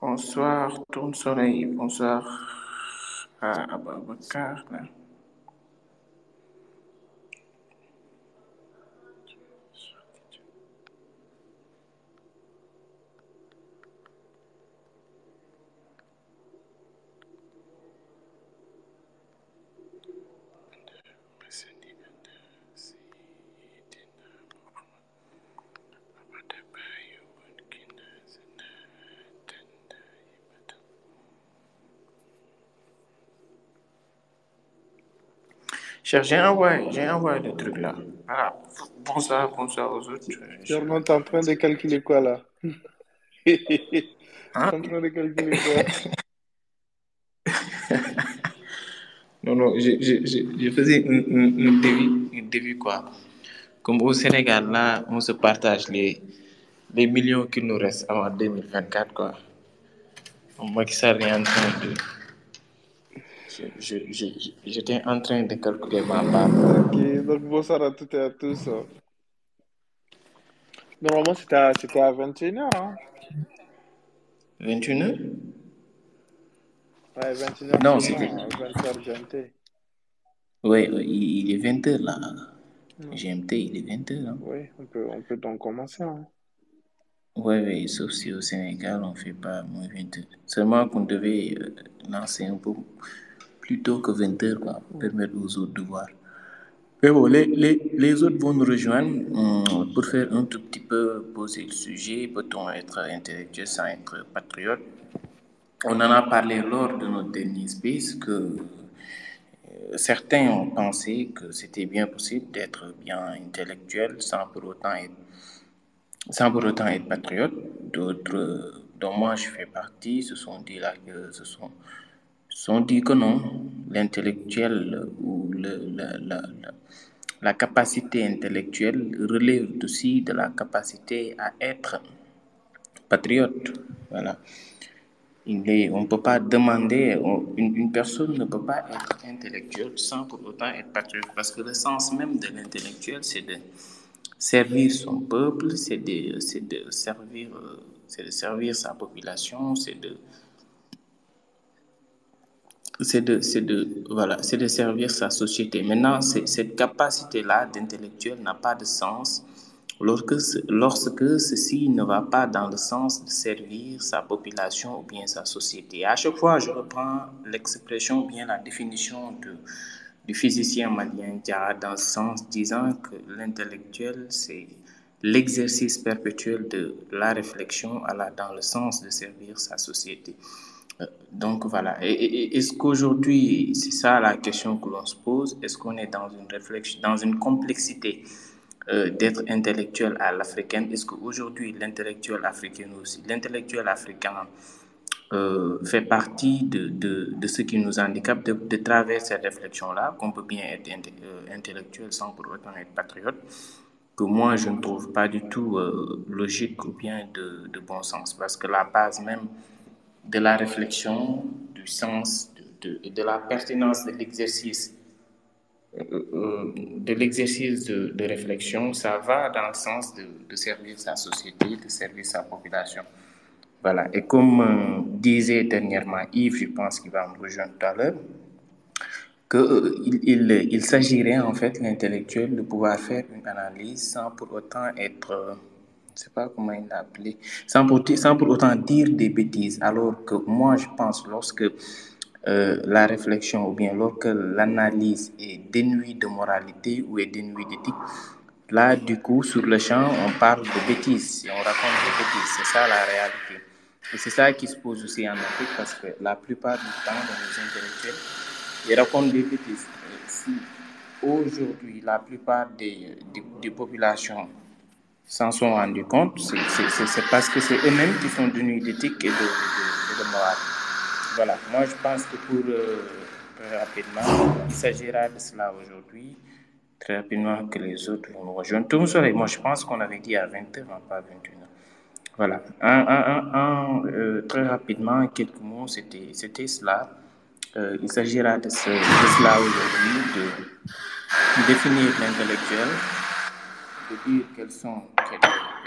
Bonsoir, Tourne Soleil. Bonsoir à Ababakar. là. Cher, j'ai envoyé, j'ai envoyé le truc là. Voilà. Bonsoir, bonsoir aux autres. Sûrement, t'es en train de calculer quoi là? Hein? en train de calculer quoi? Non, non, je, je, je, je faisais un, un, un devis quoi. Comme au Sénégal, là, on se partage les, les millions qu'il nous reste avant 2024, quoi. Moi qui Sall est en train de... J'étais en train de calculer ma part. Ok, donc bonsoir à toutes et à tous. Normalement, c'était à, c'était à 21h. Hein 21 heures? ouais, 21h Non, c'était... moi, 20h GMT. Oui, il est 20 heures là. Ouais. GMT, il est 20 heures. Hein. Oui, on peut, on peut donc commencer. Hein. Oui, oui, sauf si au Sénégal, on ne fait pas moins 20 heures. Seulement qu'on devait euh, lancer un peu plus tôt que 20 heures, quoi, permettre aux autres de voir. Mais bon, les, les, les autres vont nous rejoindre hum, pour faire un tout petit peu poser le sujet. Peut-on être intellectuel sans être patriote? On en a parlé lors de notre dernier space que euh, certains ont pensé que c'était bien possible d'être bien intellectuel sans pour autant être, sans pour autant être patriote. D'autres, dont moi je fais partie, se sont dit là que ce sont, se sont dit que non, l'intellectuel ou la, capacité intellectuelle relève aussi de la capacité à être patriote. Voilà. Il est, on ne peut pas demander, on- une, personne ne peut pas être intellectuelle sans pour autant être patriote, parce que le sens même de l'intellectuel, c'est de servir son peuple, c'est de, de servir, euh, de servir sa population, c'est de, c'est de, de, voilà, de servir sa société. Maintenant, cette capacité-là d'intellectuel n'a pas de sens lorsque, lorsque ceci ne va pas dans le sens de servir sa population ou bien sa société. À chaque fois, je reprends l'expression ou bien la définition de, du physicien malien Diarra dans ce sens, disant que l'intellectuel, c'est l'exercice perpétuel de la réflexion allant dans le sens de servir sa société. Donc voilà. Est-ce qu'aujourd'hui, c'est ça la question que l'on se pose, est-ce qu'on est dans une réflexion, dans une complexité euh, d'être intellectuel à l'africaine? Est-ce qu'aujourd'hui, l'intellectuel africain aussi, l'intellectuel africain euh, fait partie de, de, de ce qui nous handicape de, travers cette réflexion-là, qu'on peut bien être euh, intellectuel sans pour autant être patriote, que moi je ne trouve pas du tout logique ou bien de bon sens, parce que la base même de la réflexion, du sens, de, de, de la pertinence de l'exercice euh, euh, de l'exercice de, de réflexion, ça va dans le sens de, de servir sa société, de servir sa population. Voilà. Et comme euh, disait dernièrement Yves, je pense qu'il va me rejoindre tout à l'heure, qu'il il, il s'agirait en fait, l'intellectuel, de pouvoir faire une analyse sans pour autant être, je sais pas comment il l'a appelé, sans pour, sans pour autant dire des bêtises. Alors que moi, je pense lorsque euh, la réflexion ou bien lorsque l'analyse est dénuée de moralité ou est dénuée d'éthique, là, du coup, sur le champ, on parle de bêtises, et on raconte des bêtises. C'est ça la réalité. Et c'est ça qui se pose aussi en Afrique parce que la plupart du temps, dans les intellectuels, ils racontent des bêtises. Si aujourd'hui, la plupart des, des populations s'en sont rendus compte, c'est- parce que c'est eux-mêmes qui sont dénués d'éthique et de, de, morale. Voilà, moi je pense que pour euh, très rapidement, il s'agira de cela aujourd'hui, très rapidement que les autres vont nous rejoindre. Tout le moi je pense qu'on avait dit à 20h, pas à 21h. Voilà, un, euh, très rapidement, en quelques mots, c'était cela. Euh, il s'agira de, de cela aujourd'hui, de définir l'intellectuel, de dire quels sont,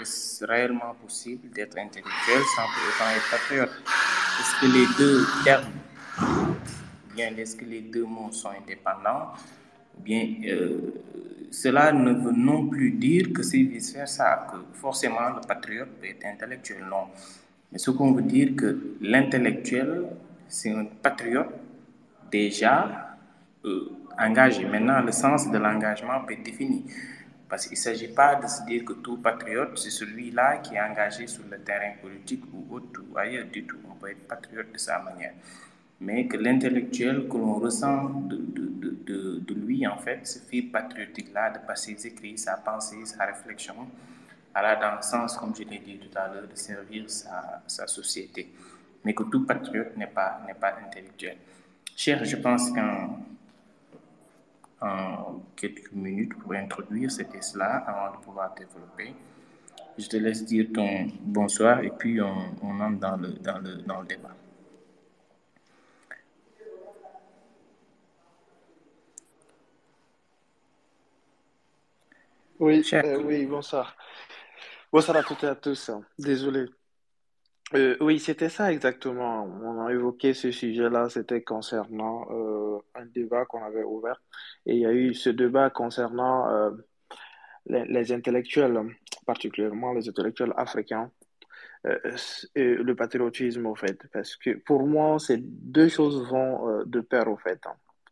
est-ce réellement possible d'être intellectuel sans pour autant être patriote Est-ce que les deux termes, bien est-ce que les deux mots sont indépendants Bien, euh, cela ne veut non plus dire que c'est vice-versa, que forcément le patriote peut être intellectuel, non. Mais ce qu'on veut dire que l'intellectuel, c'est un patriote déjà euh, engagé. Maintenant, le sens de l'engagement peut être défini. Parce qu'il ne s'agit pas de se dire que tout patriote, c'est celui-là qui est engagé sur le terrain politique ou autre ailleurs du tout. On peut être patriote de sa manière. Mais que l'intellectuel que l'on ressent de, lui, en fait, ce fil patriotique-là, de par ses écrits, sa pensée, sa réflexion, alla dans le sens, comme je l'ai dit tout à l'heure, de servir sa, société. Mais que tout patriote n'est pas, pas intellectuel. Cher, je pense qu'un en quelques minutes pour introduire c'était cela avant de pouvoir développer. Je te laisse dire ton bonsoir et puis on, on entre dans le, dans, le, dans le débat. Oui, euh, oui, bonsoir. Bonsoir à toutes et à tous. Désolé. Euh, oui, c'était ça exactement. On a évoqué ce sujet-là, c'était concernant euh, un débat qu'on avait ouvert. Et il y a eu ce débat concernant euh, les, intellectuels, particulièrement les intellectuels africains, euh, et le patriotisme, au fait. Parce que pour moi, ces deux choses vont euh, de pair, au fait.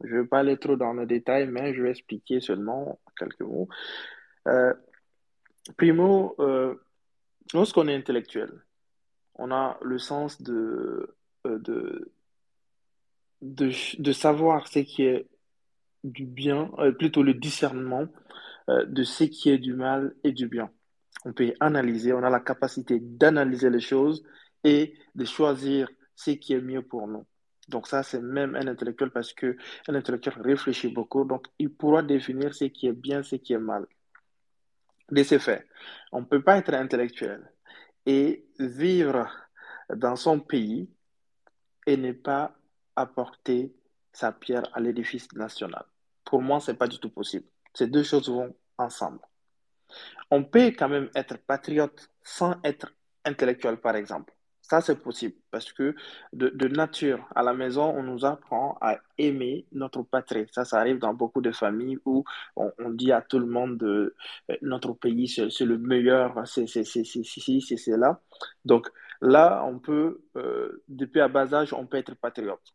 Je ne vais pas aller trop dans le détail, mais je vais expliquer seulement quelques mots. Primo, lorsqu'on est intellectuel, on a le sens de, de, de savoir ce qui est du bien, euh, plutôt le discernement euh, de ce qui est du mal et du bien. On peut analyser, on a la capacité d'analyser les choses et de choisir ce qui est mieux pour nous. Donc ça, c'est même un intellectuel parce que un intellectuel réfléchit beaucoup, donc il pourra définir ce qui est bien, ce qui est mal. De ce fait, on ne peut pas être intellectuel et vivre dans son pays et ne pas apporter sa pierre à l'édifice national. Pour moi, ce n'est pas du tout possible. Ces deux choses vont ensemble. On peut quand même être patriote sans être intellectuel, par exemple. Ça, c'est possible parce que de, nature, à la maison, on nous apprend à aimer notre patrie. Ça, ça arrive dans beaucoup de familles où on, dit à tout le monde de euh, notre pays, c'est le meilleur, c'est c'est cela. Donc là, on peut, euh, depuis à bas âge, on peut être patriote.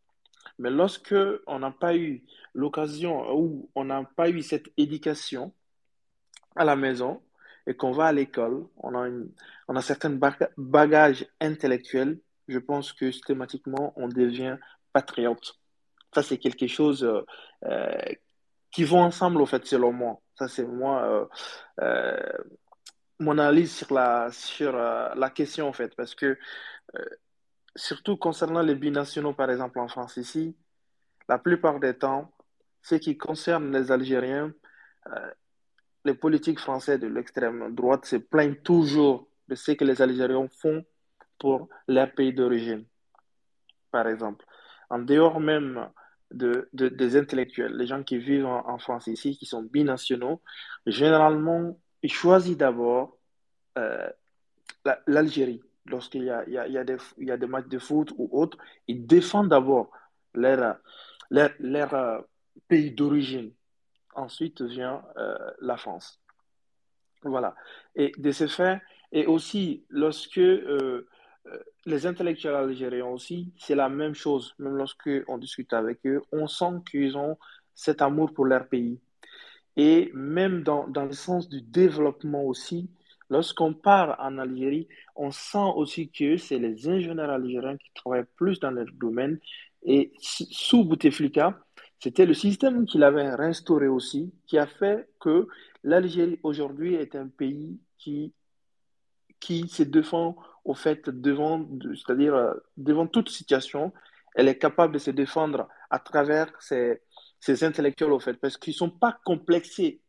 Mais lorsque on n'a pas eu l'occasion ou on n'a pas eu cette éducation à la maison, et qu'on va à l'école, on a, une, on a certains bagages intellectuels, je pense que systématiquement, on devient patriote. Ça, c'est quelque chose euh, qui vont ensemble, au fait, selon moi. Ça, c'est moi, euh, euh, mon analyse sur la, sur la question, en fait, parce que, surtout concernant les binationaux, par exemple, en France, ici, la plupart des temps, ce qui concerne les Algériens, les politiques français de l'extrême droite se plaignent toujours de ce que les Algériens font pour leur pays d'origine, par exemple. En dehors même de, de, des intellectuels, les gens qui vivent en, en, France ici, qui sont binationaux, généralement, ils choisissent d'abord euh, l'Algérie. Lorsqu'il y a, il y, a, des, il y a des matchs de foot ou autres, ils défendent d'abord leur, leur, leur euh, pays d'origine ensuite vient euh, la France. Voilà. Et de ce fait, et aussi lorsque euh, les intellectuels algériens aussi, c'est la même chose. Même lorsque on discute avec eux, on sent qu'ils ont cet amour pour leur pays. Et même dans, dans le sens du développement aussi, lorsqu'on part en Algérie, on sent aussi que c'est les ingénieurs algériens qui travaillent plus dans leur domaine. Et sous Bouteflika, c'était le système qu'il avait restauré aussi, qui a fait que l'Algérie aujourd'hui est un pays qui, qui se défend au fait devant, c'est-à-dire euh, devant toute situation, elle est capable de se défendre à travers ses, ses intellectuels au fait, parce qu'ils ne sont pas complexés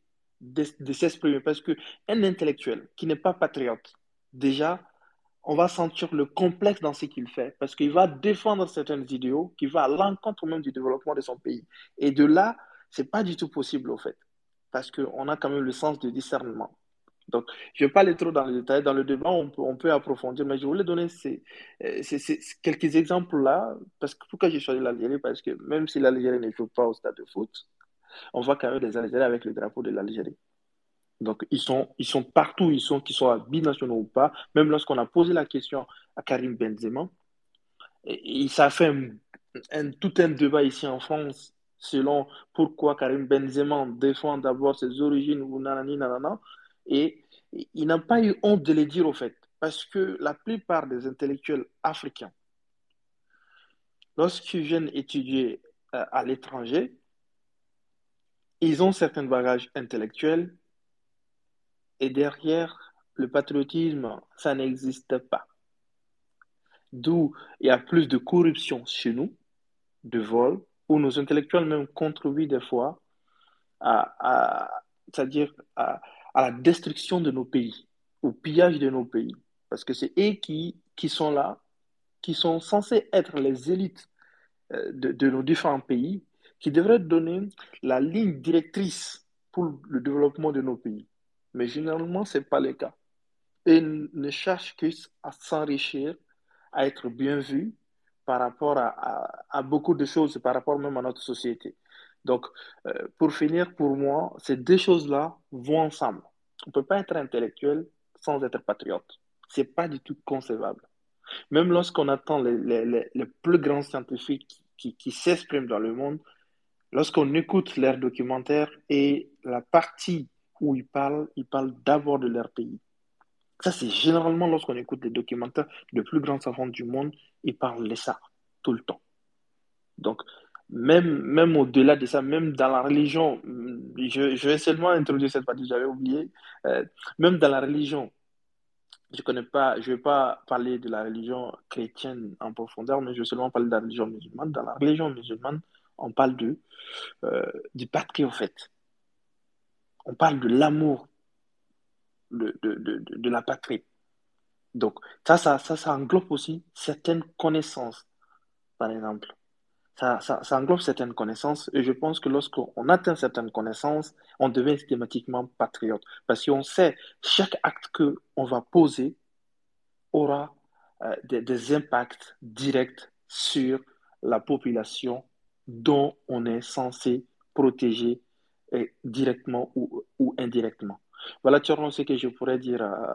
de, de s'exprimer, parce qu'un intellectuel qui n'est pas patriote, déjà, on va sentir le complexe dans ce qu'il fait parce qu'il va défendre certains idéaux qui vont à l'encontre même du développement de son pays. Et de là, c'est pas du tout possible au fait parce qu'on a quand même le sens de discernement. Donc, je ne vais pas aller trop dans le détail. Dans le débat, on peut, on peut approfondir, mais je voulais donner ces, euh, ces, ces quelques exemples-là. Parce que pourquoi j'ai choisi l'Algérie? Parce que même si l'Algérie ne joue pas au stade de foot, on voit quand même des Algériens avec le drapeau de l'Algérie. Donc, ils sont, ils sont partout, ils sont, qu'ils soient binationaux ou pas. Même lorsqu'on a posé la question à Karim Benzema, et, ça a fait un, tout un débat ici en France selon pourquoi Karim Benzema défend d'abord ses origines ou nanani nanana. Et il n'a pas eu honte de le dire au fait, parce que la plupart des intellectuels africains, lorsqu'ils viennent étudier euh, à l'étranger, ils ont certains bagages intellectuels et derrière le patriotisme, ça n'existe pas. D'où il y a plus de corruption chez nous, de vol, où nos intellectuels même contribuent des fois à, c'est-à-dire à, la destruction de nos pays, au pillage de nos pays. Parce que c'est eux qui, qui sont là, qui sont censés être les élites euh, de nos différents pays, qui devraient donner la ligne directrice pour le développement de nos pays. Mais généralement, ce n'est pas le cas. Et ne cherchent qu'à s'enrichir, à être bien vus par rapport à, à, beaucoup de choses, par rapport même à notre société. Donc, euh, pour finir, pour moi, ces deux choses-là vont ensemble. On ne peut pas être intellectuel sans être patriote. Ce n'est pas du tout concevable. Même lorsqu'on attend les, plus grands scientifiques qui s'expriment dans le monde, lorsqu'on écoute leurs documentaires et la partie où ils parlent, ils parlent d'abord de leur pays. Ça, c'est généralement lorsqu'on écoute des documentaires de plus grands savants du monde, ils parlent de ça tout le temps. Donc, même, même au-delà de ça, même dans la religion, je, je vais seulement introduire cette partie, j'avais oublié, euh, même dans la religion, je connais pas, je vais pas parler de la religion chrétienne en profondeur, mais je vais seulement parler de la religion musulmane. Dans la religion musulmane, on parle de, euh, du patrie, en fait. On parle de l'amour de, la patrie. Donc, ça, ça, ça, englobe aussi certaines connaissances, par exemple. Ça, englobe certaines connaissances et je pense que lorsqu'on atteint certaines connaissances, on devient systématiquement patriote parce qu'on sait chaque acte qu'on va poser aura euh, des, impacts directs sur la population dont on est censé protéger et directement ou, indirectement. Voilà, tu ce que je pourrais dire euh,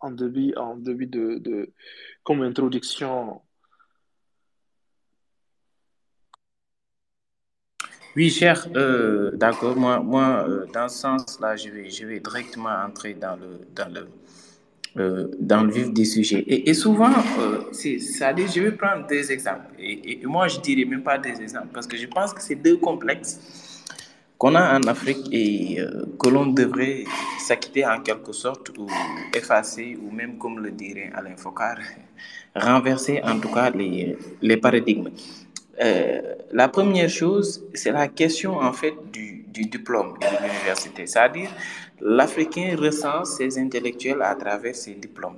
en début, en début de, de, comme introduction. Oui, cher, euh, d'accord. Moi, moi euh, dans ce sens-là, je vais, je vais directement entrer dans le, dans le, euh, dans le vif des sujets. Et, et souvent, euh, ça dit, je vais prendre des exemples. Et, et, moi, je dirais même pas des exemples parce que je pense que c'est deux complexes qu'on a en Afrique et euh, que l'on devrait s'acquitter en quelque sorte ou effacer ou même comme le dirait Alain Focard, renverser en tout cas les, les paradigmes. Euh, la première chose, c'est la question en fait du, du diplôme de l'université, c'est-à-dire l'Africain ressent ses intellectuels à travers ses diplômes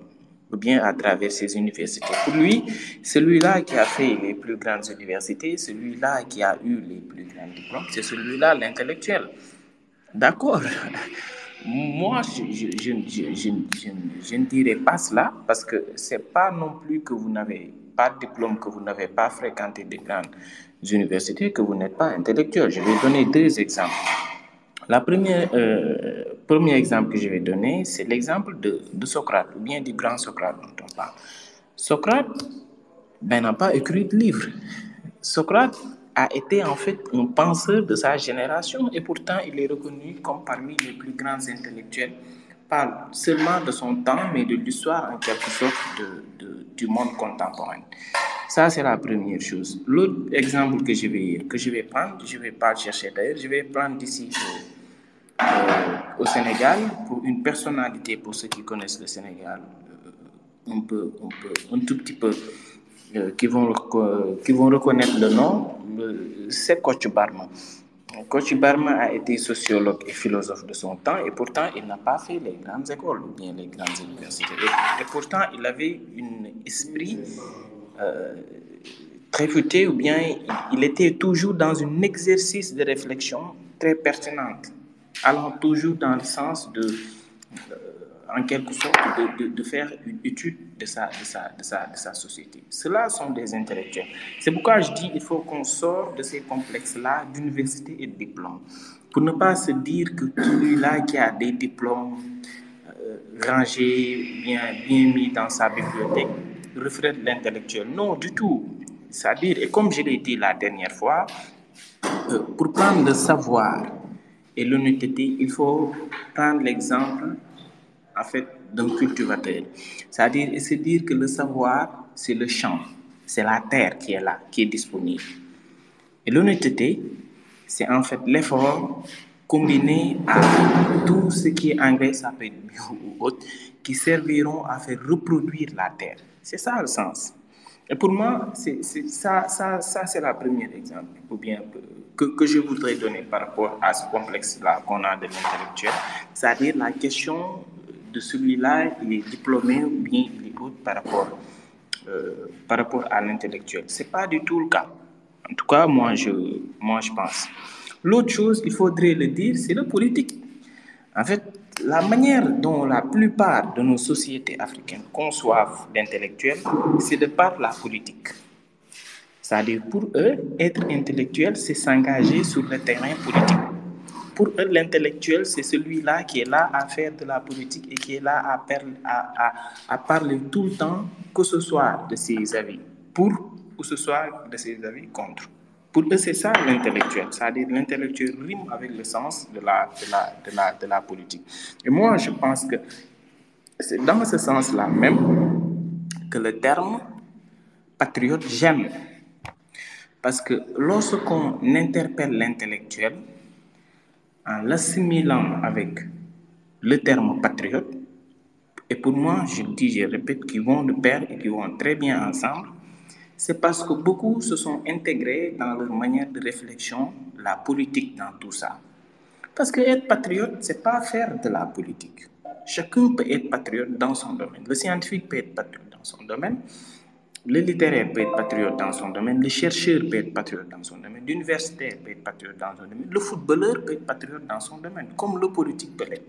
ou bien à travers ses universités. Pour lui, celui-là qui a fait les plus grandes universités, celui-là qui a eu les plus grands diplômes, c'est celui-là l'intellectuel. D'accord Moi, je, ne dirais pas cela parce que c'est pas non plus que vous n'avez pas de diplôme, que vous n'avez pas fréquenté de grandes universités, que vous n'êtes pas intellectuel. Je vais donner deux exemples. La première, euh, premier exemple que je vais donner, c'est l'exemple de, de, Socrate, ou bien du grand Socrate dont on parle. Socrate ben, n'a pas écrit de livre. Socrate a été en fait un penseur de sa génération et pourtant il est reconnu comme parmi les plus grands intellectuels, pas seulement de son temps, mais de l'histoire en quelque sorte du monde contemporain. Ça, c'est la première chose. L'autre exemple que je vais, que je vais prendre, je ne vais pas le chercher d'ailleurs, je vais prendre d'ici euh, au Sénégal, pour une personnalité, pour ceux qui connaissent le Sénégal, euh, un, peu, un, peu, un tout petit peu, euh, qui, vont, qui vont reconnaître le nom, c'est Coach Barma. Coach Barma a été sociologue et philosophe de son temps et pourtant il n'a pas fait les grandes écoles ou bien les grandes universités. Et, et pourtant il avait un esprit euh, très futé ou bien il était toujours dans un exercice de réflexion très pertinente allant toujours dans le sens de en quelque sorte, de, faire une étude de sa, de, sa, de, sa, de sa société. Cela sont des intellectuels. C'est pourquoi je dis qu'il faut qu'on sorte de ces complexes-là d'université et de diplôme. Pour ne pas se dire que celui-là qui a des diplômes euh, rangés, bien, bien mis dans sa bibliothèque, reflète l'intellectuel. Non, du tout. C'est-à-dire, et comme je l'ai dit la dernière fois, euh, pour prendre le savoir et l'honnêteté, il faut prendre l'exemple en fait, d'un cultivateur. C'est-à-dire, se dire que le savoir, c'est le champ, c'est la terre qui est là, qui est disponible. Et l'honnêteté, c'est en fait l'effort combiné à tout ce qui est peut être bio ou autre, qui serviront à faire reproduire la terre. C'est ça le sens. Et pour moi, ça, ça, ça c'est la première exemple ou bien, que, que je voudrais donner par rapport à ce complexe-là qu'on a de l'intellectuel, c'est-à-dire la question de celui-là, il est diplômé ou bien il est autre par rapport, euh, par rapport à l'intellectuel. Ce n'est pas du tout le cas. En tout cas, moi, je, moi, je pense. L'autre chose, il faudrait le dire, c'est le politique. En fait, la manière dont la plupart de nos sociétés africaines conçoivent l'intellectuel, c'est de par la politique. C'est-à-dire, pour eux, être intellectuel, c'est s'engager sur le terrain politique pour eux, l'intellectuel, c'est celui-là qui est là à faire de la politique et qui est là à, à, à, parler tout le temps, que ce soit de ses avis pour ou ce soit de ses avis contre. Pour eux, c'est ça l'intellectuel. C'est-à-dire l'intellectuel rime avec le sens de la, de, la, de, la, de la politique. Et moi, je pense que c'est dans ce sens-là même que le terme patriote j'aime. Parce que lorsqu'on interpelle l'intellectuel, en l'assimilant avec le terme patriote. Et pour moi, je dis, je répète, qu'ils vont de pair et qui vont très bien ensemble. C'est parce que beaucoup se sont intégrés dans leur manière de réflexion, la politique dans tout ça. Parce que être patriote, c'est pas faire de la politique. Chacun peut être patriote dans son domaine. Le scientifique peut être patriote dans son domaine. Le littéraire peut être patriote dans son domaine, le chercheur peut être patriote dans son domaine, l'universitaire peut être patriote dans son domaine, le footballeur peut être patriote dans son domaine, comme le politique peut l'être.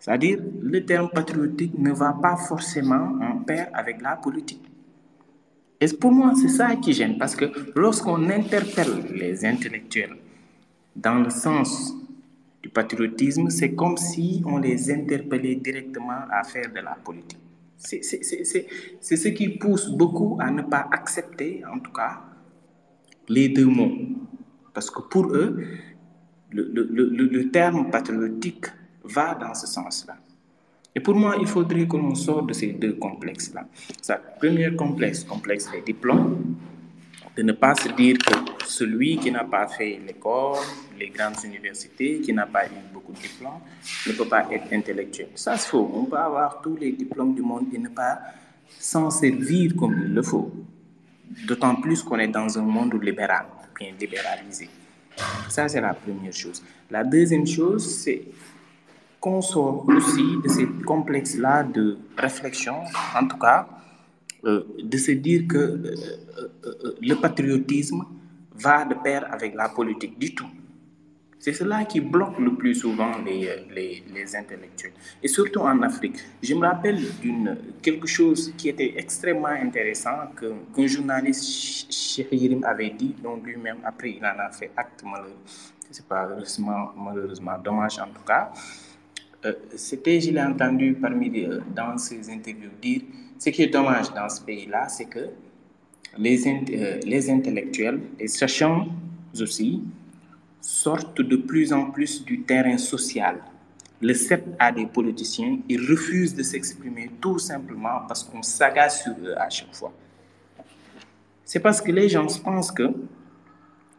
C'est-à-dire, le terme patriotique ne va pas forcément en pair avec la politique. Et pour moi, c'est ça qui gêne, parce que lorsqu'on interpelle les intellectuels dans le sens du patriotisme, c'est comme si on les interpellait directement à faire de la politique. C'est ce qui pousse beaucoup à ne pas accepter, en tout cas, les deux mots. Parce que pour eux, le, le, le, terme patriotique va dans ce sens-là. Et pour moi, il faudrait que l'on sorte de ces deux complexes-là. Ça, premier complexe, complexe des diplômes, de ne pas se dire que celui qui n'a pas fait l'école, les grandes universités, qui n'a pas eu beaucoup de diplômes, ne peut pas être intellectuel. Ça, c'est faux. On peut avoir tous les diplômes du monde et ne pas s'en servir comme il le faut. D'autant plus qu'on est dans un monde libéral, bien libéralisé. Ça, c'est la première chose. La deuxième chose, c'est qu'on sort aussi de ces complexes-là de réflexion, en tout cas, euh, de se dire que euh, euh, le patriotisme va de pair avec la politique du tout. C'est cela qui bloque le plus souvent les, les, intellectuels. Et surtout en Afrique. Je me rappelle d'une quelque chose qui était extrêmement intéressant qu'un journaliste, Yirim, avait dit, dont lui-même, après, il en a fait acte pas malheureusement, malheureusement dommage en tout cas. C'était, je l'ai entendu parmi dans ses interviews dire ce qui est dommage dans ce pays-là, c'est que les, euh, les intellectuels, les sachants aussi, sortent de plus en plus du terrain social. Le CEP à des politiciens, ils refusent de s'exprimer tout simplement parce qu'on s'agace sur eux à chaque fois. C'est parce que les gens pensent que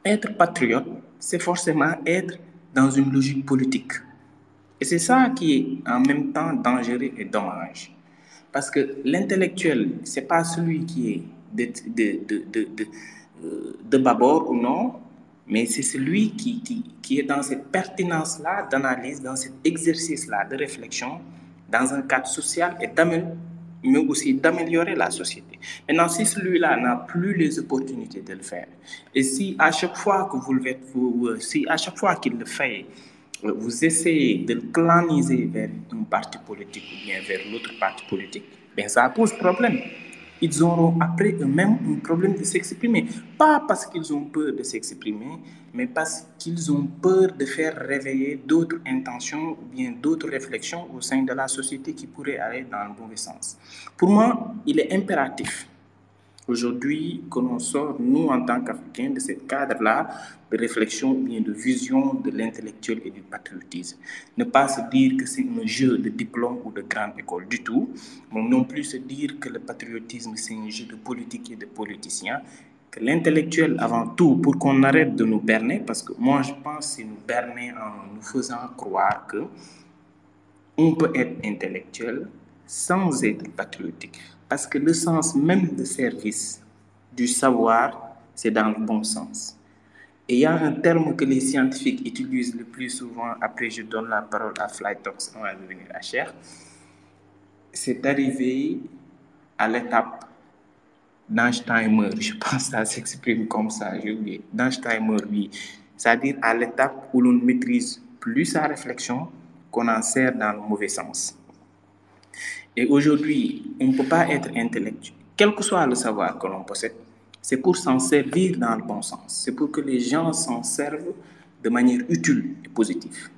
être patriote, c'est forcément être dans une logique politique. Et c'est ça qui est en même temps dangereux et dommage. Parce que l'intellectuel, ce n'est pas celui qui est de, de, de, de, euh, de babord ou non, mais c'est celui qui, qui, qui, est dans cette pertinence-là d'analyse, dans cet exercice-là de réflexion, dans un cadre social et mais aussi d'améliorer la société. Maintenant, si celui-là n'a plus les opportunités de le faire, et si à chaque fois que si à chaque fois qu'il le fait, vous essayez de claniser vers un parti politique ou bien vers l'autre parti politique, ben ça pose problème. Ils auront après eux-mêmes un problème de s'exprimer. Pas parce qu'ils ont peur de s'exprimer, mais parce qu'ils ont peur de faire réveiller d'autres intentions ou bien d'autres réflexions au sein de la société qui pourraient aller dans le mauvais sens. Pour moi, il est impératif Aujourd'hui, que l'on sort, nous, en tant qu'Africains, de ce cadre-là de réflexion bien de vision de l'intellectuel et du patriotisme. Ne pas se dire que c'est un jeu de diplôme ou de grande école du tout, mais non plus se dire que le patriotisme, c'est un jeu de politique et de politiciens, que l'intellectuel, avant tout, pour qu'on arrête de nous berner, parce que moi, je pense que c'est nous berner en nous faisant croire que on peut être intellectuel sans être patriotique. Parce que le sens même de service du savoir, c'est dans le bon sens. Et il y a un terme que les scientifiques utilisent le plus souvent, après je donne la parole à Flytox, on va devenir à Cher, c'est d'arriver à l'étape d'Einsteimer. Je pense que ça s'exprime comme ça, j'ai oublié. D'Einsteimer, oui. C'est-à-dire à l'étape où l'on maîtrise plus sa réflexion qu'on en sert dans le mauvais sens. Et aujourd'hui, on ne peut pas être intellectuel, quel que soit le savoir que l'on possède, c'est pour s'en servir dans le bon sens. C'est pour que les gens s'en servent de manière utile et positive.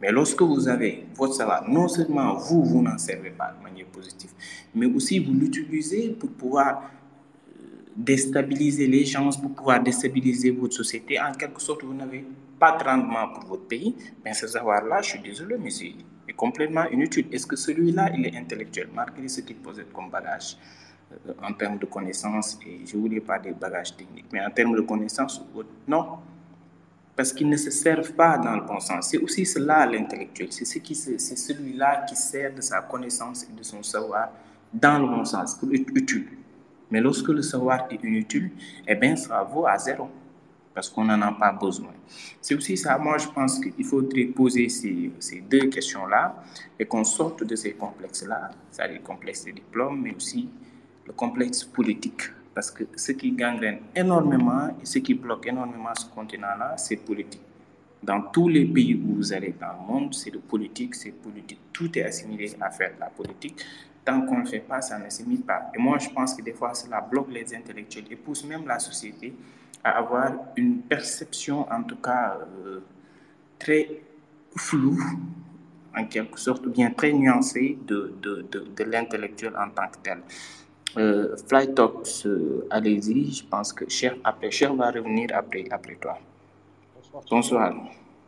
Mais lorsque vous avez votre savoir, non seulement vous, vous n'en servez pas de manière positive, mais aussi vous l'utilisez pour pouvoir euh, déstabiliser les gens, pour pouvoir déstabiliser votre société. En quelque sorte, vous n'avez pas de rendement pour votre pays. Mais ce savoir-là, je suis désolé, mais complètement inutile. Est-ce que celui-là, il est intellectuel, malgré ce qu'il possède comme bagage euh, en termes de connaissances, et je ne voulais pas des bagages techniques, mais en termes de connaissances, non. Parce qu'ils ne se servent pas dans le bon sens. C'est aussi cela l'intellectuel. C'est ce c'est celui-là qui sert de sa connaissance et de son savoir dans le bon sens, pour être utile. Mais lorsque le savoir est inutile, eh bien, ça vaut à zéro parce qu'on n'en a pas besoin. C'est aussi ça, moi je pense qu'il faudrait poser ces, ces deux questions-là et qu'on sorte de ces complexes-là, c'est-à-dire le complexe des diplômes, mais aussi le complexe politique. Parce que ce qui gangrène énormément et ce qui bloque énormément ce continent-là, c'est politique. Dans tous les pays où vous allez dans le monde, c'est de politique, c'est politique. Tout est assimilé à faire de la politique. Tant qu'on ne fait pas, ça ne s'imite pas. Et moi, je pense que des fois, cela bloque les intellectuels et pousse même la société à avoir une perception, en tout cas euh, très floue, en quelque sorte, bien très nuancée de, de, de, l'intellectuel en tant que tel. Euh, Fly Talks, euh, allez-y, je pense que Cher, après, Cher va revenir après, après toi. Bonsoir.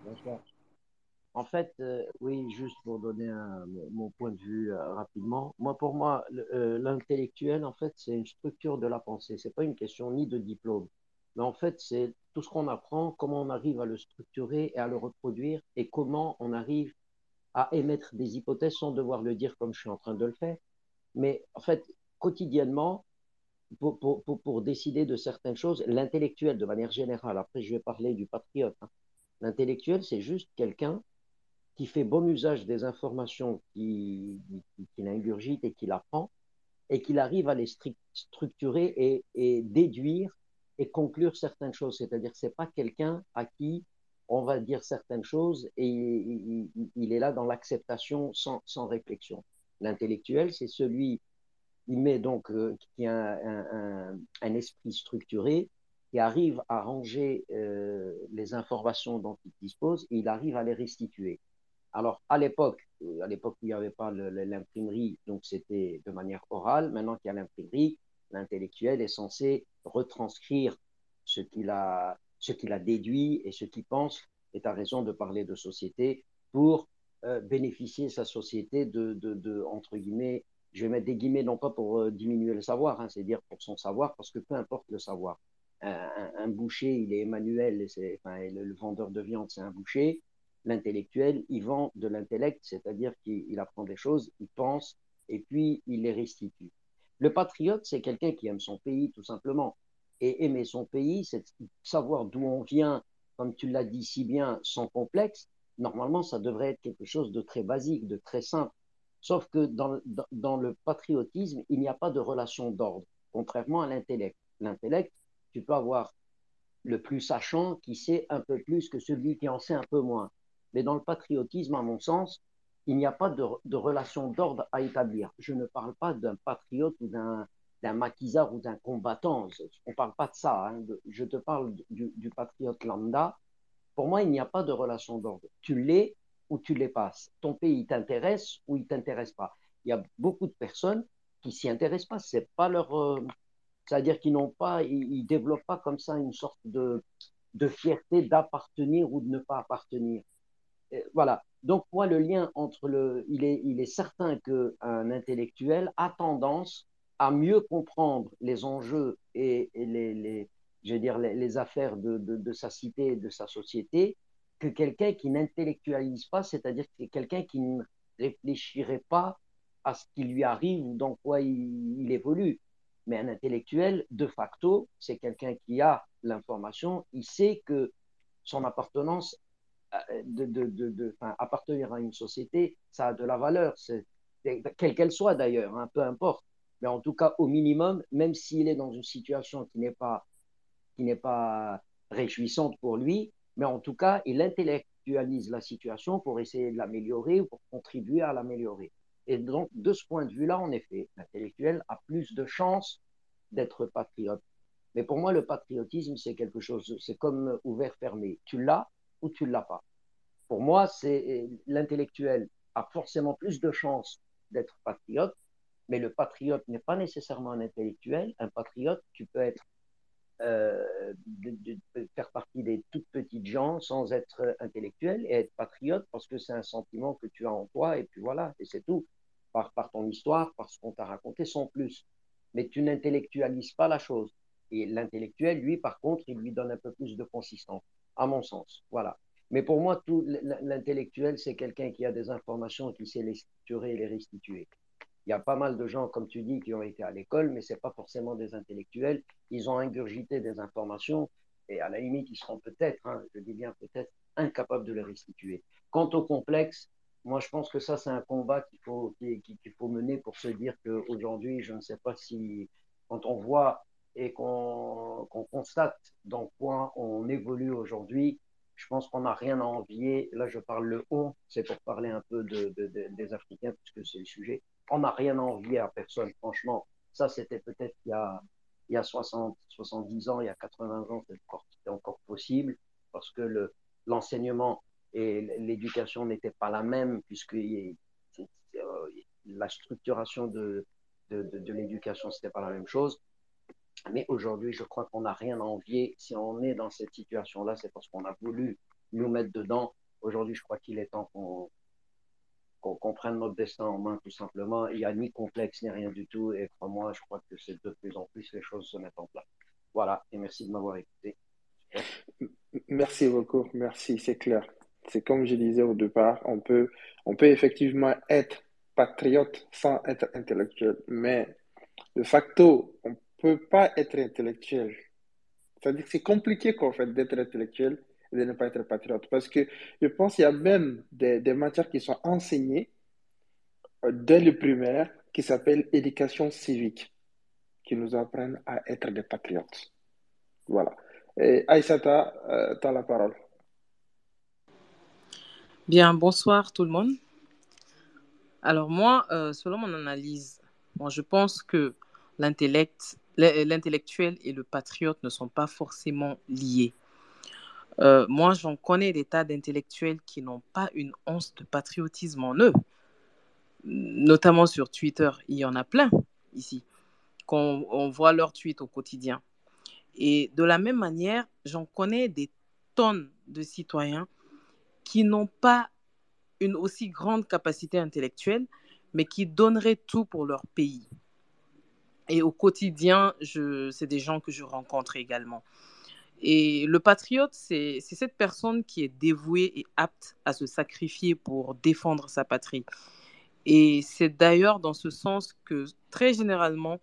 Bonsoir. En fait, euh, oui, juste pour donner un, mon point de vue rapidement. Moi, pour moi, l'intellectuel, en fait, c'est une structure de la pensée. C'est pas une question ni de diplôme, mais en fait, c'est tout ce qu'on apprend, comment on arrive à le structurer et à le reproduire, et comment on arrive à émettre des hypothèses sans devoir le dire comme je suis en train de le faire. Mais en fait, quotidiennement, pour, décider de certaines choses, l'intellectuel, de manière générale, après je vais parler du patriote, hein. l'intellectuel, c'est juste quelqu'un qui fait bon usage des informations qu'il qui, ingurgite et qu'il apprend, et qu'il arrive à les structurer et déduire et conclure certaines choses. C'est-à-dire que ce n'est pas quelqu'un à qui on va dire certaines choses et il, est là dans l'acceptation sans, réflexion. L'intellectuel, c'est celui il met donc euh, qui a un, esprit structuré, qui arrive à ranger euh, les informations dont il dispose et il arrive à les restituer. Alors à l'époque, euh, à l'époque il n'y avait pas l'imprimerie, donc c'était de manière orale. Maintenant qu'il y a l'imprimerie, l'intellectuel est censé retranscrire ce qu'il a, déduit et ce qu'il pense, est à raison de parler de société pour euh, bénéficier sa société de, entre guillemets, je vais mettre des guillemets non pas pour euh, diminuer le savoir, hein, c'est dire pour son savoir, parce que peu importe le savoir. Un, boucher, il est Emmanuel, le, vendeur de viande, c'est un boucher. L'intellectuel, il vend de l'intellect, c'est-à-dire qu'il apprend des choses, il pense, et puis il les restitue. Le patriote, c'est quelqu'un qui aime son pays, tout simplement. Et aimer son pays, c'est savoir d'où on vient, comme tu l'as dit si bien, sans complexe. Normalement, ça devrait être quelque chose de très basique, de très simple. Sauf que dans, dans, le patriotisme, il n'y a pas de relation d'ordre, contrairement à l'intellect. L'intellect, tu peux avoir le plus sachant qui sait un peu plus que celui qui en sait un peu moins. Mais dans le patriotisme, à mon sens, il n'y a pas de, relation d'ordre à établir. Je ne parle pas d'un patriote ou d'un maquisard ou d'un combattant. On ne parle pas de ça. Hein. Je te parle du, patriote lambda. Pour moi, il n'y a pas de relation d'ordre. Tu l'es ou tu l'es pas. Ton pays t'intéresse ou il t'intéresse pas. Il y a beaucoup de personnes qui s'y intéressent pas. C'est pas leur, euh, c'est-à-dire qu'ils n'ont pas, ils, développent pas comme ça une sorte de fierté d'appartenir ou de ne pas appartenir. voilà. Donc moi, le lien entre le, il est, il est certain qu'un intellectuel a tendance à mieux comprendre les enjeux et, les, je veux dire, les, affaires de, de, sa cité et de sa société que quelqu'un qui n'intellectualise pas, c'est-à-dire que quelqu'un qui ne réfléchirait pas à ce qui lui arrive ou dans quoi il, il évolue. Mais un intellectuel, de facto, c'est quelqu'un qui a l'information, il sait que son appartenance de, appartenir à une société, ça a de la valeur, quelle qu'elle soit d'ailleurs, hein, peu importe. Mais en tout cas, au minimum, même s'il est dans une situation qui n'est pas, qui n'est pas réjouissante pour lui, mais en tout cas, il intellectualise la situation pour essayer de l'améliorer ou pour contribuer à l'améliorer. Et donc, de ce point de vue-là, en effet, l'intellectuel a plus de chances d'être patriote. Mais pour moi, le patriotisme, c'est quelque chose, c'est comme ouvert-fermé. Tu l'as ou tu ne l'as pas. Pour moi, c'est l'intellectuel a forcément plus de chances d'être patriote, mais le patriote n'est pas nécessairement un intellectuel. Un patriote, tu peux être euh, faire partie des toutes petites gens sans être intellectuel et être patriote parce que c'est un sentiment que tu as en toi et puis voilà, et c'est tout. Par, par ton histoire, par ce qu'on t'a raconté, sans plus. Mais tu n'intellectualises pas la chose. Et l'intellectuel, lui, par contre, il lui donne un peu plus de consistance à mon sens. Voilà. Mais pour moi, tout l'intellectuel, c'est quelqu'un qui a des informations, qui sait les structurer et les restituer. Il y a pas mal de gens, comme tu dis, qui ont été à l'école, mais ce pas forcément des intellectuels. Ils ont ingurgité des informations et à la limite, ils seront peut-être, hein, je dis bien peut-être, incapables de les restituer. Quant au complexe, moi, je pense que ça, c'est un combat qu'il faut, qu'il faut mener pour se dire qu'aujourd'hui, je ne sais pas si, quand on voit et qu'on constate dans quoi on évolue aujourd'hui, je pense qu'on n'a rien à envier. Là, je parle le on, c'est pour parler un peu de, des Africains, puisque c'est le sujet. On n'a rien à envier à personne, franchement. Ça, c'était peut-être il y a, il y a 60, 70 ans, il y a 80 ans, c'était encore, possible, parce que l'enseignement et l'éducation n'étaient pas la même, puisque la structuration de, de, de, de l'éducation, c'était pas la même chose. Mais aujourd'hui, je crois qu'on n'a rien à envier. Si on est dans cette situation-là, c'est parce qu'on a voulu nous mettre dedans. Aujourd'hui, je crois qu'il est temps qu'on qu'on prenne notre destin en main, tout simplement. Il n'y a ni complexe, ni rien du tout. Et crois-moi, je crois que c'est de plus en plus les choses se mettent en place. Voilà, et merci de m'avoir écouté. Merci beaucoup, merci, c'est clair. C'est comme je disais au départ, on peut, on peut effectivement être patriote sans être intellectuel, mais de facto, on peut pas être intellectuel. C'est-à-dire que c'est compliqué qu'en fait d'être intellectuel et de ne pas être patriote. Parce que je pense qu'il y a même des, matières qui sont enseignées euh, dès le primaire qui s'appellent éducation civique, qui nous apprennent à être des patriotes. Voilà. Et Aïsata, euh, tu as la parole. Bien, bonsoir tout le monde. Alors moi, euh, selon mon analyse, moi, je pense que l'intellect l'intellectuel et le patriote ne sont pas forcément liés. Euh, moi, j'en connais des tas d'intellectuels qui n'ont pas une once de patriotisme en eux. Notamment sur Twitter, il y en a plein ici, qu'on on voit leurs tweets au quotidien. Et de la même manière, j'en connais des tonnes de citoyens qui n'ont pas une aussi grande capacité intellectuelle, mais qui donneraient tout pour leur pays. Et au quotidien, c'est des gens que je rencontre également. Et le patriote, c'est cette personne qui est dévouée et apte à se sacrifier pour défendre sa patrie. Et c'est d'ailleurs dans ce sens que, très généralement,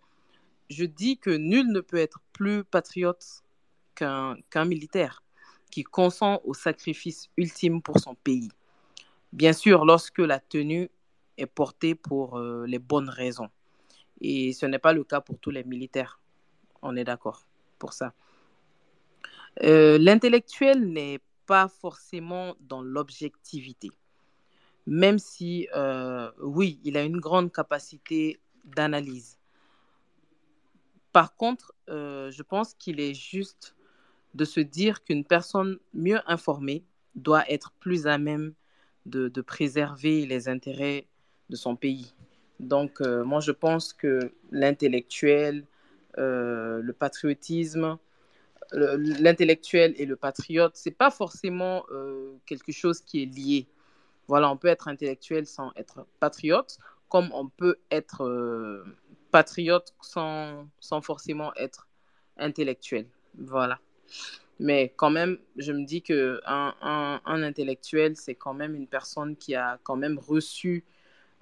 je dis que nul ne peut être plus patriote qu'un militaire qui consent au sacrifice ultime pour son pays. Bien sûr, lorsque la tenue est portée pour euh, les bonnes raisons. Et ce n'est pas le cas pour tous les militaires. On est d'accord pour ça. Euh, l'intellectuel n'est pas forcément dans l'objectivité. Même si, euh, oui, il a une grande capacité d'analyse. Par contre, euh, je pense qu'il est juste de se dire qu'une personne mieux informée doit être plus à même de, de préserver les intérêts de son pays. Donc, euh, moi, je pense que l'intellectuel, euh, le patriotisme, l'intellectuel et le patriote, c'est pas forcément euh, quelque chose qui est lié. Voilà, on peut être intellectuel sans être patriote, comme on peut être patriote sans, sans forcément être intellectuel. Voilà. Mais quand même, je me dis que un, un, un intellectuel, c'est quand même une personne qui a quand même reçu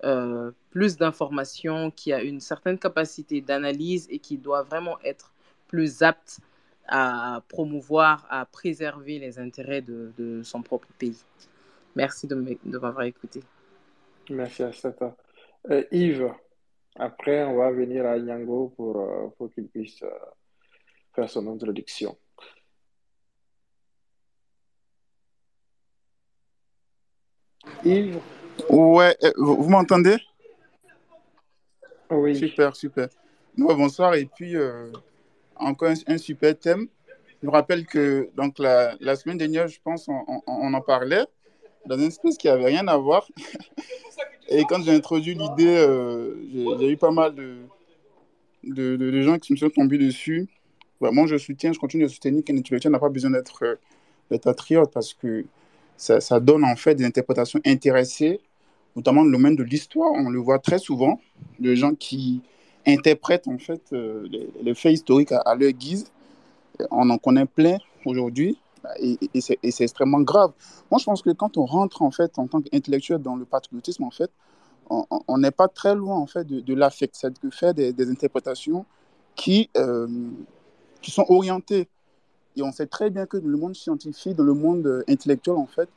euh, plus d'informations, qui a une certaine capacité d'analyse et qui doit vraiment être plus apte à promouvoir, à préserver les intérêts de, son propre pays. Merci de m'avoir écouté. Merci à toi. Euh, Yves, après, on va venir à Nyango pour, euh, pour qu'il puisse euh, faire son introduction. Yves Ouais, euh, vous, m'entendez? Oui. Super, super. Ouais, bonsoir, et puis euh, encore un, un super thème. Je me rappelle que donc la, la semaine dernière, je pense, on, on- on en parlait dans une espèce qui avait rien à voir. Et quand j'ai introduit l'idée, euh, j'ai eu pas mal de, de, de- de gens qui me sont tombés dessus. Bah, moi, je soutiens, je continue de soutenir qu'un intellectuel n'a pas besoin d'être euh, patriote parce que ça, ça donne en fait des interprétations intéressées, notamment dans le domaine de l'histoire. On le voit très souvent, de gens qui interprètent en fait euh, les, faits historiques à, leur guise. On en connaît plein aujourd'hui et, c'est extrêmement grave. Moi, je pense que quand on rentre en fait en tant qu'intellectuel dans le patriotisme, en fait, on n'est pas très loin en fait de, de l'affect, c'est de faire des, interprétations qui, euh, qui sont orientées. Et on sait très bien que dans le monde scientifique, dans le monde intellectuel, en fait,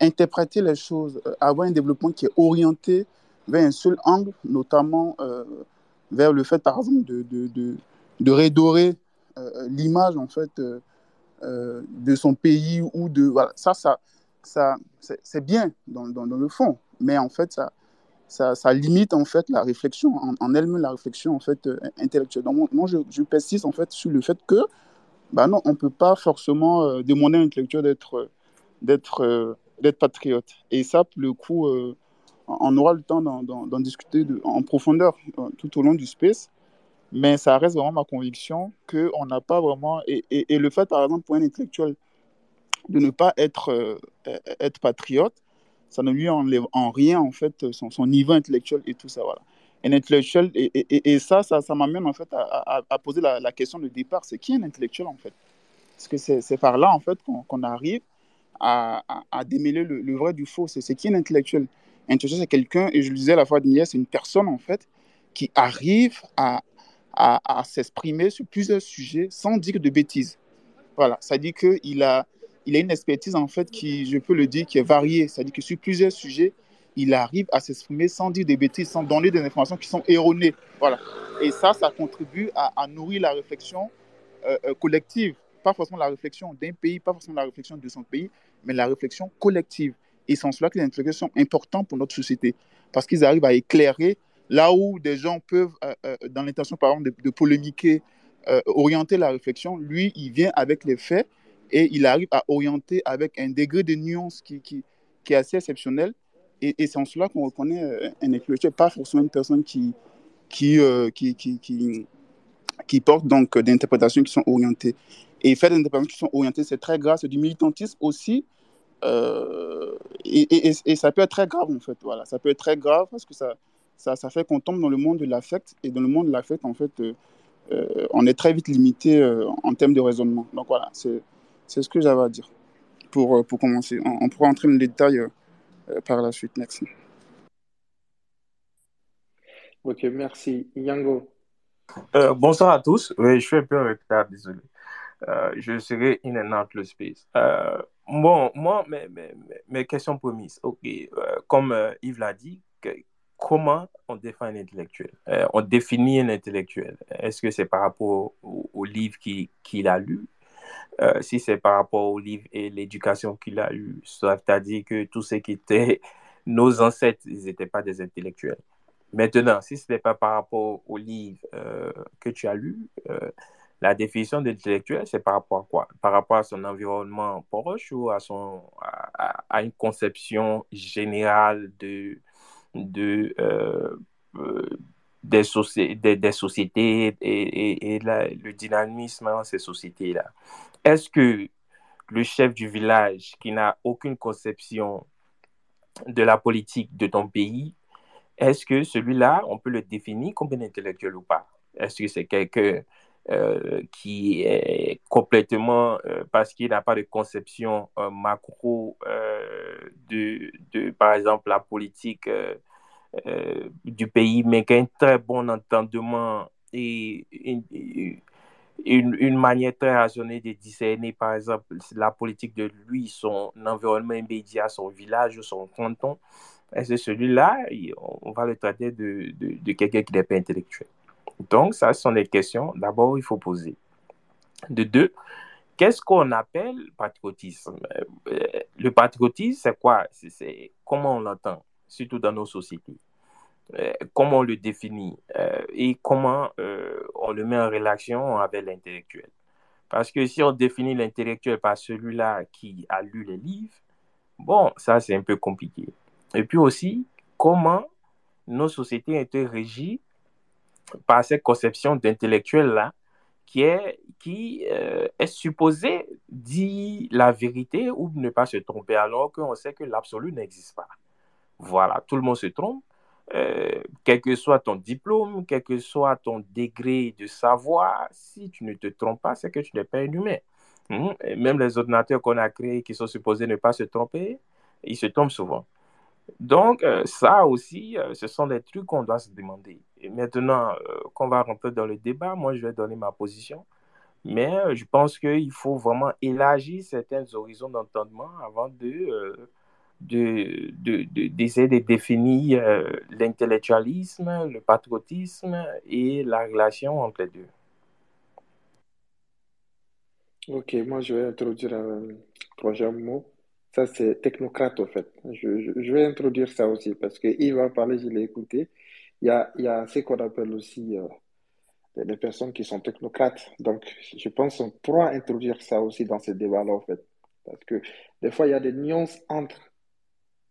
interpréter les choses, euh, avoir un développement qui est orienté vers un seul angle, notamment euh, vers le fait, par exemple, de, de, redorer euh, l'image, en fait, de son pays ou de... Voilà, ça, ça, ça c'est bien dans, le fond, mais en fait, ça, ça, limite, en fait, la réflexion, en, elle-même, la réflexion, en fait, intellectuelle. Donc, moi, je, persiste, en fait, sur le fait que, bah non, on ne peut pas forcément demander à un d'être... d'être d'être patriote. Et ça, pour le coup, euh, on aura le temps d'en discuter en profondeur euh, tout au long du space. Mais ça reste vraiment ma conviction qu'on n'a pas vraiment. Et, et, le fait, par exemple, pour un intellectuel de ne pas être, euh, être patriote, ça ne lui enlève en rien, en fait, son, son niveau intellectuel et tout ça. Voilà. Un intellectuel, et, et, ça, ça, ça m'amène, en fait, à, poser la, question de départ c'est qui un intellectuel, en fait? Parce que c'est par là, en fait, qu'on arrive à, démêler le, vrai du faux. C'est c'est qui un intellectuel? Intellectuel, c'est quelqu'un, et je le disais la fois dernière, c'est une personne, en fait, qui arrive à, s'exprimer sur plusieurs sujets sans dire de bêtises. Voilà, ça dit qu'il a, il a une expertise, en fait, qui, je peux le dire, qui est variée. Ça dit que sur plusieurs sujets, il arrive à s'exprimer sans dire des bêtises, sans donner des informations qui sont erronées. Voilà. Et ça, ça contribue à, à nourrir la réflexion euh, euh, collective. Pas forcément la réflexion d'un pays, pas forcément la réflexion de son pays, mais la réflexion collective. Et c'est en cela que les intellectuels sont importants pour notre société. Parce qu'ils arrivent à éclairer là où des gens peuvent, euh, euh, dans l'intention, par exemple, de, polémiquer, euh, orienter la réflexion. Lui, il vient avec les faits et il arrive à orienter avec un degré de nuance qui, qui, qui est assez exceptionnel. Et, c'est en cela qu'on reconnaît un intellectuel, pas forcément une personne qui, qui, qui, qui, qui, porte donc euh, des interprétations qui sont orientées. Et faire des interprétations qui sont orientées, c'est très grave, c'est du militantisme aussi. euh, et, et, et- et ça peut être très grave en fait. Voilà, ça peut être très grave parce que ça, ça, ça fait qu'on tombe dans le monde de l'affect. Et dans le monde de l'affect, en fait, euh, euh, on est très vite limité euh, en termes de raisonnement. Donc voilà, c'est c'est ce que j'avais à dire pour, pour commencer. On, on pourra entrer dans les détails par la suite. Merci. Ok, merci. Yango. Euh, bonsoir à tous. Oui, je suis un peu en retard, désolé. Euh, je serai in and out le space. Euh, bon, moi, mes, mes, mes- questions promises. Ok, euh, comme Yves l'a dit, comment on défend un intellectuel? On définit un intellectuel. Est-ce que c'est par rapport au, au livre qu'il a lu? si c'est par rapport au livre et l'éducation qu'il a eue, c'est-à-dire que tous ceux qui étaient nos ancêtres, ils n'étaient pas des intellectuels. Maintenant, si ce n'est pas par rapport au livre que tu as lu, la définition d'intellectuel, c'est par rapport à quoi? Par rapport à son environnement proche ou à, son, à, une conception générale de, de, des, des, sociétés et, et, le dynamisme dans ces sociétés-là. Est-ce que le chef du village qui n'a aucune conception de la politique de ton pays, est-ce que celui-là, on peut le définir comme un intellectuel ou pas? Est-ce que c'est quelqu'un euh, qui est complètement, euh, parce qu'il n'a pas de conception euh, macro de, par exemple, la politique du pays, mais qui a un très bon entendement et une, une, manière très raisonnée de discerner, par exemple, la politique de lui, son environnement immédiat, son village, son canton. C'est celui-là, on va le traiter de, de quelqu'un qui n'est pas intellectuel. Donc, ça, ce sont des questions, d'abord, il faut poser. De deux, qu'est-ce qu'on appelle patriotisme? Euh, Le patriotisme, c'est quoi? C'est comment on l'entend surtout dans nos sociétés. Euh, comment on le définit euh, et comment on le met en relation avec l'intellectuel. Parce que si on définit l'intellectuel par celui-là qui a lu les livres, bon, ça c'est un peu compliqué. Et puis aussi, comment nos sociétés ont été régies par cette conception d'intellectuel-là qui est, qui, est supposé dire la vérité ou ne pas se tromper alors qu'on sait que l'absolu n'existe pas. Voilà, tout le monde se trompe. Euh, quel que soit ton diplôme, quel que soit ton degré de savoir, si tu ne te trompes pas, c'est que tu n'es pas un humain. Hmm? même les ordinateurs qu'on a créés qui sont supposés ne pas se tromper, ils se trompent souvent. Donc, euh, ça aussi, euh, ce sont des trucs qu'on doit se demander. Et maintenant qu'on va rentrer dans le débat, moi, je vais donner ma position. Mais je pense qu'il faut vraiment élargir certains horizons d'entendement avant de d'essayer de, de, de, définir euh, l'intellectualisme, le patriotisme et la relation entre les deux. Ok, moi je vais introduire un troisième mot. Ça, c'est technocrate, en fait. Je, je, vais introduire ça aussi parce qu'il va parler, je l'ai écouté. Il y a, y a ce qu'on appelle aussi euh, les personnes qui sont technocrates. Donc, je pense qu'on pourra introduire ça aussi dans ce débat-là, en fait. Parce que des fois, il y a des nuances entre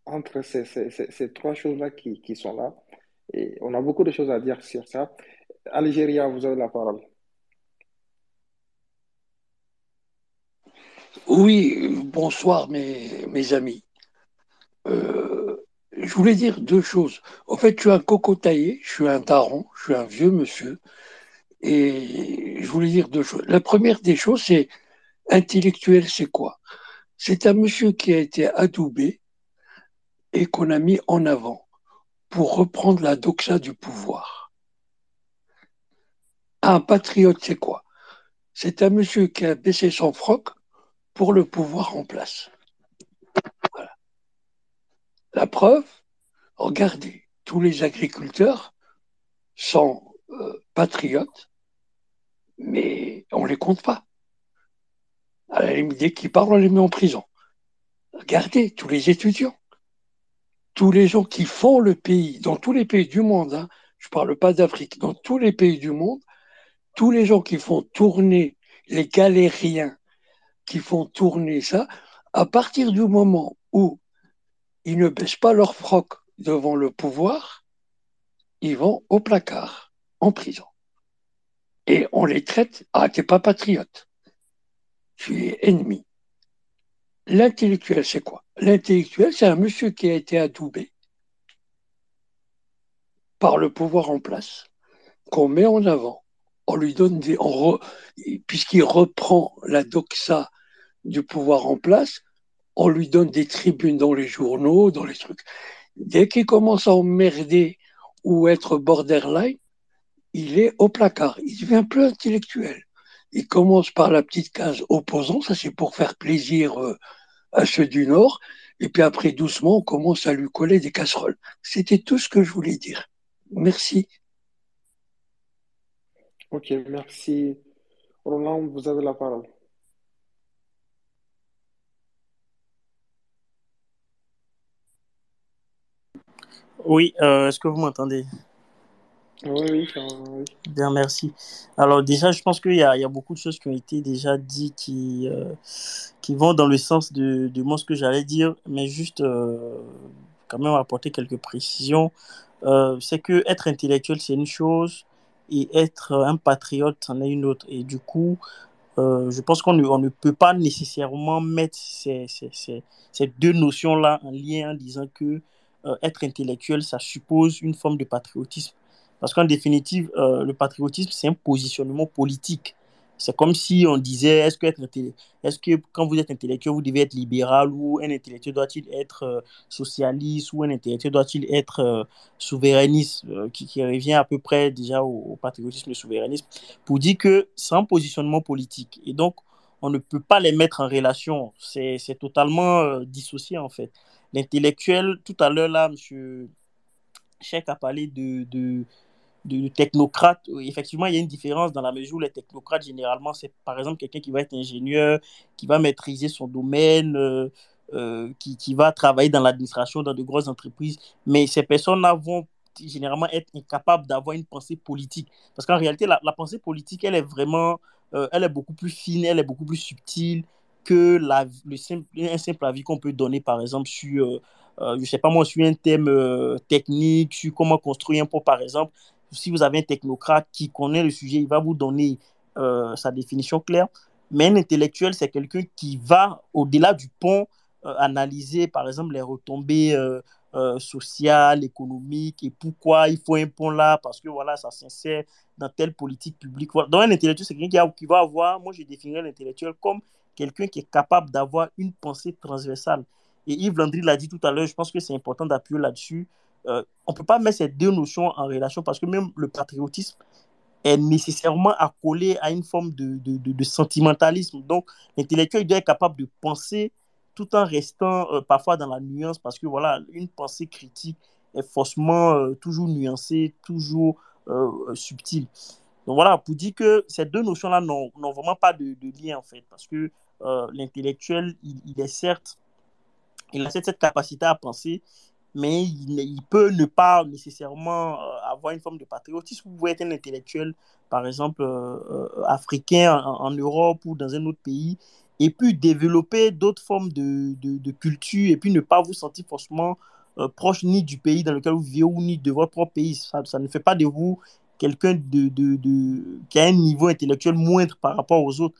entre ces, ces, ces, trois choses-là qui, qui, sont là. Et on a beaucoup de choses à dire sur ça. Algérie, vous avez la parole. Oui, bonsoir mes, mes amis. Euh, je voulais dire deux choses. En fait, je suis un cocotaillé, je suis un daron, je suis un vieux monsieur. Et je voulais dire deux choses. La première des choses, c'est intellectuel, c'est quoi? C'est un monsieur qui a été adoubé et qu'on a mis en avant pour reprendre la doxa du pouvoir. Un patriote, c'est quoi? C'est un monsieur qui a baissé son froc pour le pouvoir en place. La preuve, regardez, tous les agriculteurs sont euh, patriotes, mais on ne les compte pas. À la limite, dès qu'ils parlent, on les met en prison. Regardez, tous les étudiants tous les gens qui font le pays, dans tous les pays du monde, hein, je ne parle pas d'Afrique, dans tous les pays du monde, tous les gens qui font tourner les galériens, qui font tourner ça, à partir du moment où ils ne baissent pas leur froc devant le pouvoir, ils vont au placard, en prison. Et on les traite, ah, t'es pas patriote, tu es ennemi. L'intellectuel, c'est quoi? L'intellectuel, c'est un monsieur qui a été adoubé par le pouvoir en place, qu'on met en avant. On lui donne des. Puisqu'il reprend la doxa du pouvoir en place, on lui donne des tribunes dans les journaux, dans les trucs. Dès qu'il commence à emmerder ou être borderline, il est au placard. Il devient plus intellectuel. Il commence par la petite case opposant, ça c'est pour faire plaisir euh, à ceux du Nord, et puis après, doucement, on commence à lui coller des casseroles. C'était tout ce que je voulais dire. Merci. Ok, merci. Roland, vous avez la parole. Oui, euh, est-ce que vous m'entendez? Oui, oui. Bien, merci. Alors déjà, je pense qu'il y a, il y a beaucoup de choses qui ont été déjà dites qui, euh, qui vont dans le sens de, de moi ce que j'allais dire, mais juste euh, quand même apporter quelques précisions. Euh, c'est que être intellectuel, c'est une chose, et être un patriote, c'en est une autre. Et du coup, euh, je pense qu'on ne, on ne peut pas nécessairement mettre ces, ces, ces, ces deux notions-là en lien en disant que euh, être intellectuel, ça suppose une forme de patriotisme. Parce qu'en définitive, euh, le patriotisme, c'est un positionnement politique. C'est comme si on disait, est-ce que, être est-ce que quand vous êtes intellectuel, vous devez être libéral ou un intellectuel doit-il être euh, socialiste ou un intellectuel doit-il être souverainiste, qui, revient à peu près déjà au, au patriotisme et au souverainisme, pour dire que c'est un positionnement politique. Et donc, on ne peut pas les mettre en relation. C'est, totalement dissocié en fait. L'intellectuel, tout à l'heure là, monsieur Cheikh a parlé de, de, technocrate. Effectivement, il y a une différence dans la mesure où les technocrates, généralement, c'est par exemple quelqu'un qui va être ingénieur, qui va maîtriser son domaine, euh, euh, qui, qui va travailler dans l'administration, dans de grosses entreprises. Mais ces personnes-là vont généralement être incapables d'avoir une pensée politique. Parce qu'en réalité, la, la pensée politique, elle est vraiment, euh, elle est beaucoup plus fine, elle est beaucoup plus subtile que le simple, un simple avis qu'on peut donner, par exemple, sur, euh, euh, je sais pas moi, sur un thème euh, technique, sur comment construire un pont, par exemple. Si vous avez un technocrate qui connaît le sujet, il va vous donner sa définition claire. Mais un intellectuel, c'est quelqu'un qui va au-delà du pont analyser, par exemple, les retombées sociales, économiques et pourquoi il faut un pont là, parce que voilà, ça s'insère dans telle politique publique. Voilà. Donc, un intellectuel, c'est quelqu'un qui, qui va avoir, moi, je définirais l'intellectuel comme quelqu'un qui est capable d'avoir une pensée transversale. Et Yves Landry l'a dit tout à l'heure, je pense que c'est important d'appuyer là-dessus. Euh, on ne peut pas mettre ces deux notions en relation parce que même le patriotisme est nécessairement accolé à une forme de, de, sentimentalisme. Donc, l'intellectuel doit être capable de penser tout en restant euh, parfois dans la nuance parce que voilà, une pensée critique est forcément euh, toujours nuancée, toujours subtile. Donc voilà, pour dire que ces deux notions-là n'ont vraiment pas de lien en fait, parce que euh, l'intellectuel, il, il est certes, il a cette, capacité à penser, mais il, peut ne pas nécessairement euh, avoir une forme de patriotisme. Vous pouvez être un intellectuel, par exemple, euh, africain en, Europe ou dans un autre pays, et puis développer d'autres formes de, de, culture, et puis ne pas vous sentir forcément proche ni du pays dans lequel vous vivez ou ni de votre propre pays. Ça, ne fait pas de vous quelqu'un de, de, qui a un niveau intellectuel moindre par rapport aux autres.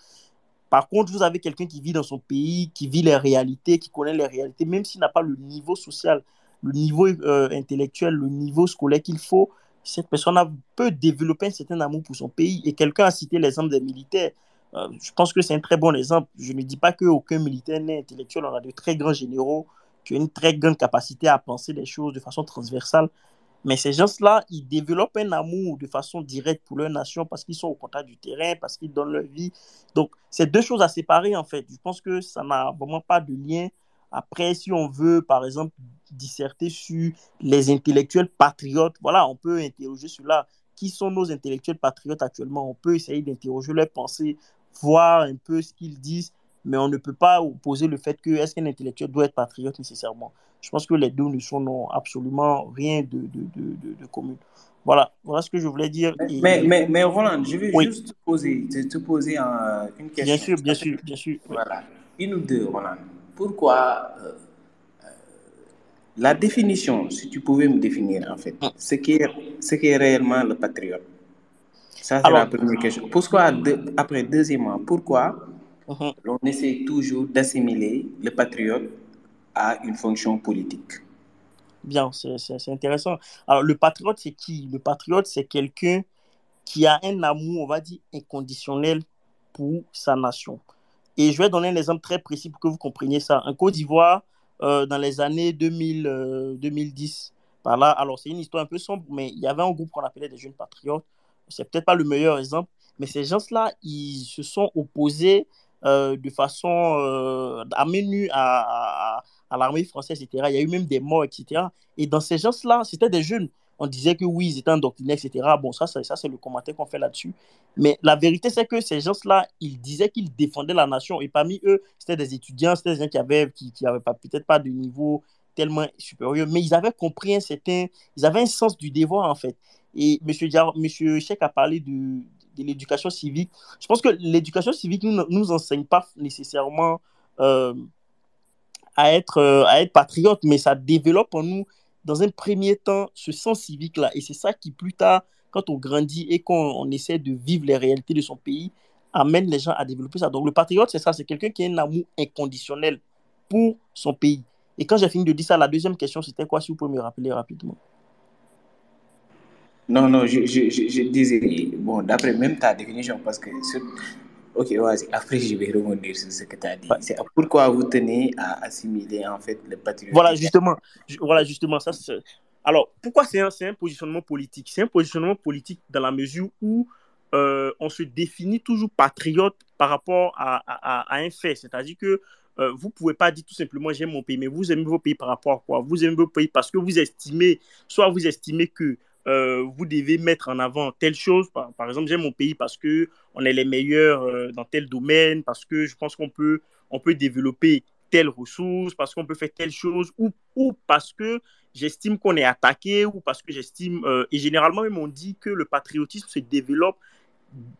Par contre, vous avez quelqu'un qui vit dans son pays, qui vit les réalités, qui connaît les réalités, même s'il n'a pas le niveau social, le niveau euh, intellectuel, le niveau scolaire qu'il faut, cette personne peut développer un certain amour pour son pays. Et quelqu'un a cité l'exemple des militaires. Euh, je pense que c'est un très bon exemple. Je ne dis pas qu'aucun militaire n'est intellectuel. On a de très grands généraux qui ont une très grande capacité à penser les choses de façon transversale. Mais ces gens-là, ils développent un amour de façon directe pour leur nation parce qu'ils sont au contact du terrain, parce qu'ils donnent leur vie. Donc, c'est deux choses à séparer, en fait. Je pense que ça n'a vraiment pas de lien. Après, si on veut, par exemple, disserter sur les intellectuels patriotes, voilà, on peut interroger cela. Qui sont nos intellectuels patriotes actuellement? On peut essayer d'interroger leurs pensées, voir un peu ce qu'ils disent, mais on ne peut pas opposer le fait que est-ce qu'un intellectuel doit être patriote nécessairement. Je pense que les deux notions n'ont absolument rien de, de, de, de, commun. Voilà, voilà ce que je voulais dire. Mais, Et- mais, mais, mais Roland, je vais Oui. juste te poser, te, te poser un- une question. Bien sûr, bien sûr, bien sûr. Voilà. Une ou deux, Roland. Pourquoi euh, la définition, si tu pouvais me définir en fait, ce qui est, ce qui est réellement le patriote? Ça, c'est la première question. Pourquoi, après, deuxièmement, pourquoi mhm. l'on essaie toujours d'assimiler le patriote à une fonction politique? Bien, c'est intéressant. Alors, le patriote, c'est qui? Le patriote, c'est quelqu'un qui a un amour, on va dire, inconditionnel pour sa nation. Et je vais donner un exemple très précis pour que vous compreniez ça. En Côte d'Ivoire, euh, dans les années 2000, euh, 2010, par là, alors c'est une histoire un peu sombre, mais il y avait un groupe qu'on appelait des jeunes patriotes. C'est peut-être pas le meilleur exemple, mais ces gens-là, ils se sont opposés de façon euh, à nue à, l'armée française, etc. Il y a eu même des morts, etc. Et dans ces gens-là, c'était des jeunes. On disait que oui, ils étaient endoctrinés, etc. Bon, ça, ça, c'est le commentaire qu'on fait là-dessus. Mais la vérité, c'est que ces gens-là, ils disaient qu'ils défendaient la nation. Et parmi eux, c'était des étudiants, c'était des gens qui avaient, qui, qui peut-être pas de niveau tellement supérieur, mais ils avaient compris un certain, ils avaient un sens du devoir en fait. Et Monsieur, Monsieur Cheikh a parlé de, l'éducation civique. Je pense que l'éducation civique ne nous, nous enseigne pas nécessairement euh, à, être, euh, à être patriote, mais ça développe en nous, dans un premier temps, ce sens civique-là. Et c'est ça qui, plus tard, quand on grandit et qu'on essaie de vivre les réalités de son pays, amène les gens à développer ça. Donc le patriote, c'est ça, c'est quelqu'un qui a un amour inconditionnel pour son pays. Et quand j'ai fini de dire ça, la deuxième question, c'était quoi, si vous pouvez me rappeler rapidement Non, non, je, je, je disais, bon, d'après même ta définition, parce que... Ok, vas-y, après je vais rebondir sur ce que tu as dit. C'est pourquoi vous tenez à assimiler en fait le patriotisme. Voilà, justement, voilà, justement, ça, alors, pourquoi c'est un, un, positionnement politique? C'est un positionnement politique dans la mesure où euh, on se définit toujours patriote par rapport à, à, à un fait. C'est-à-dire que euh, vous ne pouvez pas dire tout simplement j'aime mon pays, mais vous aimez vos pays par rapport à quoi? Vous aimez vos pays parce que vous estimez, soit vous estimez que euh, vous devez mettre en avant telle chose. Par, exemple, j'aime mon pays parce que on est les meilleurs euh, dans tel domaine, parce que je pense qu'on peut, on peut développer telle ressource, parce qu'on peut faire telle chose, ou, ou parce que j'estime qu'on est attaqué, ou parce que j'estime, euh, et généralement même on dit que le patriotisme se développe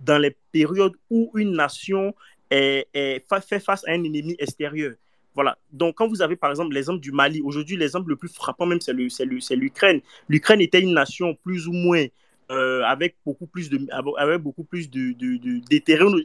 dans les périodes où une nation est, fait face à un ennemi extérieur. Voilà. Donc, quand vous avez par exemple l'exemple du Mali, aujourd'hui, l'exemple le plus frappant même, c'est l'Ukraine. L'Ukraine était une nation plus ou moins euh, avec beaucoup plus de avec beaucoup plus de,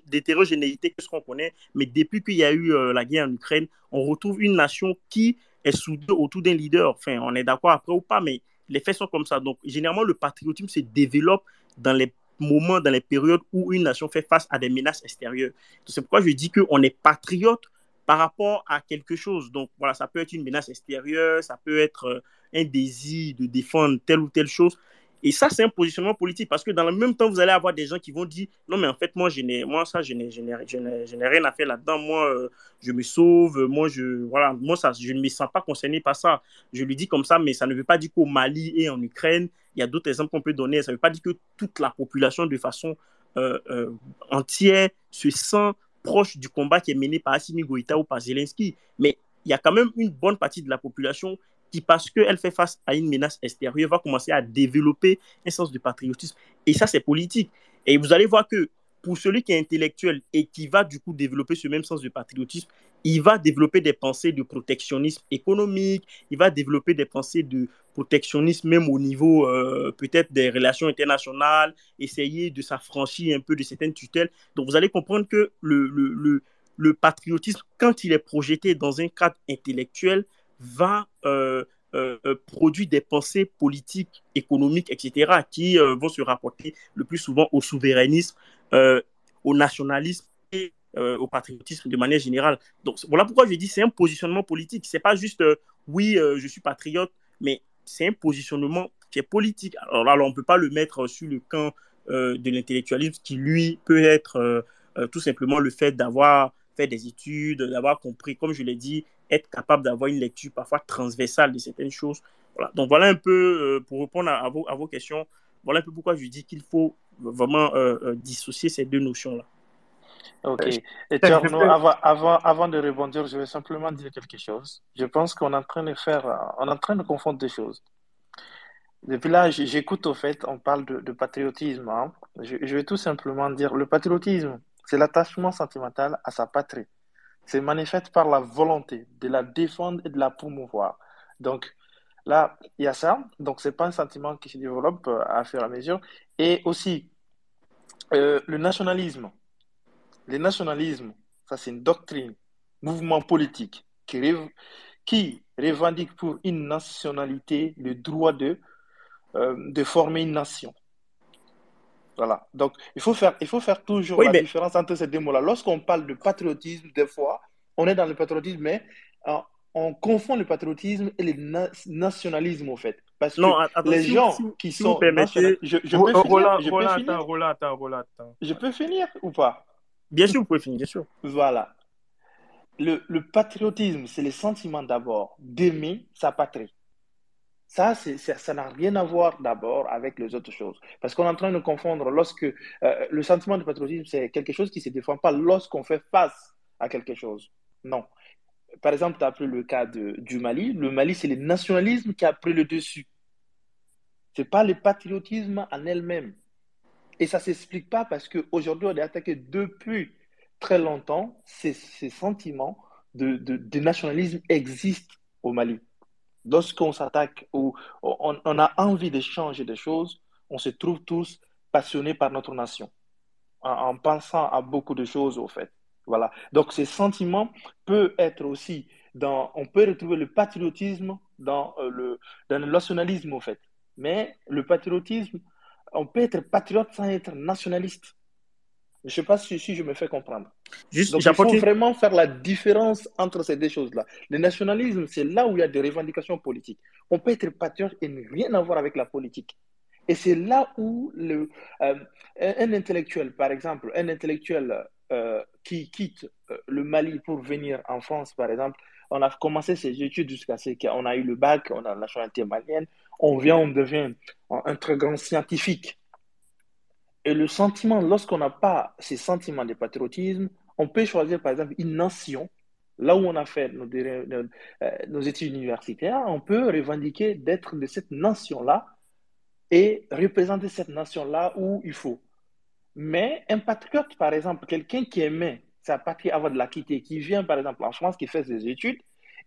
d'hétérogénéité que ce qu'on connaît. Mais depuis qu'il y a eu euh, la guerre en Ukraine, on retrouve une nation qui est soudée autour d'un leader. Enfin, on est d'accord après ou pas, mais les faits sont comme ça. Donc, généralement, le patriotisme se développe dans les moments, dans les périodes où une nation fait face à des menaces extérieures. C'est pourquoi je dis qu'on est patriote par rapport à quelque chose. Donc voilà, ça peut être une menace extérieure, ça peut être euh, un désir de défendre telle ou telle chose. Et ça, c'est un positionnement politique parce que dans le même temps, vous allez avoir des gens qui vont dire non, mais en fait, moi, je n'ai, moi ça, je n'ai, je n'ai, je n'ai, rien à faire là-dedans. Moi, euh, je me sauve. Moi, je, voilà, moi, ça, je ne me sens pas concerné par ça. Je lui dis comme ça, mais ça ne veut pas dire qu'au Mali et en Ukraine, il y a d'autres exemples qu'on peut donner. Ça ne veut pas dire que toute la population, de façon euh, entière, se sent proche du combat qui est mené par Assimi Goïta ou par Zelensky. Mais il y a quand même une bonne partie de la population qui, parce qu'elle fait face à une menace extérieure, va commencer à développer un sens de patriotisme. Et ça, c'est politique. Et vous allez voir que pour celui qui est intellectuel et qui va du coup développer ce même sens de patriotisme, il va développer des pensées de protectionnisme économique, il va développer des pensées de protectionnisme même au niveau euh, peut-être des relations internationales, essayer de s'affranchir un peu de certaines tutelles. Donc vous allez comprendre que le, patriotisme, quand il est projeté dans un cadre intellectuel, va euh, euh, produire des pensées politiques, économiques, etc., qui vont se rapporter le plus souvent au souverainisme, au nationalisme euh, au patriotisme de manière générale. Donc voilà pourquoi je dis c'est un positionnement politique. C'est pas juste oui, je suis patriote, mais c'est un positionnement qui est politique. Alors là, on ne peut pas le mettre sur le camp de l'intellectualisme qui, lui, peut être tout simplement le fait d'avoir fait des études, d'avoir compris, comme je l'ai dit, être capable d'avoir une lecture parfois transversale de certaines choses. Voilà. Donc voilà un peu, euh, pour répondre à, à, vos, à, vos, questions, voilà un peu pourquoi je dis qu'il faut vraiment euh, euh, dissocier ces deux notions-là. Ok. Et Tierno, avant, avant, avant de rebondir, je vais simplement dire quelque chose. Je pense qu'on est en train de faire, on est en train de confondre deux choses. Depuis là, j'écoute au fait, on parle de, de patriotisme. Hein. Je, je vais tout simplement dire, le patriotisme, c'est l'attachement sentimental à sa patrie se manifeste par la volonté de la défendre et de la promouvoir. Donc là, il y a ça. Donc c'est pas un sentiment qui se développe euh, à fur et à mesure. Et aussi, euh, le nationalisme. Le nationalisme, ça c'est une doctrine, mouvement politique qui, qui revendique pour une nationalité le droit de, euh, de former une nation. Voilà. Donc, il faut faire, il faut faire toujours oui, la mais... différence entre ces deux mots-là. Lorsqu'on parle de patriotisme, des fois, on est dans le patriotisme, mais euh, on confond le patriotisme et le na nationalisme, au fait. Parce non, que attends, les si, gens si, qui si sont. Permettez... Je, je, peux Roland, finir, je Roland, peux finir? Attends, Roland, attends, Roland, attends. Je peux finir ou pas? Bien sûr, vous pouvez finir, bien sûr. Voilà. Le, patriotisme, c'est le sentiment d'abord d'aimer sa patrie. Ça, ça n'a rien à voir d'abord avec les autres choses. Parce qu'on est en train de confondre lorsque euh, le sentiment de patriotisme, c'est quelque chose qui ne se défend pas lorsqu'on fait face à quelque chose. Non. par exemple, tu as pris le cas du Mali. Le Mali, c'est le nationalisme qui a pris le dessus. Ce n'est pas le patriotisme en elle-même. Et ça ne s'explique pas parce qu'aujourd'hui, on est attaqué depuis très longtemps. Ces, sentiments de, nationalisme existent au Mali. Lorsqu'on s'attaque ou on, a envie de changer des choses, on se trouve tous passionnés par notre nation, en, en pensant à beaucoup de choses, au fait. Voilà. Donc, ces sentiments peuvent être aussi dans, on peut retrouver le patriotisme dans, euh, le, dans le nationalisme, au fait. Mais le patriotisme, on peut être patriote sans être nationaliste. Je ne sais pas si, si, je me fais comprendre. Juste, Donc, il faut vraiment faire la différence entre ces deux choses-là. Le nationalisme, c'est là où il y a des revendications politiques. On peut être patriote et ne rien avoir avec la politique. Et c'est là où le, euh, un intellectuel, par exemple, un intellectuel euh, qui quitte euh, le Mali pour venir en France, par exemple, on a commencé ses études jusqu'à ce qu'on a eu le bac, on a la nationalité malienne, on vient, on devient un très grand scientifique. Et le sentiment, lorsqu'on n'a pas ces sentiments de patriotisme, on peut choisir par exemple une nation. Là où on a fait nos, nos, nos études universitaires, on peut revendiquer d'être de cette nation-là et représenter cette nation-là où il faut. Mais un patriote, par exemple, quelqu'un qui aimait sa patrie avant de la quitter, qui vient par exemple en France, qui fait ses études,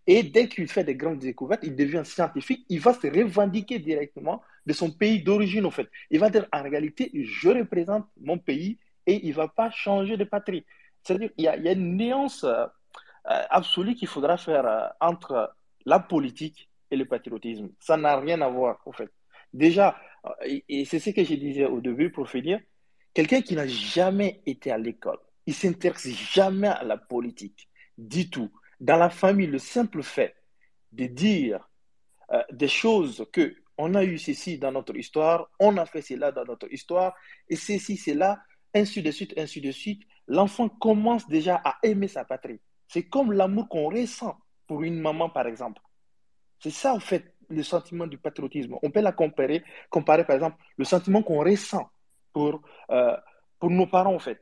et dès qu'il fait des grandes découvertes, il devient scientifique, il va se revendiquer directement de son pays d'origine, en fait. Il va dire, en réalité, je représente mon pays et il ne va pas changer de patrie. C'est-à-dire qu'il y, a une nuance euh, absolue qu'il faudra faire euh, entre la politique et le patriotisme. Ça n'a rien à voir, en fait. Déjà, et, et c'est ce que je disais au début pour finir, quelqu'un qui n'a jamais été à l'école, il s'intéresse jamais à la politique, du tout. Dans la famille, le simple fait de dire euh, des choses que on a eu ceci dans notre histoire, on a fait cela dans notre histoire, et ceci, cela, ainsi de suite, ainsi de suite, l'enfant commence déjà à aimer sa patrie. C'est comme l'amour qu'on ressent pour une maman, par exemple. C'est ça, en fait, le sentiment du patriotisme. On peut la comparer, comparer par exemple, le sentiment qu'on ressent pour, euh, pour nos parents, en fait.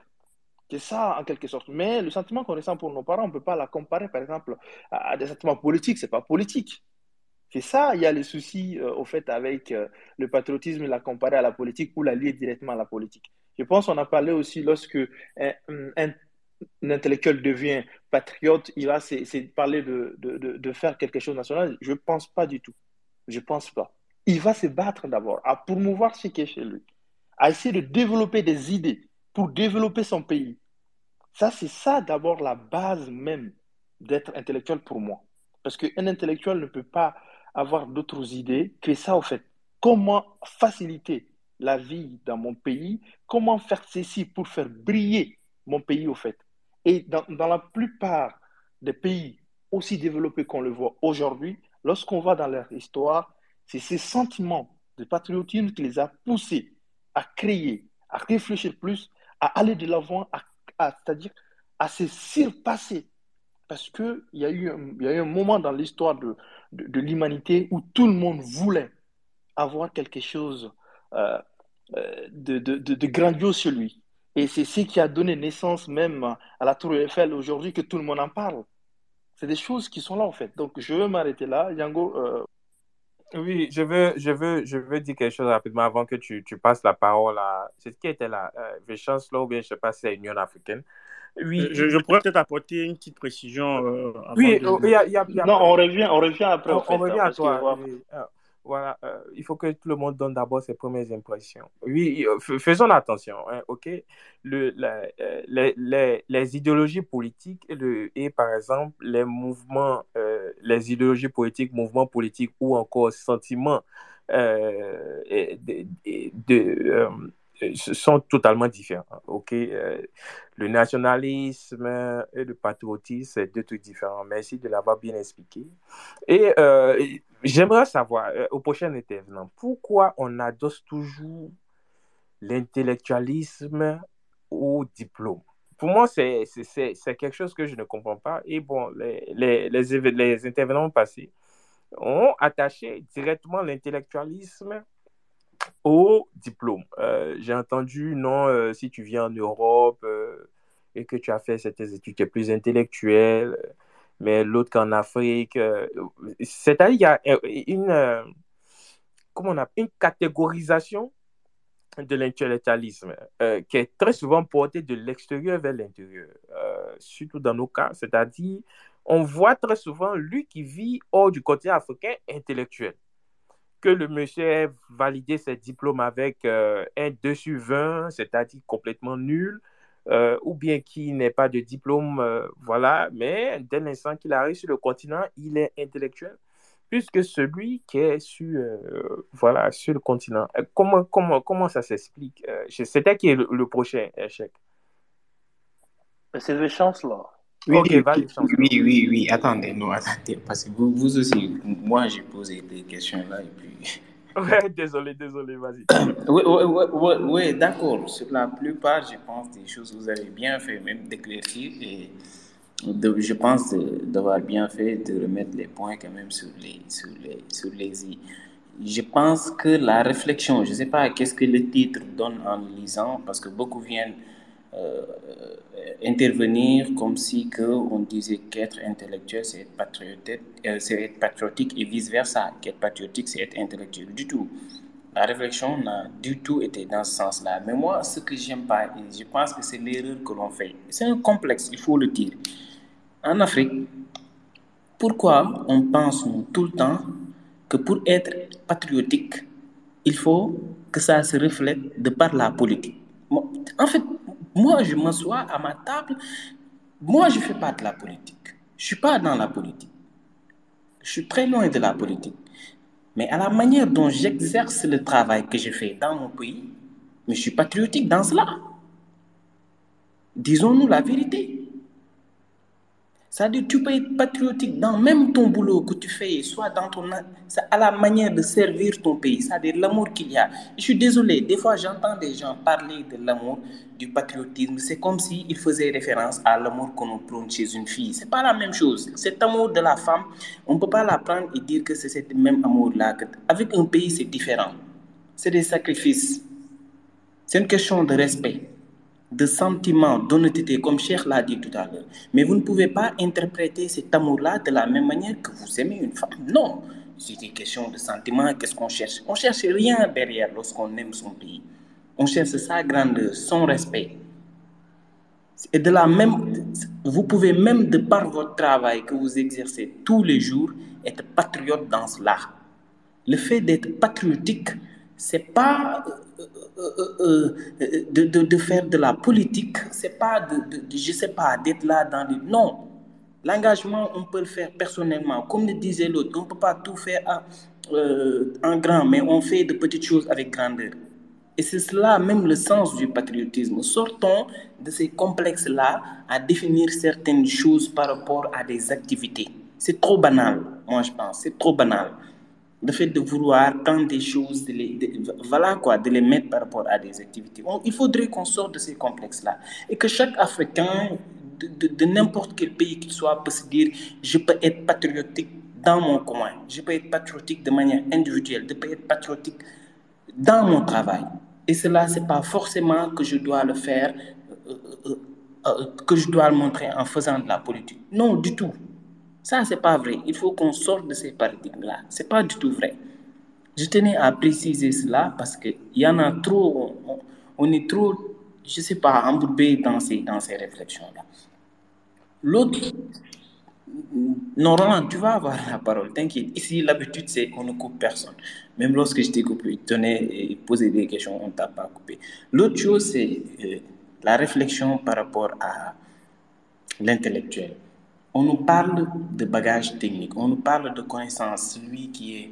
C'est ça, en quelque sorte. Mais le sentiment qu'on ressent pour nos parents, on ne peut pas la comparer, par exemple, à, des sentiments politiques. Ce n'est pas politique. C'est ça, il y a les soucis, euh, au fait, avec euh, le patriotisme, la comparer à la politique ou la lier directement à la politique. Je pense qu'on a parlé aussi lorsque un, intellectuel devient patriote, il va parler de, de, faire quelque chose national. Je ne pense pas du tout. Je ne pense pas. Il va se battre d'abord à promouvoir ce qui est chez lui, à essayer de développer des idées pour développer son pays. Ça, c'est ça d'abord la base même d'être intellectuel pour moi. Parce qu'un intellectuel ne peut pas avoir d'autres idées que ça, en fait. Comment faciliter la vie dans mon pays? Comment faire ceci pour faire briller mon pays, au fait? Et dans, dans la plupart des pays aussi développés qu'on le voit aujourd'hui, lorsqu'on va dans leur histoire, c'est ces sentiments de patriotisme qui les a poussés à créer, à réfléchir plus, à aller de l'avant, c'est-à-dire à se surpasser. Parce qu'il y, a eu un, y a eu un moment dans l'histoire de, de, l'humanité où tout le monde voulait avoir quelque chose euh, de, de, de, grandiose chez lui. Et c'est ce qui a donné naissance même à la Tour Eiffel aujourd'hui que tout le monde en parle. C'est des choses qui sont là en fait. Donc je veux m'arrêter là. Yango, euh, oui, je veux, je, veux, je veux dire quelque chose rapidement avant que tu, tu passes la parole à. C'est ce qui était là, euh, Véchance, ou bien je ne sais pas si c'est l'Union africaine. Oui. Je, je pourrais peut-être apporter une petite précision. Euh, oui, de... il y a, y a, y a... non, on revient, on revient après. On, fait, revient hein, à toi. Voilà, euh, il faut que tout le monde donne d'abord ses premières impressions. Oui, faisons attention, hein, ok? Le, la, les, les, les, idéologies politiques le, et par exemple les mouvements, euh, les idéologies politiques, mouvements politiques ou encore sentiments euh, de sont totalement différents. Ok, euh, le nationalisme et le patriotisme, c'est deux trucs différents. Merci de l'avoir bien expliqué. Et euh, j'aimerais savoir, euh, au prochain intervenant, pourquoi on adosse toujours l'intellectualisme au diplôme? Pour moi, c'est quelque chose que je ne comprends pas. Et bon, les, les, les intervenants passés ont attaché directement l'intellectualisme au diplôme. Euh, J'ai entendu, non, euh, si tu viens en Europe euh, et que tu as fait certaines études, tu es plus intellectuel. mais l'autre qu'en Afrique. C'est-à-dire qu'il y a une, comment on une catégorisation de l'intellectualisme qui est très souvent portée de l'extérieur vers l'intérieur, surtout dans nos cas. C'est-à-dire, on voit très souvent lui qui vit hors du côté africain intellectuel. Que le monsieur ait validé ses diplômes avec un 2 sur 20, c'est-à-dire complètement nul, euh, ou bien qui n'est pas de diplôme, euh, voilà, mais dès l'instant qu'il arrive sur le continent, il est intellectuel, plus que celui qui est sur, euh, voilà, sur le continent. comment, comment, comment ça s'explique C'était qui est le, prochain échec C'est le là. Oui, oui, oui, oui, attendez, non, attendez, parce que vous, vous aussi, moi j'ai posé des questions là et puis Ouais, désolé, désolé, vas-y. oui, oui, oui, oui, d'accord. Sur la plupart, je pense des choses que vous avez bien fait, même d'éclaircir. Et de, je pense d'avoir bien fait de remettre les points quand même sur les, sur les, sur les i. Je pense que la réflexion, je ne sais pas qu'est-ce que le titre donne en lisant, parce que beaucoup viennent intervenir comme si que on disait qu'être intellectuel c'est être patriotique, euh, c'est être patriotique et vice versa. Qu'être patriotique c'est être intellectuel. Du tout. La réflexion n'a du tout été dans ce sens-là. Mais moi, ce que j'aime pas, et je pense que c'est l'erreur que l'on fait. C'est un complexe, il faut le dire. En Afrique, pourquoi on pense tout le temps que pour être patriotique, il faut que ça se reflète de par la politique? En fait, moi, je m'assois à ma table. Moi, je ne fais pas de la politique. Je ne suis pas dans la politique. Je suis très loin de la politique. Mais à la manière dont j'exerce le travail que je fais dans mon pays, je suis patriotique dans cela. Disons-nous la vérité. C'est-à-dire tu peux être patriotique dans même ton boulot que tu fais, soit dans ton... à la manière de servir ton pays, c'est-à-dire l'amour qu'il y a. Je suis désolé, des fois j'entends des gens parler de l'amour, du patriotisme, c'est comme s'ils faisaient référence à l'amour qu'on prône chez une fille. C'est pas la même chose. Cet amour de la femme, on ne peut pas la prendre et dire que c'est ce même amour-là. Avec un pays, c'est différent. C'est des sacrifices. C'est une question de respect de sentiments, d'honnêteté, comme Cher l'a dit tout à l'heure. Mais vous ne pouvez pas interpréter cet amour-là de la même manière que vous aimez une femme. Non, c'est une question de sentiments. Qu'est-ce qu'on cherche? On cherche rien derrière lorsqu'on aime son pays. On cherche sa grandeur, son respect. Et de la même, vous pouvez même de par votre travail que vous exercez tous les jours être patriote dans cela. Le fait d'être patriotique, c'est pas de, de, de, faire de la politique, c'est pas de, de, je sais pas, d'être là dans les... Non, l'engagement, on peut le faire personnellement. Comme le disait l'autre, on ne peut pas tout faire euh, en grand, mais on fait de petites choses avec grandeur. Et c'est cela même le sens du patriotisme. Sortons de ces complexes-là à définir certaines choses par rapport à des activités. C'est trop banal, moi je pense, c'est trop banal le fait de vouloir tant des choses, de les, voilà quoi, de les mettre par rapport à des activités. il faudrait qu'on sorte de ces complexes-là et que chaque Africain de, n'importe quel pays qu'il soit peut se dire je peux être patriotique dans mon coin, je peux être patriotique de manière individuelle, je peux être patriotique dans mon travail. Et cela, c'est pas forcément que je dois le faire, euh, euh, euh, que je dois le montrer en faisant de la politique. Non, du tout. Ça, c'est pas vrai. Il faut qu'on sorte de ces paradigmes-là. C'est pas du tout vrai. Je tenais à préciser cela parce qu'il y en a trop. On, est trop, je sais pas, embourbé dans ces, dans ces réflexions-là. L'autre, Normalement, tu vas avoir la parole, t'inquiète. Ici, l'habitude, c'est qu'on ne coupe personne. Même lorsque je t'ai coupé, tenais posé des questions, on ne t'a pas coupé. L'autre chose, c'est euh, la réflexion par rapport à l'intellectuel. On nous parle de bagage technique, on nous parle de connaissance, celui qui, est,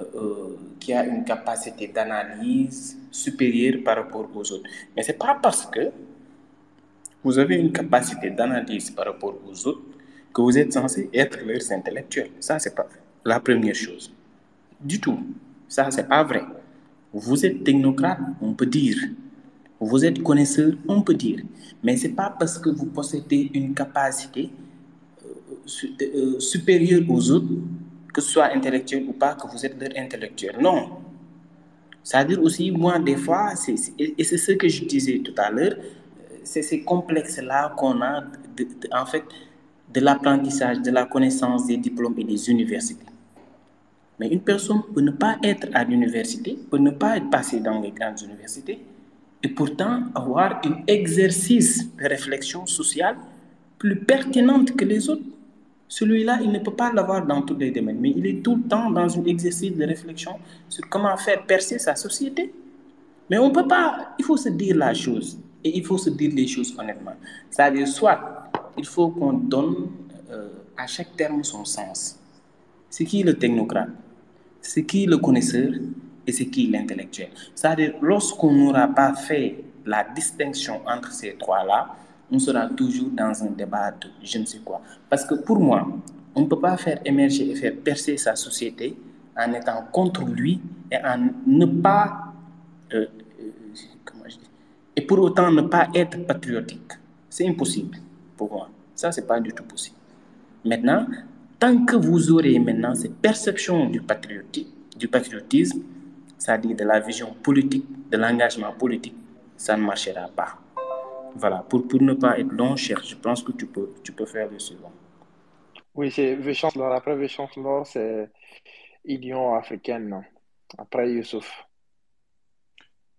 euh, euh, qui a une capacité d'analyse supérieure par rapport aux autres. Mais ce n'est pas parce que vous avez une capacité d'analyse par rapport aux autres que vous êtes censé être leurs intellectuels. Ça, c'est pas la première chose. Du tout. Ça, c'est pas vrai. Vous êtes technocrate, on peut dire. Vous êtes connaisseur, on peut dire. Mais ce n'est pas parce que vous possédez une capacité euh, supérieur aux autres, que ce soit intellectuel ou pas, que vous êtes leur intellectuel. Non. C'est-à-dire aussi, moi, des fois, et c'est ce que je disais tout à l'heure, c'est ces complexes-là qu'on a, en fait, de l'apprentissage, de la connaissance des diplômes et des universités. Mais une personne peut ne pas être à l'université, peut ne pas être passée dans les grandes universités, et pourtant avoir un exercice de réflexion sociale plus pertinente que les autres. Celui-là, il ne peut pas l'avoir dans tous les domaines, mais il est tout le temps dans un exercice de réflexion sur comment faire percer sa société. Mais on ne peut pas, il faut se dire la chose, et il faut se dire les choses honnêtement. C'est-à-dire, soit il faut qu'on donne euh, à chaque terme son sens. C'est qui le technocrate? C'est qui le connaisseur? Et c'est qui l'intellectuel? C'est-à-dire, lorsqu'on n'aura pas fait la distinction entre ces trois-là, on sera toujours dans un débat de je ne sais quoi. Parce que pour moi, on ne peut pas faire émerger et faire percer sa société en étant contre lui et en ne pas, euh, euh, comment je dis, et pour autant ne pas être patriotique. C'est impossible pour moi. Ça, c'est pas du tout possible. Maintenant, tant que vous aurez maintenant cette perception du, du patriotisme, c'est-à-dire de la vision politique, de l'engagement politique, ça ne marchera pas. Voilà, pour, pour ne pas être long, cher, je pense que tu peux, tu peux faire le suivant. Oui, c'est Véchancellor. Après Véchancellor, c'est Union africaine. Après Youssouf.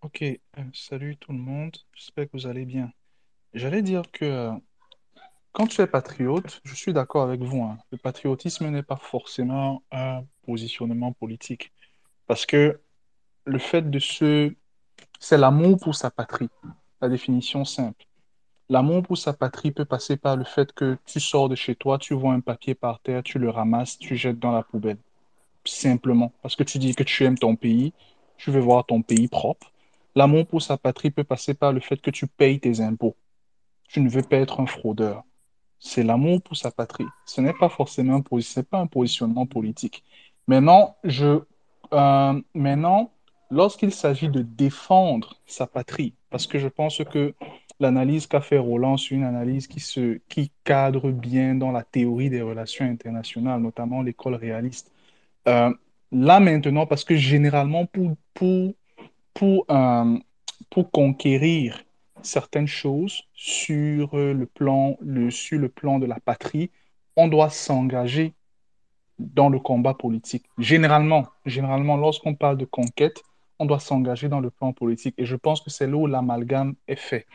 Ok, euh, salut tout le monde. J'espère que vous allez bien. J'allais dire que euh, quand tu es patriote, je suis d'accord avec vous. Hein. le patriotisme n'est pas forcément un positionnement politique. Parce que le fait de se... C'est l'amour pour sa patrie. La définition simple. L'amour pour sa patrie peut passer par le fait que tu sors de chez toi, tu vois un papier par terre, tu le ramasses, tu jettes dans la poubelle. Simplement. Parce que tu dis que tu aimes ton pays, tu veux voir ton pays propre. L'amour pour sa patrie peut passer par le fait que tu payes tes impôts. Tu ne veux pas être un fraudeur. C'est l'amour pour sa patrie. Ce n'est pas forcément un, pas un positionnement politique. Maintenant, je, euh, maintenant, lorsqu'il s'agit de défendre sa patrie, parce que je pense que l'analyse qu'a fait Roland, c'est une analyse qui, se, qui cadre bien dans la théorie des relations internationales, notamment l'école réaliste. Euh, là maintenant, parce que généralement, pour, pour, pour, euh, pour conquérir certaines choses sur le plan, le, sur le plan de la patrie, on doit s'engager dans le combat politique. Généralement, généralement lorsqu'on parle de conquête, on doit s'engager dans le plan politique. Et je pense que c'est là où l'amalgame est fait.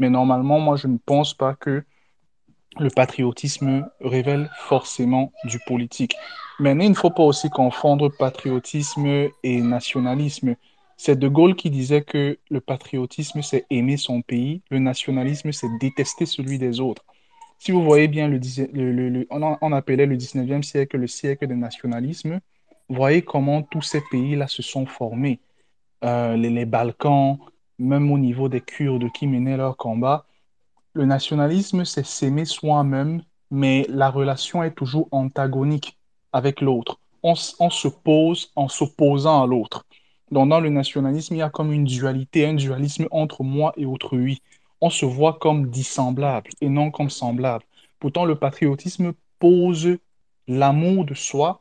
Mais normalement, moi, je ne pense pas que le patriotisme révèle forcément du politique. Mais il ne faut pas aussi confondre patriotisme et nationalisme. C'est De Gaulle qui disait que le patriotisme, c'est aimer son pays, le nationalisme, c'est détester celui des autres. Si vous voyez bien, le, on, appelait le 19e siècle le siècle des nationalismes. Voyez comment tous ces pays-là se sont formés. Euh, les, Balkans, même au niveau des Kurdes qui menaient leur combat. Le nationalisme, c'est s'aimer soi-même, mais la relation est toujours antagonique avec l'autre. On, se pose en s'opposant à l'autre. Donc, dans le nationalisme, il y a comme une dualité, un dualisme entre moi et autrui. On se voit comme dissemblable et non comme semblable. Pourtant, le patriotisme pose l'amour de soi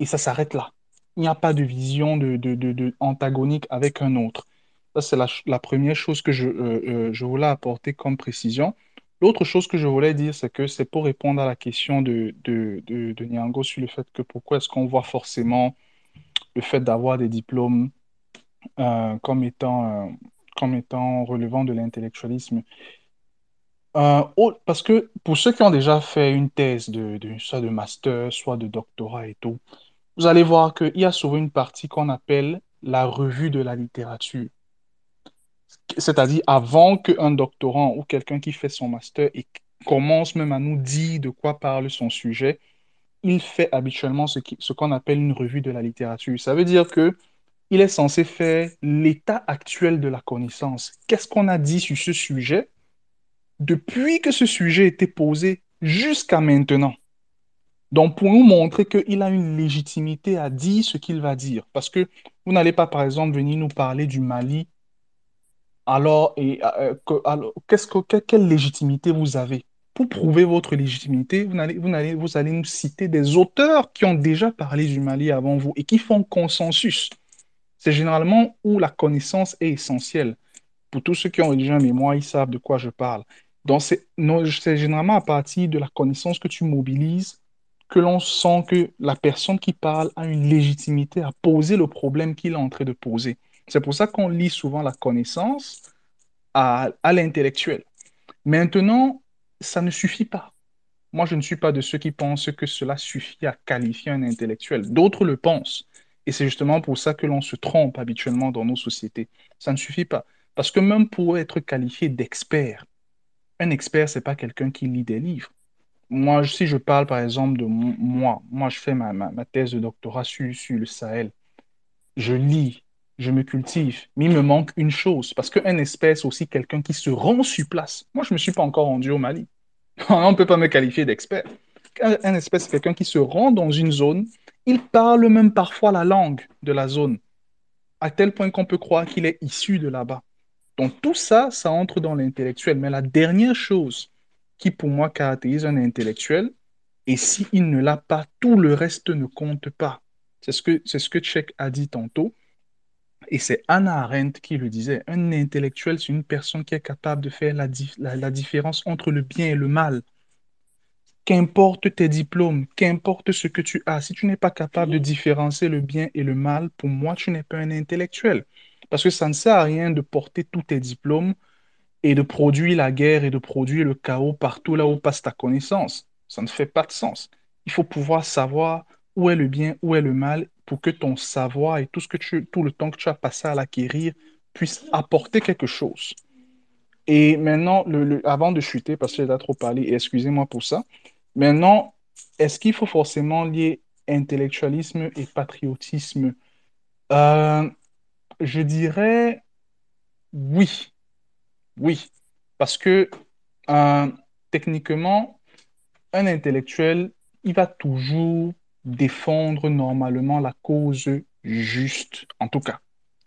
et ça s'arrête là il n'y a pas de vision de, antagonique avec un autre. C'est la, première chose que je, euh, euh, je voulais apporter comme précision. L'autre chose que je voulais dire, c'est que c'est pour répondre à la question de, de, de, Niango sur le fait que pourquoi est-ce qu'on voit forcément le fait d'avoir des diplômes euh, comme, étant, comme étant relevant de l'intellectualisme. parce que pour ceux qui ont déjà fait une thèse de, soit de master, soit de doctorat et tout, vous allez voir qu'il y a souvent une partie qu'on appelle la revue de la littérature. C'est-à-dire avant qu'un doctorant ou quelqu'un qui fait son master et commence même à nous dire de quoi parle son sujet, il fait habituellement ce qu'on appelle une revue de la littérature. Ça veut dire que il est censé faire l'état actuel de la connaissance. Qu'est-ce qu'on a dit sur ce sujet depuis que ce sujet été posé jusqu'à maintenant? Donc, pour nous montrer qu'il a une légitimité à dire ce qu'il va dire. Parce que vous n'allez pas, par exemple, venir nous parler du Mali. Alors, et, euh, que, quelle légitimité vous avez? Pour prouver votre légitimité, vous allez, vous, allez, vous allez nous citer des auteurs qui ont déjà parlé du Mali avant vous et qui font consensus. C'est généralement où la connaissance est essentielle. Pour tous ceux qui ont déjà un mémoire, ils savent de quoi je parle. Donc, c'est généralement à partir de la connaissance que tu mobilises que l'on sent que la personne qui parle a une légitimité à poser le problème qu'il est en train de poser. C'est pour ça qu'on lit souvent la connaissance à, l'intellectuel. Maintenant, ça ne suffit pas. Moi, je ne suis pas de ceux qui pensent que cela suffit à qualifier un intellectuel. D'autres le pensent. Et c'est justement pour ça que l'on se trompe habituellement dans nos sociétés. Ça ne suffit pas. Parce que même pour être qualifié d'expert, un expert, ce n'est pas quelqu'un qui lit des livres. Moi, si je parle par exemple de moi, moi je fais ma, ma, thèse de doctorat sur, sur, le Sahel. Je lis, je me cultive, mais il me manque une chose, parce qu'un c'est aussi quelqu'un qui se rend sur place. Moi, je ne me suis pas encore rendu au Mali. On ne peut pas me qualifier d'expert. Un, c'est quelqu'un qui se rend dans une zone, il parle même parfois la langue de la zone, à tel point qu'on peut croire qu'il est issu de là-bas. Donc tout ça, ça entre dans l'intellectuel. Mais la dernière chose qui pour moi caractérise un intellectuel, et s'il ne l'a pas, tout le reste ne compte pas. C'est ce que, c'est ce que Tchèque a dit tantôt. Et c'est Anna Arendt qui le disait. Un intellectuel, c'est une personne qui est capable de faire la, la, différence entre le bien et le mal. Qu'importe tes diplômes, qu'importe ce que tu as, si tu n'es pas capable de différencier le bien et le mal, pour moi, tu n'es pas un intellectuel. Parce que ça ne sert à rien de porter tous tes diplômes et de produire la guerre et de produire le chaos partout là où passe ta connaissance. Ça ne fait pas de sens. Il faut pouvoir savoir où est le bien, où est le mal, pour que ton savoir et tout, ce que tu, le temps que tu as passé à l'acquérir puisse apporter quelque chose. Et maintenant, avant de chuter, parce que j'ai trop parlé, excusez-moi pour ça, maintenant, est-ce qu'il faut forcément lier intellectualisme et patriotisme? Euh, Je dirais oui. Oui, parce que euh, techniquement, un intellectuel, il va toujours défendre normalement la cause juste, en tout cas.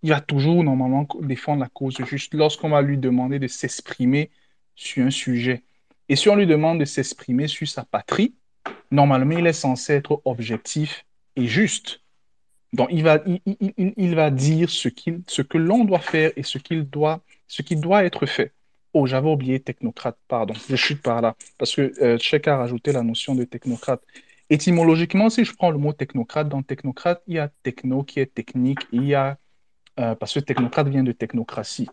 Il va toujours normalement défendre la cause juste lorsqu'on va lui demander de s'exprimer sur un sujet. Et si on lui demande de s'exprimer sur sa patrie, normalement, il est censé être objectif et juste. Donc, il va, il, va dire ce, qu'il, ce que l'on doit faire et ce qu'il doit ce qui doit être fait. Oh, j'avais oublié technocrate, pardon, je chute par là, parce que euh, a rajouté la notion de technocrate. Étymologiquement, si je prends le mot technocrate, dans technocrate, il y a techno qui est technique, il y a, euh, parce que technocrate vient de technocratie.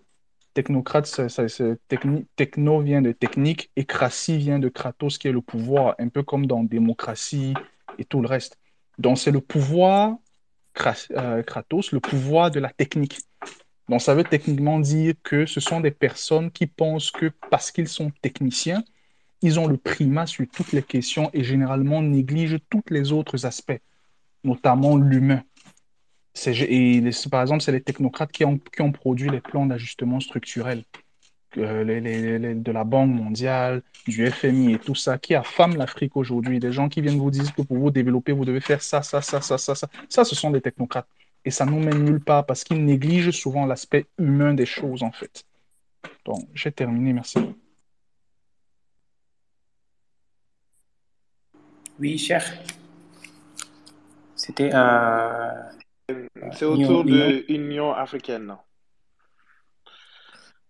Technocrate, techno vient de technique et cratie vient de kratos, qui est le pouvoir, un peu comme dans démocratie et tout le reste. Donc, c'est le pouvoir, euh, kratos, le pouvoir de la technique. Donc, ça veut techniquement dire que ce sont des personnes qui pensent que parce qu'ils sont techniciens, ils ont le primat sur toutes les questions et généralement négligent tous les autres aspects, notamment l'humain. Et par exemple, c'est les technocrates qui ont, produit les plans d'ajustement structurel euh, de la Banque mondiale, du FMI et tout ça, qui affament l'Afrique aujourd'hui. Des gens qui viennent vous dire que pour vous développer, vous devez faire ça, ça, ça, ça, ça, ça. Ça, ce sont des technocrates et ça nous mène nulle part parce qu'ils négligent souvent l'aspect humain des choses, en fait. Donc, j'ai terminé, merci. Oui, cher. C'était à. C'est autour de l'Union africaine.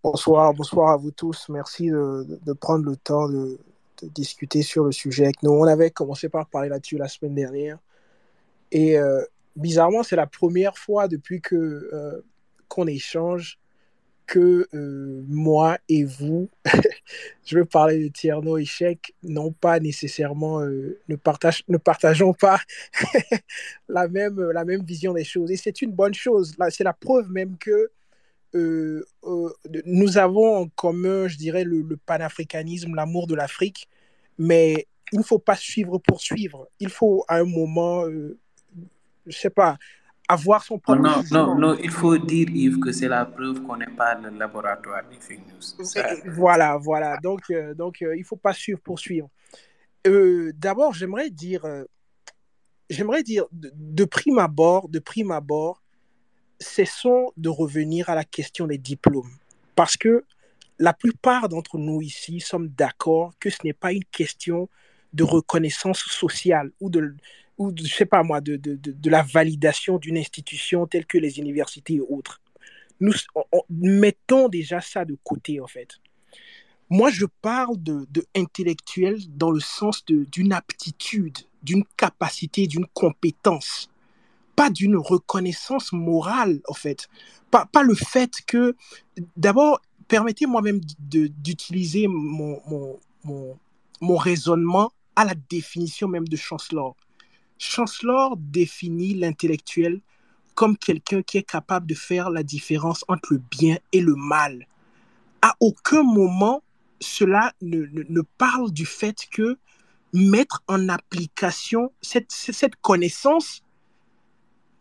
Bonsoir, bonsoir à vous tous. Merci de, de prendre le temps de, de, discuter sur le sujet avec nous. On avait commencé par parler là-dessus la semaine dernière. Et euh, bizarrement, c'est la première fois depuis que euh, qu'on échange que euh, moi et vous, je veux parler de Tierno et Chèque, non pas nécessairement, euh, ne, partage, ne partageons pas la, même, la même vision des choses. Et c'est une bonne chose. C'est la preuve même que nous avons en commun, je dirais, le, le panafricanisme, l'amour de l'Afrique, mais il ne faut pas suivre pour suivre. Il faut à un moment je sais pas, avoir son propre non, non, non, il faut dire, Yves, que c'est la preuve qu'on n'est pas le laboratoire des fake news. Voilà, voilà. Donc, euh, donc euh, il ne faut pas suivre, poursuivre. Euh, D'abord, j'aimerais dire, j'aimerais dire, de, de, prime abord, de prime abord, cessons de revenir à la question des diplômes. Parce que la plupart d'entre nous ici sommes d'accord que ce n'est pas une question de reconnaissance sociale ou de, ou je sais pas moi, de, de, de, la validation d'une institution telle que les universités et autres. Nous mettons déjà ça de côté, en fait. Moi, je parle de, de intellectuel dans le sens de- d'une aptitude, d'une capacité, d'une compétence, pas d'une reconnaissance morale, en fait. Pas, pas le fait que, d'abord, permettez-moi même de- d'utiliser mon, mon, mon, mon raisonnement à la définition même de Chancellor. Chancellor définit l'intellectuel comme quelqu'un qui est capable de faire la différence entre le bien et le mal. À aucun moment, cela ne, parle du fait que mettre en application cette connaissance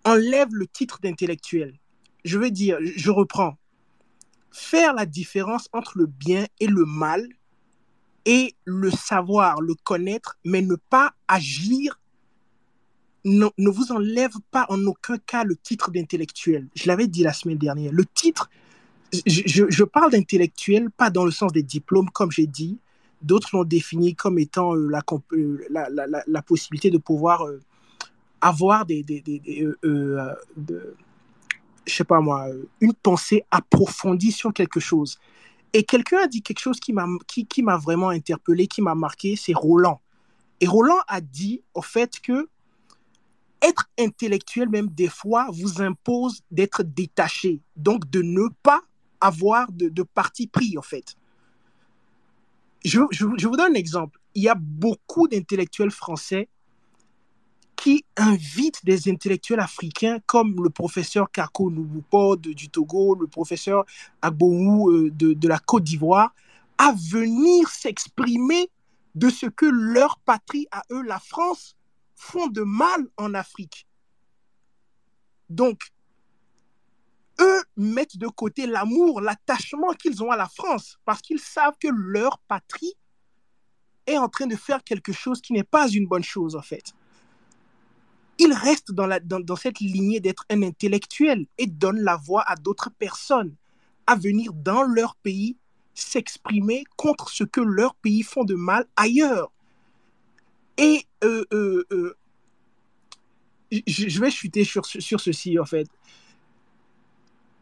enlève le titre d'intellectuel. Je veux dire, je reprends. Faire la différence entre le bien et le mal et le savoir, le connaître, mais ne pas agir ne, ne vous enlève pas en aucun cas le titre d'intellectuel. Je l'avais dit la semaine dernière. Le titre, je, je, parle d'intellectuel, pas dans le sens des diplômes, comme j'ai dit. D'autres l'ont défini comme étant euh, la, euh, la, la, la, la, possibilité de pouvoir euh, avoir des, des, des, des de, je sais pas moi, une pensée approfondie sur quelque chose. Et quelqu'un a dit quelque chose qui m'a qui, qui m'a vraiment interpellé, qui m'a marqué, c'est Roland. Et Roland a dit au fait que être intellectuel, même des fois, vous impose d'être détaché, donc de ne pas avoir de, parti pris, en fait. Je, vous donne un exemple. Il y a beaucoup d'intellectuels français qui invitent des intellectuels africains comme le professeur Kako Nubupo du Togo, le professeur Agboou euh, de, de la Côte d'Ivoire, à venir s'exprimer de ce que leur patrie, à eux, la France, font de mal en Afrique. Donc, eux mettent de côté l'amour, l'attachement qu'ils ont à la France, parce qu'ils savent que leur patrie est en train de faire quelque chose qui n'est pas une bonne chose, en fait. Ils restent dans, la, dans, cette lignée d'être un intellectuel et donnent la voix à d'autres personnes à venir dans leur pays s'exprimer contre ce que leur pays font de mal ailleurs. Et euh, euh, euh, je, vais chuter sur, sur ceci, en fait.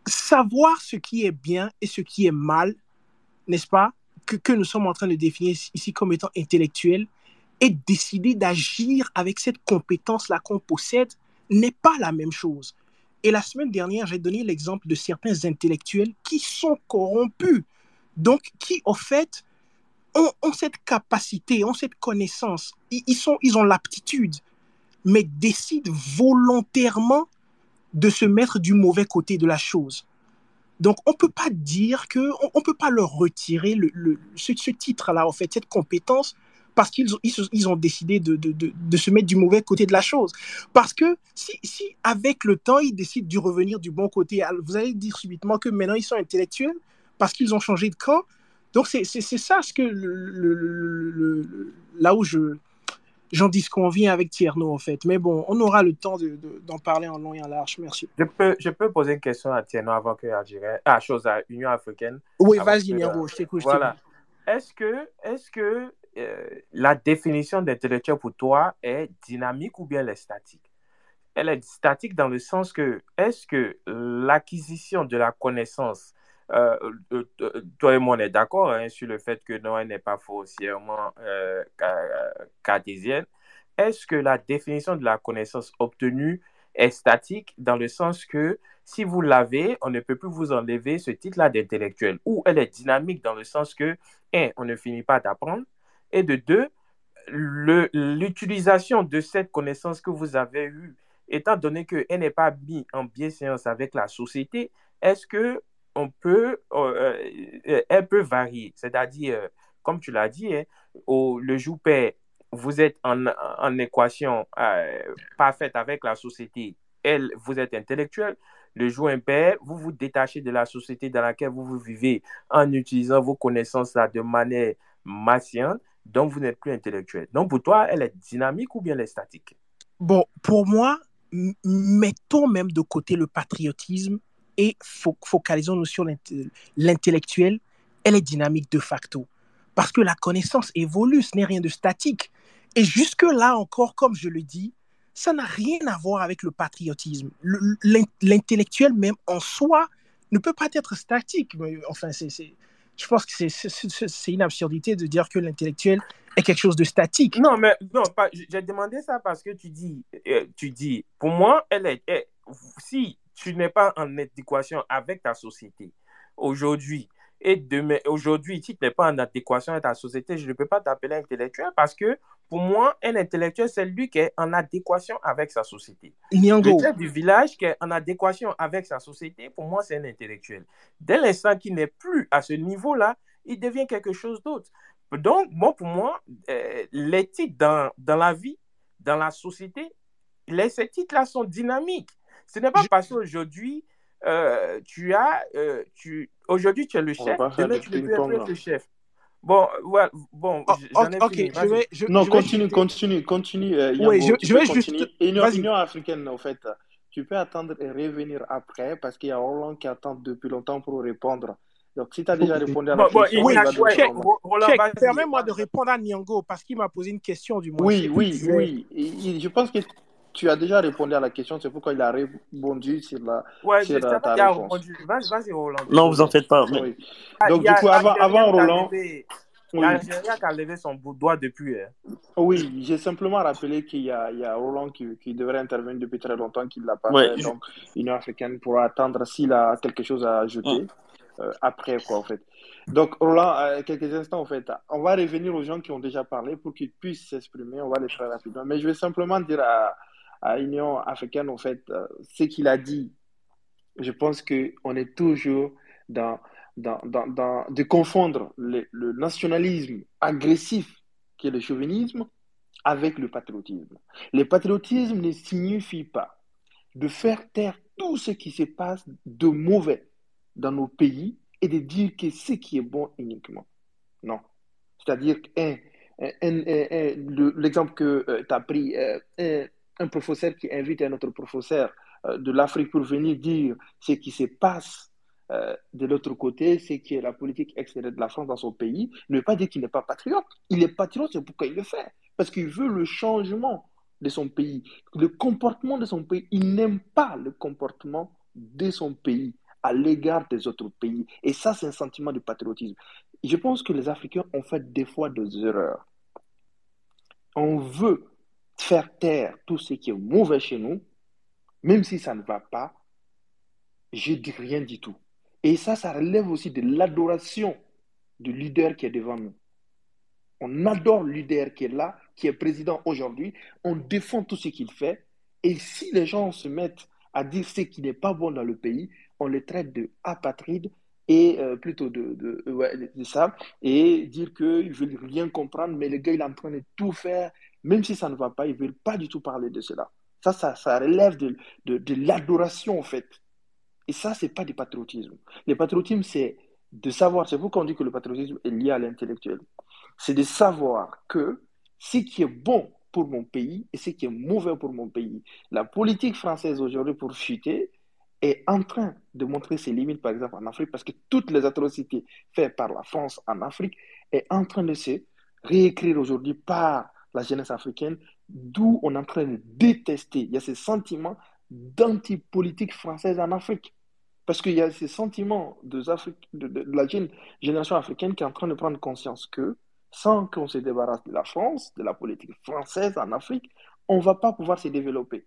Savoir ce qui est bien et ce qui est mal, n'est-ce pas, que, que, nous sommes en train de définir ici comme étant intellectuel, et décider d'agir avec cette compétence-là qu'on possède n'est pas la même chose. Et la semaine dernière, j'ai donné l'exemple de certains intellectuels qui sont corrompus, donc qui, au fait, ont, cette capacité, ont cette connaissance, ils, sont, ils ont l'aptitude, mais décident volontairement de se mettre du mauvais côté de la chose. Donc, on ne peut pas dire que, on ne peut pas leur retirer ce, titre-là, en fait, cette compétence, parce qu'ils ont, décidé de, se mettre du mauvais côté de la chose. Parce que si, si avec le temps, ils décident de revenir du bon côté, vous allez dire subitement que maintenant, ils sont intellectuels parce qu'ils ont changé de camp. Donc, c'est ça ce que le, le, là où je, j'en disconviens avec Tierno, en fait. Mais bon, on aura le temps d'en de, de, parler en long et en large. Merci. Je peux, je peux poser une question à Tierno avant que Algérie... Ah, chose à Union africaine. Oui, vas-y, Niango, je t'écoute. Voilà. Est-ce que, est que euh, la définition d'intellectuel pour toi est dynamique ou bien elle est statique? Elle est statique dans le sens que, est-ce que l'acquisition de la connaissance euh, euh, toi et moi, on est d'accord hein, sur le fait que elle n'est pas foncièrement euh, cartésienne. Est-ce que la définition de la connaissance obtenue est statique dans le sens que si vous l'avez, on ne peut plus vous enlever ce titre-là d'intellectuel? Ou elle est dynamique dans le sens que, un, on ne finit pas d'apprendre et de deux, l'utilisation de cette connaissance que vous avez eue, étant donné qu'elle n'est pas mise en bienséance avec la société, est-ce que on peut, euh, elle peut varier. C'est-à-dire, euh, comme tu l'as dit, hein, au, le jour père, vous êtes en, équation euh, parfaite avec la société. Elle, vous êtes intellectuel. Le jour impair, vous vous détachez de la société dans laquelle vous, vivez en utilisant vos connaissances là, de manière martienne. Donc, vous n'êtes plus intellectuel. Donc, pour toi, elle est dynamique ou bien elle est statique? Bon, pour moi, mettons même de côté le patriotisme et fo focalisons-nous sur l'intellectuel, elle est dynamique de facto. Parce que la connaissance évolue, ce n'est rien de statique. Et jusque-là encore, comme je le dis, ça n'a rien à voir avec le patriotisme. L'intellectuel même en soi ne peut pas être statique. Enfin, je pense que c'est une absurdité de dire que l'intellectuel est quelque chose de statique. Non, mais non, j'ai demandé ça parce que tu dis, euh, tu dis, pour moi, elle est, si tu n'es pas en adéquation avec ta société aujourd'hui, et demain, aujourd'hui, si tu n'es pas en adéquation avec ta société, je ne peux pas t'appeler intellectuel parce que pour moi, un intellectuel, c'est lui qui est en adéquation avec sa société. Le chef du village qui est en adéquation avec sa société, pour moi, c'est un intellectuel. Dès l'instant qu'il n'est plus à ce niveau-là, il devient quelque chose d'autre. Donc, bon, pour moi, euh, les titres dans, dans la vie, dans la société, les, ces titres-là sont dynamiques. Ce n'est pas parce qu'aujourd'hui, euh, tu as, euh, tu, aujourd'hui, tu es le chef, demain, tu ne peux plus être le chef. Bon, ouais, bon, oh, fini. Je vais, je, non, je continue, vais continue, continue, euh, oui, je, je vais continuer. juste. Union, Union africaine, en fait, tu peux attendre et revenir après parce qu'il y a Roland qui attend depuis longtemps pour répondre. Donc, si tu as déjà répondu à la bon, question, bon, oui, check, Permets-moi de répondre à Nyongo parce qu'il m'a posé une question du moins. Oui, oui, oui. je pense que tu as déjà répondu à la question, c'est pourquoi il a répondu sur la. Ouais, sur ta réponse. Vas-y, Roland. Non, vous en faites pas. Oui. Ah, Donc, du coup, avant, avant Roland. Il y a qui a levé son doigt depuis. Hein. Oui, j'ai simplement rappelé qu'il y, a, y a Roland qui, qui, devrait intervenir depuis très longtemps, qu'il ne l'a pas fait. Donc, l'Union africaine pourra attendre s'il a quelque chose à ajouter euh, après, quoi, en fait. Donc, Roland, euh, quelques instants, en fait, on va revenir aux gens qui ont déjà parlé pour qu'ils puissent s'exprimer. On va les faire rapidement. Mais je vais simplement dire à, à l'Union africaine, en fait, euh, ce qu'il a dit, je pense qu'on est toujours dans, dans, dans, de confondre le, nationalisme agressif, qui est le chauvinisme, avec le patriotisme. Le patriotisme ne signifie pas de faire taire tout ce qui se passe de mauvais dans nos pays et de dire que ce qui est bon uniquement. Non. C'est-à-dire, l'exemple que euh, tu as pris, euh, un professeur qui invite un autre professeur euh, de l'Afrique pour venir dire ce qui se passe euh, de l'autre côté, ce qui est la politique extérieure de la France dans son pays, ne veut pas dire qu'il n'est pas patriote. Il est patriote, c'est pourquoi il le fait. Parce qu'il veut le changement de son pays, le comportement de son pays. Il n'aime pas le comportement de son pays à l'égard des autres pays. Et ça, c'est un sentiment de patriotisme. Je pense que les Africains ont fait des fois des erreurs. On veut faire taire tout ce qui est mauvais chez nous, même si ça ne va pas, je dis rien du tout. Et ça, ça relève aussi de l'adoration du leader qui est devant nous. On adore le leader qui est là, qui est président aujourd'hui. On défend tout ce qu'il fait. Et si les gens se mettent à dire ce qui n'est pas bon dans le pays, on les traite de apatrides et euh, plutôt de, de, ça, et dire qu'ils ne veulent rien comprendre, mais le gars, il est en train de tout faire même si ça ne va pas, ils ne veulent pas du tout parler de cela. Ça, ça, ça relève de, de, l'adoration, en fait. Et ça, ce n'est pas du patriotisme. Le patriotisme, c'est de savoir, c'est pourquoi on dit que le patriotisme est lié à l'intellectuel. C'est de savoir que ce qui est bon pour mon pays et ce qui est mauvais pour mon pays. La politique française aujourd'hui pour chuter est en train de montrer ses limites, par exemple en Afrique, parce que toutes les atrocités faites par la France en Afrique est en train de se réécrire aujourd'hui par la jeunesse africaine, d'où on est en train de détester. Il y a ce sentiment d'antipolitique française en Afrique. Parce qu'il y a ce sentiment de, de, la jeune génération africaine qui est en train de prendre conscience que, sans qu'on se débarrasse de la France, de la politique française en Afrique, on ne va pas pouvoir se développer.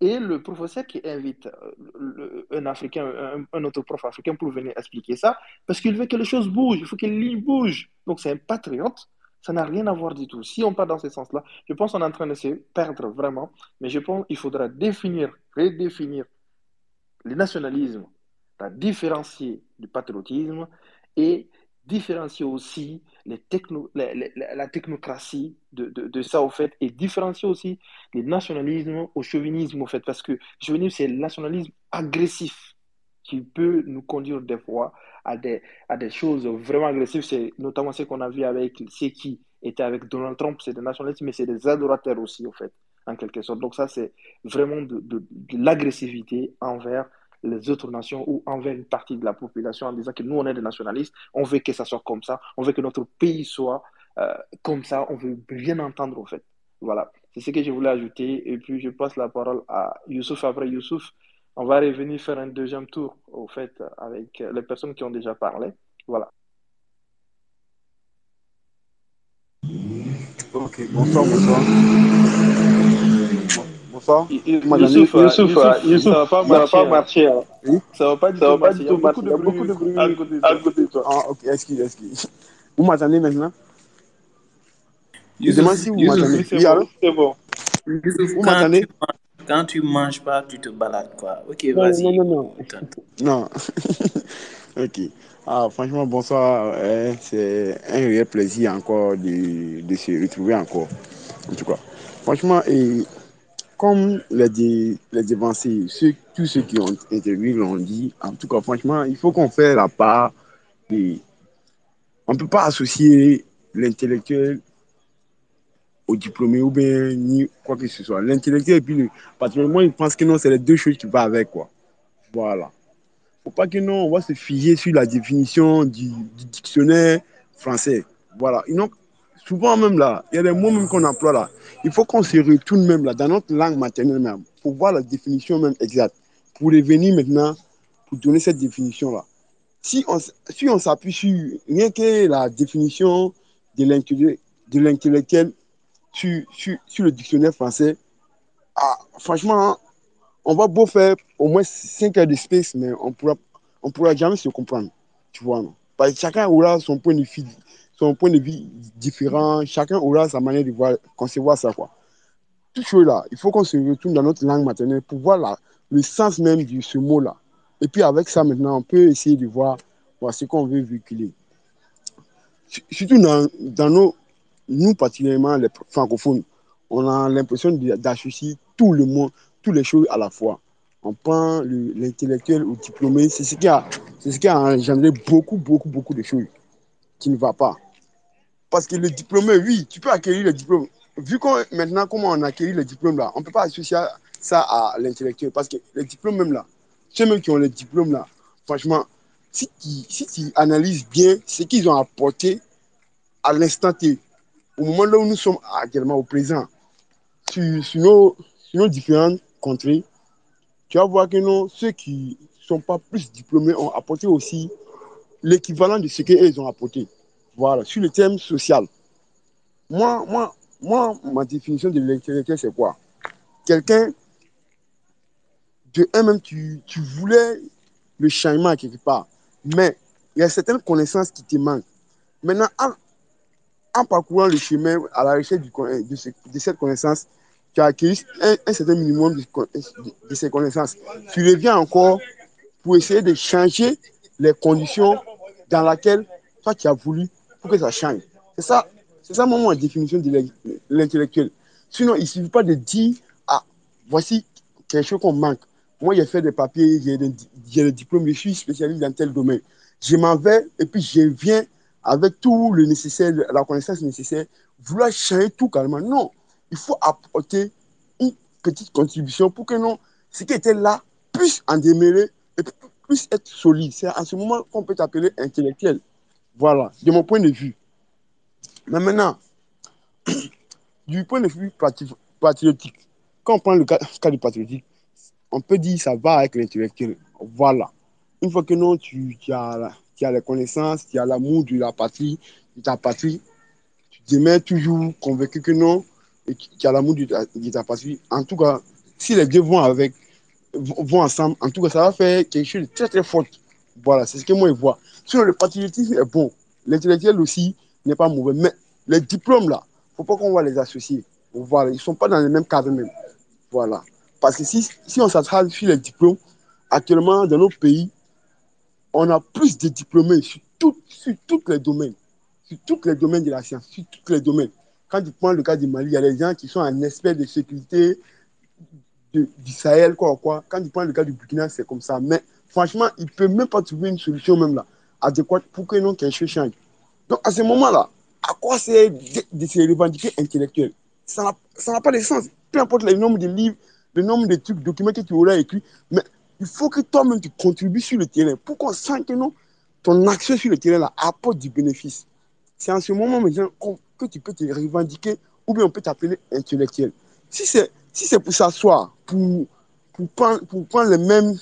Et le professeur qui invite euh, un Africain, autre prof africain pour venir expliquer ça, parce qu'il veut que les choses bougent, il faut que les lignes bougent. Donc c'est un patriote ça n'a rien à voir du tout. Si on part dans ce sens-là, je pense qu'on est en train de se perdre vraiment. Mais je pense qu'il faudra définir, redéfinir le nationalisme, la différencier du patriotisme et différencier aussi les la, technocratie de, de, ça au fait et différencier aussi le nationalisme au chauvinisme au fait parce que le chauvinisme c'est le nationalisme agressif qui peut nous conduire des fois à des, à des choses vraiment agressives. C'est notamment ce qu'on a vu avec ceux qui étaient avec Donald Trump, c'est des nationalistes, mais c'est des adorateurs aussi, en fait, en quelque sorte. Donc ça, c'est vraiment de, de, l'agressivité envers les autres nations ou envers une partie de la population en disant que nous, on est des nationalistes, on veut que ça soit comme ça, on veut que notre pays soit euh, comme ça, on veut rien entendre, en fait. Voilà, c'est ce que je voulais ajouter. Et puis, je passe la parole à Youssouf après Youssouf on va revenir faire un deuxième tour, au fait, avec les personnes qui ont déjà parlé. Voilà. Ok, bonsoir, bonsoir. Bonsoir. Youssouf, euh, euh, Youssouf, ça va pas marcher. Hein. Hein. Ça va pas va pas du tout, marcher. Il y a beaucoup de bruit à côté de toi. Ah, ok, excuse, excuse. Vous m'entendez maintenant? Je demande si vous m'entendez. Oui, allô? C'est bon. Vous m'entendez? Quand tu manges pas, tu te balades, quoi. Ok, Non, non, vas-y. non, non. Tonton. Non. ok. Ah, franchement, bonsoir. Ouais, c'est un réel plaisir encore de, de se retrouver encore. En tout cas, franchement, et comme les, dé- les avancés, ceux, tous ceux qui ont interviewé l'ont dit, en tout cas, franchement, il faut qu'on fasse la part. des- on ne peut pas associer l'intellectuel au diplômé ou bien ni quoi que ce soit. L'intellectuel et puis le patrimoine, moi, je pense que non, c'est les deux choses qui vont avec, quoi. Voilà. faut pas que non, on va se fier sur la définition du, dictionnaire français. Voilà. Et donc, souvent même là, il y a des mots même qu'on emploie là. Il faut qu'on se retourne même là, dans notre langue maternelle même, pour voir la définition même exacte. Pour revenir maintenant, pour donner cette définition là. Si on, si s'appuie sur rien que la définition de l'intellectuel sur, sur, sur le dictionnaire français, ah, franchement, on va beau faire au moins 5 heures de space, mais on pourra, on pourra jamais se comprendre. Tu vois? Parce que chacun aura son point de vue, son point de vue différent, chacun aura sa manière de voir, concevoir ça, quoi. Tout là, il faut qu'on se retourne dans notre langue maternelle pour voir la- le sens même de ce mot-là. Et puis avec ça, maintenant, on peut essayer de voir, ce qu'on veut véhiculer. Su- Surtout dans, dans nos, nous particulièrement les francophones, on a l'impression d'associer tout le monde, toutes les choses à la fois. On prend le- l'intellectuel au diplômé, c'est ce qui a, ce qui a engendré beaucoup, beaucoup, beaucoup de choses qui ne va pas. Parce que le diplômé, oui, tu peux acquérir le diplôme. Vu qu'on, maintenant, comment on acquérit le diplôme là, on ne peut pas associer ça à l'intellectuel. Parce que les diplômes même là, ceux même qui ont les diplômes là, franchement, si tu, si tu analyses bien ce qu'ils ont apporté à l'instant T, au moment là où nous sommes actuellement, au présent, sur, sur nos, sur nos différentes contrées, tu vas voir que non, ceux qui ne sont pas plus diplômés ont apporté aussi l'équivalent de ce qu'ils ont apporté. Voilà, sur le thème social. Moi, moi, moi ma définition de l'intellectuel, c'est quoi? Quelqu'un, de un même, tu, tu voulais le changement quelque part, mais il y a certaines connaissances qui te manquent. Maintenant, en, parcourant le chemin à la recherche de, ce- de cette connaissance, tu as un, certain minimum de, ces connaissances. Tu reviens encore pour essayer de changer les conditions dans lesquelles toi tu as voulu pour que ça change. C'est ça, c'est ça mon ma définition de l'in- l'intellectuel. Sinon, il ne suffit pas de dire, ah, voici quelque chose qu'on manque. Moi, j'ai fait des papiers, j'ai des diplômes, je suis spécialiste dans tel domaine. Je m'en vais et puis je viens avec tout le nécessaire, la connaissance nécessaire, vouloir changer tout carrément. Non, il faut apporter une petite contribution pour que non, ce qui était là puisse en démêler et pu- puisse être solide. C'est à ce moment qu'on peut t'appeler intellectuel. Voilà, de mon point de vue. Mais maintenant, du point de vue patri- patriotique, quand on prend le cas, du patriotique, on peut dire ça va avec l'intellectuel. Voilà. Une fois que non, tu, tu as, tu as les connaissances, tu as l'amour de la patrie, de ta patrie, tu demeures toujours convaincu que non, et tu as l'amour de ta, patrie. En tout cas, si les deux vont avec, vont ensemble, en tout cas, ça va faire quelque chose de très très fort. Voilà, c'est ce que moi je vois. Sinon, le patriotisme est bon. L'intellectuel aussi n'est pas mauvais. Mais les diplômes là, faut pas qu'on va les associer. Voilà, ils sont pas dans le même cadre même. Voilà. Parce que si, si on s'attrape sur les diplômes, actuellement dans nos pays, on a plus de diplômés sur, tous les domaines. Sur tous les domaines de la science, sur tous les domaines. Quand tu prends le cas du Mali, il y a des gens qui sont un expert de sécurité du Sahel, quoi, quoi. Quand tu prends le cas du Burkina, c'est comme ça. Mais franchement, il ne peut même pas trouver une solution même là, adéquate pour que non, quelque chose change. Donc à ce moment-là, à quoi c'est de, se revendiquer intellectuel? Ça n'a pas de sens. Peu importe le nombre de livres, le nombre de trucs, documents que tu auras écrits, il faut que toi-même tu contribues sur le terrain pour qu'on sente que non, ton action sur le terrain là apporte du bénéfice. C'est en ce moment maintenant que tu peux te revendiquer ou bien on peut t'appeler intellectuel. Si c'est si pour s'asseoir, pour, pour, prendre, pour prendre les mêmes,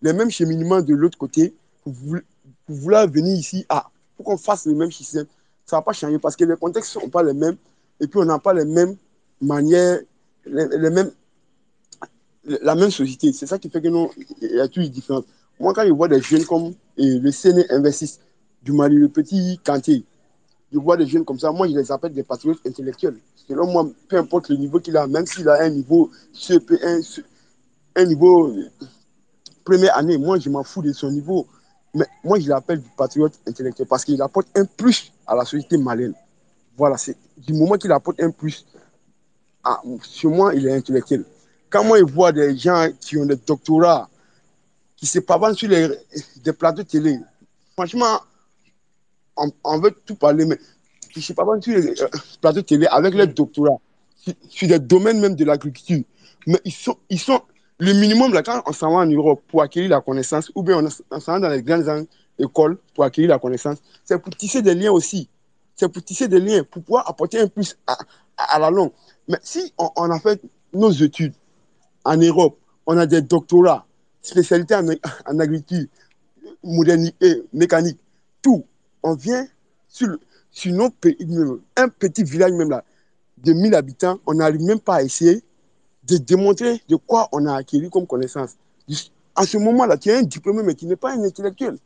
les mêmes cheminements de l'autre côté, pour, vou- pour vouloir venir ici, ah, pour qu'on fasse le même système, ça ne va pas changer parce que les contextes ne sont pas les mêmes, et puis on n'a pas les mêmes manières, les mêmes, la même société. C'est ça qui fait que nous, il y a toujours une différence. Moi, quand je vois des jeunes comme le CNE Investis du Mali, le petit Kanté, je vois des jeunes comme ça, moi, je les appelle des patriotes intellectuels. Selon moi, peu importe le niveau qu'il a, même s'il a un niveau CP1, un niveau euh, première année, moi, je m'en fous de son niveau. Mais moi, je l'appelle du patriote intellectuel parce qu'il apporte un plus à la société malienne. Voilà, c'est du moment qu'il apporte un plus, à, sur moi, il est intellectuel. Quand moi, je vois des gens qui ont des doctorats, qui se pavent sur les, des plateaux télé, franchement, on, on veut tout parler, mais qui se pavent sur les euh, plateaux télé avec leurs doctorats, sur, sur des domaines même de l'agriculture. Mais ils sont, ils sont, le minimum, là, quand on s'en va en Europe pour acquérir la connaissance, ou bien on, s'en va dans les grandes écoles pour acquérir la connaissance, c'est pour tisser des liens aussi. C'est pour tisser des liens, pour pouvoir apporter un plus à, à, à la langue. Mais si on, on, a fait nos études en Europe, on a des doctorats, spécialités en, en agriculture, modernité, mécanique, tout, on vient sur, sur nos un petit village même là, de 1000 habitants, on n'arrive même pas à essayer de démontrer de quoi on a acquis comme connaissance. À ce moment-là, tu es un diplômé, mais tu n'es pas un intellectuel.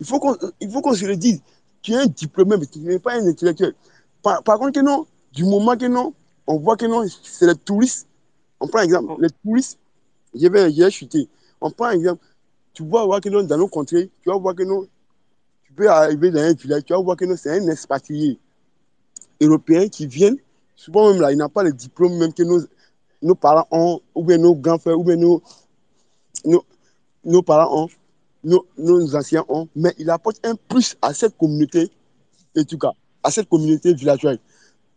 Il faut qu'on qu se le dise. Tu es un diplômé, mais tu n'es pas un intellectuel. Par, par, contre, que non, du moment que non, on voit que non, c'est les touristes. On prend exemple, les touristes, je vais, je vais chuter. On prend exemple, tu vas voir que non, dans nos contrées, tu vas voir que non, tu peux arriver dans un village, tu vas voir que non, c'est un expatrié européen qui vient, souvent même là, il n'a pas le diplôme même que nos, nos parents ont, ou bien nos grands-frères, ou bien nos, nos, nos parents ont, nos, nos, anciens ont, mais il apporte un plus à cette communauté, en tout cas, à cette communauté villageoise.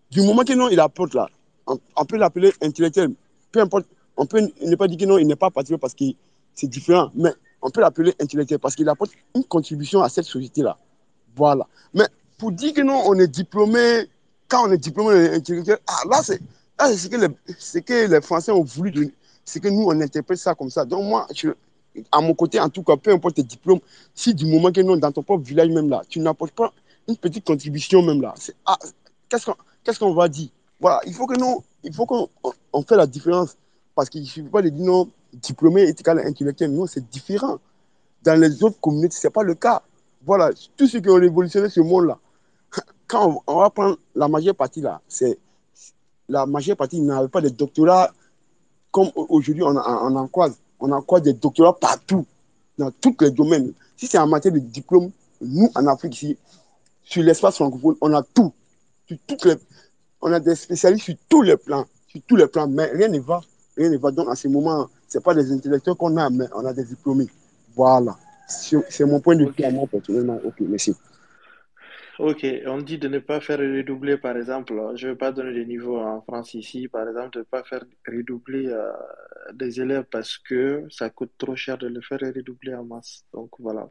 Du moment que non, il apporte là, on, on peut l'appeler intellectuel, peu importe, on peut ne pas dire que non, il n'est pas patriote parce que c'est différent, mais on peut l'appeler intellectuel parce qu'il apporte une contribution à cette société-là. Voilà. Mais pour dire que non, on est diplômé, quand on est diplômé, on est intellectuel, ah là, c'est ce que, les, les Français ont voulu. C'est que nous, on interprète ça comme ça. Donc, moi, à mon côté, en tout cas, peu importe tes diplômes, si du moment que non, dans ton propre village même là, tu n'apportes pas une petite contribution même là, ah, qu'est-ce qu'on qu qu va dire? Voilà, il faut que nous, il faut qu'on on fait la différence. Parce qu'il ne suffit pas de dire non, diplômé à intellectuel. Non, c'est différent. Dans les autres communautés, ce n'est pas le cas. Voilà, tous ceux qui ont révolutionné ce monde-là, quand on, va prendre la majeure partie là, c'est la majeure partie n'avait pas de doctorat comme aujourd'hui on, on en croise. On en croise des doctorats partout, dans tous les domaines. Si c'est en matière de diplôme, nous en Afrique ici, sur l'espace francophone, on a tout. Toutes on a des spécialistes sur tous les plans, sur tous les plans, mais rien ne va. Rien ne va. Donc à ce moment, ce n'est pas des intellectuels qu'on a, mais on a des diplômés. Voilà. C'est mon point de vue okay. moi personnellement. Ok, merci. Ok, on dit de ne pas faire redoubler, par exemple, je ne vais pas donner des niveaux en France ici, par exemple, de ne pas faire redoubler euh, des élèves parce que ça coûte trop cher de le faire redoubler en masse. Donc voilà,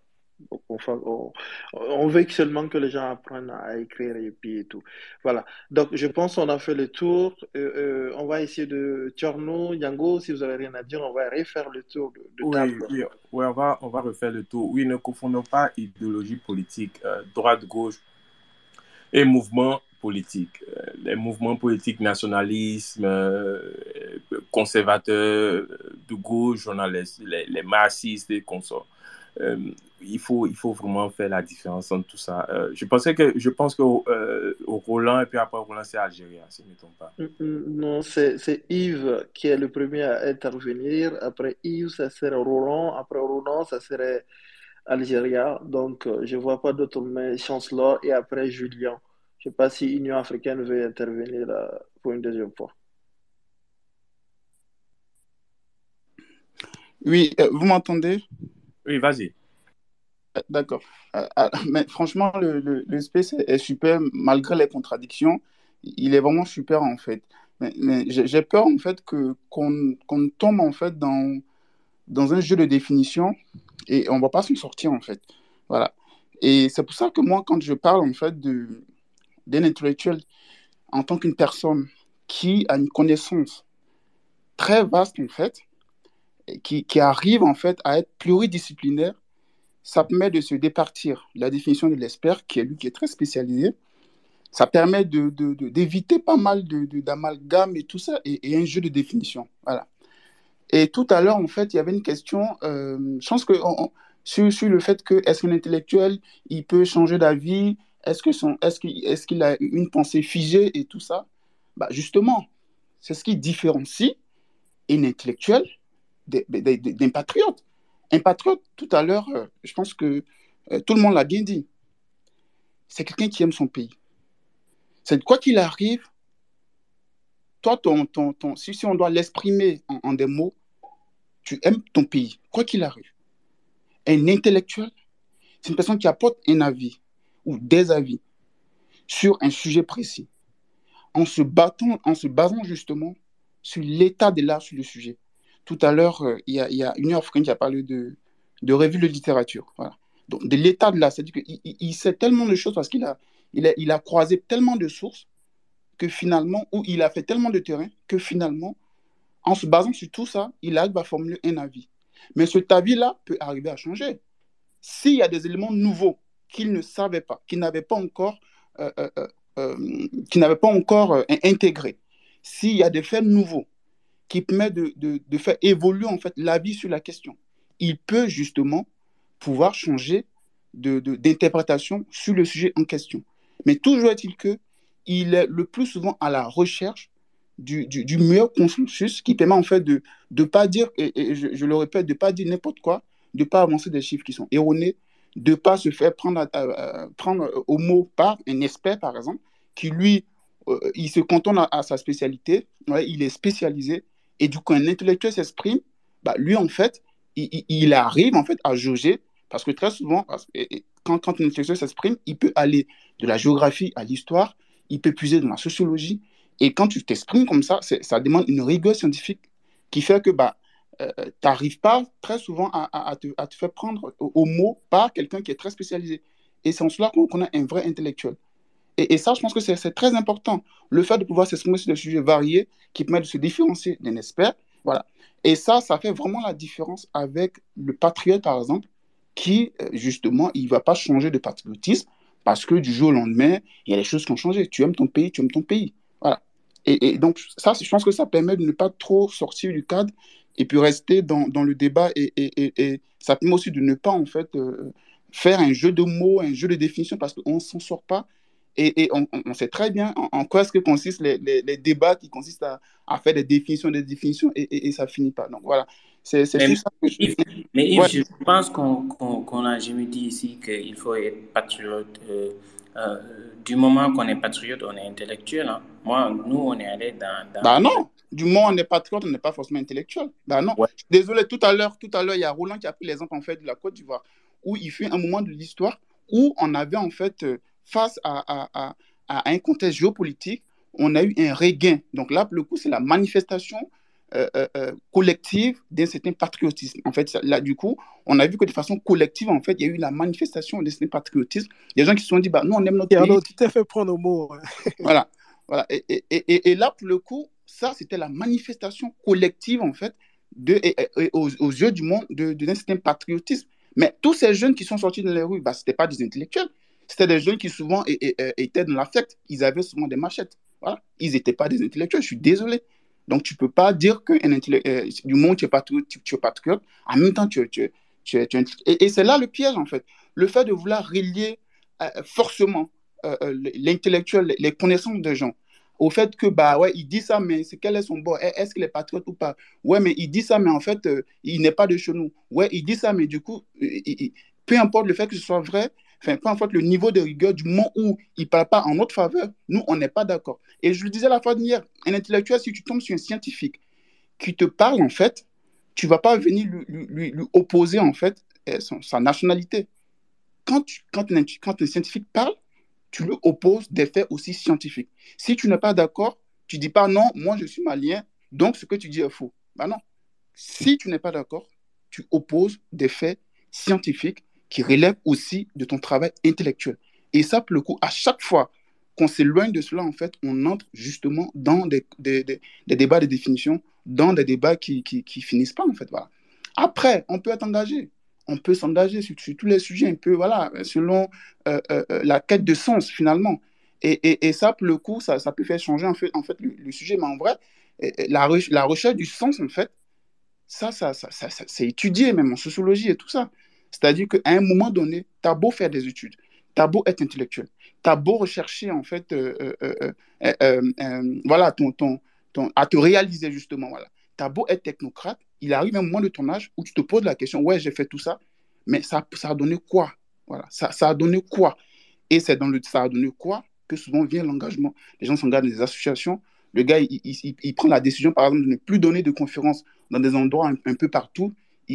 on, on, on, veut seulement que les gens apprennent à écrire et puis et tout. Voilà, donc je pense qu'on a fait le tour. Euh, euh, on va essayer de Tchorno, Yango, si vous avez rien à dire, on va refaire le tour de, de oui, table. Oui, oui, on, va, on va refaire le tour. Oui, ne confondons pas idéologie politique, euh, droite-gauche et mouvements politiques. Les mouvements politiques nationalisme, conservateurs, de gauche, journalistes, les, les marxistes et consorts. Euh, il, faut, il faut vraiment faire la différence entre tout ça. Euh, je, pensais que, je pense que euh, au Roland, et puis après Roland, c'est Algérie, si je ne me trompe pas. Non, c'est Yves qui est le premier à intervenir. Après Yves, ça serait Roland. Après Roland, ça serait Algérie. Donc, je ne vois pas d'autres mais Chancellor et après Julien. Je ne sais pas si Union africaine veut intervenir pour une deuxième fois. Oui, euh, vous m'entendez? Oui, vas-y. D'accord. Euh, mais franchement, le, le, space est super, malgré les contradictions. Il est vraiment super, en fait. Mais, j'ai peur, en fait, qu'on qu tombe, en fait, dans, dans un jeu de définition et on ne va pas s'en sortir, en fait. Voilà. Et c'est pour ça que moi, quand je parle, en fait, d'un intellectuel en tant qu'une personne qui a une connaissance très vaste, en fait, qui, qui, arrive, en fait, à être pluridisciplinaire, ça permet de se départir la définition de l'expert, qui est lui qui est très spécialisé, Ça permet d'éviter de, de, pas mal d'amalgames et tout ça, et, un jeu de définition. Voilà. Et tout à l'heure, en fait, il y avait une question, euh, je pense que sur, sur, le fait que est-ce qu'un intellectuel, il peut changer d'avis, est-ce qu'il est qu'il est a une pensée figée et tout ça? Bah Justement, c'est ce qui différencie un intellectuel d'un patriote. Un patriote, tout à l'heure, euh, je pense que euh, tout le monde l'a bien dit, c'est quelqu'un qui aime son pays. C'est quoi qu'il arrive, toi, ton, ton, si, on doit l'exprimer en, des mots, tu aimes ton pays, quoi qu'il arrive. Un intellectuel, c'est une personne qui apporte un avis ou des avis sur un sujet précis, en se, battant, en se basant justement sur l'état de l'art sur le sujet. Tout à l'heure, euh, il y, a, une africaine qui a parlé de, de revue de littérature. Donc, de l'état de l'art, c'est-à-dire qu'il il sait tellement de choses parce qu'il a, il a, croisé tellement de sources que finalement, ou il a fait tellement de terrain que finalement, en se basant sur tout ça, il arrive à formuler un avis. Mais cet avis-là peut arriver à changer. S'il y a des éléments nouveaux qu'il ne savait pas, qu'il n'avait pas encore, euh, euh, euh, n'avait pas encore intégrés, s'il y a des faits nouveaux qui permettent de, de, faire évoluer en fait l'avis sur la question, il peut justement pouvoir changer d'interprétation sur le sujet en question. Mais toujours est-il que il est le plus souvent à la recherche du, du, meilleur consensus qui permet en fait de ne pas dire, et, je, le répète, de ne pas dire n'importe quoi, de ne pas avancer des chiffres qui sont erronés, de ne pas se faire prendre, prendre au mot par un expert, par exemple, qui lui, euh, il se cantonne à, sa spécialité, il est spécialisé, et du coup, un intellectuel s'exprime, bah, lui, en fait, il, arrive en fait à jauger, parce que très souvent, quand, quand un intellectuel s'exprime, il peut aller de la géographie à l'histoire, il peut puiser dans la sociologie. Et quand tu t'exprimes comme ça, ça demande une rigueur scientifique qui fait que bah, euh, tu n'arrives pas très souvent à, te, à, te, faire prendre au, mot par quelqu'un qui est très spécialisé. Et c'est en cela qu'on a un vrai intellectuel. Et, ça, je pense que c'est très important. Le fait de pouvoir s'exprimer sur des sujets variés qui permettent de se différencier d'un expert. Voilà. Et ça, ça fait vraiment la différence avec le patriote, par exemple, qui, euh, justement, il ne va pas changer de patriotisme parce que du jour au lendemain, il y a des choses qui ont changé. Tu aimes ton pays, tu aimes ton pays. Voilà. Et, donc, ça, je pense que ça permet de ne pas trop sortir du cadre et puis rester dans, le débat. Et, et, ça permet aussi de ne pas, en fait, euh, faire un jeu de mots, un jeu de définition parce qu'on ne s'en sort pas. Et, on, on, sait très bien en, quoi est-ce que consistent les, les, débats qui consistent à, à, faire des définitions, des définitions, et, ça finit pas. Donc voilà, c'est ça que je... mais Yves, je pense qu'on n'a jamais dit ici qu'il faut être patriote. Euh, euh, du moment qu'on est patriote, on est intellectuel. Hein. Moi, nous, on est allé dans, dans... Bah non, du moment on est patriote, on n'est pas forcément intellectuel. Bah non. Désolé, tout à l'heure, tout à l'heure, il y a Roland qui a pris l'exemple en fait de la Côte d'Ivoire, où il fait un moment de l'histoire où on avait en fait euh, face à, à, à, un contexte géopolitique, on a eu un regain. Donc là, pour le coup, c'est la manifestation euh, euh, euh, collective d'un certain patriotisme. En fait, là, du coup, on a vu que de façon collective, en fait, il y a eu la manifestation d'un certain patriotisme. Il y a des gens qui se sont dit, bah, nous, on aime notre pays. tout à fait prendre au mot. voilà. voilà. Et, et, et, là, pour le coup, ça, c'était la manifestation collective, en fait, de, aux, aux, yeux du monde d'un certain patriotisme. Mais tous ces jeunes qui sont sortis dans les rues, bah, ce n'étaient pas des intellectuels. C'était des jeunes qui souvent étaient dans l'affect. Ils avaient souvent des machettes. Voilà. Ils n'étaient pas des intellectuels. Je suis désolé. Donc, tu ne peux pas dire que euh, du monde, tu es, patriote, tu, es patriote, en même temps, tu, tu, tu, Et, et c'est là le piège, en fait. Le fait de vouloir relier euh, forcément euh, l'intellectuel, les connaissances des gens, au fait que, bah ouais, il dit ça, mais c'est quel est son bord? Est-ce qu'il est patriote ou pas? Ouais, mais il dit ça, mais en fait, il n'est pas de chez nous. Ouais, il dit ça, mais du coup, peu importe le fait que ce soit vrai, enfin, peu importe le niveau de rigueur, du moment où il ne parle pas en notre faveur, nous, on n'est pas d'accord. Et je le disais la fois d'hier, un intellectuel, si tu tombes sur un scientifique qui te parle, en fait, tu ne vas pas venir lui, opposer, en fait, euh, sa nationalité. Quand, un, quand un scientifique parle, tu lui opposes des faits aussi scientifiques. Si tu n'es pas d'accord, tu dis pas non, moi je suis malien, donc ce que tu dis est faux. Ben non. Si tu n'es pas d'accord, tu opposes des faits scientifiques qui relève aussi de ton travail intellectuel. Et ça, pour le coup, à chaque fois qu'on s'éloigne de cela, en fait, on entre justement dans des, des, des, débats de définition, dans des débats qui, qui, qui, finissent pas, en fait. Voilà. Après, on peut être engagé. On peut s'engager sur, tous les sujets, un peu, voilà, selon euh, euh, euh, la quête de sens, finalement. Et, et, et, ça, pour le coup, ça, ça peut faire changer en fait, en fait le, sujet. Mais en vrai, la, la recherche du sens, en fait, ça, ça, ça, ça c'est étudié même en sociologie et tout ça. C'est-à-dire qu'à un moment donné, tu as beau faire des études, tu as beau être intellectuel, tu as beau rechercher, en fait, voilà, à te réaliser justement, voilà. Tu as beau être technocrate, il arrive un moment de ton âge où tu te poses la question, ouais, j'ai fait tout ça, mais ça, a donné quoi? Voilà, ça, a donné quoi? Et c'est dans le ça a donné quoi que souvent vient l'engagement. Les gens s'engagent dans des associations. Le gars, il, prend la décision, par exemple, de ne plus donner de conférences dans des endroits un peu partout.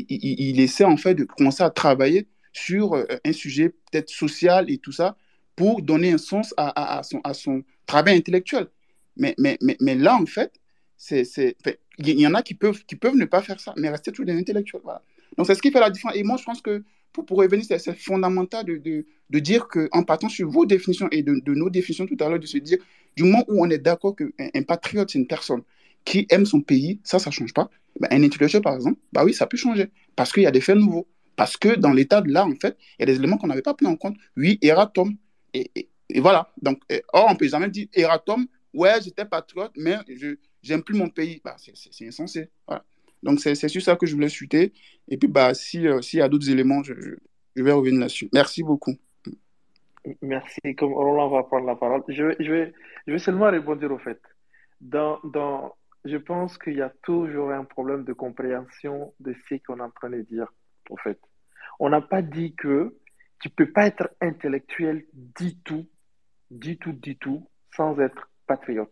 Il, essaie en fait de commencer à travailler sur un sujet peut-être social et tout ça pour donner un sens à, son, travail intellectuel. Mais, là, en fait, il y en a qui peuvent, ne pas faire ça, mais rester toujours des intellectuels. Voilà. Donc, c'est ce qui fait la différence. Et moi, je pense que pour, revenir, c'est fondamental de, de, de dire qu'en partant sur vos définitions et de, de nos définitions tout à l'heure, de se dire, du moment où on est d'accord qu'un un patriote, c'est une personne qui aime son pays, ça, ça ne change pas. Ben, un intellectuel, par exemple, bah oui, ça peut changer. Parce qu'il y a des faits nouveaux. Parce que dans l'état de l'art, en fait, il y a des éléments qu'on n'avait pas pris en compte. Oui, Eratom. Et, voilà. Donc, or, on ne peut jamais dire Eratom, ouais, j'étais patriote, mais je j'aime plus mon pays. Bah, c'est insensé. Donc, c'est sur ça que je voulais chuter. Et puis, bah, s'il euh, si y a d'autres éléments, je, je, je, vais revenir là-dessus. Merci beaucoup. Merci. Comme Roland va prendre la parole, je vais, je vais, je vais seulement répondre au fait. Dans, dans, je pense qu'il y a toujours un problème de compréhension de ce qu'on est en train de dire, au fait. On n'a pas dit que tu peux pas être intellectuel du tout, du tout, du tout, sans être patriote.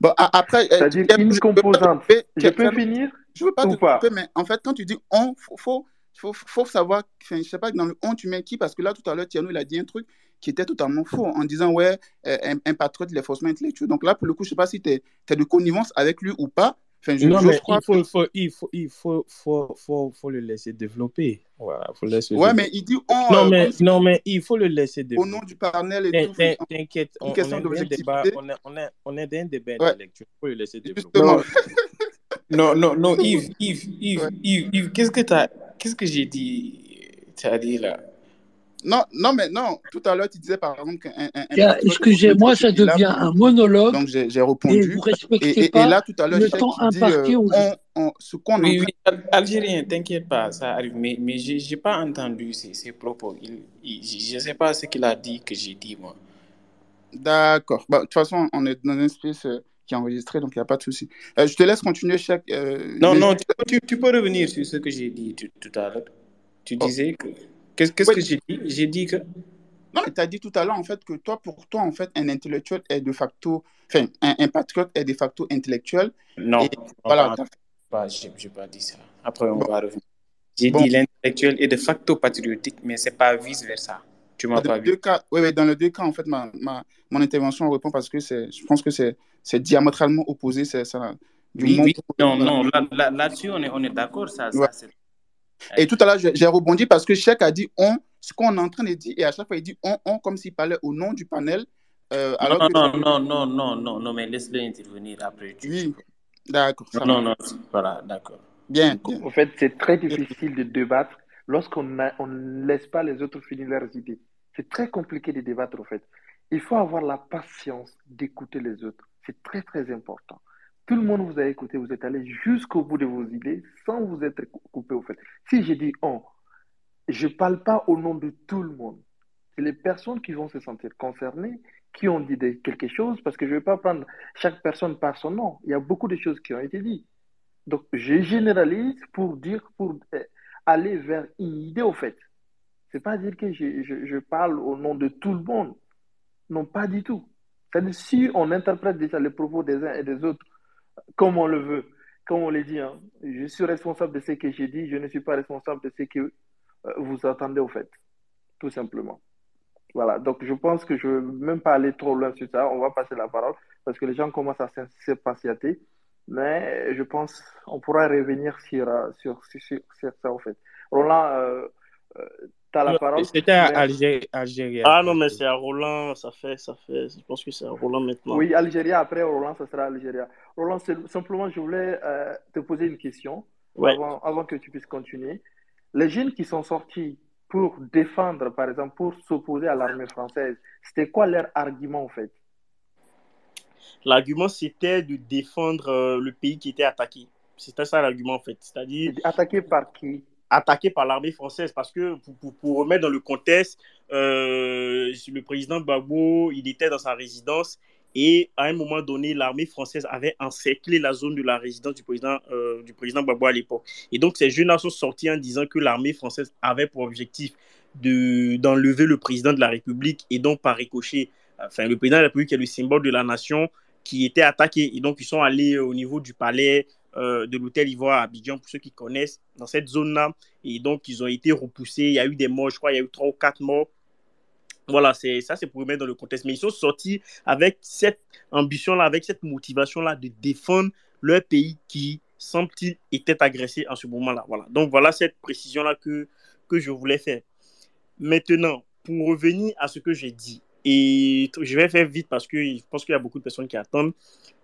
Bon, après, c'est-à-dire une composante. Peux je peux finir Je veux pas te couper, mais en fait, quand tu dis on, faut, faut, faut, faut savoir, je sais pas, dans le on, tu mets qui? Parce que là, tout à l'heure, Tiano, il a dit un truc qui était totalement faux en disant, ouais, un, un patriote, il est intellectuel. Donc là, pour le coup, je sais pas si tu es, es, de connivence avec lui ou pas. Enfin, je, non, mais il faut, que... faut, il, faut, il faut, faut, faut, faut, le laisser développer. Voilà, faut le laisser ouais, mais il dit on. Non, mais, non, mais il faut le laisser développer. Au nom du panel et tout. T'inquiète, on, on, est on, est, on, est, on est dans un débat ouais. intellectuel. Il faut le laisser développer. Non, non, non, non, Yves, Yves, Yves, ouais. Yves, Yves qu'est-ce que, qu'est-ce que j'ai dit Tu as dit là? Non, non, mais non. Tout à l'heure, tu disais par exemple qu'un. Excusez-moi, ça devient un monologue. Donc j'ai répondu. Et vous respectez et, pas et là, tout à l'heure, le temps imparti euh, on, on, ce qu'on oui, oui, Algérien, t'inquiète pas, ça arrive. Mais, mais je n'ai pas entendu ces, ces propos. Il, il, je ne sais pas ce qu'il a dit que j'ai dit, moi. D'accord. Bah, de toute façon, on est dans un space euh, qui est enregistré, donc il n'y a pas de souci. Euh, je te laisse continuer chaque. Euh, non, mais... non, tu, tu, peux revenir sur ce que j'ai dit tout, tout à l'heure. Tu disais oh. que. Qu'est-ce qu que j'ai dit? J'ai dit que. Non, mais tu as dit tout à l'heure, en fait, que toi, pour toi, en fait, un intellectuel est de facto. Enfin, un, un patriote est de facto intellectuel. Non, et, voilà. Je n'ai pas dit ça. Après, on bon. va revenir. J'ai bon. dit l'intellectuel est de facto patriotique, mais ce n'est pas vice-versa. Tu m'as pas vu. Cas, oui, oui, dans les deux cas, en fait, ma, ma, mon intervention répond parce que je pense que c'est diamétralement opposé. Ça, du oui, oui. Non, non, là-dessus, là, là on est, on est d'accord. Ça, ouais. ça et tout à l'heure, j'ai rebondi parce que Cheikh a dit on, ce qu'on est en train de dire, et à chaque fois, il dit on, on, comme s'il parlait au nom du panel. Euh, alors non, non, non, non, non, non, non, mais laisse-le intervenir après. Oui, d'accord. Non, non, voilà, d'accord. Bien, bien. En fait, c'est très difficile de débattre lorsqu'on ne laisse pas les autres finir leurs idées. C'est très compliqué de débattre, en fait. Il faut avoir la patience d'écouter les autres. C'est très, très important. Tout le monde vous a écouté, vous êtes allé jusqu'au bout de vos idées sans vous être coupé au fait. Si je dis on, je ne parle pas au nom de tout le monde. C'est les personnes qui vont se sentir concernées, qui ont dit quelque chose, parce que je ne vais pas prendre chaque personne par son nom. Il y a beaucoup de choses qui ont été dites. Donc, je généralise pour dire, pour aller vers une idée au fait. Ce n'est pas dire que je, je, je, parle au nom de tout le monde. Non, pas du tout. C'est-à-dire, si on interprète déjà les propos des uns et des autres comme on le veut, comme on l'a dit. Hein. Je suis responsable de ce que j'ai dit, je ne suis pas responsable de ce que euh, vous attendez au fait, tout simplement. Voilà, donc je pense que je ne veux même pas aller trop loin sur ça, on va passer la parole parce que les gens commencent à s'impatienter, mais je pense qu'on pourra revenir sur, euh, sur, sur, sur, ça au fait. Roland, euh, euh tu as la parole? C'était à Algérie, Algérie. Ah non, mais c'est à Roland, ça fait, ça fait, je pense que c'est à Roland maintenant. Oui, Algérie, après Roland, ça sera Algérie. Roland, simplement, je voulais euh, te poser une question ouais. avant, avant, que tu puisses continuer. Les jeunes qui sont sortis pour défendre, par exemple, pour s'opposer à l'armée française, c'était quoi leur argument en fait? L'argument c'était de défendre euh, le pays qui était attaqué. C'était ça l'argument en fait. C'est-à-dire. Attaqué par qui? Attaqué par l'armée française. Parce que pour, pour, remettre dans le contexte, euh, le président Gbagbo, il était dans sa résidence et à un moment donné, l'armée française avait encerclé la zone de la résidence du président, euh, du président Gbagbo à l'époque. Et donc, ces jeunes-là sont sortis en disant que l'armée française avait pour objectif d'enlever le président de la République et donc par ricochet, enfin, le président de la République est le symbole de la nation qui était attaqué. Et donc, ils sont allés au niveau du palais euh, de l'hôtel Ivoire à Abidjan, pour ceux qui connaissent, dans cette zone-là. Et donc, ils ont été repoussés. Il y a eu des morts, je crois, il y a eu trois ou quatre morts. Voilà, c'est ça, c'est pour remettre dans le contexte. Mais ils sont sortis avec cette ambition-là, avec cette motivation-là de défendre leur pays qui, semble-t-il, était agressé en ce moment-là. Voilà. Donc, voilà cette précision-là que, que je voulais faire. Maintenant, pour revenir à ce que j'ai dit, et je vais faire vite parce que je pense qu'il y a beaucoup de personnes qui attendent.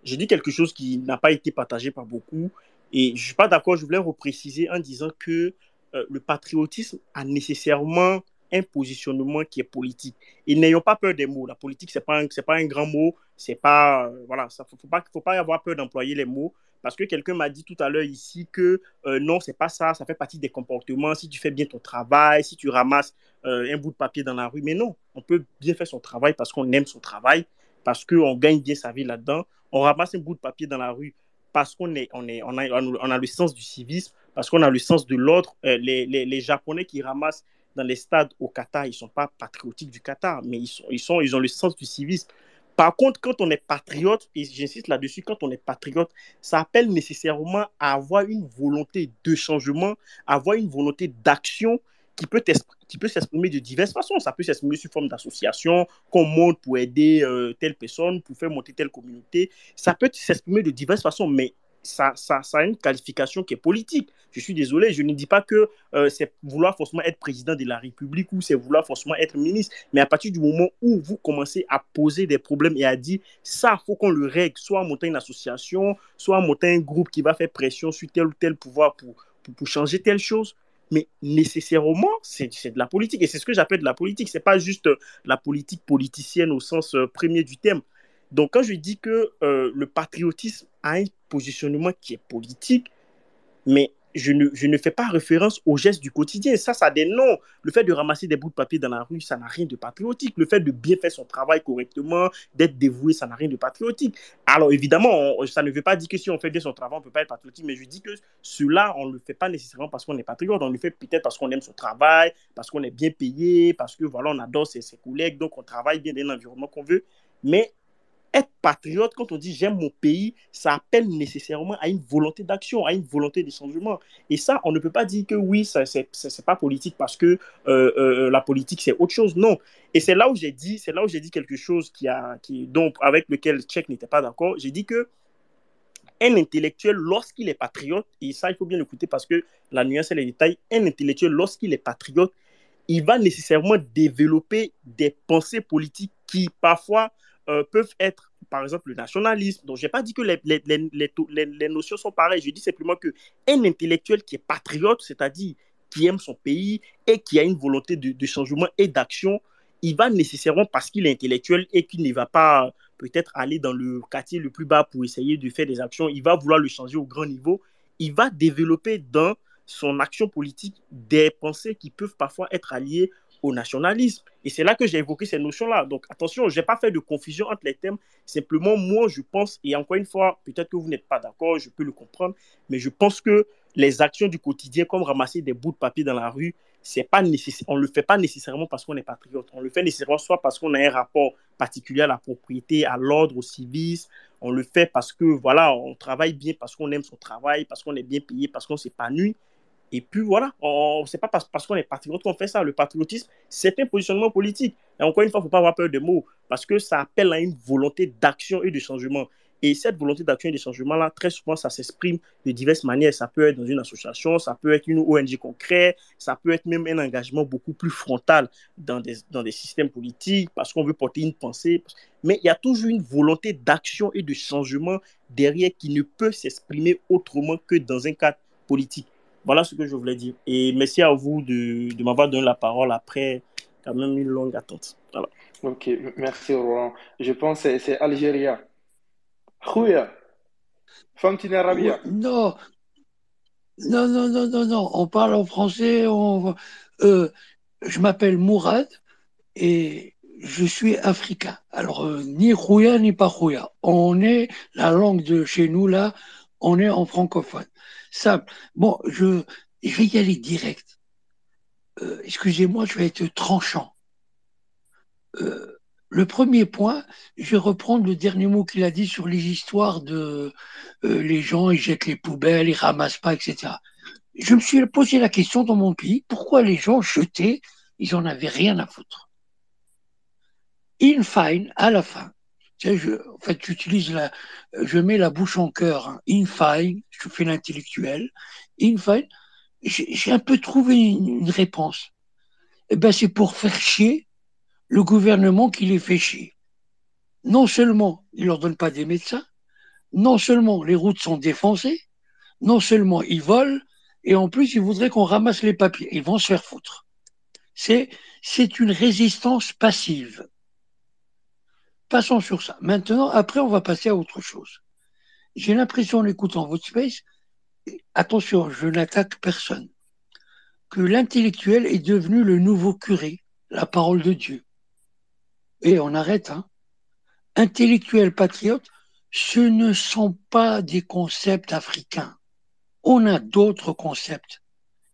J'ai dit quelque chose qui n'a pas été partagé par beaucoup. Et je ne suis pas d'accord, je voulais repréciser en disant que euh, le patriotisme a nécessairement un positionnement qui est politique. Et n'ayons pas peur des mots. La politique, ce n'est pas, un, pas un grand mot. C'est pas, euh, voilà, il ne faut pas, faut pas avoir peur d'employer les mots. Parce que quelqu'un m'a dit tout à l'heure ici que euh, non, c'est pas ça, ça fait partie des comportements. Si tu fais bien ton travail, si tu ramasses euh, un bout de papier dans la rue, mais non, on peut bien faire son travail parce qu'on aime son travail, parce qu'on gagne bien sa vie là-dedans. On ramasse un bout de papier dans la rue parce qu'on est, on est, on a, on a le sens du civisme, parce qu'on a le sens de l'ordre. Euh, les, les, les, Japonais qui ramassent dans les stades au Qatar, ils sont pas patriotiques du Qatar, mais ils, sont, ils, sont, ils ont le sens du civisme. Par contre, quand on est patriote, et j'insiste là-dessus, quand on est patriote, ça appelle nécessairement à avoir une volonté de changement, avoir une volonté d'action qui peut, s'exprimer de diverses façons. Ça peut s'exprimer sous forme d'association, qu'on monte pour aider euh, telle personne, pour faire monter telle communauté. Ça peut s'exprimer de diverses façons, mais ça, a une qualification qui est politique. Je suis désolé, je ne dis pas que euh, c'est vouloir forcément être président de la République ou c'est vouloir forcément être ministre, mais à partir du moment où vous commencez à poser des problèmes et à dire ça, faut qu'on le règle, soit en montant une association, soit en montant un groupe qui va faire pression sur tel ou tel pouvoir pour, pour changer telle chose, mais nécessairement, c'est de la politique. Et c'est ce que j'appelle de la politique. Ce n'est pas juste la politique politicienne au sens euh, premier du terme. Donc, quand je dis que euh, le patriotisme a un positionnement qui est politique, mais je ne, je ne, fais pas référence aux gestes du quotidien. Ça, ça a des noms. Le fait de ramasser des bouts de papier dans la rue, ça n'a rien de patriotique. Le fait de bien faire son travail correctement, d'être dévoué, ça n'a rien de patriotique. Alors, évidemment, ça ne veut pas dire que si on fait bien son travail, on ne peut pas être patriotique, mais je dis que cela, on ne le fait pas nécessairement parce qu'on est patriote. On le fait peut-être parce qu'on aime son travail, parce qu'on est bien payé, parce que voilà, on adore ses, ses collègues, donc on travaille bien dans l'environnement qu'on veut. Mais être patriote, quand on dit j'aime mon pays, ça appelle nécessairement à une volonté d'action, à une volonté de changement. Et ça, on ne peut pas dire que oui, ce n'est pas politique parce que euh, euh, la politique, c'est autre chose. Non. Et c'est là où j'ai dit, c'est là où j'ai dit quelque chose qui a, qui, donc, avec lequel Tchèque n'était pas d'accord. J'ai dit que un intellectuel, lorsqu'il est patriote, et ça, il faut bien l'écouter parce que la nuance et les détails, un intellectuel, lorsqu'il est patriote, il va nécessairement développer des pensées politiques qui, parfois, euh, peuvent être, par exemple, le nationalisme. Donc, je n'ai pas dit que les, les, les, les, notions sont pareilles. Je dis simplement qu'un intellectuel qui est patriote, c'est-à-dire qui aime son pays et qui a une volonté de, de changement et d'action, il va nécessairement, parce qu'il est intellectuel et qu'il ne va pas peut-être aller dans le quartier le plus bas pour essayer de faire des actions, il va vouloir le changer au grand niveau, il va développer dans son action politique des pensées qui peuvent parfois être alliées au nationalisme. Et c'est là que j'ai évoqué ces notions-là. Donc attention, je n'ai pas fait de confusion entre les thèmes. Simplement, moi, je pense, et encore une fois, peut-être que vous n'êtes pas d'accord, je peux le comprendre, mais je pense que les actions du quotidien, comme ramasser des bouts de papier dans la rue, c'est pas nécessaire. On le fait pas nécessairement parce qu'on est patriote. On le fait nécessairement soit parce qu'on a un rapport particulier à la propriété, à l'ordre, au civisme. On le fait parce que, voilà, on travaille bien, parce qu'on aime son travail, parce qu'on est bien payé, parce qu'on s'épanouit. Et puis voilà, c'est pas parce, qu'on est patriote qu'on fait ça. Le patriotisme, c'est un positionnement politique. Et encore une fois, il ne faut pas avoir peur des mots, parce que ça appelle à une volonté d'action et de changement. Et cette volonté d'action et de changement-là, très souvent, ça s'exprime de diverses manières. Ça peut être dans une association, ça peut être une ONG concrète, ça peut être même un engagement beaucoup plus frontal dans des systèmes politiques, parce qu'on veut porter une pensée. Mais il y a toujours une volonté d'action et de changement derrière qui ne peut s'exprimer autrement que dans un cadre politique. Voilà ce que je voulais dire. Et merci à vous de, de m'avoir donné la parole après quand même une longue attente. Voilà. Ok, merci Roland. Je pense que c'est Algérie. Rouya. Fantina Rabia. Non, non, non, non, non, non. On parle en français. On... Euh, je m'appelle Mourad et je suis africain. Alors, euh, ni Rouya ni pas Rouya. On est, la langue de chez nous, là, on est en francophone. Simple. Bon, je, vais y aller direct. Euh, excusez-moi, je vais être tranchant. Euh, le premier point, je vais reprendre le dernier mot qu'il a dit sur les histoires de euh, les gens, ils jettent les poubelles, ils ramassent pas, etc. Je me suis posé la question dans mon pays, pourquoi les gens jetaient, ils en avaient rien à foutre. In fine, à la fin, tu sais, je, en fait, j'utilise la, je mets la bouche en cœur. Hein. In fine, je fais l'intellectuel. In fine, j'ai un peu trouvé une, une réponse. Eh ben, c'est pour faire chier le gouvernement qui les fait chier. Non seulement il leur donne pas des médecins, non seulement les routes sont défoncées, non seulement ils volent, et en plus ils voudraient qu'on ramasse les papiers. Ils vont se faire foutre. C'est, c'est une résistance passive. Passons sur ça. Maintenant, après, on va passer à autre chose. J'ai l'impression, en écoutant votre space, attention, je n'attaque personne, que l'intellectuel est devenu le nouveau curé, la parole de Dieu. Et on arrête, hein. Intellectuel patriote, ce ne sont pas des concepts africains. On a d'autres concepts.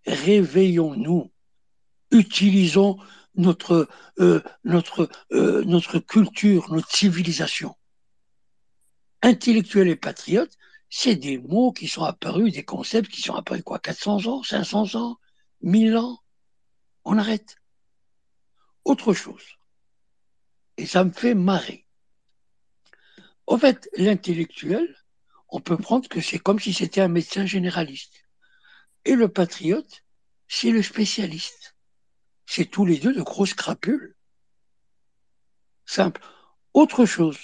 Réveillons-nous. Utilisons notre, euh, notre, euh, notre culture, notre civilisation. Intellectuel et patriote, c'est des mots qui sont apparus, des concepts qui sont apparus quoi, 400 ans, 500 ans, 1000 ans. On arrête. Autre chose. Et ça me fait marrer. En fait, l'intellectuel, on peut prendre que c'est comme si c'était un médecin généraliste. Et le patriote, c'est le spécialiste. C'est tous les deux de grosses crapules. Simple. Autre chose.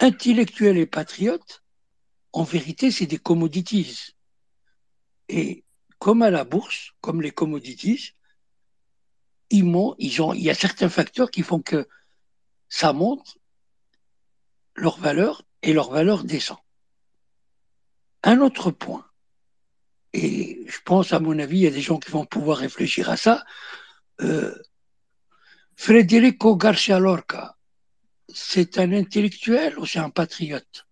Intellectuel et patriote, en vérité, c'est des commodities. Et comme à la bourse, comme les commodities, il y a certains facteurs qui font que ça monte leur valeur et leur valeur descend. Un autre point, et je pense à mon avis, il y a des gens qui vont pouvoir réfléchir à ça. Euh, Federico Garcia Lorca, c'est un intellectuel ou c'est un patriote?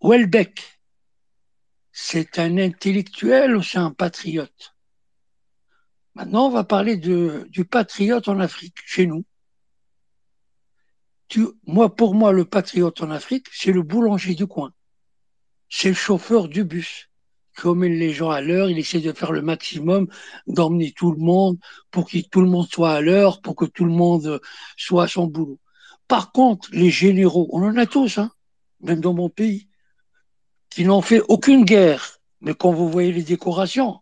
Welbeck, c'est un intellectuel ou c'est un patriote? Maintenant, on va parler du patriote en Afrique, chez nous. Tu, moi, pour moi, le patriote en Afrique, c'est le boulanger du coin. C'est le chauffeur du bus emmène les gens à l'heure. Il essaie de faire le maximum, d'emmener tout le monde pour que tout le monde soit à l'heure, pour que tout le monde soit à son boulot. Par contre, les généraux, on en a tous, hein, même dans mon pays qui n'ont fait aucune guerre, mais quand vous voyez les décorations,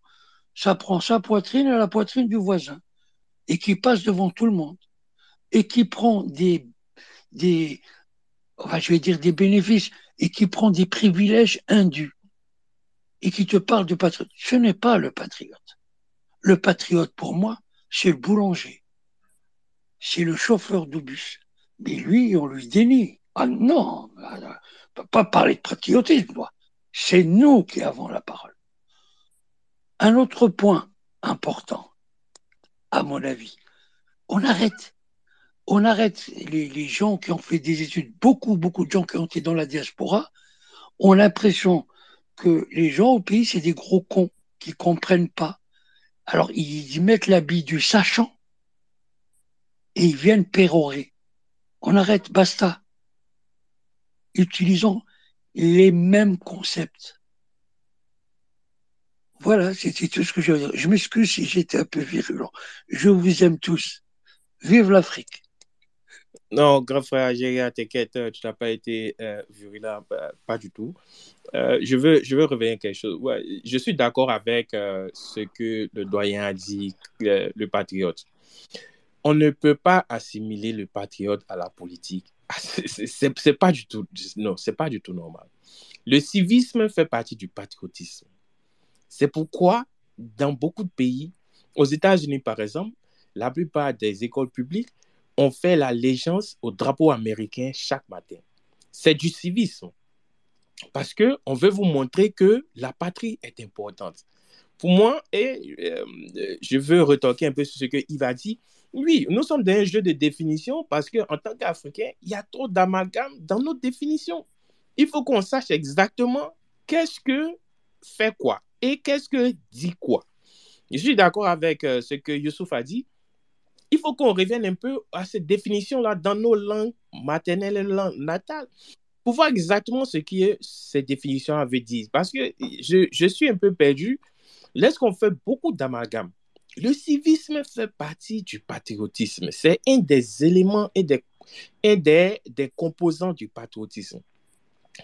ça prend sa poitrine et la poitrine du voisin, et qui passe devant tout le monde, et qui prend des, des, je dire des bénéfices, et qui prend des privilèges indus, et qui te parle de patriote. Ce n'est pas le patriote. Le patriote, pour moi, c'est le boulanger. C'est le chauffeur de bus. Mais lui, on lui dénie. Ah non, on peut pas parler de patriotisme, moi. C'est nous qui avons la parole. Un autre point important, à mon avis, on arrête. On arrête les, gens qui ont fait des études, beaucoup, beaucoup de gens qui ont été dans la diaspora ont l'impression les gens au pays, c'est des gros cons qui comprennent pas. Alors, ils mettent l'habit du sachant et ils viennent pérorer. On arrête, basta. Utilisons les mêmes concepts. Voilà, c'était tout ce que je veux dire. Je m'excuse si j'étais un peu virulent. Je vous aime tous. Vive l'Afrique. Non, grand frère Géria, t'inquiète, tu n'as pas été euh, virulent, pas, pas, du tout. Euh, je, veux, je veux revenir à quelque chose. Ouais, je suis d'accord avec euh, ce que le doyen a dit, le, patriote. On ne peut pas assimiler le patriote à la politique c'est pas pas du tout normal le civisme fait partie du patriotisme c'est pourquoi dans beaucoup de pays aux États-Unis par exemple la plupart des écoles publiques ont fait l'allégeance au drapeau américain chaque matin c'est du civisme. Parce qu'on veut vous montrer que la patrie est importante. Pour moi, et euh, je veux retoquer un peu sur ce que Yves a dit, oui, nous sommes dans un jeu de définition parce qu'en tant qu'Africains, il y a trop d'amalgame dans nos définitions. Il faut qu'on sache exactement qu'est-ce que fait quoi et qu'est-ce que dit quoi. Je suis d'accord avec euh, ce que Youssouf a dit. Il faut qu'on revienne un peu à cette définition-là dans nos langues maternelles et langues natales pour voir exactement ce que cette définition veut dire. Parce que je, suis un peu perdu. Lorsqu'on fait beaucoup d'amalgame, le civisme fait partie du patriotisme. C'est un des éléments et un des, des composants du patriotisme.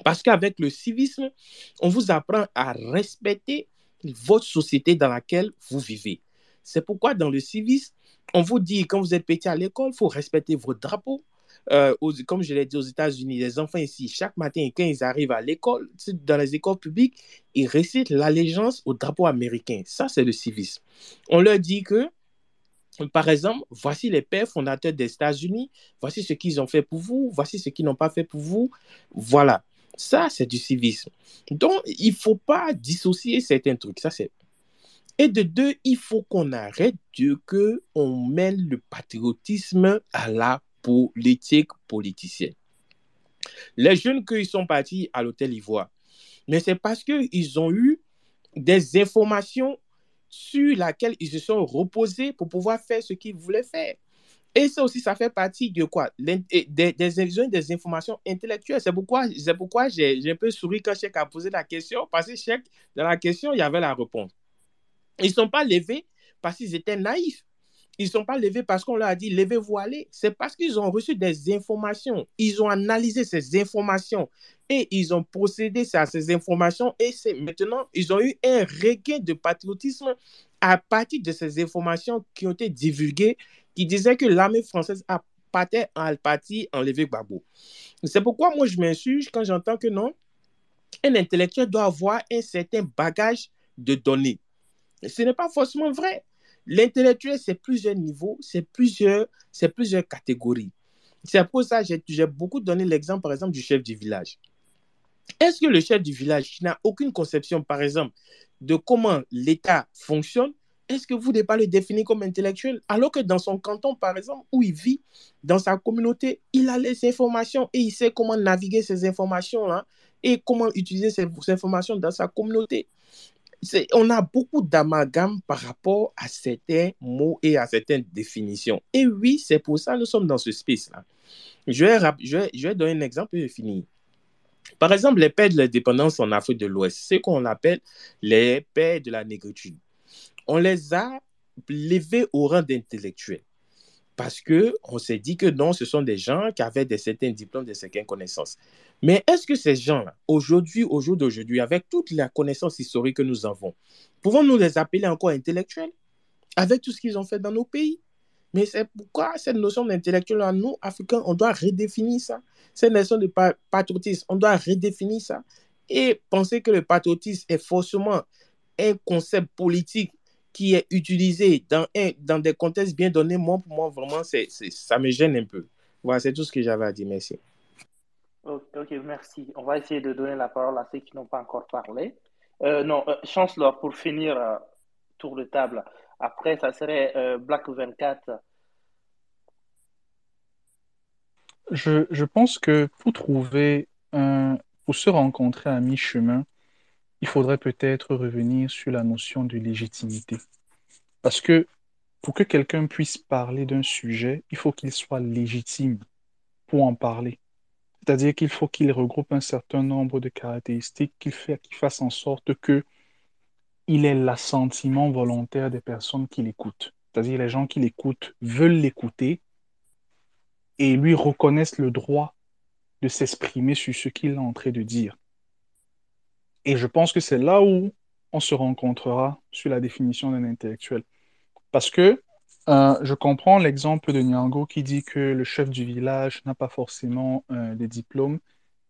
Parce qu'avec le civisme, on vous apprend à respecter votre société dans laquelle vous vivez. C'est pourquoi dans le civisme, on vous dit, quand vous êtes petit à l'école, il faut respecter votre drapeau. Euh, comme je l'ai dit aux États-Unis, les enfants ici, chaque matin, quand ils arrivent à l'école, dans les écoles publiques, ils récitent l'allégeance au drapeau américain. Ça, c'est le civisme. On leur dit que, par exemple, voici les pères fondateurs des États-Unis, voici ce qu'ils ont fait pour vous, voici ce qu'ils n'ont pas fait pour vous. Voilà. Ça, c'est du civisme. Donc, il ne faut pas dissocier certains trucs. Ça, c'est. Et de deux, il faut qu'on arrête de que on mène le patriotisme à la politique politicienne. Les jeunes qui sont partis à l'hôtel Ivoire, mais c'est parce qu'ils ont eu des informations sur lesquelles ils se sont reposés pour pouvoir faire ce qu'ils voulaient faire. Et ça aussi, ça fait partie de quoi? Des, des, des, informations intellectuelles. C'est pourquoi, pourquoi j'ai un peu souri quand Cheikh a posé la question, parce que Cheikh, dans la question, il y avait la réponse. Ils ne sont pas levés parce qu'ils étaient naïfs. Ils ne sont pas levés parce qu'on leur a dit levez-vous aller. C'est parce qu'ils ont reçu des informations. Ils ont analysé ces informations et ils ont procédé à ces informations. Et c'est maintenant, ils ont eu un regain de patriotisme à partir de ces informations qui ont été divulguées qui disait que l'armée française a partait en partie enlever Gbagbo. C'est pourquoi moi je m'insurge quand j'entends que non, un intellectuel doit avoir un certain bagage de données. Ce n'est pas forcément vrai. L'intellectuel, c'est plusieurs niveaux, c'est plusieurs, plusieurs catégories. C'est pour ça que j'ai beaucoup donné l'exemple, par exemple, du chef du village. Est-ce que le chef du village n'a aucune conception, par exemple, de comment l'État fonctionne, est-ce que vous n'êtes pas le définir comme intellectuel? Alors que dans son canton, par exemple, où il vit, dans sa communauté, il a les informations et il sait comment naviguer ces informations-là et comment utiliser ces, informations dans sa communauté. On a beaucoup d'amalgame par rapport à certains mots et à certaines définitions. Et oui, c'est pour ça que nous sommes dans ce space-là. Je vais donner un exemple et je finis. Par exemple, les pères de l'indépendance en Afrique de l'Ouest, ce qu'on appelle les pères de la négritude on les a levés au rang d'intellectuels. Parce qu'on s'est dit que non, ce sont des gens qui avaient des certains diplômes, des certaines connaissances. Mais est-ce que ces gens-là, aujourd'hui, au jour d'aujourd'hui, avec toute la connaissance historique que nous avons, pouvons-nous les appeler encore intellectuels avec tout ce qu'ils ont fait dans nos pays? Mais c'est pourquoi cette notion d'intellectuel, nous, Africains, on doit redéfinir ça. Cette notion de patriotisme, on doit redéfinir ça. Et penser que le patriotisme est forcément un concept politique qui est utilisé dans, un, dans des contextes bien donnés, moi, pour moi, vraiment, c'est, ça me gêne un peu. Voilà, c'est tout ce que j'avais à dire. Merci. Ok, merci. On va essayer de donner la parole à ceux qui n'ont pas encore parlé. Euh, non, euh, Chancellor, pour finir, euh, tour de table. Après, ça serait euh, Black 24. Je, je pense que pour trouver un, pour se rencontrer à mi-chemin, il faudrait peut-être revenir sur la notion de légitimité. Parce que pour que quelqu'un puisse parler d'un sujet, il faut qu'il soit légitime pour en parler. C'est-à-dire qu'il faut qu'il regroupe un certain nombre de caractéristiques qu'il fasse en sorte que il ait l'assentiment volontaire des personnes qui l'écoutent. C'est-à-dire les gens qui l'écoutent veulent l'écouter et lui reconnaissent le droit de s'exprimer sur ce qu'il est en train de dire. Et je pense que c'est là où on se rencontrera sur la définition d'un intellectuel. Parce que euh, je comprends l'exemple de Nyango qui dit que le chef du village n'a pas forcément euh, des diplômes,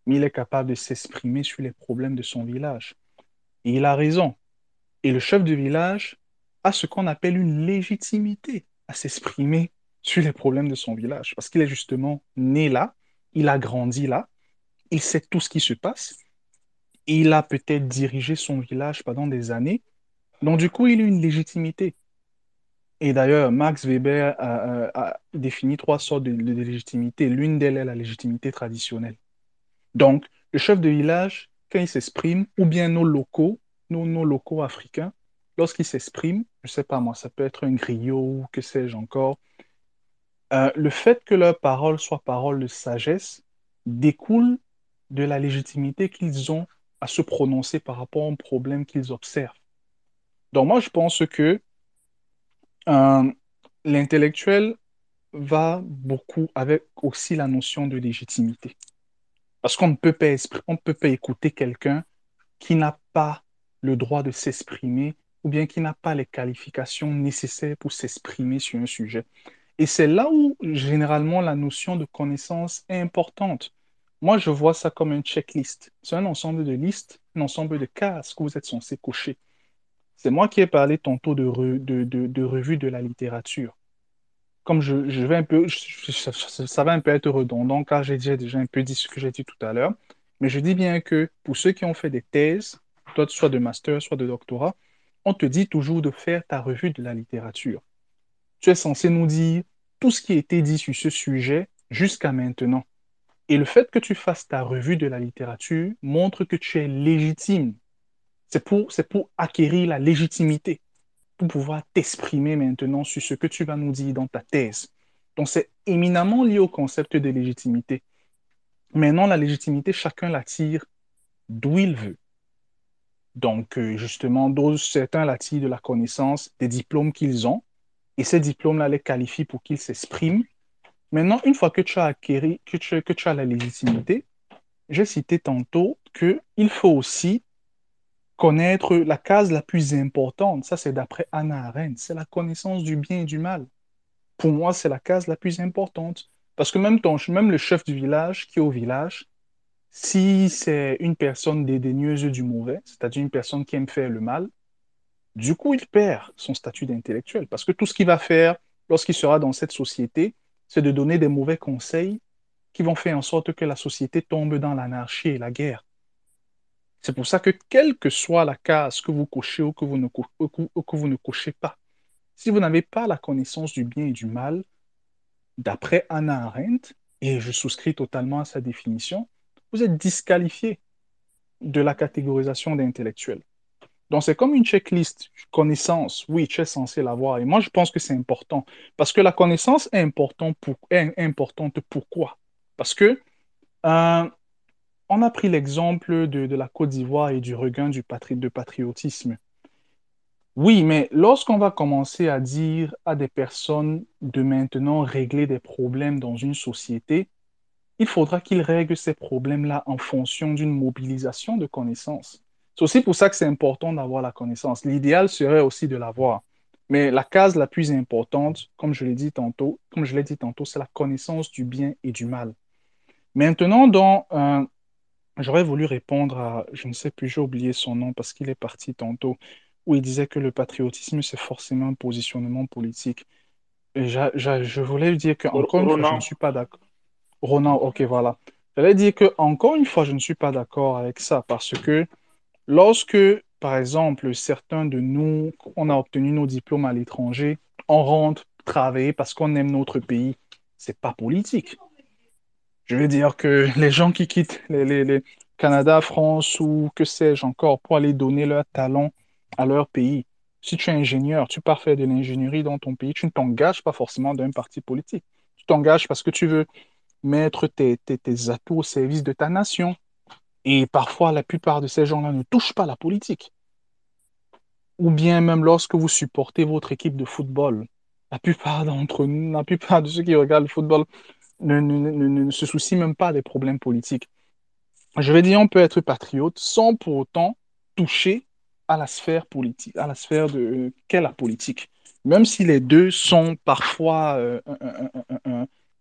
mais il est capable de s'exprimer sur les problèmes de son village. Et il a raison. Et le chef du village a ce qu'on appelle une légitimité à s'exprimer sur les problèmes de son village, parce qu'il est justement né là, il a grandi là, il sait tout ce qui se passe, il a peut-être dirigé son village pendant des années, donc du coup, il a une légitimité. Et d'ailleurs, Max Weber a, défini trois sortes de, légitimité. L'une d'elles est la légitimité traditionnelle. Donc, le chef de village, quand il s'exprime, ou bien nos locaux, nos, locaux africains, lorsqu'ils s'expriment, je sais pas moi, ça peut être un griot ou que sais-je encore, euh, le fait que leurs paroles soient paroles de sagesse découle de la légitimité qu'ils ont à se prononcer par rapport aux problèmes qu'ils observent. Donc moi, je pense que euh, l'intellectuel va beaucoup avec aussi la notion de légitimité. Parce qu'on ne peut pas, on ne peut pas écouter quelqu'un qui n'a pas le droit de s'exprimer ou bien qui n'a pas les qualifications nécessaires pour s'exprimer sur un sujet. Et c'est là où généralement la notion de connaissance est importante. Moi, je vois ça comme un checklist. C'est un ensemble de listes, un ensemble de cases que vous êtes censé cocher. C'est moi qui ai parlé tantôt de, de, revue de la littérature. Comme je, vais un peu, ça, ça- va un peu être redondant car j'ai déjà, déjà un peu dit ce que j'ai dit tout à l'heure, mais je dis bien que pour ceux qui ont fait des thèses, soit de master, soit de doctorat, on te dit toujours de faire ta revue de la littérature. Tu es censé nous dire tout ce qui a été dit sur ce sujet jusqu'à maintenant. Et le fait que tu fasses ta revue de la littérature montre que tu es légitime. C'est pour, pour acquérir la légitimité, pour pouvoir t'exprimer maintenant sur ce que tu vas nous dire dans ta thèse. Donc c'est éminemment lié au concept de légitimité. Maintenant, la légitimité, chacun la tire d'où il veut. Donc, euh, justement, certains la tirent de la connaissance, des diplômes qu'ils ont, et ces diplômes-là les qualifient pour qu'ils s'expriment. Maintenant, une fois que tu as acquéri, que tu, as la légitimité, j'ai cité tantôt qu'il faut aussi connaître la case la plus importante. Ça, c'est d'après Hannah Arendt. C'est la connaissance du bien et du mal. Pour moi, c'est la case la plus importante. Parce que même, ton, même le chef du village qui est au village, si c'est une personne dédaigneuse du mauvais, c'est-à-dire une personne qui aime faire le mal, du coup, il perd son statut d'intellectuel. Parce que tout ce qu'il va faire lorsqu'il sera dans cette société, c'est de donner des mauvais conseils qui vont faire en sorte que la société tombe dans l'anarchie et la guerre. C'est pour ça que quelle que soit la case que vous cochez ou que vous ne, cochez pas, si vous n'avez pas la connaissance du bien et du mal, d'après Hannah Arendt, et je souscris totalement à sa définition, vous êtes disqualifié de la catégorisation d'intellectuel. Donc, c'est comme une checklist. Connaissance, oui, tu es censé l'avoir. Et moi, je pense que c'est important. Parce que la connaissance est, pour, importante. Pourquoi? Parce que euh, on a pris l'exemple de, la Côte d'Ivoire et du regain du de patriotisme. Oui, mais lorsqu'on va commencer à dire à des personnes de maintenant régler des problèmes dans une société, il faudra qu'ils règlent ces problèmes-là en fonction d'une mobilisation de connaissances. C'est aussi pour ça que c'est important d'avoir la connaissance. L'idéal serait aussi de l'avoir. Mais la case la plus importante, comme je l'ai dit tantôt, comme je l'ai dit tantôt, c'est la connaissance du bien et du mal. Maintenant, dans, euh, j'aurais voulu répondre à, je ne sais plus, j'ai oublié son nom parce qu'il est parti tantôt, où il disait que le patriotisme, c'est forcément un positionnement politique. Et je voulais lui dire que, encore une fois, je ne suis pas d'accord. Ronan, ok, voilà. J'allais dire que, encore une fois, je ne suis pas d'accord avec ça parce que lorsque, par exemple, certains de nous, on a obtenu nos diplômes à l'étranger, on rentre travailler parce qu'on aime notre pays, c'est pas politique. Je veux dire que les gens qui quittent les, les- les Canada, France ou que sais-je encore pour aller donner leur talent à leur pays. Si tu es ingénieur, tu pars faire de l'ingénierie dans ton pays, tu ne t'engages pas forcément d'un parti politique. Tu t'engages parce que tu veux mettre tes, atouts au service de ta nation. Et parfois, la plupart de ces gens-là ne touchent pas la politique. Ou bien même lorsque vous supportez votre équipe de football, la plupart d'entre nous, la plupart de ceux qui regardent le football ne, se soucient même pas des problèmes politiques. Je vais dire, on peut être patriote sans pour autant toucher à la sphère politique, à la sphère de qu'est la politique. Même si les deux sont parfois euh,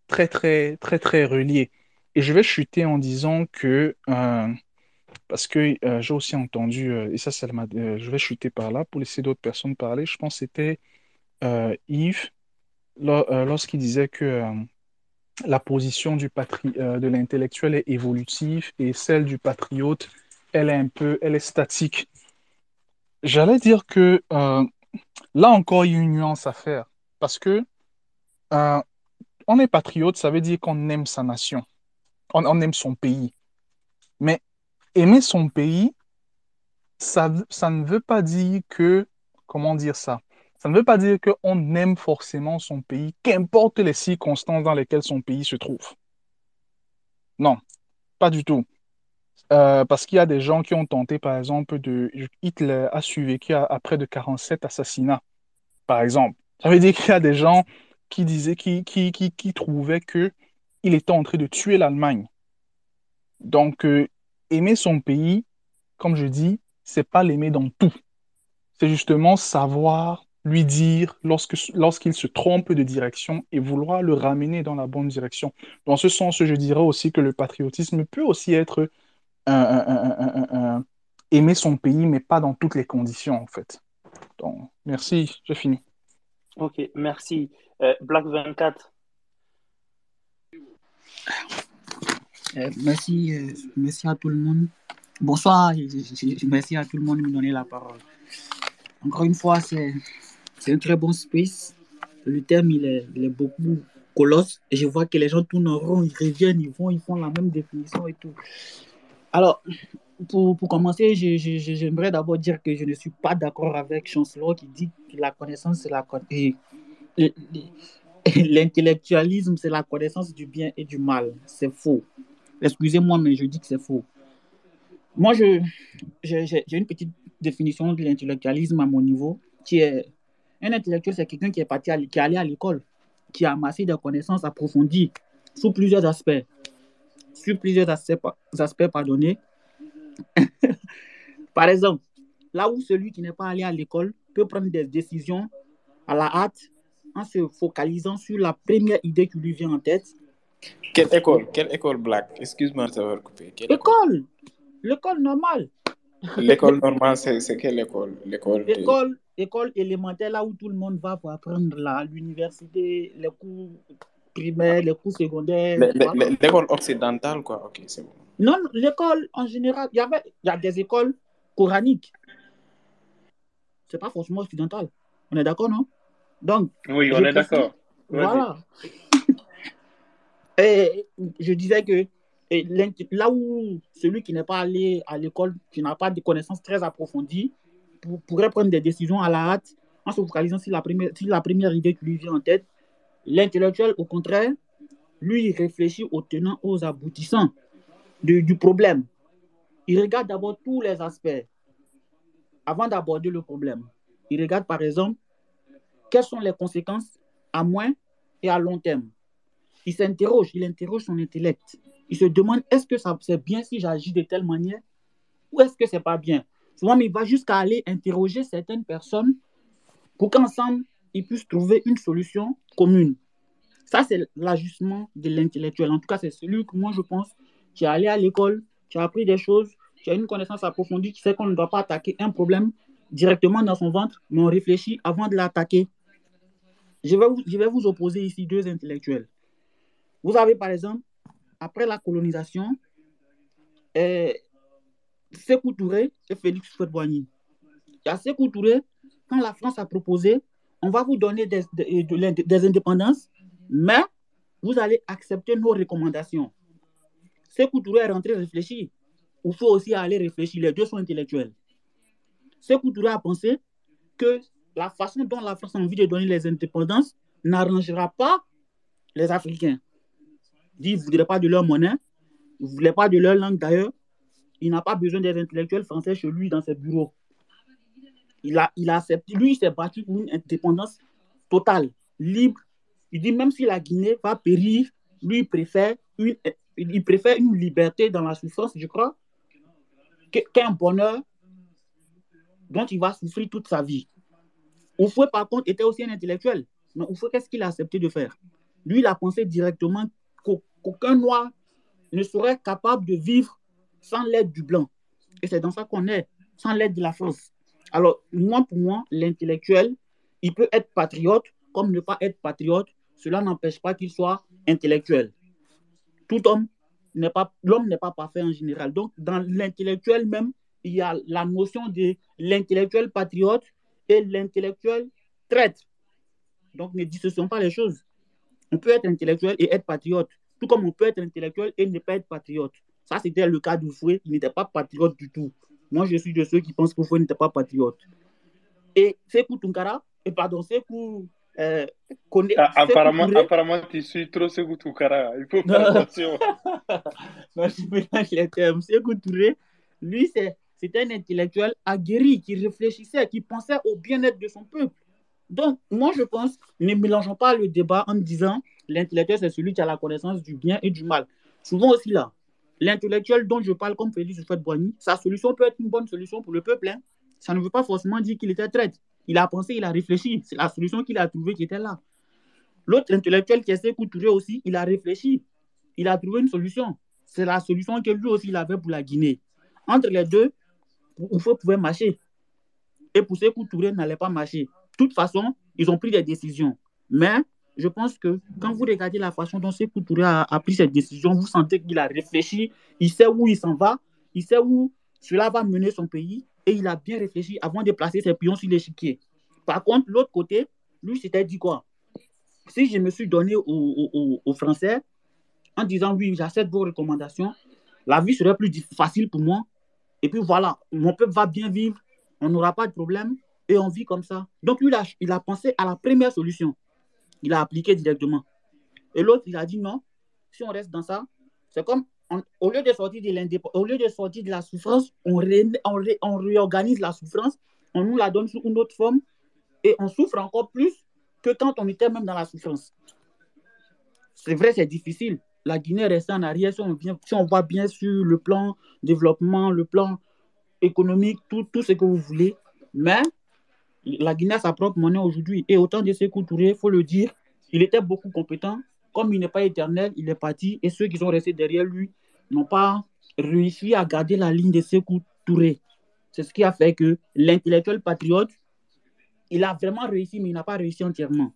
très, très, très, très reliés. Et je vais chuter en disant que, euh, parce que euh, j'ai aussi entendu, euh, et ça, ça m'a- je vais chuter par là pour laisser d'autres personnes parler. Je pense que c'était Yves, lo- lorsqu'il disait que la position du patri de l'intellectuel est évolutive et celle du patriote, elle est un peu, elle est statique. J'allais dire que là encore, il y a une nuance à faire parce que on est patriote, ça veut dire qu'on aime sa nation, on, on, aime son pays. Mais aimer son pays, ça, ça ne veut pas dire que, comment dire ça? Ça ne veut pas dire qu'on aime forcément son pays, qu'importe les circonstances dans lesquelles son pays se trouve. Non, pas du tout. Euh, parce qu'il y a des gens qui ont tenté, par exemple, de. Hitler a survécu à, à près de 47 assassinats, par exemple. Ça veut dire qu'il y a des gens qui disaient, qui, qui, qui, qui trouvaient qu'il était en train de tuer l'Allemagne. Donc, euh, aimer son pays, comme je dis, c'est pas l'aimer dans tout. C'est justement savoir lui dire lorsqu'il se trompe de direction et vouloir le ramener dans la bonne direction. Dans ce sens, je dirais aussi que le patriotisme peut aussi être aimer son pays, mais pas dans toutes les conditions, en fait. Donc, merci, j'ai fini. Ok, merci. Euh, Black 24. Euh, merci, euh, merci à tout le monde. Bonsoir, merci à tout le monde de me donner la parole. Encore une fois, c'est un très bon space. Le thème, il est, beaucoup colosse. Et je vois que les gens tournent en rond, ils reviennent, ils vont, ils font la même définition et tout. Alors, pour, pour commencer, j'aimerais d'abord dire que je ne suis pas d'accord avec Chancellor qui dit que la connaissance, c'est la L'intellectualisme, c'est la connaissance du bien et du mal. C'est faux. Excusez-moi, mais je dis que c'est faux. Moi, j'ai une petite définition de l'intellectualisme à mon niveau qui est un intellectuel, c'est quelqu'un qui est parti qui est allé à l'école, qui a amassé des connaissances approfondies sous plusieurs aspects. Sur plusieurs aspects, aspects pardonnez. Par exemple, là où celui qui n'est pas allé à l'école peut prendre des décisions à la hâte en se focalisant sur la première idée qui lui vient en tête. Quelle école? Quelle école black? Excuse-moi de t'avoir coupé. école? L'école normale. L'école normale, c'est quelle école? L'école de école élémentaire, là où tout le monde va pour apprendre l'université, les cours primaires, les cours secondaires. L'école occidentale, quoi. Ok, c'est bon. Non, l'école en général, il y avait, il y a des écoles coraniques. C'est pas forcément occidental. On est d'accord, non? Donc. Oui, on est d'accord. Voilà. Et je disais que et là où celui qui n'est pas allé à l'école, qui n'a pas de connaissances très approfondies, pourrait prendre des décisions à la hâte en se focalisant sur la première, sur la première idée qui lui vient en tête. L'intellectuel, au contraire, lui, il réfléchit aux tenants, aux aboutissants du problème. Il regarde d'abord tous les aspects avant d'aborder le problème. Il regarde par exemple quelles sont les conséquences à moins et à long terme? Il s'interroge, il interroge son intellect. Il se demande est-ce que c'est bien si j'agis de telle manière ou est-ce que c'est pas bien? Souvent, il va jusqu'à aller interroger certaines personnes pour qu'ensemble, ils puissent trouver une solution commune. Ça, c'est l'ajustement de l'intellectuel. En tout cas, c'est celui que moi, je pense, qui est allé à l'école, qui a appris des choses, qui a une connaissance approfondie, qui sait qu'on ne doit pas attaquer un problème directement dans son ventre, mais on réfléchit avant de l'attaquer. Je vais, vous, je vais vous opposer ici deux intellectuels. Vous avez, par exemple, après la colonisation, Sékou Touré et Félix Fouad-Boigny. À Sékou Touré, quand la France a proposé, on va vous donner des, des, indépendances, mais vous allez accepter nos recommandations. Sékou Touré est rentré réfléchir. Il faut aussi aller réfléchir. Les deux sont intellectuels. Sékou Touré a pensé que la façon dont la France a envie de donner les indépendances n'arrangera pas les Africains. Ils ne voudraient pas de leur monnaie, ils ne voulaient pas de leur langue d'ailleurs, il n'a pas besoin des intellectuels français chez lui dans ses bureaux. Il a, il a lui, il s'est battu pour une indépendance totale, libre. Il dit même si la Guinée va périr, lui, préfère une, il préfère une liberté dans la souffrance, je crois, qu'un bonheur dont il va souffrir toute sa vie. Oufoué, par contre, était aussi un intellectuel. Mais Oufoué, qu'est-ce qu'il a accepté de faire? Lui, il a pensé directement qu'aucun noir ne serait capable de vivre sans l'aide du blanc. Et c'est dans ça qu'on est, sans l'aide de la France. Alors, moi, pour moi, l'intellectuel, il peut être patriote comme ne pas être patriote. Cela n'empêche pas qu'il soit intellectuel. Tout homme n'est pas, l'homme n'est pas parfait en général. Donc, dans l'intellectuel même, il y a la notion de l'intellectuel patriote et l'intellectuel traître. Donc, ne dissocions pas les choses. On peut être intellectuel et être patriote, tout comme on peut être intellectuel et ne pas être patriote. Ça, c'était le cas d'Oufoué, il n'était pas patriote du tout. Moi, je suis de ceux qui pensent qu'Oufoué n'était pas patriote. Et Sekou Tunkara, et pardon, Sekou euh, connaît, Ah, Sekou apparemment, Touré- apparemment, tu suis trop Sekou Toukara. Il faut faire attention. non, je mélange les termes. Sékou Touré, lui, c'est c'est un intellectuel aguerri qui réfléchissait, qui pensait au bien-être de son peuple. Donc, moi, je pense, ne mélangeons pas le débat en disant l'intellectuel, c'est celui qui a la connaissance du bien et du mal. Souvent aussi là, l'intellectuel dont je parle comme Félix Houphouët-Boigny, sa solution peut être une bonne solution pour le peuple. hein. Ça ne veut pas forcément dire qu'il était traître. Il a pensé, il a réfléchi. C'est la solution qu'il a trouvée qui était là. L'autre intellectuel qui est Sékou Touré aussi, il a réfléchi. Il a trouvé une solution. C'est la solution que lui aussi il avait pour la Guinée. Entre les deux, Oufo pouvait marcher. Et pour Sékou Touré n'allait pas marcher. De toute façon, ils ont pris des décisions. Mais je pense que quand vous regardez la façon dont Sékou Touré a, pris cette décision, vous sentez qu'il a réfléchi, il sait où il s'en va, il sait où cela va mener son pays et il a bien réfléchi avant de placer ses pions sur l'échiquier. Par contre, l'autre côté, lui, s'était dit quoi? Si je me suis donné aux, Français en disant oui, j'accepte vos recommandations, la vie serait plus facile pour moi. Et puis voilà, mon peuple va bien vivre, on n'aura pas de problème et on vit comme ça. Donc lui, il a, pensé à la première solution. Il a appliqué directement. Et l'autre, il a dit non, si on reste dans ça, c'est comme au lieu de sortir de au lieu de sortir de la souffrance, on réorganise la souffrance, on nous la donne sous une autre forme et on souffre encore plus que quand on était même dans la souffrance. C'est vrai, c'est difficile. La Guinée est restée en arrière si on, voit bien sur le plan développement, le plan économique, tout, ce que vous voulez. Mais la Guinée a sa propre monnaie aujourd'hui. Et autant de Sékou Touré, il faut le dire, il était beaucoup compétent. Comme il n'est pas éternel, il est parti. Et ceux qui sont restés derrière lui n'ont pas réussi à garder la ligne de Sékou Touré. C'est ce qui a fait que l'intellectuel patriote, il a vraiment réussi, mais il n'a pas réussi entièrement.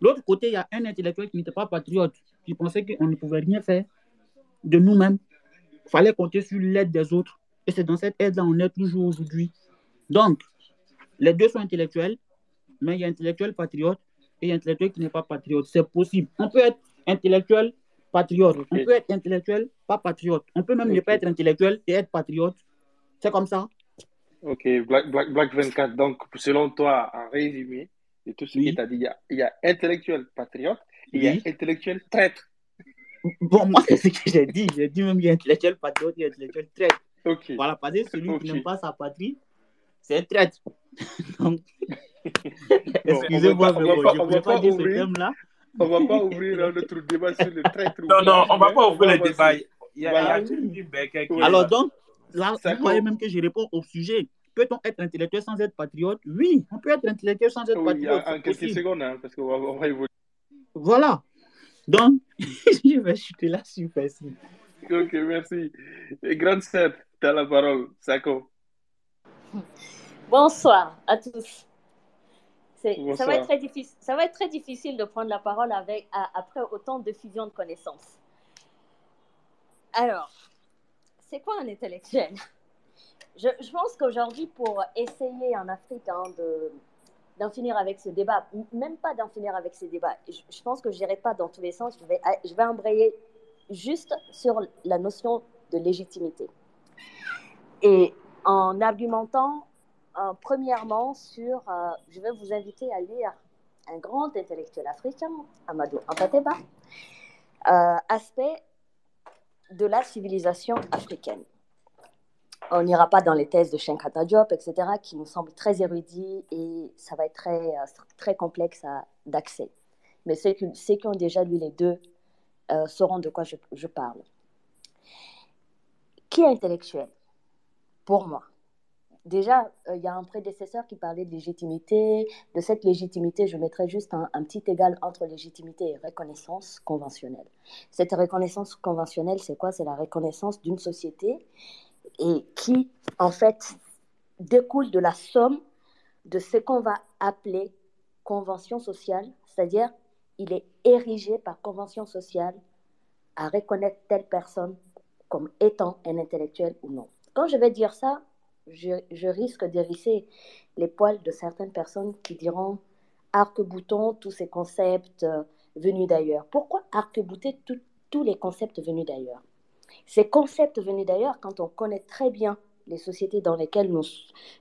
L'autre côté, il y a un intellectuel qui n'était pas patriote, qui pensait qu'on ne pouvait rien faire de nous-mêmes. Il fallait compter sur l'aide des autres. Et c'est dans cette aide-là qu'on est toujours aujourd'hui. Donc, les deux sont intellectuels, mais il y a intellectuel patriote et intellectuel qui n'est pas patriote. C'est possible. On peut être intellectuel patriote. On peut être intellectuel pas patriote. On peut même ne pas être intellectuel et être patriote. C'est comme ça. Ok, Black, Black, Black 24. Donc, selon toi, en résumé de tout ce Oui. que tu as dit, il y a, il y a intellectuel patriote il y a intellectuel traître. Bon, moi, c'est ce que j'ai dit. J'ai dit même qu'il y a intellectuel patriote et intellectuel traître. Ok. Voilà, parce que celui qui n'aime pas sa patrie, c'est un traître. Donc, va excusez-moi, mais va bon, je on ne voulais va pas pas dire ce ouvrir, terme-là. on va pas ouvrir un autre débat sur le traître Non, non, on va mais pas ouvrir va le débat. Il y a, il y a Voilà. Est Alors donc, là, vous Sako, voyez même que je réponds au sujet. Peut-on être intellectuel sans être patriote? Oui, on peut être intellectuel sans être oui, patriote, en quelques secondes, hein, parce qu'on va, on va évoluer. Voilà. Donc, je vais chuter là sur facile. Ok, merci. Et grande sœur, tu as la parole. Sako. Bonsoir à tous. C'est- Ça va, être très difficile, ça va être très difficile de prendre la parole avec, à- après autant de fusion de connaissances. Alors, c'est quoi un intellectuel? Je, je pense qu'aujourd'hui, pour essayer en Afrique hein, de, d'en finir avec ce débat, même pas d'en finir avec ce débat, je, pense que je n'irai pas dans tous les sens, je vais, je vais embrayer juste sur la notion de légitimité. Et en argumentant premièrement sur, euh, je vais vous inviter à lire un grand intellectuel africain, Amadou Ampateba, euh, aspect de la civilisation africaine. On n'ira pas dans les thèses de Shenkata Diop, etc., qui nous semblent très érudits et ça va être très, euh, très complexe d'accès. Mais ceux qui, ont déjà lu les deux euh, sauront de quoi je, parle. Qui est intellectuel? Pour moi. Déjà, euh, il y a un prédécesseur qui parlait de légitimité. De cette légitimité, je mettrais juste un petit égal entre légitimité et reconnaissance conventionnelle. Cette reconnaissance conventionnelle, c'est quoi? C'est la reconnaissance d'une société et qui, en fait, découle de la somme de ce qu'on va appeler convention sociale, c'est-à-dire il est érigé par convention sociale à reconnaître telle personne comme étant un intellectuel ou non. Quand je vais dire ça, je, risque d'hérisser les poils de certaines personnes qui diront arc-bouton tous ces concepts euh, venus d'ailleurs. Pourquoi arc-bouter tous les concepts venus d'ailleurs? Ces concepts venus d'ailleurs, quand on connaît très bien les sociétés dans lesquelles nous,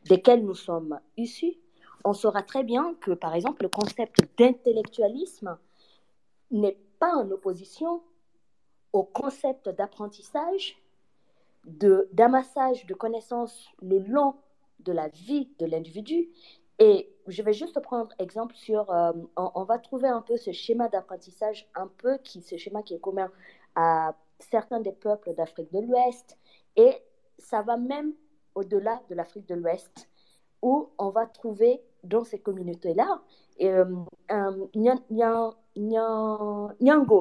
desquelles nous sommes issus, on saura très bien que, par exemple, le concept d'intellectualisme n'est pas en opposition au concept d'apprentissage, d'amassage de, connaissances le long de la vie de l'individu. Et je vais juste prendre exemple sur, euh, on, va trouver un peu ce schéma d'apprentissage, un peu qui, ce schéma qui est commun à certains des peuples d'Afrique de l'Ouest, et ça va même au-delà de l'Afrique de l'Ouest, où on va trouver dans ces communautés-là, euh, Nyango,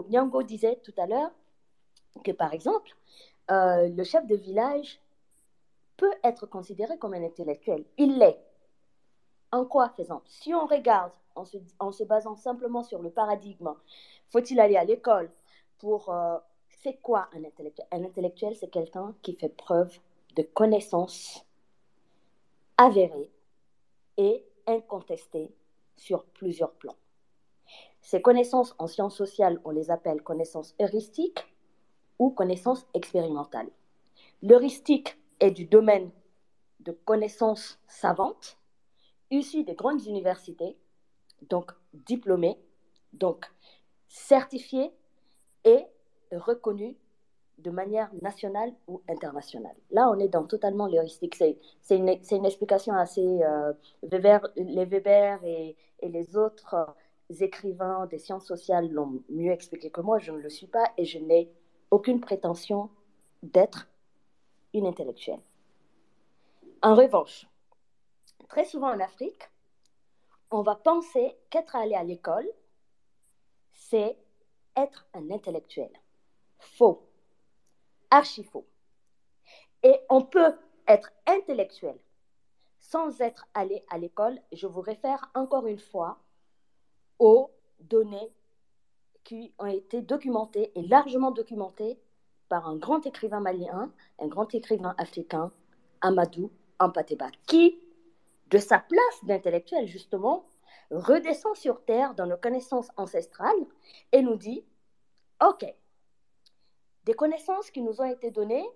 Nyango disait tout à l'heure que, par exemple, euh, le chef de village peut être considéré comme un intellectuel. Il l'est. En quoi faisant? Si on regarde en se, en se, basant simplement sur le paradigme, faut-il aller à l'école pour... C'est quoi un intellectuel? Un intellectuel, c'est quelqu'un qui fait preuve de connaissances avérées et incontestées sur plusieurs plans. Ces connaissances en sciences sociales, on les appelle connaissances heuristiques ou connaissances expérimentales. L'heuristique est du domaine de connaissances savantes issues des grandes universités, donc diplômées, donc certifiées et reconnues de manière nationale ou internationale. Là, on est dans totalement l'heuristique. C'est, une, une, explication assez... Euh, Weber, les Weber et, et les autres écrivains des sciences sociales l'ont mieux expliqué que moi. Je ne le suis pas et je n'ai aucune prétention d'être une intellectuelle. En revanche, très souvent en Afrique, on va penser qu'être allé à l'école, c'est être un intellectuel. Faux archi faux. Et on peut être intellectuel sans être allé à l'école. Je vous réfère encore une fois aux données qui ont été documentées et largement documentées par un grand écrivain malien, un grand écrivain africain, Amadou Ampateba, qui, de sa place d'intellectuel justement, redescend sur Terre dans nos connaissances ancestrales et nous dit, OK, des connaissances qui nous ont été données,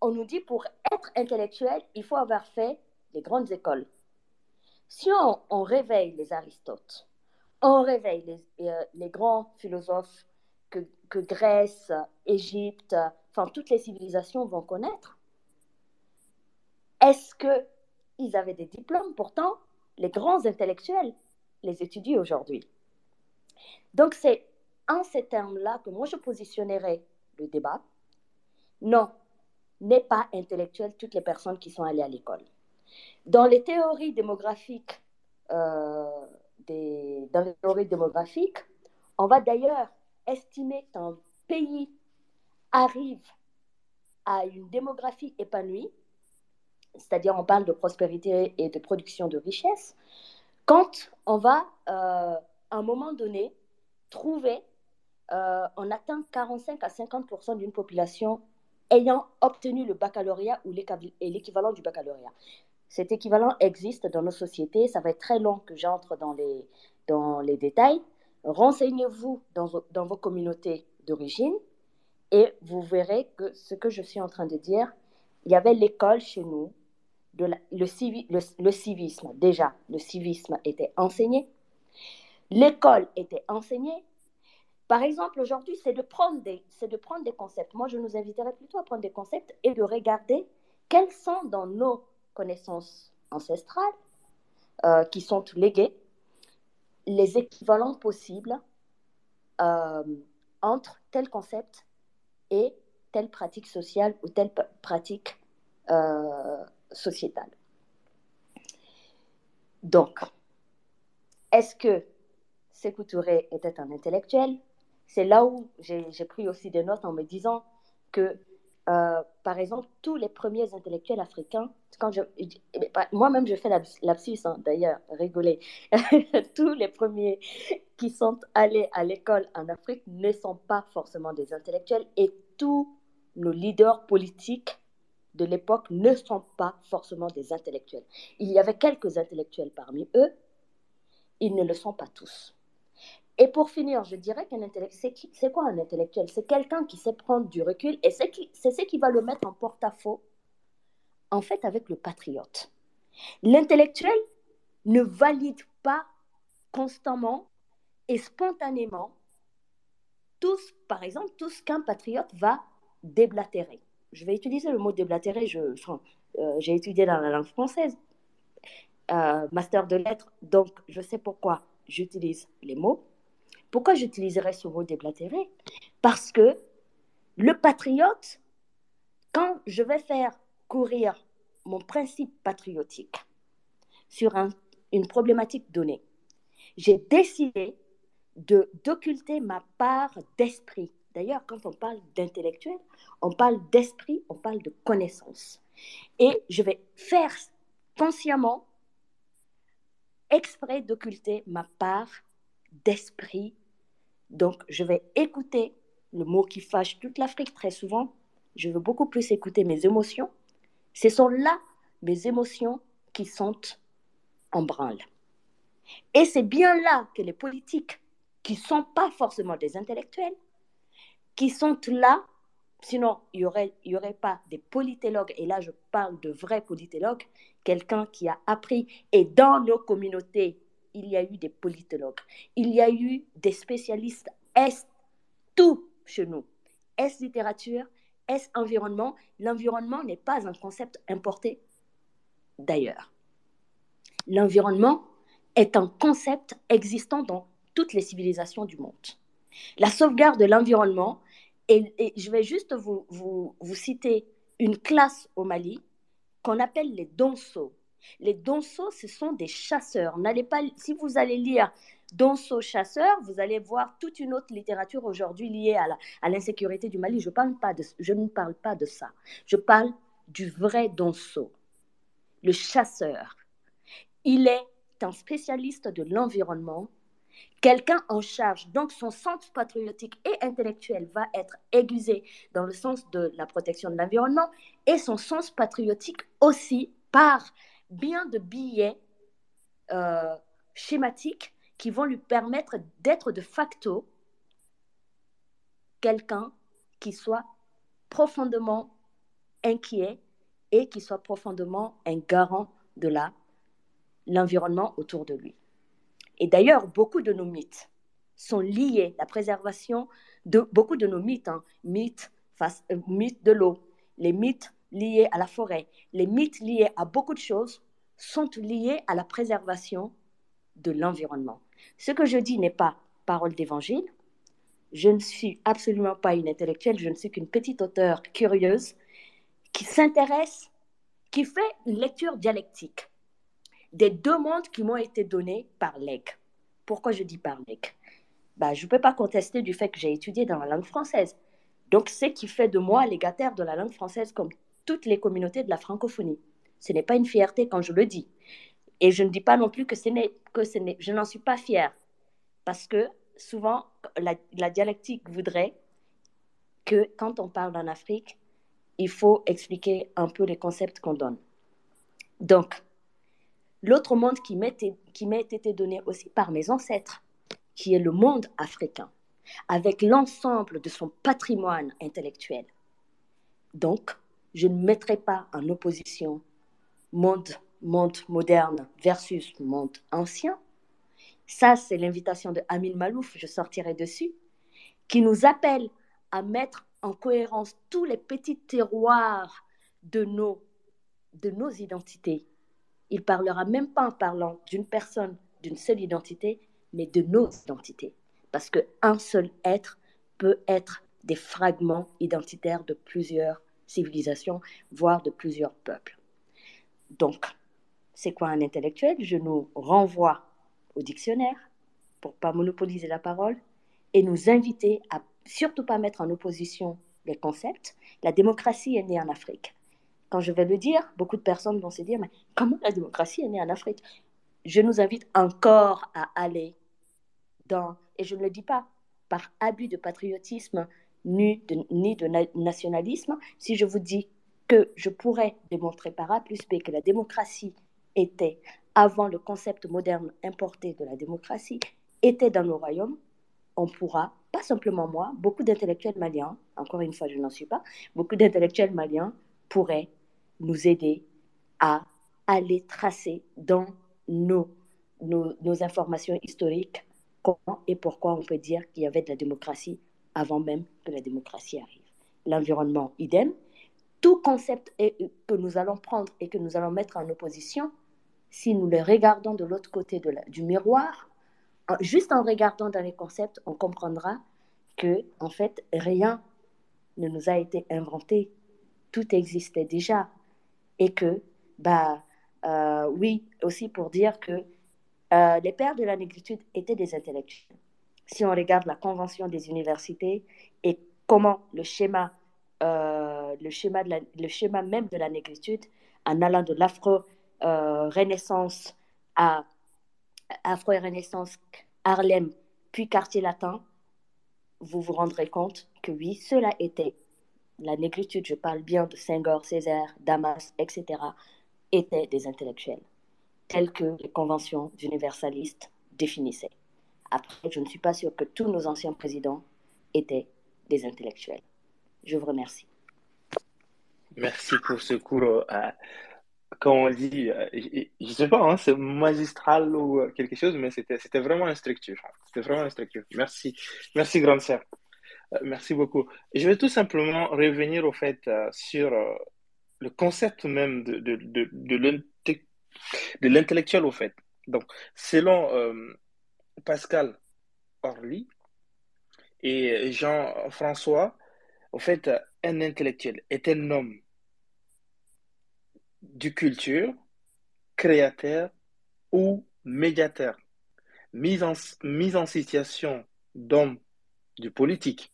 on nous dit pour être intellectuel, il faut avoir fait les grandes écoles. Si on, réveille les Aristotes, on réveille les, euh, les grands philosophes que, que, Grèce, Égypte, enfin toutes les civilisations vont connaître, est-ce qu'ils avaient des diplômes? Pourtant, les grands intellectuels les étudient aujourd'hui. Donc c'est en ces termes-là que moi je positionnerai débat. Non, n'est pas intellectuel toutes les personnes qui sont allées à l'école. Dans les théories démographiques, euh, dans les théories démographiques, on va d'ailleurs estimer qu'un pays arrive à une démographie épanouie, c'est-à-dire on parle de prospérité et de production de richesse, quand on va, euh, à un moment donné, trouver euh, on atteint 45 à 50% d'une population ayant obtenu le baccalauréat ou l'équivalent du baccalauréat. Cet équivalent existe dans nos sociétés. Ça va être très long que j'entre dans les, dans les détails. Renseignez-vous dans, dans vos communautés d'origine et vous verrez que ce que je suis en train de dire, il y avait l'école chez nous, le civisme. Déjà, le civisme était enseigné. L'école était enseignée, par exemple, aujourd'hui, c'est de, prendre des, de prendre des concepts. Moi, je nous inviterais plutôt à prendre des concepts et de regarder quels sont dans nos connaissances ancestrales, euh, qui sont léguées, les équivalents possibles euh, entre tel concept et telle pratique sociale ou telle pratique euh, sociétale. Donc, est-ce que Sékou était un intellectuel? C'est là où j'ai pris aussi des notes en me disant que euh, par exemple, tous les premiers intellectuels africains, quand je, moi-même je fais l'absus, hein, d'ailleurs, rigoler, tous les premiers qui sont allés à l'école en Afrique ne sont pas forcément des intellectuels et tous nos leaders politiques de l'époque ne sont pas forcément des intellectuels. Il y avait quelques intellectuels parmi eux, ils ne le sont pas tous. Et pour finir, je dirais qu'un intellectuel, c'est quoi un intellectuel? C'est quelqu'un qui sait prendre du recul et c'est ce qui va le mettre en porte-à-faux, en fait, avec le patriote. L'intellectuel ne valide pas constamment et spontanément tout, par exemple, tout ce qu'un patriote va déblatérer. Je vais utiliser le mot déblatérer, euh, j'ai étudié dans la langue française, euh, master de lettres, donc je sais pourquoi j'utilise les mots. Pourquoi j'utiliserais ce mot déblatéré Parce que le patriote, quand je vais faire courir mon principe patriotique sur une problématique donnée, j'ai décidé d'occulter ma part d'esprit. D'ailleurs, quand on parle d'intellectuel, on parle d'esprit, on parle de connaissance. Et je vais faire consciemment exprès d'occulter ma part d'esprit donc, je vais écouter le mot qui fâche toute l'Afrique très souvent. Je veux beaucoup plus écouter mes émotions. Ce sont là mes émotions qui sont en branle. Et c'est bien là que les politiques, qui ne sont pas forcément des intellectuels, qui sont là, sinon il n'y aurait, y aurait pas des politélogues, et là je parle de vrais politélogues, quelqu'un qui a appris, et dans nos communautés il y a eu des politologues, il y a eu des spécialistes. Est tout chez nous? Est littérature? Est environnement? L'environnement n'est pas un concept importé d'ailleurs. L'environnement est un concept existant dans toutes les civilisations du monde. La sauvegarde de l'environnement, et, je vais juste vous, vous, citer une classe au Mali qu'on appelle les donso. Les donsos, ce sont des chasseurs. N'allez pas, si vous allez lire donso chasseur, vous allez voir toute une autre littérature aujourd'hui liée à l'insécurité du Mali. Je, parle pas de, je ne parle pas de ça. Je parle du vrai donso, le chasseur. Il est un spécialiste de l'environnement, quelqu'un en charge. Donc son sens patriotique et intellectuel va être aiguisé dans le sens de la protection de l'environnement et son sens patriotique aussi par bien de billets euh, schématiques qui vont lui permettre d'être de facto quelqu'un qui soit profondément inquiet et qui soit profondément un garant de la l'environnement autour de lui. Et d'ailleurs, beaucoup de nos mythes sont liés, la préservation de beaucoup de nos mythes, hein, mythes, face, euh, mythes de l'eau, les mythes liés à la forêt, les mythes liés à beaucoup de choses sont liés à la préservation de l'environnement. Ce que je dis n'est pas parole d'évangile. Je ne suis absolument pas une intellectuelle, je ne suis qu'une petite auteure curieuse qui s'intéresse, qui fait une lecture dialectique des deux mondes qui m'ont été donnés par l'EG. Pourquoi je dis par l'EG bah, Je ne peux pas contester du fait que j'ai étudié dans la langue française. Donc, ce qui fait de moi légataire de la langue française comme toutes les communautés de la francophonie. Ce n'est pas une fierté quand je le dis. Et je ne dis pas non plus que, ce n'est, que ce je n'en suis pas fière. Parce que souvent, la, la dialectique voudrait que quand on parle en Afrique, il faut expliquer un peu les concepts qu'on donne. Donc, l'autre monde qui m'est été donné aussi par mes ancêtres, qui est le monde africain, avec l'ensemble de son patrimoine intellectuel. Donc, je ne mettrai pas en opposition monde, moderne versus monde ancien. Ça, c'est l'invitation de Amin Malouf, je sortirai dessus, qui nous appelle à mettre en cohérence tous les petits terroirs de nos, de nos identités. Il parlera même pas en parlant d'une personne, d'une seule identité, mais de nos identités. Parce qu'un seul être peut être des fragments identitaires de plusieurs civilisations, voire de plusieurs peuples. Donc, c'est quoi un intellectuel? Je nous renvoie au dictionnaire pour pas monopoliser la parole et nous inviter à surtout pas mettre en opposition les concepts. La démocratie est née en Afrique. Quand je vais le dire, beaucoup de personnes vont se dire, mais comment la démocratie est née en Afrique? Je nous invite encore à aller dans, et je ne le dis pas par abus de patriotisme ni de, nationalisme, si je vous dis que je pourrais démontrer par A plus B que la démocratie était, avant le concept moderne importé de la démocratie, était dans nos royaumes, on pourra, pas simplement moi, beaucoup d'intellectuels maliens, encore une fois je n'en suis pas, beaucoup d'intellectuels maliens pourraient nous aider à aller tracer dans nos, nos informations historiques comment et pourquoi on peut dire qu'il y avait de la démocratie avant même que la démocratie arrive. L'environnement, idem. Tout concept que nous allons prendre et que nous allons mettre en opposition, si nous le regardons de l'autre côté du miroir, juste en regardant dans les concepts, on comprendra que, en fait, rien ne nous a été inventé. Tout existait déjà. Et que, bah, euh, oui, aussi pour dire que euh, les pères de la négritude étaient des intellectuels. Si on regarde la convention des universités et comment le schéma, euh, le schéma, même de la négritude, en allant de l'afro-renaissance à afro-renaissance, Harlem, puis quartier latin, vous vous rendrez compte que oui, cela était la négritude, je parle bien de Senghor, Césaire, Damas, etc., étaient des intellectuels telles que les conventions universalistes définissaient. Après, je ne suis pas sûre que tous nos anciens présidents étaient des intellectuels. Je vous remercie. Merci pour ce cours. Euh, comme on dit, euh, je ne sais pas, hein, c'est magistral ou quelque chose, mais c'était vraiment instructif. C'était vraiment instructif. Merci. Merci, grande sœur. Euh, merci beaucoup. Je vais tout simplement revenir au fait sur le concept même de, de, de, l'intellectuel au fait. Donc, selon euh, Pascal Orly et Jean-François, au fait, un intellectuel est un homme du culture, créateur ou médiateur, mis en, mise en situation d'homme du politique,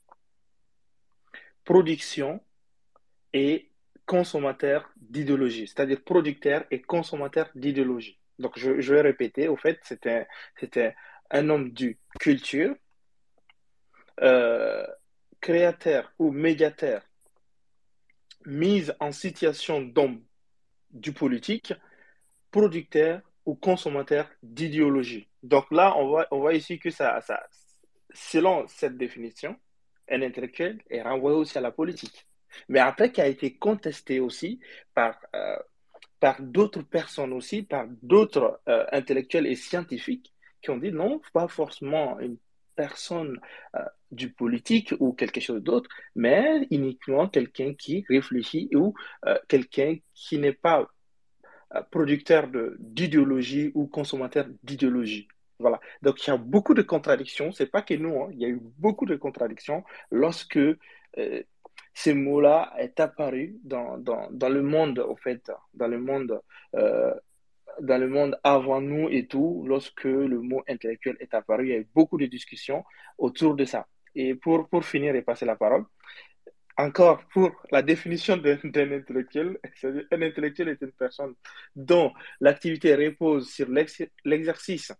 production et consommateur d'idéologie, c'est-à-dire producteur et consommateur d'idéologie. Donc, je, vais répéter, au fait, c'était, c'était un homme du culture, euh, créateur ou médiateur, mise en situation d'homme du politique, producteur ou consommateur d'idéologie. Donc là, on voit, on voit ici que ça, ça, selon cette définition, un intellectuel est renvoyé aussi à la politique mais après qui a été contesté aussi par, euh, par d'autres personnes aussi, par d'autres euh, intellectuels et scientifiques ont dit non, pas forcément une personne euh, du politique ou quelque chose d'autre, mais uniquement quelqu'un qui réfléchit ou quelqu'un qui n'est pas producteur d'idéologie ou consommateur d'idéologie. Voilà. Donc, il y a beaucoup de contradictions. C'est pas que nous, hein. il y a eu beaucoup de contradictions lorsque ce mot-là est apparu dans, dans, dans, le monde, au fait, dans le monde, euh, dans le monde avant nous et tout, lorsque le mot intellectuel est apparu, il y a eu beaucoup de discussions autour de ça. Et pour, pour finir et passer la parole, encore pour la définition d'un intellectuel, un intellectuel est une personne dont l'activité repose sur l'exercice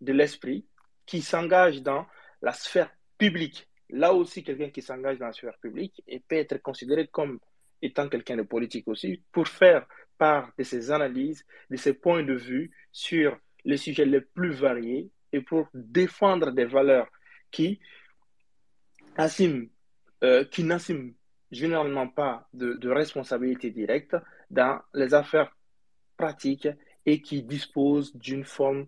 de l'esprit qui s'engage dans la sphère publique là aussi, quelqu'un qui s'engage dans la sphère publique et peut être considéré comme étant quelqu'un de politique aussi, pour faire part de ses analyses, de ses points de vue sur les sujets les plus variés et pour défendre des valeurs qui euh, n'assument généralement pas de, de, responsabilité directe dans les affaires pratiques et qui disposent d'une forme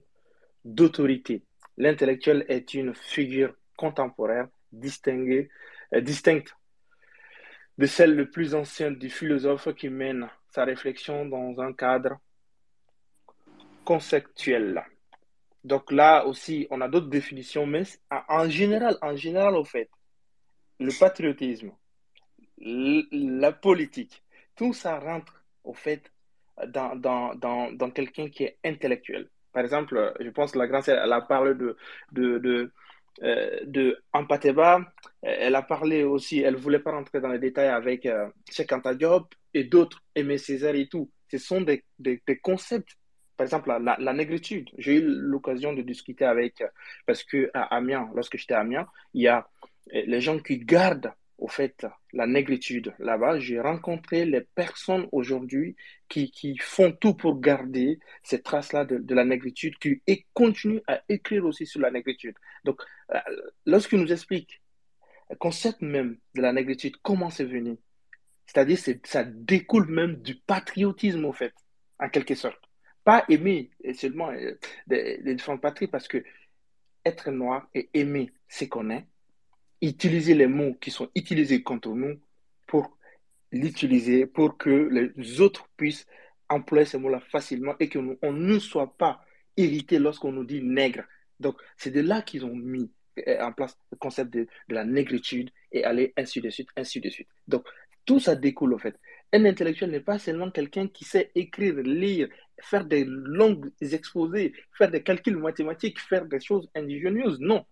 d'autorité. L'intellectuel est une figure contemporaine distinguée, euh, distincte de celle le plus ancienne du philosophe qui mène sa réflexion dans un cadre conceptuel. Donc là aussi, on a d'autres définitions, mais en général, en général, au fait, le patriotisme, la politique, tout ça rentre au fait dans, dans, dans, dans quelqu'un qui est intellectuel. Par exemple, je pense que la grande elle a parlé de, de, de Ampateba. Elle a parlé aussi, elle ne voulait pas rentrer dans les détails avec euh, Cheikh Anta Diop et d'autres, Aimé Césaire et tout. Ce sont des, des, des concepts. Par exemple, la, la, négritude. J'ai eu l'occasion de discuter avec, parce que à Amiens, lorsque j'étais à Amiens, il y a les gens qui gardent au fait, la négritude là-bas. J'ai rencontré les personnes aujourd'hui qui, qui, font tout pour garder ces traces-là de, de, la négritude qui, et continuent à écrire aussi sur la négritude. Donc, euh, lorsqu'ils nous expliquent le concept même de la négritude, comment c'est venu, c'est-à-dire ça découle même du patriotisme, au fait, en quelque sorte. Pas aimer seulement euh, des, des différentes patries, parce que être noir et aimer ce qu'on est, utiliser les mots qui sont utilisés contre nous pour l'utiliser, pour que les autres puissent employer ces mots-là facilement et qu'on ne soit pas irrité lorsqu'on nous dit nègre. Donc, c'est de là qu'ils ont mis euh, en place le concept de, de, la négritude et aller ainsi de suite, ainsi de suite. Donc, tout ça découle au fait. Un intellectuel n'est pas seulement quelqu'un qui sait écrire, lire, faire des longues exposés, faire des calculs mathématiques, faire des choses ingénieuses. Non.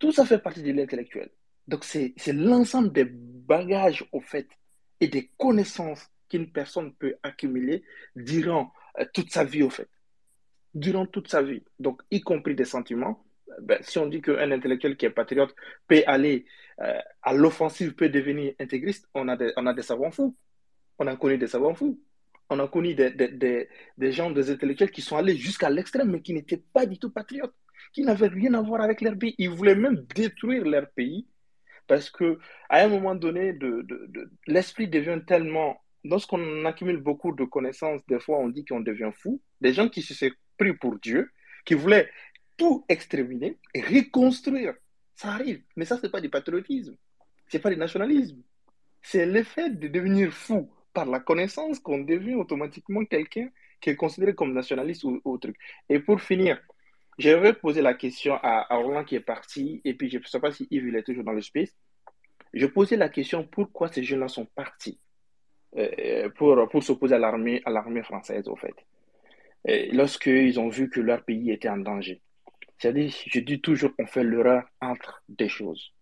Tout ça fait partie de l'intellectuel. Donc, c'est l'ensemble des bagages, au fait, et des connaissances qu'une personne peut accumuler durant euh, toute sa vie, au fait. Durant toute sa vie. Donc, y compris des sentiments. Ben, si on dit qu'un intellectuel qui est patriote peut aller euh, à l'offensive, peut devenir intégriste, on a des, savants fous. On a connu des savants fous. On a connu des gens, des intellectuels qui sont allés jusqu'à l'extrême, mais qui n'étaient pas du tout patriotes qui n'avaient rien à voir avec leur pays. Ils voulaient même détruire leur pays parce que à un moment donné, de, de, de l'esprit devient tellement. Lorsqu'on accumule beaucoup de connaissances, des fois on dit qu'on devient fou. Des gens qui se sont pris pour Dieu, qui voulaient tout exterminer et reconstruire. Ça arrive. Mais ça, ce n'est pas du patriotisme. Ce n'est pas du nationalisme. C'est l'effet de devenir fou par la connaissance qu'on devient automatiquement quelqu'un qui est considéré comme nationaliste ou autre. Et pour finir, J'aimerais poser la question à, Roland qui est parti, et puis je ne sais pas si Yves est toujours dans le space. Je posais la question pourquoi ces jeunes-là sont partis euh, pour, pour s'opposer à l'armée, à française, au fait, lorsqu'ils ont vu que leur pays était en danger. C'est-à-dire, je dis toujours, on fait l'erreur entre des choses.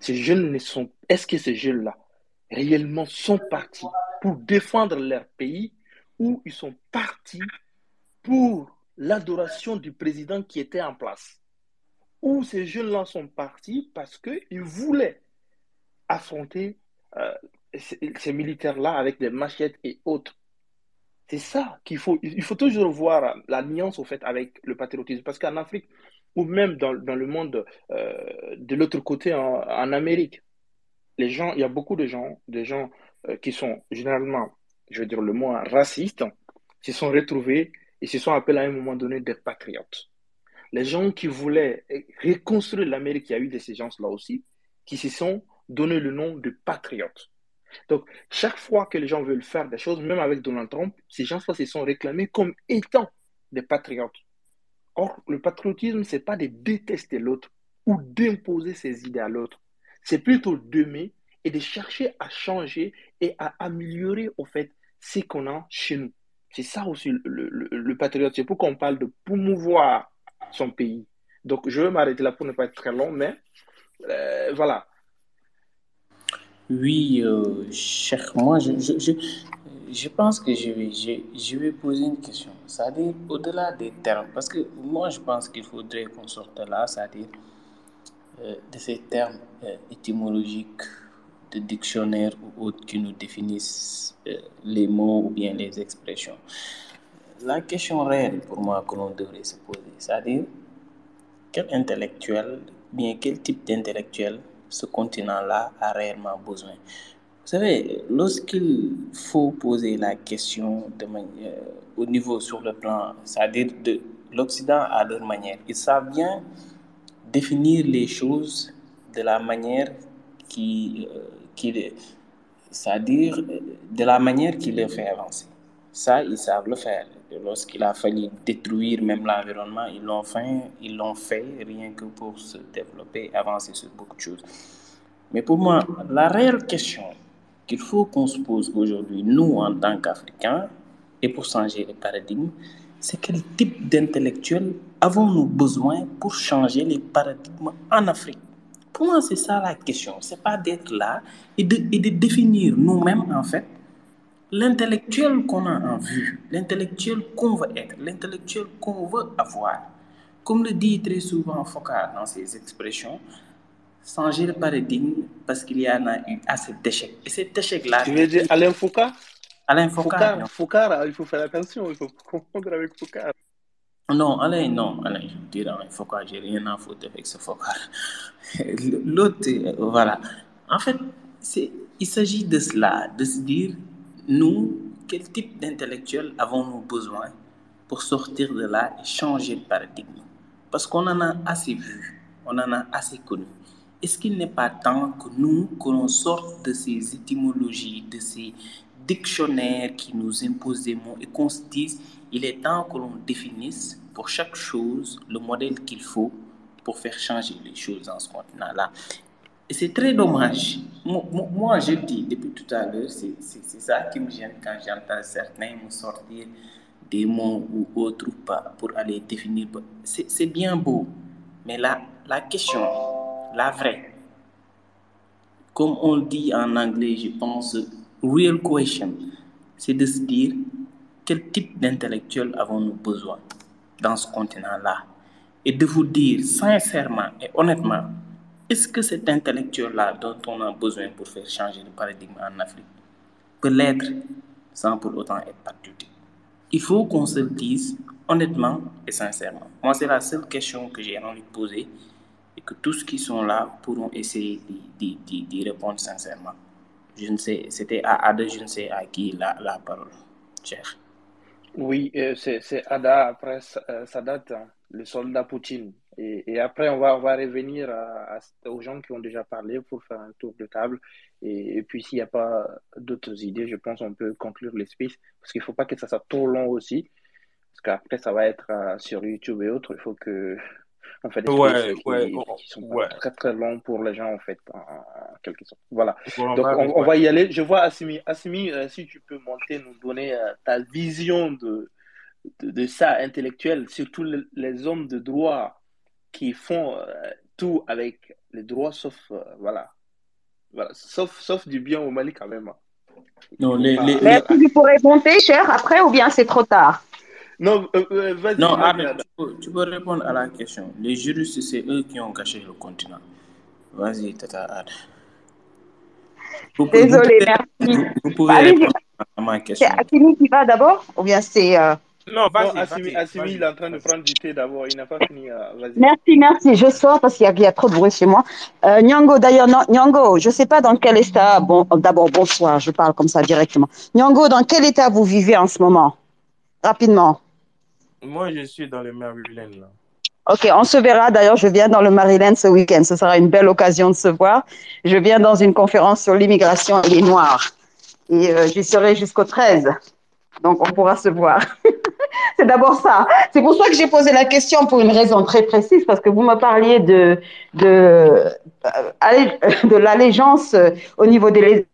Ces jeunes ne sont, est-ce que ces jeunes-là réellement sont partis pour défendre leur pays ou ils sont partis pour l'adoration du président qui était en place. Où ces jeunes-là sont partis parce qu'ils voulaient affronter euh, ces, militaires-là avec des machettes et autres. C'est ça qu'il faut. Il faut toujours voir la nuance au fait avec le patriotisme. Parce qu'en Afrique, ou même dans, dans le monde euh, de l'autre côté, en, Amérique, les gens, il y a beaucoup de gens, des gens euh, qui sont généralement, je veux dire le mot racistes, qui sont retrouvés ils se sont appelés à un moment donné des patriotes. Les gens qui voulaient reconstruire l'Amérique, il y a eu de ces gens-là aussi, qui se sont donné le nom de patriotes. Donc, chaque fois que les gens veulent faire des choses, même avec Donald Trump, ces gens-là se sont réclamés comme étant des patriotes. Or, le patriotisme, ce n'est pas de détester l'autre ou d'imposer ses idées à l'autre. C'est plutôt d'aimer et de chercher à changer et à améliorer, au fait, ce qu'on a chez nous. C'est ça aussi le, patriote. C'est pourquoi on parle de promouvoir son pays. Donc, je vais m'arrêter là pour ne pas être très long, mais euh, voilà. Oui, euh, cher, moi, je, pense que je vais, poser une question. C'est-à-dire, au-delà des termes, parce que moi, je pense qu'il faudrait qu'on sorte là, c'est-à-dire euh, de ces termes étymologiques de dictionnaires ou autres qui nous définissent euh, les mots ou bien les expressions. La question réelle pour moi que l'on devrait se poser, c'est-à-dire quel intellectuel, bien quel type d'intellectuel ce continent-là a réellement besoin? Vous savez, lorsqu'il faut poser la question de manière, au niveau sur le plan, c'est-à-dire de l'Occident à leur manière, ils savent bien définir les choses de la manière qui, euh, c'est-à-dire de la manière qui les fait avancer. Ça, ils savent le faire. Lorsqu'il a fallu détruire même l'environnement, ils l'ont fait, ils l'ont fait rien que pour se développer, avancer sur beaucoup de choses. Mais pour moi, la réelle question qu'il faut qu'on se pose aujourd'hui, nous en tant qu'Africains, et pour changer le paradigme, c'est quel type d'intellectuel avons-nous besoin pour changer les paradigmes en Afrique? Pour moi, c'est ça la question? C'est pas d'être là et de, et de définir nous-mêmes, en fait, l'intellectuel qu'on a en vue, l'intellectuel qu'on veut être, l'intellectuel qu'on veut avoir. Comme le dit très souvent Foucault dans ses expressions, changer le paradigme parce qu'il y en a eu assez d'échecs. Et cet échec-là. Tu veux dire Alain Foucault? Alain Foucault. Foucault, Foucault, il faut faire attention, il faut confondre avec Foucault. Non, Alain, non, Alain, je dirais Alain Foucault, j'ai rien à foutre avec ce Foucault. L'autre, voilà. En fait, il s'agit de cela, de se dire, nous, quel type d'intellectuel avons-nous besoin pour sortir de là et changer de paradigme? Parce qu'on en a assez vu, on en a assez connu. Est-ce qu'il n'est pas temps que nous, que l'on sorte de ces étymologies, de ces dictionnaires qui nous imposent des mots et qu'on se dise, il est temps que l'on définisse pour chaque chose le modèle qu'il faut pour faire changer les choses dans ce continent-là. Et c'est très dommage. Moi, je dis depuis tout à l'heure, c'est ça qui me gêne quand j'entends certains me sortir des mots ou autres pour aller définir. C'est bien beau, mais la, la question, la vraie, comme on le dit en anglais, je pense, real question, c'est de se dire quel type d'intellectuel avons-nous besoin? Dans ce continent-là et de vous dire sincèrement et honnêtement, est-ce que cet intellectuel-là dont on a besoin pour faire changer le paradigme en Afrique peut l'être sans pour autant être patriotique? Il faut qu'on se le dise honnêtement et sincèrement. Moi, c'est la seule question que j'ai envie de poser et que tous qui sont là pourront essayer d'y répondre sincèrement. Je ne sais, c'était à Ada, je ne sais à qui la parole. Cher. Oui, euh, c'est Ada, après euh, ça date, hein, le soldat Poutine. Et, et, après, on va, on va revenir à, aux gens qui ont déjà parlé pour faire un tour de table. Et, et puis, s'il n'y a pas d'autres idées, je pense qu'on peut conclure l'espace. Parce qu'il ne faut pas que ça soit trop long aussi. Parce qu'après, ça va être euh, sur YouTube et autres. Il faut que on fait des ouais, qui, ouais, qui sont très très longs pour les gens en fait en, en quelque sorte. Voilà. Donc on, on, va y aller. Je vois Assimi. Assimi, euh, si tu peux monter, nous donner euh, ta vision de, de, de ça intellectuel, surtout les, les, hommes de droit qui font euh, tout avec les droits sauf voilà. Voilà, sauf, sauf du bien au Mali quand même. hein. Non, les, les, Mais est-ce que vous pourrez monter, cher, après ou bien c'est trop tard? Non, euh, euh, vas-y. Non, vas-y, Arnaud, Ada. tu peux, tu peux répondre à la question. Les juristes, c'est eux qui ont caché le continent. Vas-y, Tata Ad. Vous, pouvez- vous pouvez, merci. vous, vous pouvez répondre à ma C'est question. Akimi qui va d'abord ou bien c'est... euh, Non, Non, vas-y, Assimi, Assimi, il est en train de prendre du thé d'abord. Il n'a pas fini. euh. Merci, merci. Je sors parce qu'il y, a- il y a trop de bruit chez moi. Euh, Nyongo, d'ailleurs, non, Nyongo, je ne sais pas dans quel état. Bon, d'abord, bonsoir, je parle comme ça directement. Nyongo, dans quel état vous vivez en ce moment? Rapidement. Moi, je suis dans le Maryland, là. Ok, on se verra. D'ailleurs, je viens dans le Maryland ce week-end. Ce sera une belle occasion de se voir. Je viens dans une conférence sur l'immigration et les Noirs. Et euh, j'y serai jusqu'au 13. Donc, on pourra se voir. C'est d'abord ça. C'est pour ça que j'ai posé la question pour une raison très précise, parce que vous me parliez de, de, euh, de l'allégeance euh, au niveau des.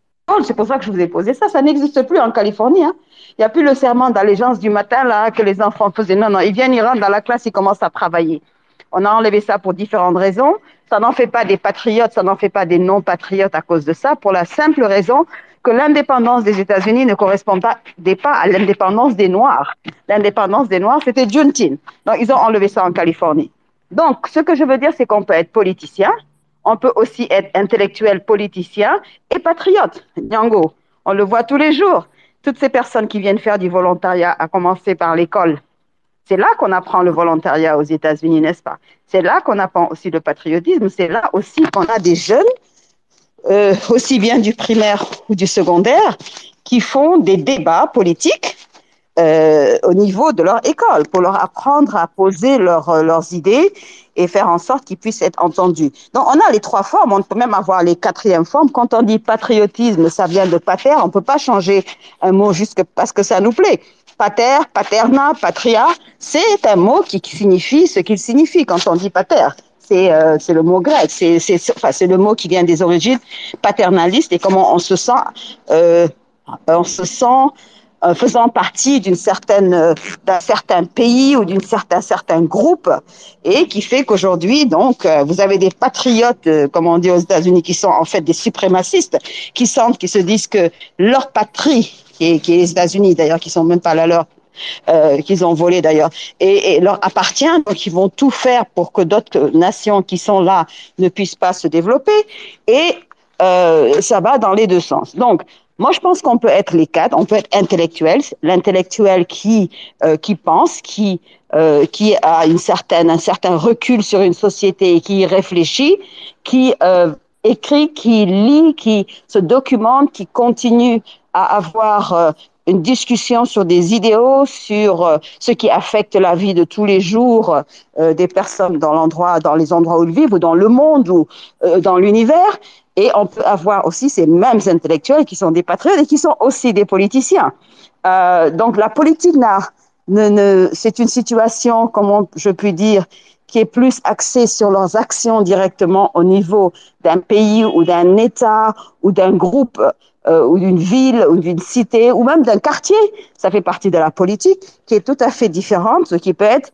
C'est pour ça que je vous ai posé ça. Ça n'existe plus en Californie. hein. Il n'y a plus le serment d'allégeance du matin là que les enfants faisaient. Non, non, ils viennent, ils rentrent dans la classe, ils commencent à travailler. On a enlevé ça pour différentes raisons. Ça n'en fait pas des patriotes, ça n'en fait pas des non-patriotes à cause de ça, pour la simple raison que l'indépendance des États-Unis ne correspond pas, à l'indépendance des Noirs. L'indépendance des Noirs, c'était Juneteenth. Donc, ils ont enlevé ça en Californie. Donc, ce que je veux dire, c'est qu'on peut être politicien, on peut aussi être intellectuel, politicien et patriote. Nyango, on le voit tous les jours. Toutes ces personnes qui viennent faire du volontariat, à commencer par l'école, c'est là qu'on apprend le volontariat aux États-Unis, n'est-ce pas? C'est là qu'on apprend aussi le patriotisme. C'est là aussi qu'on a des jeunes, euh, aussi bien du primaire ou du secondaire, qui font des débats politiques euh, au niveau de leur école pour leur apprendre à poser leurs euh, leurs idées et faire en sorte qu'ils puissent être entendus. Donc, on a les trois formes, on peut même avoir les quatrièmes formes. Quand on dit patriotisme, ça vient de pater, on peut pas changer un mot juste parce que ça nous plaît. Pater, paterna, patria, c'est un mot qui signifie ce qu'il signifie quand on dit pater. C'est euh, le mot grec, c'est enfin, le mot qui vient des origines paternalistes et comment on se sent, euh, on se sent euh, faisant partie d'une certaine, euh, d'un certain pays ou d'une certain, certain groupe, et qui fait qu'aujourd'hui, donc, euh, vous avez des patriotes, euh, comme on dit aux États-Unis, qui sont en fait des suprémacistes, qui sentent, qui se disent que leur patrie, qui est, qui est les États-Unis d'ailleurs, qui sont même pas la leur, euh, qu'ils ont volé d'ailleurs, et, et leur appartient, donc ils vont tout faire pour que d'autres nations qui sont là ne puissent pas se développer, et euh, ça va dans les deux sens. Donc, moi, je pense qu'on peut être les quatre. On peut être intellectuel, l'intellectuel qui euh, qui pense, qui euh, qui a une certaine un certain recul sur une société et qui réfléchit, qui euh, écrit, qui lit, qui se documente, qui continue à avoir euh, une discussion sur des idéaux, sur euh, ce qui affecte la vie de tous les jours euh, des personnes dans l'endroit, dans les endroits où ils vivent, ou dans le monde, ou dans l'univers. Et on peut avoir aussi ces mêmes intellectuels qui sont des patriotes et qui sont aussi des politiciens. Euh, donc la politique ne, ne, c'est une situation, comment je puis dire, qui est plus axée sur leurs actions directement au niveau d'un pays ou d'un État ou d'un groupe euh, ou d'une ville ou d'une cité ou même d'un quartier. Ça fait partie de la politique qui est tout à fait différente, ce qui peut être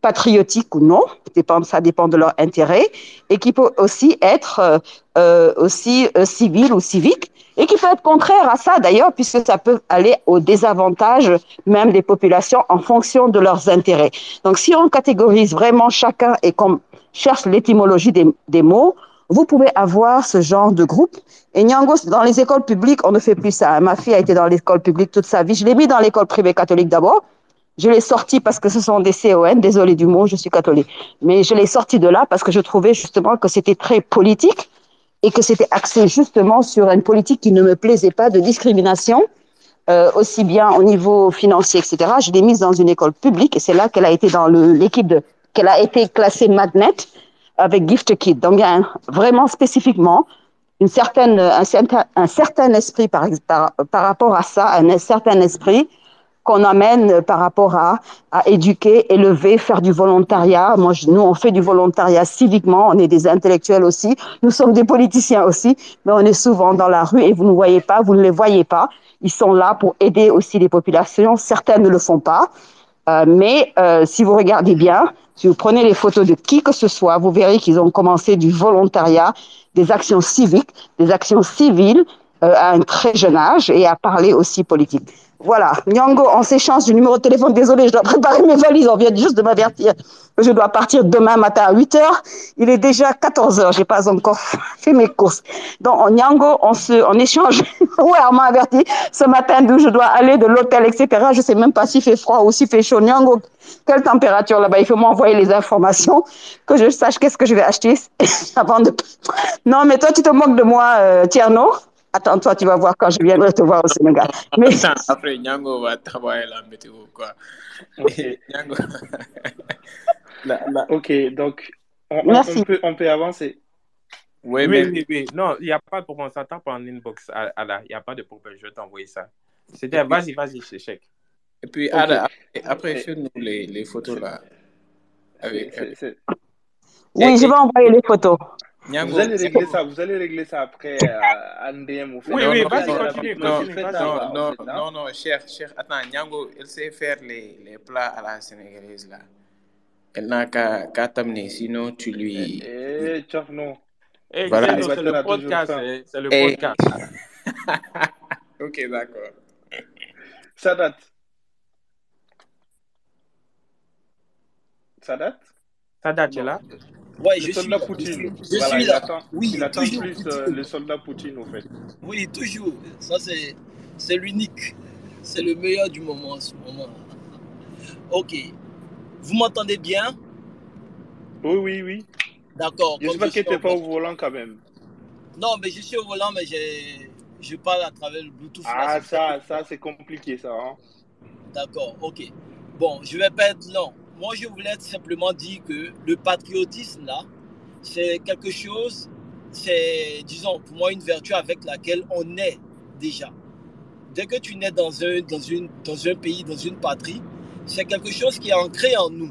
patriotique ou non, ça dépend de leur intérêt, et qui peut aussi être euh, euh, aussi euh, civil ou civique, et qui peut être contraire à ça d'ailleurs, puisque ça peut aller au désavantage même des populations en fonction de leurs intérêts. Donc si on catégorise vraiment chacun et qu'on cherche l'étymologie des, des mots, vous pouvez avoir ce genre de groupe. Et Nyango, dans les écoles publiques, on ne fait plus ça. Ma fille a été dans l'école publique toute sa vie. Je l'ai mis dans l'école privée catholique d'abord. Je l'ai sorti parce que ce sont des CON, désolé du mot, je suis catholique. Mais je l'ai sorti de là parce que je trouvais justement que c'était très politique et que c'était axé justement sur une politique qui ne me plaisait pas de discrimination, euh, aussi bien au niveau financier, etc. Je l'ai mise dans une école publique et c'est là qu'elle a été dans l'équipe de, qu'elle a été classée Magnet avec Gift Kid. Donc, il y a vraiment spécifiquement une certaine, un, certain, un certain esprit par rapport à ça, un certain esprit qu'on amène par rapport à, à éduquer, élever, faire du volontariat. Moi, je- nous, on fait du volontariat civiquement, on est des intellectuels aussi, nous sommes des politiciens aussi, mais on est souvent dans la rue et vous ne voyez pas, vous ne les voyez pas. Ils sont là pour aider aussi les populations. Certains ne le font pas. Euh, mais euh, si vous regardez bien, si vous prenez les photos de qui que ce soit, vous verrez qu'ils ont commencé du volontariat, des actions civiques, des actions civiles euh, à un très jeune âge et à parler aussi politique. Voilà, Nyango, on s'échange du numéro de téléphone. Désolé, je dois préparer mes valises. On vient juste de m'avertir que je dois partir demain matin à 8 heures. Il est déjà 14 heures. J'ai pas encore fait mes courses. Donc, Nyango, on se, on échange. ouais, on m'a averti ce matin d'où je dois aller, de l'hôtel, etc. Je sais même pas s'il fait froid ou s'il fait chaud. Nyango, quelle température là-bas? Il faut m'envoyer les informations que je sache qu'est-ce que je vais acheter avant de. Non, mais toi, tu te moques de moi, euh, Tierno. Attends, toi, tu vas voir quand je viendrai te voir au Sénégal. Mais Attends, après, Nyango va travailler la météo, quoi. Ok. Nyango. La- Ok, donc on, on- merci. on peut, on peut avancer. Oui, Oui, mais oui, oui. Non, il n'y a pas de problème. On s'attend par en inbox. à- à la- Il n'y a pas de problème. Je vais t'envoyer ça. C'était, vas-y, vas-y, chèque. Et puis. Ada, après, après fais-nous les, les photos là. Oui, je vais envoyer les photos. Nyango, Vous allez régler ça, vous allez régler ça après euh, en DM au fait. Oui, Non, oui, non, vas-y, non, continue, non, continue, non, non, fait, hein. non, non, cher, cher. Attends, Nyango, elle sait faire les, les plats à la sénégalaise là. Elle n'a qu'à qu'à t'amener, sinon tu lui. Eh, tchof, non. Eh, Voilà. C'est le podcast. faim. C'est le Et... podcast. ok, d'accord. Ça date. Ça date? Ça date, Non. là? Ouais, Le je suis soldat là. Je Poutine. suis, je Voilà, suis il là. attend, Oui, il attend toujours plus euh, Poutine. le soldat Poutine au fait. Oui, toujours. Ça, c'est, c'est l'unique. C'est le meilleur du moment en ce moment. Ok. Vous m'entendez bien? Oui, oui, oui. D'accord. J'espère je que suis tu n'es pas au volant. quand même. Non, mais je suis au volant, mais je parle à travers le Bluetooth. Ah, ça, ça c'est compliqué ça. Hein? D'accord. Ok. Bon, je vais pas être long. Moi, je voulais simplement dire que le patriotisme là, c'est quelque chose, c'est, disons, pour moi, une vertu avec laquelle on naît déjà. Dès que tu nais dans un, pays, dans une patrie, c'est quelque chose qui est ancré en nous.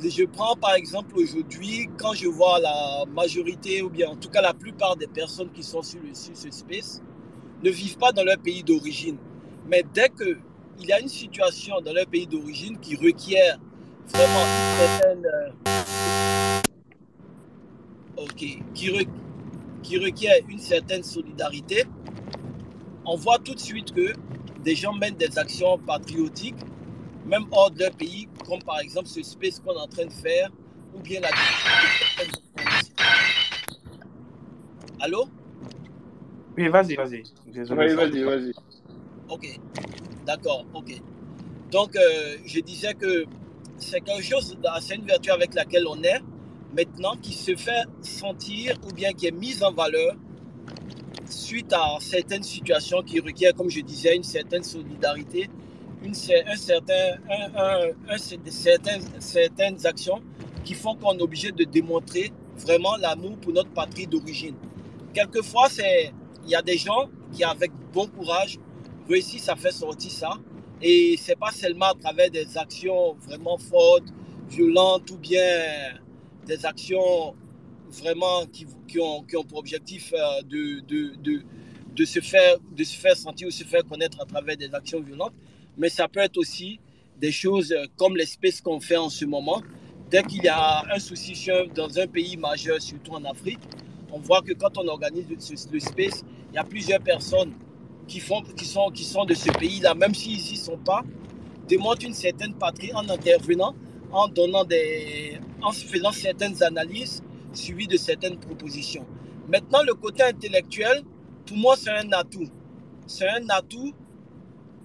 Je prends par exemple aujourd'hui, quand je vois la majorité, ou bien en tout cas la plupart des personnes qui sont sur, sur ce space, ne vivent pas dans leur pays d'origine. Mais dès qu'il y a une situation dans leur pays d'origine qui requiert vraiment une certaine... euh, ok, qui, re- qui requiert une certaine solidarité, on voit tout de suite que des gens mènent des actions patriotiques, même hors de leur pays, comme par exemple ce space qu'on est en train de faire, ou bien la Allô? Oui, vas-y, vas-y. Désolé. Oui, vas-y, vas-y. Ok, d'accord, ok. Donc, euh, je disais que c'est quelque chose, c'est une vertu avec laquelle on est maintenant qui se fait sentir ou bien qui est mise en valeur suite à certaines situations qui requièrent, comme je disais, une certaine solidarité, une, cer- un certain, certaines, actions qui font qu'on est obligé de démontrer vraiment l'amour pour notre patrie d'origine. Quelquefois, il y a des gens qui, avec bon courage, réussissent à faire sortir ça. Et c'est pas seulement à travers des actions vraiment fortes, violentes ou bien des actions vraiment qui, ont, qui ont pour objectif euh, de, de, de, de, se faire, de se faire sentir ou se faire connaître à travers des actions violentes. Mais ça peut être aussi des choses euh, comme l'espèce qu'on fait en ce moment. Dès qu'il y a un souci dans un pays majeur, surtout en Afrique, on voit que quand on organise le space, il y a plusieurs personnes qui, font, qui, sont, qui sont de ce pays-là, même s'ils n'y sont pas, démontrent une certaine patrie en intervenant, en donnant des, en faisant certaines analyses suivies de certaines propositions. Maintenant, le côté intellectuel, pour moi, c'est un atout. C'est un atout,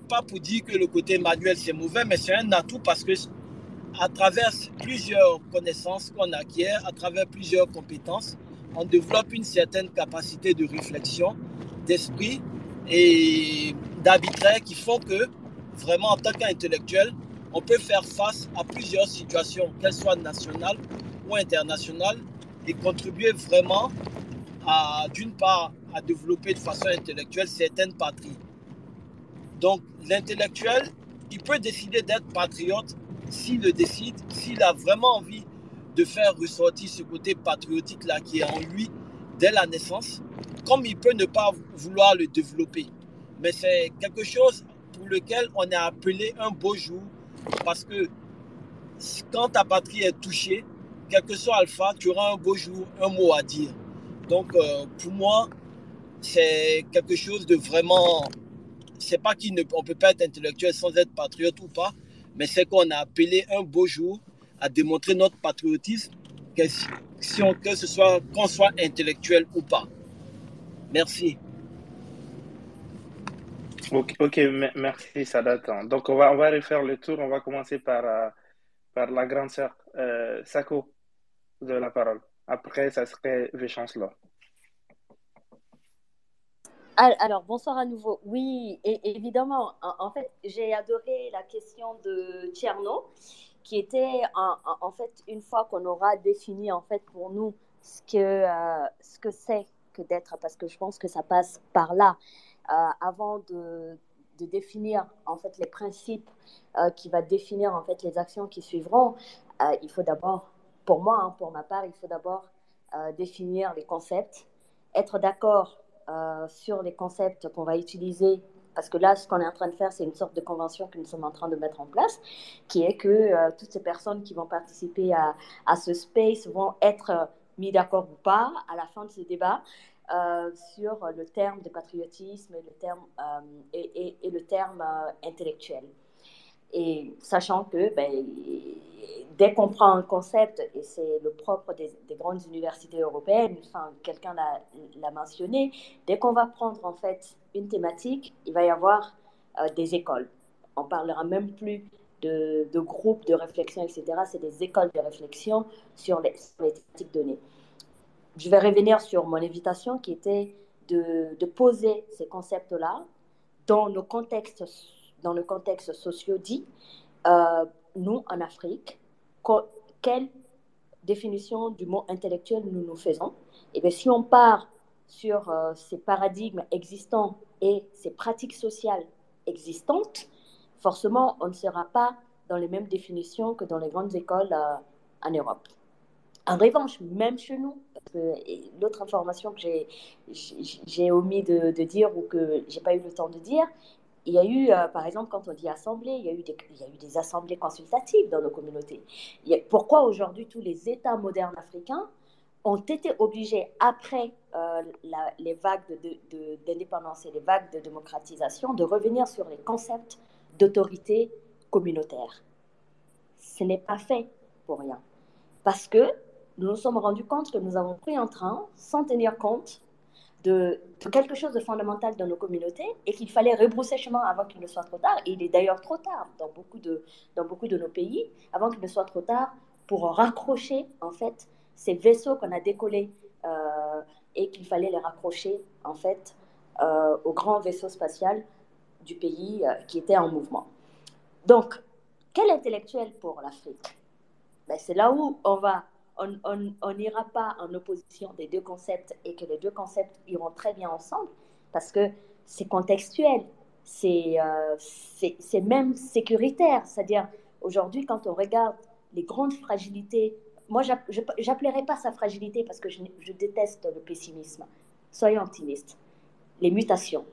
pas pour dire que le côté manuel c'est mauvais, mais c'est un atout parce que à travers plusieurs connaissances qu'on acquiert, à travers plusieurs compétences, on développe une certaine capacité de réflexion, d'esprit et d'arbitraire qui font que vraiment en tant qu'intellectuel, on peut faire face à plusieurs situations, qu'elles soient nationales ou internationales, et contribuer vraiment d'une part, à développer de façon intellectuelle certaines patries. Donc, l'intellectuel, il peut décider d'être patriote s'il le décide, s'il a vraiment envie de faire ressortir ce côté patriotique-là qui est en lui dès la naissance, comme il peut ne pas vouloir le développer. Mais c'est quelque chose pour lequel on est appelé un beau jour, parce que quand ta patrie est touchée, quel que soit Alpha, tu auras un beau jour, un mot à dire. Donc, euh, pour moi, c'est quelque chose de vraiment. C'est pas qu'on ne peut pas être intellectuel sans être patriote ou pas, mais c'est qu'on a appelé un beau jour à démontrer notre patriotisme, que, si on- que ce soit qu'on soit intellectuel ou pas. Merci. Ok, ok, me- merci Sadat. Donc on va, on va refaire le tour. On va commencer par, euh, par la grande sœur. Euh, Sako, vous avez la parole. Après, ça serait Véchancellor. Al- Alors, bonsoir à nouveau. Oui, et, évidemment, en, en fait, j'ai adoré la question de Tcherno, qui était en, fait, une fois qu'on aura défini en fait pour nous ce que euh, ce que c'est que d'être, parce que je pense que ça passe par là, euh, avant de, de définir en fait les principes euh, qui va définir en fait les actions qui suivront. il faut d'abord, pour moi, hein, pour ma part, il faut d'abord définir les concepts, être d'accord sur les concepts qu'on va utiliser. Parce que là, ce qu'on est en train de faire, c'est une sorte de convention que nous sommes en train de mettre en place, qui est que euh, toutes ces personnes qui vont participer à, à ce space vont être euh, mis d'accord ou pas à la fin de ce débat euh, sur le terme de patriotisme et le terme, et, et- le terme intellectuel. Et sachant que ben, dès qu'on prend un concept, et c'est le propre des, des grandes universités européennes, enfin, quelqu'un l'a l'a mentionné, dès qu'on va prendre en fait une thématique, il va y avoir euh, des écoles. On parlera même plus de, de groupes de réflexion, etc. C'est des écoles de réflexion sur les, sur les thématiques données. Je vais revenir sur mon invitation qui était de, de poser ces concepts-là dans nos contextes, dans le contexte socio-dit, euh, nous en Afrique, quelle définition du mot intellectuel nous nous faisons? Et bien, si on part sur euh, ces paradigmes existants et ces pratiques sociales existantes, forcément, on ne sera pas dans les mêmes définitions que dans les grandes écoles euh, en Europe. En revanche, même chez nous, l'autre information que j'ai omis de, de dire ou que j'ai pas eu le temps de dire, Il y a eu, euh, par exemple, quand on dit assemblée, il y, a eu des, assemblées consultatives dans nos communautés. Pourquoi aujourd'hui tous les États modernes africains ont été obligés, après euh, les vagues d'indépendance et les vagues de démocratisation, de revenir sur les concepts d'autorité communautaire? Ce n'est pas fait pour rien. Parce que nous nous sommes rendus compte que nous avons pris en train, sans tenir compte de, quelque chose de fondamental dans nos communautés et qu'il fallait rebrousser chemin avant qu'il ne soit trop tard. Il est d'ailleurs trop tard dans beaucoup de, dans beaucoup de nos pays, avant qu'il ne soit trop tard pour raccrocher en fait ces vaisseaux qu'on a décollés euh, et qu'il fallait les raccrocher en fait euh, au grand vaisseau spatial du pays euh, qui était en mouvement. Donc, quel intellectuel pour l'Afrique? Ben, C'est là où on va on n'ira pas en opposition des deux concepts et que les deux concepts iront très bien ensemble parce que c'est contextuel, c'est euh, même sécuritaire. C'est-à-dire, aujourd'hui, quand on regarde les grandes fragilités, moi, j'app- je n'appellerai pas ça fragilité parce que je, déteste le pessimisme. Soyons optimistes. Les mutations.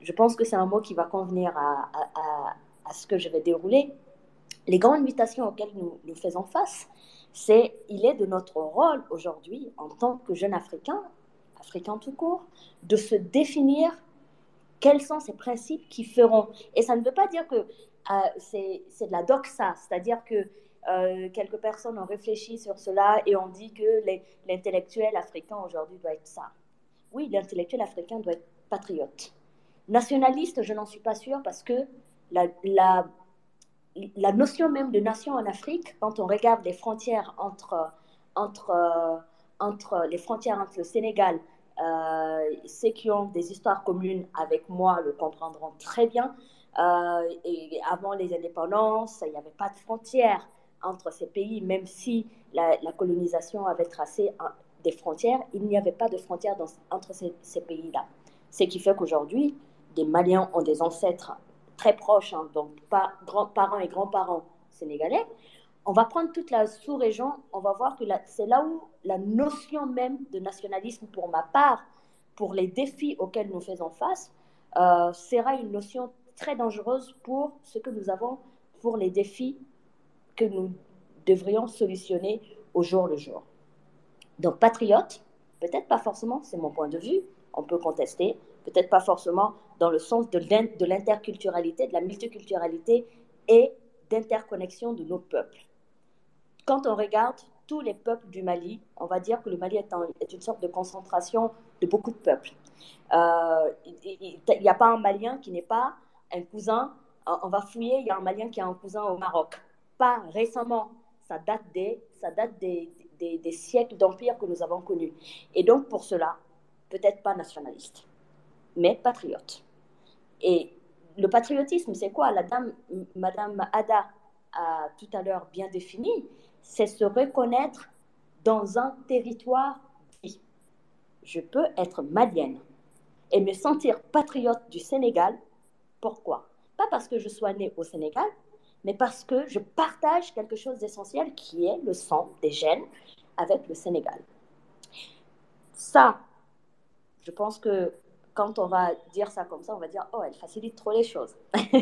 Je pense que c'est un mot qui va convenir à, à- à- à ce que je vais dérouler. Les grandes mutations auxquelles nous, nous faisons face, c'est il est de notre rôle aujourd'hui, en tant que jeunes Africains, Africains tout court, de se définir quels sont ces principes qui feront. Et ça ne veut pas dire que euh, c'est de la doxa, c'est-à-dire que euh, quelques personnes ont réfléchi sur cela et ont dit que l'intellectuel africain aujourd'hui doit être ça. Oui, l'intellectuel africain doit être patriote. Nationaliste, je n'en suis pas sûre parce que la, la notion même de nation en Afrique, quand on regarde les frontières entre, entre, entre les frontières entre le Sénégal, euh, ceux qui ont des histoires communes avec moi le comprendront très bien. Euh, avant les indépendances, il n'y avait pas de frontières entre ces pays, même si la, colonisation avait tracé des frontières, il n'y avait pas de frontières entre ces pays-là. Ce qui fait qu'aujourd'hui, des Maliens ont des ancêtres très proches, hein, donc pas grands-parents et grands-parents sénégalais. On va prendre toute la sous-région, on va voir que c'est là où la notion même de nationalisme, pour ma part, pour les défis auxquels nous faisons face, euh, sera une notion très dangereuse pour ce que nous avons, pour les défis que nous devrions solutionner au jour le jour. Donc, patriote, peut-être pas forcément, c'est mon point de vue, on peut contester, peut-être pas forcément dans le sens de l'in- de l'interculturalité, de la multiculturalité et d'interconnexion de nos peuples. Quand on regarde tous les peuples du Mali, on va dire que le Mali est, une sorte de concentration de beaucoup de peuples. Euh, Il n'y a pas un Malien qui n'est pas un cousin, on va fouiller, il y a un Malien qui a un cousin au Maroc. Pas récemment, ça date des, ça date des- des siècles d'empire que nous avons connus. Et donc pour cela, peut-être pas nationaliste, mais patriote. Et le patriotisme, c'est quoi? La dame, Madame Ada a tout à l'heure bien défini, c'est se reconnaître dans un territoire dit. Je peux être malienne et me sentir patriote du Sénégal. Pourquoi? Pas parce que je sois née au Sénégal, mais parce que je partage quelque chose d'essentiel qui est le sang des gènes avec le Sénégal. Ça, je pense que quand on va dire ça comme ça, on va dire, oh, elle facilite trop les choses.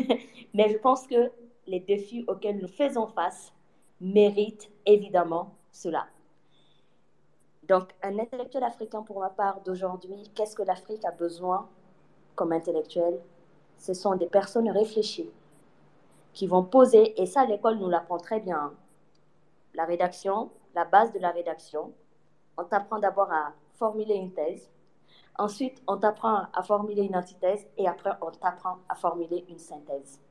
Mais je pense que les défis auxquels nous faisons face méritent évidemment cela. Donc, un intellectuel africain, pour ma part, d'aujourd'hui, qu'est-ce que l'Afrique a besoin comme intellectuel? Ce sont des personnes réfléchies qui vont poser, et ça, l'école nous l'apprend très bien, hein. la rédaction, la base de la rédaction. On t'apprend d'abord à formuler une thèse, ensuite on t'apprend à formuler une antithèse, et après on t'apprend à formuler une synthèse.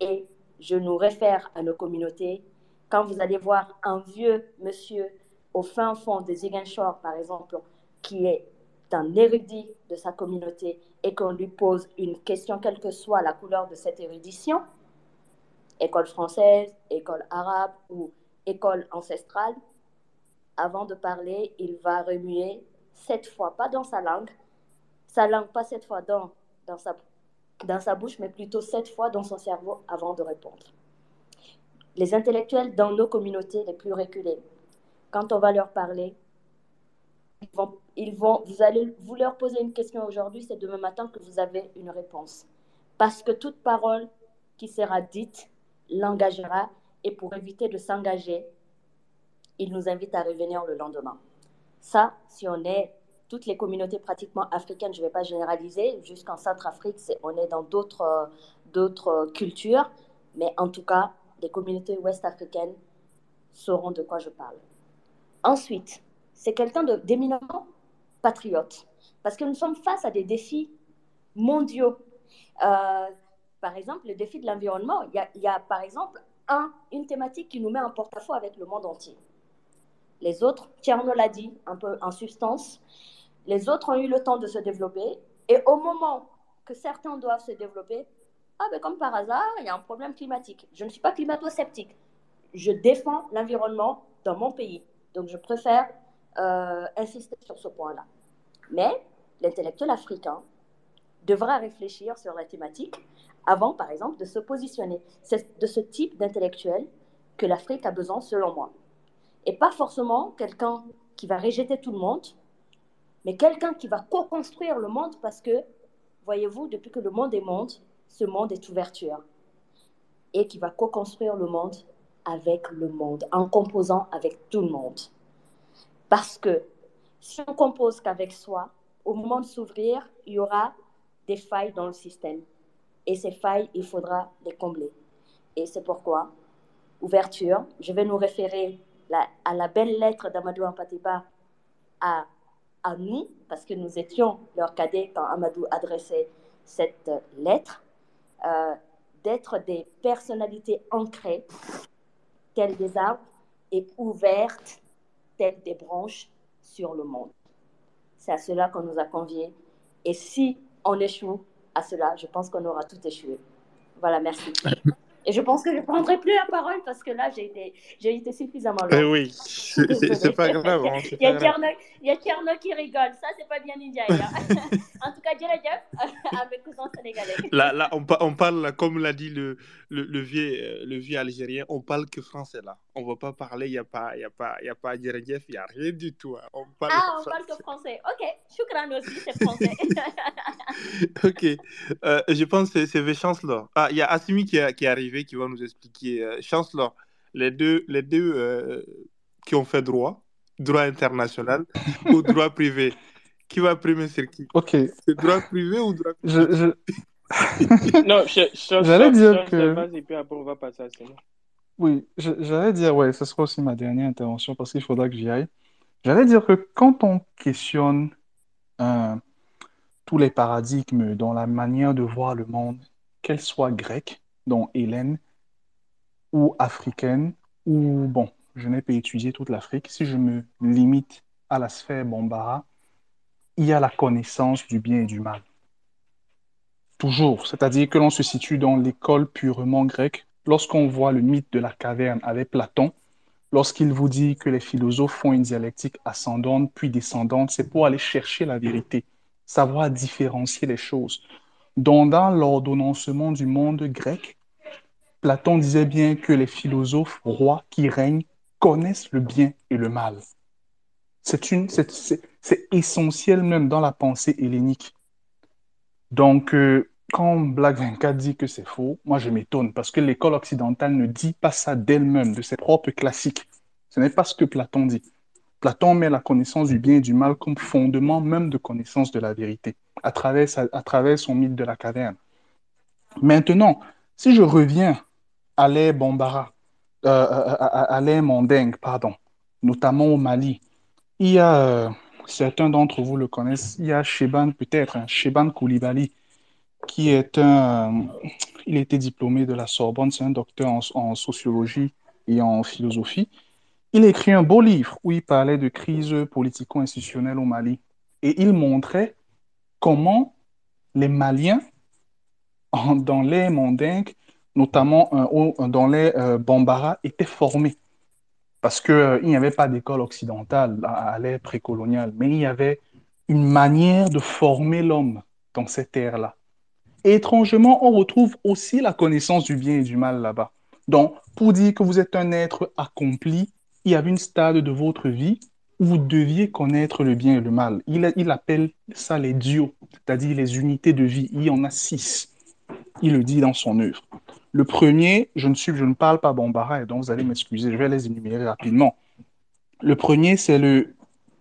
Et je nous réfère à nos communautés. Quand vous allez voir un vieux monsieur au fin fond de Ziguinchor, par exemple, qui est un érudit de sa communauté et qu'on lui pose une question, quelle que soit la couleur de cette érudition, école française, école arabe ou école ancestrale, avant de parler, il va remuer sept fois, pas dans sa langue, sa langue pas sept fois dans, dans, sa, dans sa bouche, mais plutôt sept fois dans son cerveau avant de répondre. Les intellectuels dans nos communautés les plus reculées, quand on va leur parler, ils vont, ils vont, vous allez vous leur poser une question aujourd'hui, c'est demain matin que vous avez une réponse. parce que toute parole qui sera dite l'engagera et pour éviter de s'engager, il nous invite à revenir le lendemain. Ça, si on est toutes les communautés pratiquement africaines, je ne vais pas généraliser, jusqu'en Centrafrique, on est dans d'autres d'autres cultures, mais en tout cas, les communautés ouest-africaines sauront de quoi je parle. Ensuite, c'est quelqu'un d'éminemment patriote, parce que nous sommes face à des défis mondiaux. Euh, par exemple, le défi de l'environnement, il y, y a, par exemple un, une thématique qui nous met en porte-à-faux avec le monde entier. Les autres, Tierno l'a dit un peu en substance, les autres ont eu le temps de se développer et au moment que certains doivent se développer, ah ben comme par hasard, il y a un problème climatique. Je ne suis pas climato-sceptique. Je défends l'environnement dans mon pays. Donc je préfère euh, insister sur ce point-là. Mais l'intellectuel africain devra réfléchir sur la thématique avant, par exemple, de se positionner. C'est de ce type d'intellectuel que l'Afrique a besoin, selon moi. Et pas forcément quelqu'un qui va rejeter tout le monde, mais quelqu'un qui va co-construire le monde parce que, voyez-vous, depuis que le monde est monde, ce monde est ouverture. Et qui va co-construire le monde avec le monde, en composant avec tout le monde. Parce que si on compose qu'avec soi, au moment de s'ouvrir, il y aura des failles dans le système. Et ces failles, il faudra les combler. Et c'est pourquoi, ouverture, je vais nous référer à la belle lettre d'Amadou Ampatiba à, à nous, parce que nous étions leur cadet quand Amadou adressait cette lettre, euh, d'être des personnalités ancrées, telles des arbres, et ouvertes, telles des branches sur le monde. C'est à cela qu'on nous a conviés. Et si on échoue à cela, je pense qu'on aura tout échoué. Voilà, merci. Et je pense que je ne prendrai plus la parole parce que là, j'ai été, j'ai été suffisamment. Eh oui, c'est pas grave. Hein, il, y a Tierno, il y a Tierno qui rigole. Ça, c'est pas bien India. en tout cas, Jeff avec cousin sénégalais. Là, là on, on parle, comme l'a dit le, le, le, vieux, euh, le vieux Algérien, on parle que français là. On ne va pas parler, il n'y a pas, y a pas, y a pas Jeff, il n'y a rien du tout. Hein. On parle ah, on parle que français. Ok, Choukran aussi, c'est français. ok, euh, je pense que c'est V Chancellor. Ah, il y a Assimi qui, qui est arrivé, qui va nous expliquer. Euh, Chancellor, les deux, les deux euh, qui ont fait droit, droit international ou droit privé, qui va primer sur qui? Ok. C'est droit privé ou droit je, je... Non, j'allais dire que. Et puis après, on va passer à ça. Oui, j'allais dire, ouais, ce sera aussi ma dernière intervention parce qu'il faudra que j'y aille. J'allais dire que quand on questionne un tous les paradigmes dans la manière de voir le monde, qu'elle soit grecque, dont Hélène, ou africaine, ou, bon, je n'ai pas étudié toute l'Afrique, si je me limite à la sphère Bombara, il y a la connaissance du bien et du mal. Toujours, c'est-à-dire que l'on se situe dans l'école purement grecque. Lorsqu'on voit le mythe de la caverne avec Platon, lorsqu'il vous dit que les philosophes font une dialectique ascendante puis descendante, c'est pour aller chercher la vérité savoir différencier les choses. Dans l'ordonnancement du monde grec, Platon disait bien que les philosophes rois qui règnent connaissent le bien et le mal. C'est, essentiel même dans la pensée hellénique. Donc, euh, quand Black 24 dit que c'est faux, moi je m'étonne parce que l'école occidentale ne dit pas ça d'elle-même, de ses propres classiques. Ce n'est pas ce que Platon dit. Platon met la connaissance du bien et du mal comme fondement même de connaissance de la vérité, à travers, à travers son mythe de la caverne. Maintenant, si je reviens à l'ère Bambara, euh, euh, à, l'ère Mandingue, pardon, notamment au Mali, il y a, euh, certains d'entre vous le connaissent, il y a Sheban peut-être, hein, Sheban Koulibaly, qui est un, il était diplômé de la Sorbonne, c'est un docteur en sociologie et en philosophie. Il écrit un beau livre où il parlait de crise politico-institutionnelle au Mali. Et il montrait comment les Maliens, dans les Mandingues, notamment euh, dans les euh, Bambara, étaient formés. Parce qu'il euh, n'y avait pas d'école occidentale à, l'ère précoloniale, mais il y avait une manière de former l'homme dans cette ère-là. étrangement, on retrouve aussi la connaissance du bien et du mal là-bas. Donc, pour dire que vous êtes un être accompli, il y avait une stade de votre vie vous deviez connaître le bien et le mal. Il, appelle ça les duos, c'est-à-dire les unités de vie. Il y en a six. il le dit dans son œuvre. Le premier, je ne, suis, je ne parle pas Bambara, et donc vous allez m'excuser, je vais les énumérer rapidement. Le premier, c'est le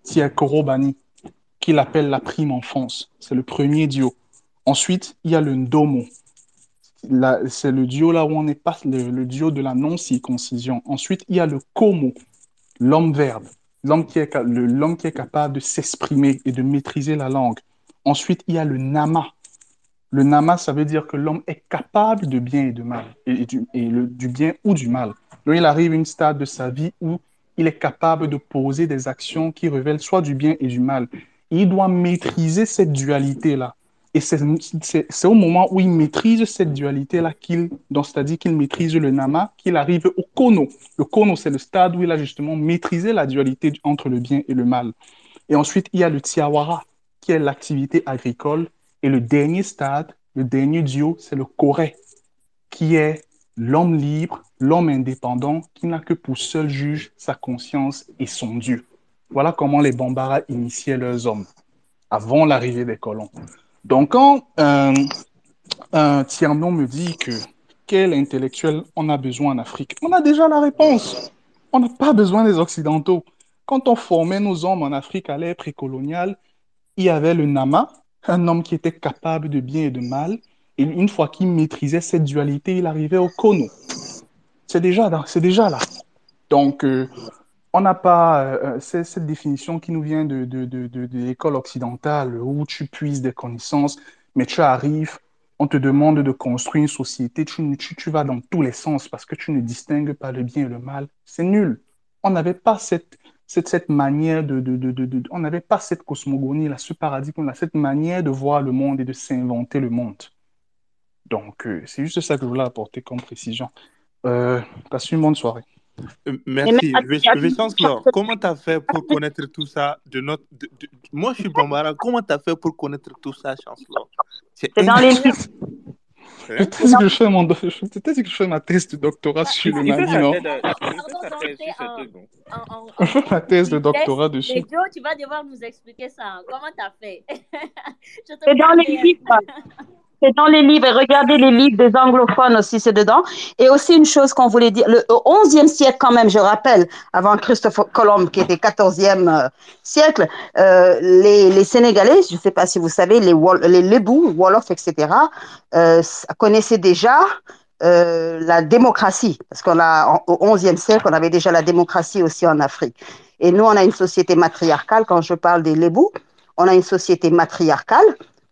Tiakorobani, qu'il appelle la prime enfance. C'est le premier duo. Ensuite, il y a le Ndomo. C'est le duo là où on n'est pas, le, le duo de la non-circoncision. Ensuite, il y a le Komo, l'homme-verbe, l'homme qui, est, qui est capable de s'exprimer et de maîtriser la langue. Ensuite, il y a le Nama. Le Nama, ça veut dire que l'homme est capable de bien et de mal, et, du, et le, du bien ou du mal. Donc, il arrive à une stade de sa vie où il est capable de poser des actions qui révèlent soit du bien et du mal. Il doit maîtriser cette dualité-là. Et c'est au moment où il maîtrise cette dualité-là qu'il, c'est-à-dire qu'il maîtrise le nama, qu'il arrive au kono. Le kono, c'est le stade où il a justement maîtrisé la dualité entre le bien et le mal. Et ensuite, il y a le tiawara, qui est l'activité agricole. Et le dernier stade, le dernier duo, c'est le koré, qui est l'homme libre, l'homme indépendant, qui n'a que pour seul juge sa conscience et son Dieu. Voilà comment les Bambara initiaient leurs hommes avant l'arrivée des colons. Donc, quand un, un Tiernon me dit que quel intellectuel on a besoin en Afrique, on a déjà la réponse. On n'a pas besoin des Occidentaux. Quand on formait nos hommes en Afrique à l'ère précoloniale, il y avait le Nama, un homme qui était capable de bien et de mal. Et une fois qu'il maîtrisait cette dualité, il arrivait au Kono. C'est déjà, déjà là. Donc, euh, on n'a pas euh, cette définition qui nous vient de, l'école occidentale où tu puises des connaissances, mais tu arrives, on te demande de construire une société, tu, vas dans tous les sens parce que tu ne distingues pas le bien et le mal. C'est nul. On n'avait pas cette, manière de, on n'avait pas cette cosmogonie là, ce paradigme là, cette manière de voir le monde et de s'inventer le monde. Donc, euh, c'est juste ça que je voulais apporter comme précision. Euh, passe une bonne soirée. Euh, merci. Chancellor, comment tu as fait pour connaître tout ça de notre... De, de... Moi, je suis Bambara. Comment tu as fait pour connaître tout ça, Chancellor? C'est dans les livres. Peut-être que, je fais mon... Peut que je fais ma thèse de doctorat sur le Mali, non Je fais ma thèse de doctorat dessus. Et Joe, tu vas devoir nous expliquer ça. Comment tu as fait C'est dans les livres. C'est dans les livres. Et regardez les livres des anglophones aussi, c'est dedans. Et aussi une chose qu'on voulait dire, le 11e siècle quand même, je rappelle, avant Christophe Colomb, qui était 14e euh, siècle, euh, les, les, Sénégalais, je ne sais pas si vous savez, les, les Lébou, Wolof, etc., euh, connaissaient déjà la démocratie, parce qu'on a au 11e siècle, on avait déjà la démocratie aussi en Afrique. Et nous, on a une société matriarcale. Quand je parle des Lébou, on a une société matriarcale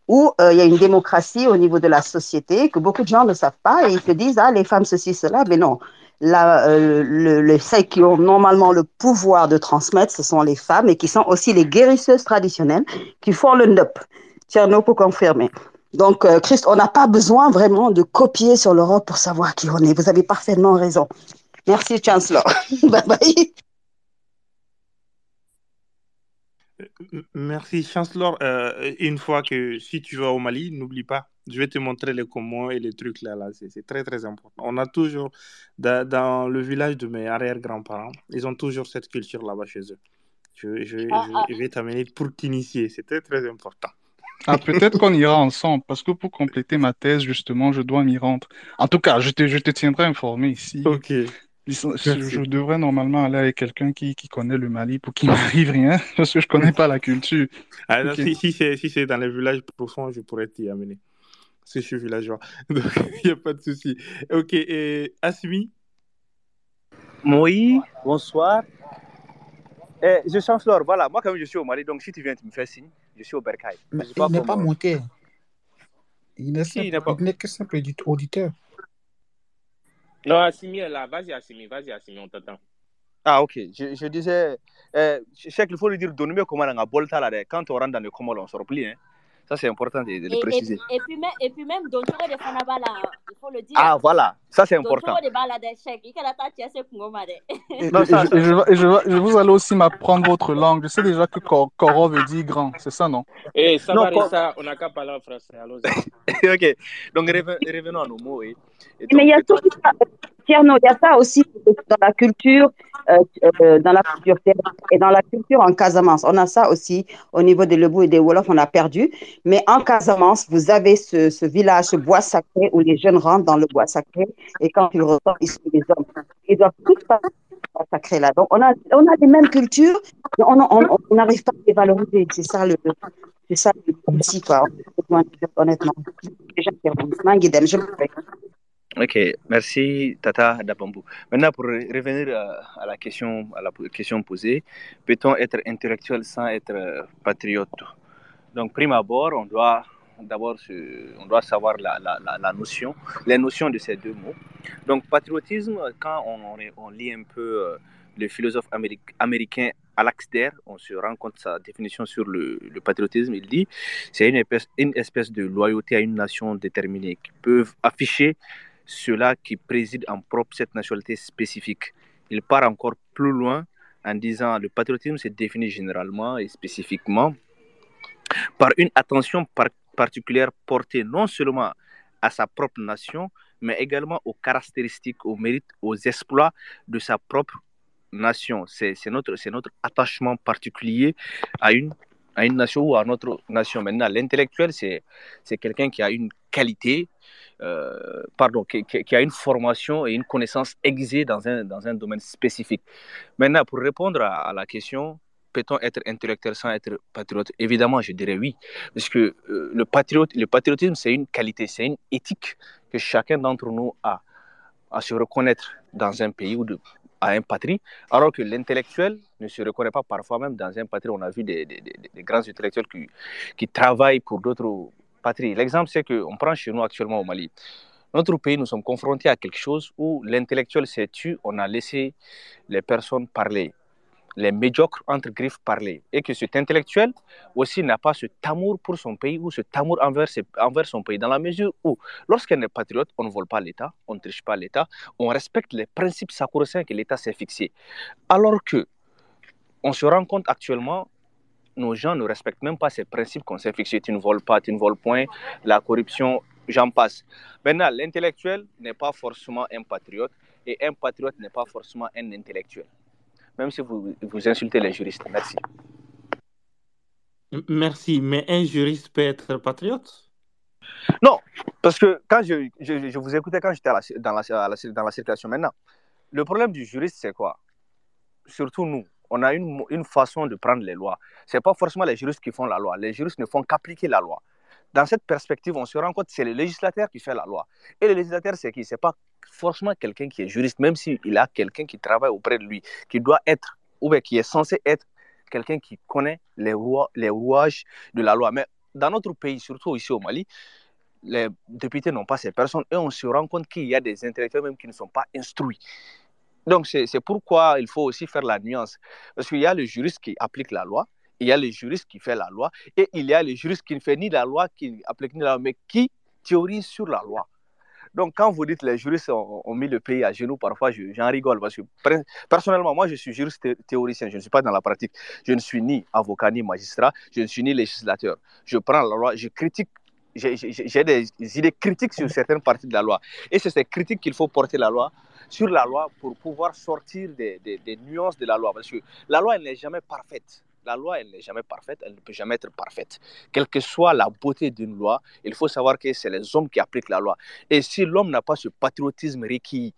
où euh, il y a une démocratie au niveau de la société que beaucoup de gens ne savent pas et ils se disent ah les femmes ceci cela. Mais non. Là euh, le, le, celles qui ont normalement le pouvoir de transmettre ce sont les femmes et qui sont aussi les guérisseuses traditionnelles qui font le NUP. Tierno peut confirmer. Donc euh, Christ on n'a pas besoin vraiment de copier sur l'Europe pour savoir qui on est. Vous avez parfaitement raison. Merci Chancellor. Bye bye Merci, Chancellor. Euh, une fois que si tu vas au Mali, n'oublie pas, je vais te montrer les comment et les trucs là. là. C'est très, très important. On a toujours, dans, dans le village de mes arrière-grands-parents, ils ont toujours cette culture là-bas chez eux. Je, je, Ah, je, ah. je vais t'amener pour t'initier. C'est très, très important. Ah, peut-être qu'on ira ensemble, parce que pour compléter ma thèse, justement, je dois m'y rendre. En tout cas, je te, je te tiendrai informé ici. Ok. Je, devrais normalement aller avec quelqu'un qui, qui connaît le Mali pour qu'il m'arrive rien, parce que je connais pas la culture. Ah, non, si si c'est si c'est dans les villages profonds, je pourrais t'y amener. Que je suis villageois. Donc, il n'y a pas de souci. Ok, et Asmi? Oui, bonsoir. Eh, je Chancellor, voilà, moi quand même je suis au Mali, donc si tu viens, tu me fais signe. Je suis au pas il n'est pas monté. Il n'est Si, que simple audit- auditeur. Non, Assimi est là. Vas-y, Assimi. Vas-y, Assimi, on t'attend. Ah, ok. Je, je disais, eh, Cheikh, il faut lui dire, donne-moi comment on a bolta là. Quand on rentre dans le comment, on se replie. Hein. Ça, c'est important de, de le Et, et, préciser. et puis même, et puis même Dontoro de Fanaba là, il faut le dire. Ah, voilà. Ça, c'est important. De Non, ça, je, je, je, je vous allez aussi m'apprendre votre langue. Je sais déjà que Kor- Koro veut dire grand, c'est ça, non? Eh, ça Non, va. On n'a qu'à parler en français. Allons-y. ok. Donc, reven- revenons à nos mots. Et, et Mais il y a tout ça, Tierno, il y a ça aussi dans la culture euh, euh, dans la culture et dans la culture en Casamance. On a ça aussi au niveau des Lebou et des Wolof, on a perdu. Mais en Casamance, vous avez ce, village, ce bois sacré où les jeunes rentrent dans le bois sacré et quand ils ressortent, ils sont des hommes. Ils doivent tous passer bois sacré là. Donc on a, on a les mêmes cultures, mais on n'arrive pas à les valoriser. C'est ça le, c'est ça le souci. Honnêtement. Je Ok, merci Tata Dabambou. Maintenant, pour revenir à, la question, à la question posée, peut-on être intellectuel sans être euh, patriote? Donc, prime abord, on doit d'abord on doit savoir la, la, la, notion, les notions de ces deux mots. Donc, patriotisme, quand on, lit un peu euh, le philosophe américain Alaxter, on se rend compte de sa définition sur le, patriotisme. Il dit c'est une espèce, une espèce de loyauté à une nation déterminée qui peuvent afficher ceux-là qui président en propre cette nationalité spécifique. Il part encore plus loin en disant le patriotisme se définit généralement et spécifiquement par une attention particulière portée non seulement à sa propre nation, mais également aux caractéristiques, aux mérites, aux exploits de sa propre nation. C'est notre, notre attachement particulier à une, à une nation ou à notre nation. Maintenant, l'intellectuel, c'est quelqu'un qui a une qualité, euh, pardon, qui, a une formation et une connaissance aiguisée dans un, dans un domaine spécifique. Maintenant, pour répondre à, la question, peut-on être intellectuel sans être patriote? Évidemment, je dirais oui. Parce que euh, le, patriotisme, c'est une qualité, c'est une éthique que chacun d'entre nous a à se reconnaître dans un pays ou à un patrie, alors que l'intellectuel ne se reconnaît pas parfois même dans un patrie. On a vu des, grands intellectuels qui travaillent pour d'autres patrie. L'exemple, c'est qu'on prend chez nous actuellement au Mali. Notre pays, nous sommes confrontés à quelque chose où l'intellectuel s'est tu, on a laissé les personnes parler, les médiocres entre griffes parler. Et que cet intellectuel aussi n'a pas ce amour pour son pays ou ce amour envers, envers son pays, dans la mesure où, lorsqu'on est patriote, on ne vole pas l'État, on ne triche pas l'État, on respecte les principes sacro-saints que l'État s'est fixés. Alors que on se rend compte actuellement nos gens ne respectent même pas ces principes qu'on s'est fixés. Tu ne voles pas, tu ne voles point, la corruption, j'en passe. Maintenant, l'intellectuel n'est pas forcément un patriote et un patriote n'est pas forcément un intellectuel. Même si vous, vous insultez les juristes. Merci. Merci, mais un juriste peut être patriote? Non, parce que quand je, je, vous écoutais quand j'étais dans la, dans la circulation maintenant, le problème du juriste, c'est quoi? Surtout nous, on a une, façon de prendre les lois. Ce n'est pas forcément les juristes qui font la loi. Les juristes ne font qu'appliquer la loi. Dans cette perspective, on se rend compte que c'est le législateur qui fait la loi. Et le législateur, c'est qui? Ce n'est pas forcément quelqu'un qui est juriste, même s'il a quelqu'un qui travaille auprès de lui, qui doit être, ou bien qui est censé être quelqu'un qui connaît les, les rouages de la loi. Mais dans notre pays, surtout ici au Mali, les députés n'ont pas ces personnes et on se rend compte qu'il y a des intellectuels même qui ne sont pas instruits. Donc, c'est pourquoi il faut aussi faire la nuance. Parce qu'il y a le juriste qui applique la loi, il y a le juriste qui fait la loi, et il y a le juriste qui ne fait ni la loi, qui applique ni la loi, mais qui théorise sur la loi. Donc, quand vous dites les juristes ont, mis le pays à genoux, parfois j'en rigole parce que personnellement, moi je suis juriste théoricien, je ne suis pas dans la pratique. Je ne suis ni avocat ni magistrat, je ne suis ni législateur. Je prends la loi, je critique j'ai des idées critiques sur certaines parties de la loi. Et c'est ces critiques qu'il faut porter la loi, sur la loi pour pouvoir sortir des, des, nuances de la loi. Parce que la loi, elle n'est jamais parfaite. La loi, elle n'est jamais parfaite, elle ne peut jamais être parfaite. Quelle que soit la beauté d'une loi, il faut savoir que c'est les hommes qui appliquent la loi. Et si l'homme n'a pas ce patriotisme requis,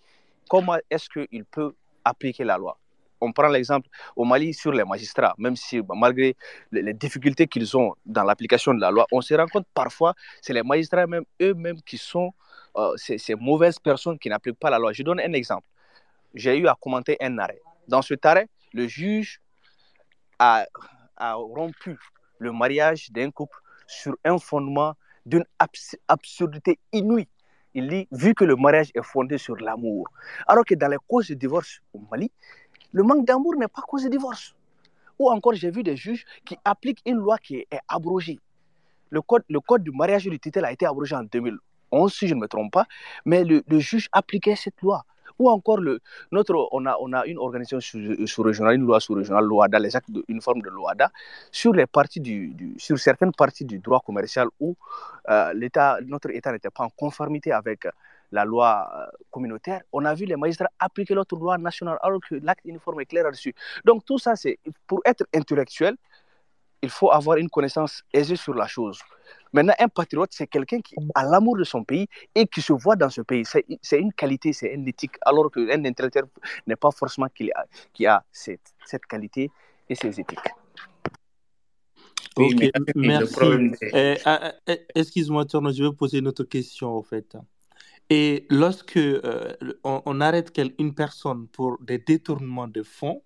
comment est-ce qu'il peut appliquer la loi? On prend l'exemple au Mali sur les magistrats, même si bah, malgré les, difficultés qu'ils ont dans l'application de la loi, on se rend compte parfois, c'est les magistrats même eux-mêmes qui sont euh, ces, mauvaises personnes qui n'appliquent pas la loi. Je donne un exemple. J'ai eu à commenter un arrêt. Dans cet arrêt, le juge a, rompu le mariage d'un couple sur un fondement d'une absurdité inouïe. Il dit, vu que le mariage est fondé sur l'amour, alors que dans les causes de divorce au Mali, le manque d'amour n'est pas cause de divorce. Ou encore, j'ai vu des juges qui appliquent une loi qui est abrogée. Le code, le code du mariage et du titre a été abrogé en 2011, si je ne me trompe pas, mais le, juge appliquait cette loi. Ou encore, le, notre, on, a, on a une organisation sous-régionale, une loi sous-régionale, l'OADA, les actes une forme de l'OADA, sur, du, sur certaines parties du droit commercial où euh, notre État n'était pas en conformité avec la loi euh, communautaire, on a vu les magistrats appliquer l'autre loi nationale alors que l'acte uniforme est clair là-dessus. Donc tout ça, c'est pour être intellectuel, il faut avoir une connaissance aisée sur la chose. Maintenant, un patriote, c'est quelqu'un qui a l'amour de son pays et qui se voit dans ce pays. C'est une qualité, c'est une éthique, alors qu'un intellectuel n'est pas forcément qui a, qui a cette, cette qualité et ces éthiques. Ok, merci. Eh, excuse-moi, je vais poser une autre question, en fait. Et lorsque euh, on, on, arrête une personne pour des détournements de fonds,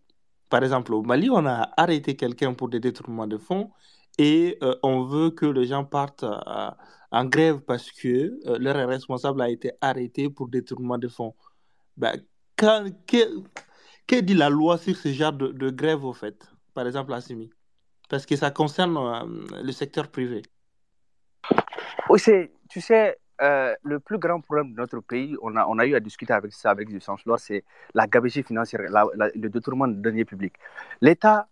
par exemple au Mali, on a arrêté quelqu'un pour des détournements de fonds et euh, on veut que les gens partent euh, en grève parce que leur responsable a été arrêté pour détournement de fonds. Ben, que, dit la loi sur ce genre de, grève, au fait, par exemple à Simi? Parce que ça concerne euh, le secteur privé. Oui, tu sais, euh, le plus grand problème de notre pays, on a, on a eu à discuter avec ça avec du sens c'est la gabegie financière, le détournement de deniers publics. L'État,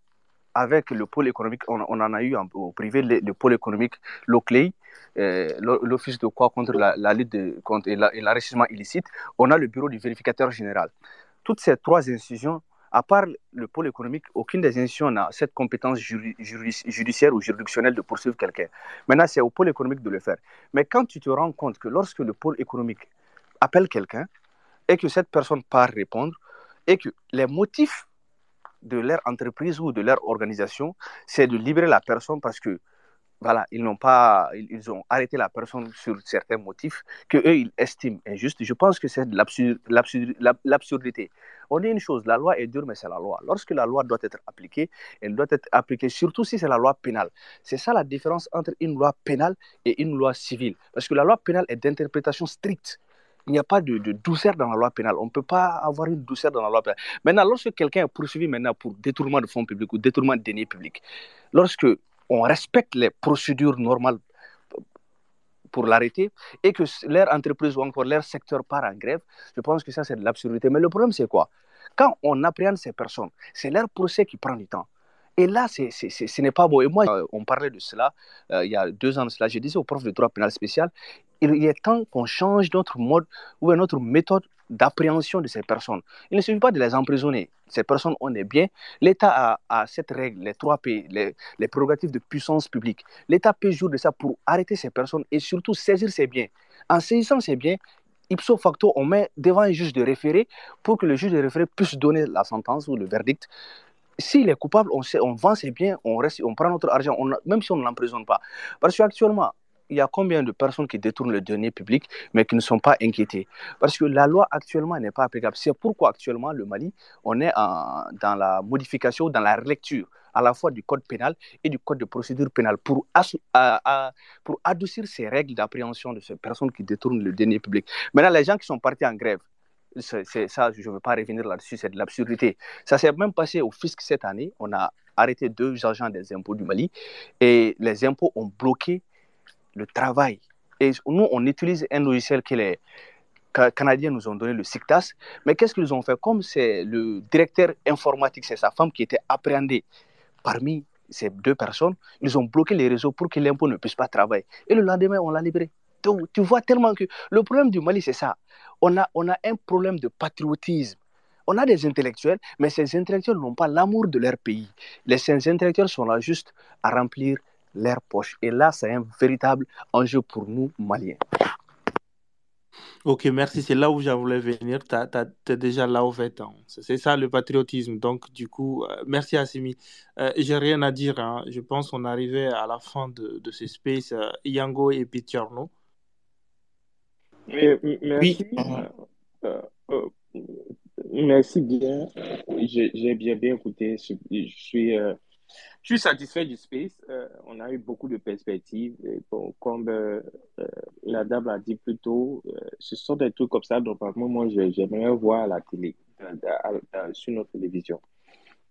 avec le pôle économique, on, en a eu au privé, le, pôle économique, l'OCLEI, euh, l'Office de quoi contre la, lutte contre et l'enrichissement illicite, on a le bureau du vérificateur général. Toutes ces trois institutions à part le pôle économique, aucune des institutions n'a cette compétence judiciaire ou juridictionnelle de poursuivre quelqu'un. Maintenant, c'est au pôle économique de le faire. Mais quand tu te rends compte que lorsque le pôle économique appelle quelqu'un et que cette personne part répondre et que les motifs de leur entreprise ou de leur organisation, c'est de libérer la personne parce que voilà, ils n'ont pas, ils ont arrêté la personne sur certains motifs que eux ils estiment injustes. Je pense que c'est l'absurdité. On dit une chose, la loi est dure, mais c'est la loi. Lorsque la loi doit être appliquée, elle doit être appliquée surtout si c'est la loi pénale. C'est ça la différence entre une loi pénale et une loi civile. Parce que la loi pénale est d'interprétation stricte. Il n'y a pas de, douceur dans la loi pénale. On ne peut pas avoir une douceur dans la loi pénale. Maintenant, lorsque quelqu'un est poursuivi maintenant pour détournement de fonds publics ou détournement de deniers publics, lorsque on respecte les procédures normales pour l'arrêter et que leur entreprise ou encore leur secteur part en grève, je pense que ça, c'est de l'absurdité. Mais le problème, c'est quoi? Quand on appréhende ces personnes, c'est leur procès qui prend du temps. Et là, ce n'est pas beau. Et moi, euh, on parlait de cela euh, il y a deux ans de cela. Je disais au prof de droit pénal spécial, il est temps qu'on change notre mode ou notre méthode d'appréhension de ces personnes. Il ne suffit pas de les emprisonner. Ces personnes ont des biens. L'État a, cette règle, les trois P, les, les prérogatives de puissance publique. L'État peut jouer de ça pour arrêter ces personnes et surtout saisir ces biens. En saisissant ces biens, ipso facto, on met devant un juge de référé pour que le juge de référé puisse donner la sentence ou le verdict. S'il est coupable, on, sait, on vend ses biens, on, reste, on prend notre argent, même si on ne l'emprisonne pas. Parce qu'actuellement, il y a combien de personnes qui détournent le denier public, mais qui ne sont pas inquiétées? Parce que la loi actuellement n'est pas applicable. C'est pourquoi actuellement, le Mali, on est dans la modification, dans la relecture à la fois du code pénal et du code de procédure pénale pour, adoucir ces règles d'appréhension de ces personnes qui détournent le denier public. Maintenant, les gens qui sont partis en grève, ça, je ne veux pas revenir là-dessus, c'est de l'absurdité. Ça s'est même passé au fisc cette année. On a arrêté deux agents des impôts du Mali et les impôts ont bloqué le travail. Et nous, on utilise un logiciel que les Canadiens nous ont donné, le SICTAS. Mais qu'est-ce qu'ils ont fait? Comme c'est le directeur informatique, c'est sa femme qui était appréhendée parmi ces deux personnes, ils ont bloqué les réseaux pour que l'impôt ne puisse pas travailler. Et le lendemain, on l'a libéré. Donc, tu vois tellement que le problème du Mali, c'est ça. On a, on a un problème de patriotisme. On a des intellectuels, mais ces intellectuels n'ont pas l'amour de leur pays. Les, ces intellectuels sont là juste à remplir leur poche. Et là, c'est un véritable enjeu pour nous, Maliens. Ok, merci. C'est là où je voulais venir. Tu es déjà là au fait. Hein. C'est ça le patriotisme. Donc, du coup, euh, merci Assimi. Euh, J'ai rien à dire. Hein. Je pense qu'on est arrivé à la fin de, de ce space. Euh, Yango et Pichorno. merci. Euh, merci bien. J'ai bien, bien écouté. Je suis je suis satisfait du space. Euh, on a eu beaucoup de perspectives. Comme euh, euh, la dame l'a dit plus tôt, ce sont des trucs comme ça dont moi, j'aimerais voir à la télé, sur notre télévision.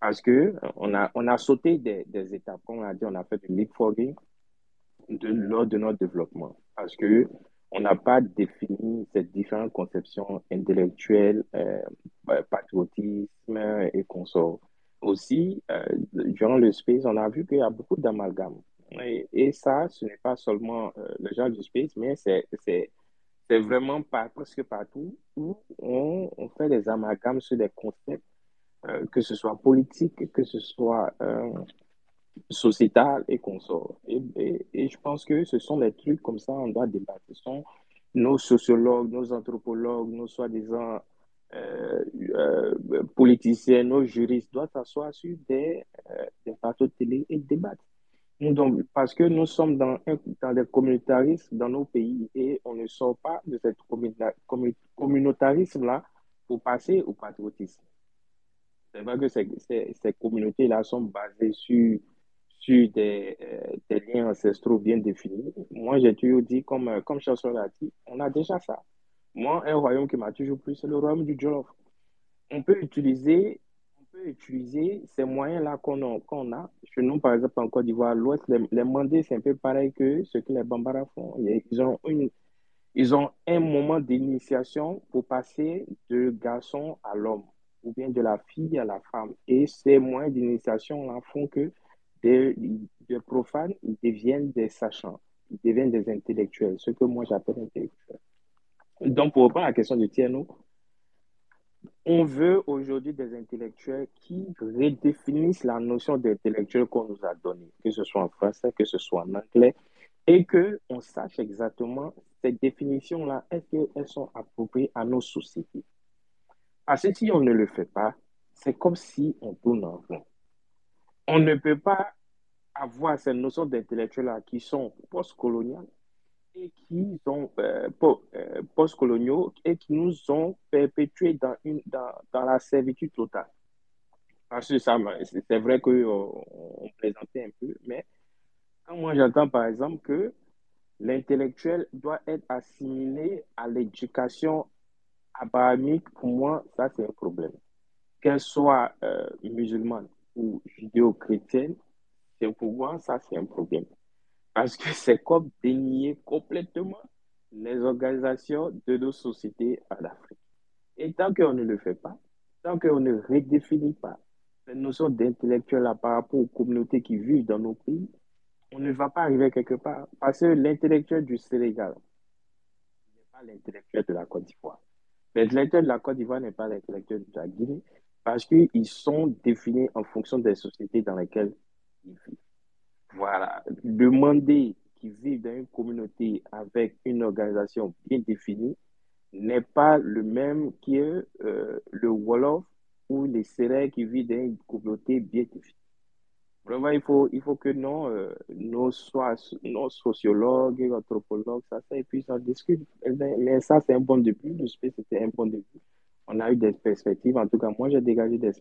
Parce que on a, on a sauté des, étapes. Comme on a dit, on a fait du leapfrogging de, lors de notre développement. Parce que on n'a pas défini ces différentes conceptions intellectuelles, patriotisme et consorts aussi, euh, durant le space, on a vu qu'il y a beaucoup d'amalgames. Et, ça, ce n'est pas seulement euh, le genre du space, mais c'est vraiment presque partout où on, on fait des amalgames sur des concepts, euh, que ce soit politique, que ce soit sociétal et consorts. Et, et, et, je pense que ce sont des trucs comme ça, on doit débattre. Ce sont nos sociologues, nos anthropologues, nos soi-disant politiciens, nos juristes doivent s'asseoir sur des, euh, des plateaux de télé et débattre. Donc, parce que nous sommes dans, dans des communautarismes dans nos pays et on ne sort pas de cette communautarisme-là pour passer au patriotisme. C'est vrai que ces, ces, communautés-là sont basées sur, sur des, euh, des, liens ancestraux bien définis. Moi, j'ai toujours dit, comme, comme l'a dit, on a déjà ça. Moi, un royaume qui m'a toujours plu, c'est le royaume du Jolof. On peut utiliser peut utiliser ces moyens-là qu'on a, qu'on a. Chez nous, par exemple, en Côte d'Ivoire, l'Ouest, les, mandés, c'est un peu pareil que ce que les Bambara font. Ils ont, une, ils ont un moment d'initiation pour passer de garçon à l'homme, ou bien de la fille à la femme. Et ces moyens d'initiation-là font que des, des profanes, ils deviennent des sachants, ils deviennent des intellectuels, ce que moi j'appelle intellectuels. Donc, pour reprendre la question de Tierno, on veut aujourd'hui des intellectuels qui redéfinissent la notion d'intellectuel qu'on nous a donnée, que ce soit en français, que ce soit en anglais, et qu'on sache exactement ces définitions-là, est-ce qu'elles sont appropriées à nos sociétés? Parce que si on ne le fait pas, c'est comme si on tourne en rond. On ne peut pas avoir ces notions d'intellectuels-là qui sont postcoloniales et qui sont euh, euh, post-coloniaux et qui nous ont perpétués dans, une, dans, dans la servitude totale. Parce que ça, c'est vrai qu'on on plaisantait un peu, mais quand moi j'entends par exemple que l'intellectuel doit être assimilé à l'éducation abrahamique, pour moi, ça c'est un problème. Qu'elle soit euh, musulmane ou judéo-chrétienne, pour moi, ça c'est un problème. Parce que c'est comme dénier complètement les organisations de nos sociétés en Afrique. Et tant qu'on ne le fait pas, tant qu'on ne redéfinit pas cette notion d'intellectuel par rapport aux communautés qui vivent dans nos pays, on ne va pas arriver quelque part. Parce que l'intellectuel du Sénégal n'est pas l'intellectuel de la Côte d'Ivoire. L'intellectuel de la Côte d'Ivoire n'est pas l'intellectuel de la Guinée parce qu'ils sont définis en fonction des sociétés dans lesquelles ils vivent. Voilà. Demander qu'ils vivent dans une communauté avec une organisation bien définie n'est pas le même que euh, le Wolof ou les Sérères qui vivent dans une communauté bien définie. Vraiment, il faut, il faut que non, euh, nos, nos sociologues anthropologues, ça, ça, et puis ça discute. Mais ça, c'est un bon début. Le space, c'était un bon début. On a eu des perspectives. En tout cas, moi, j'ai dégagé des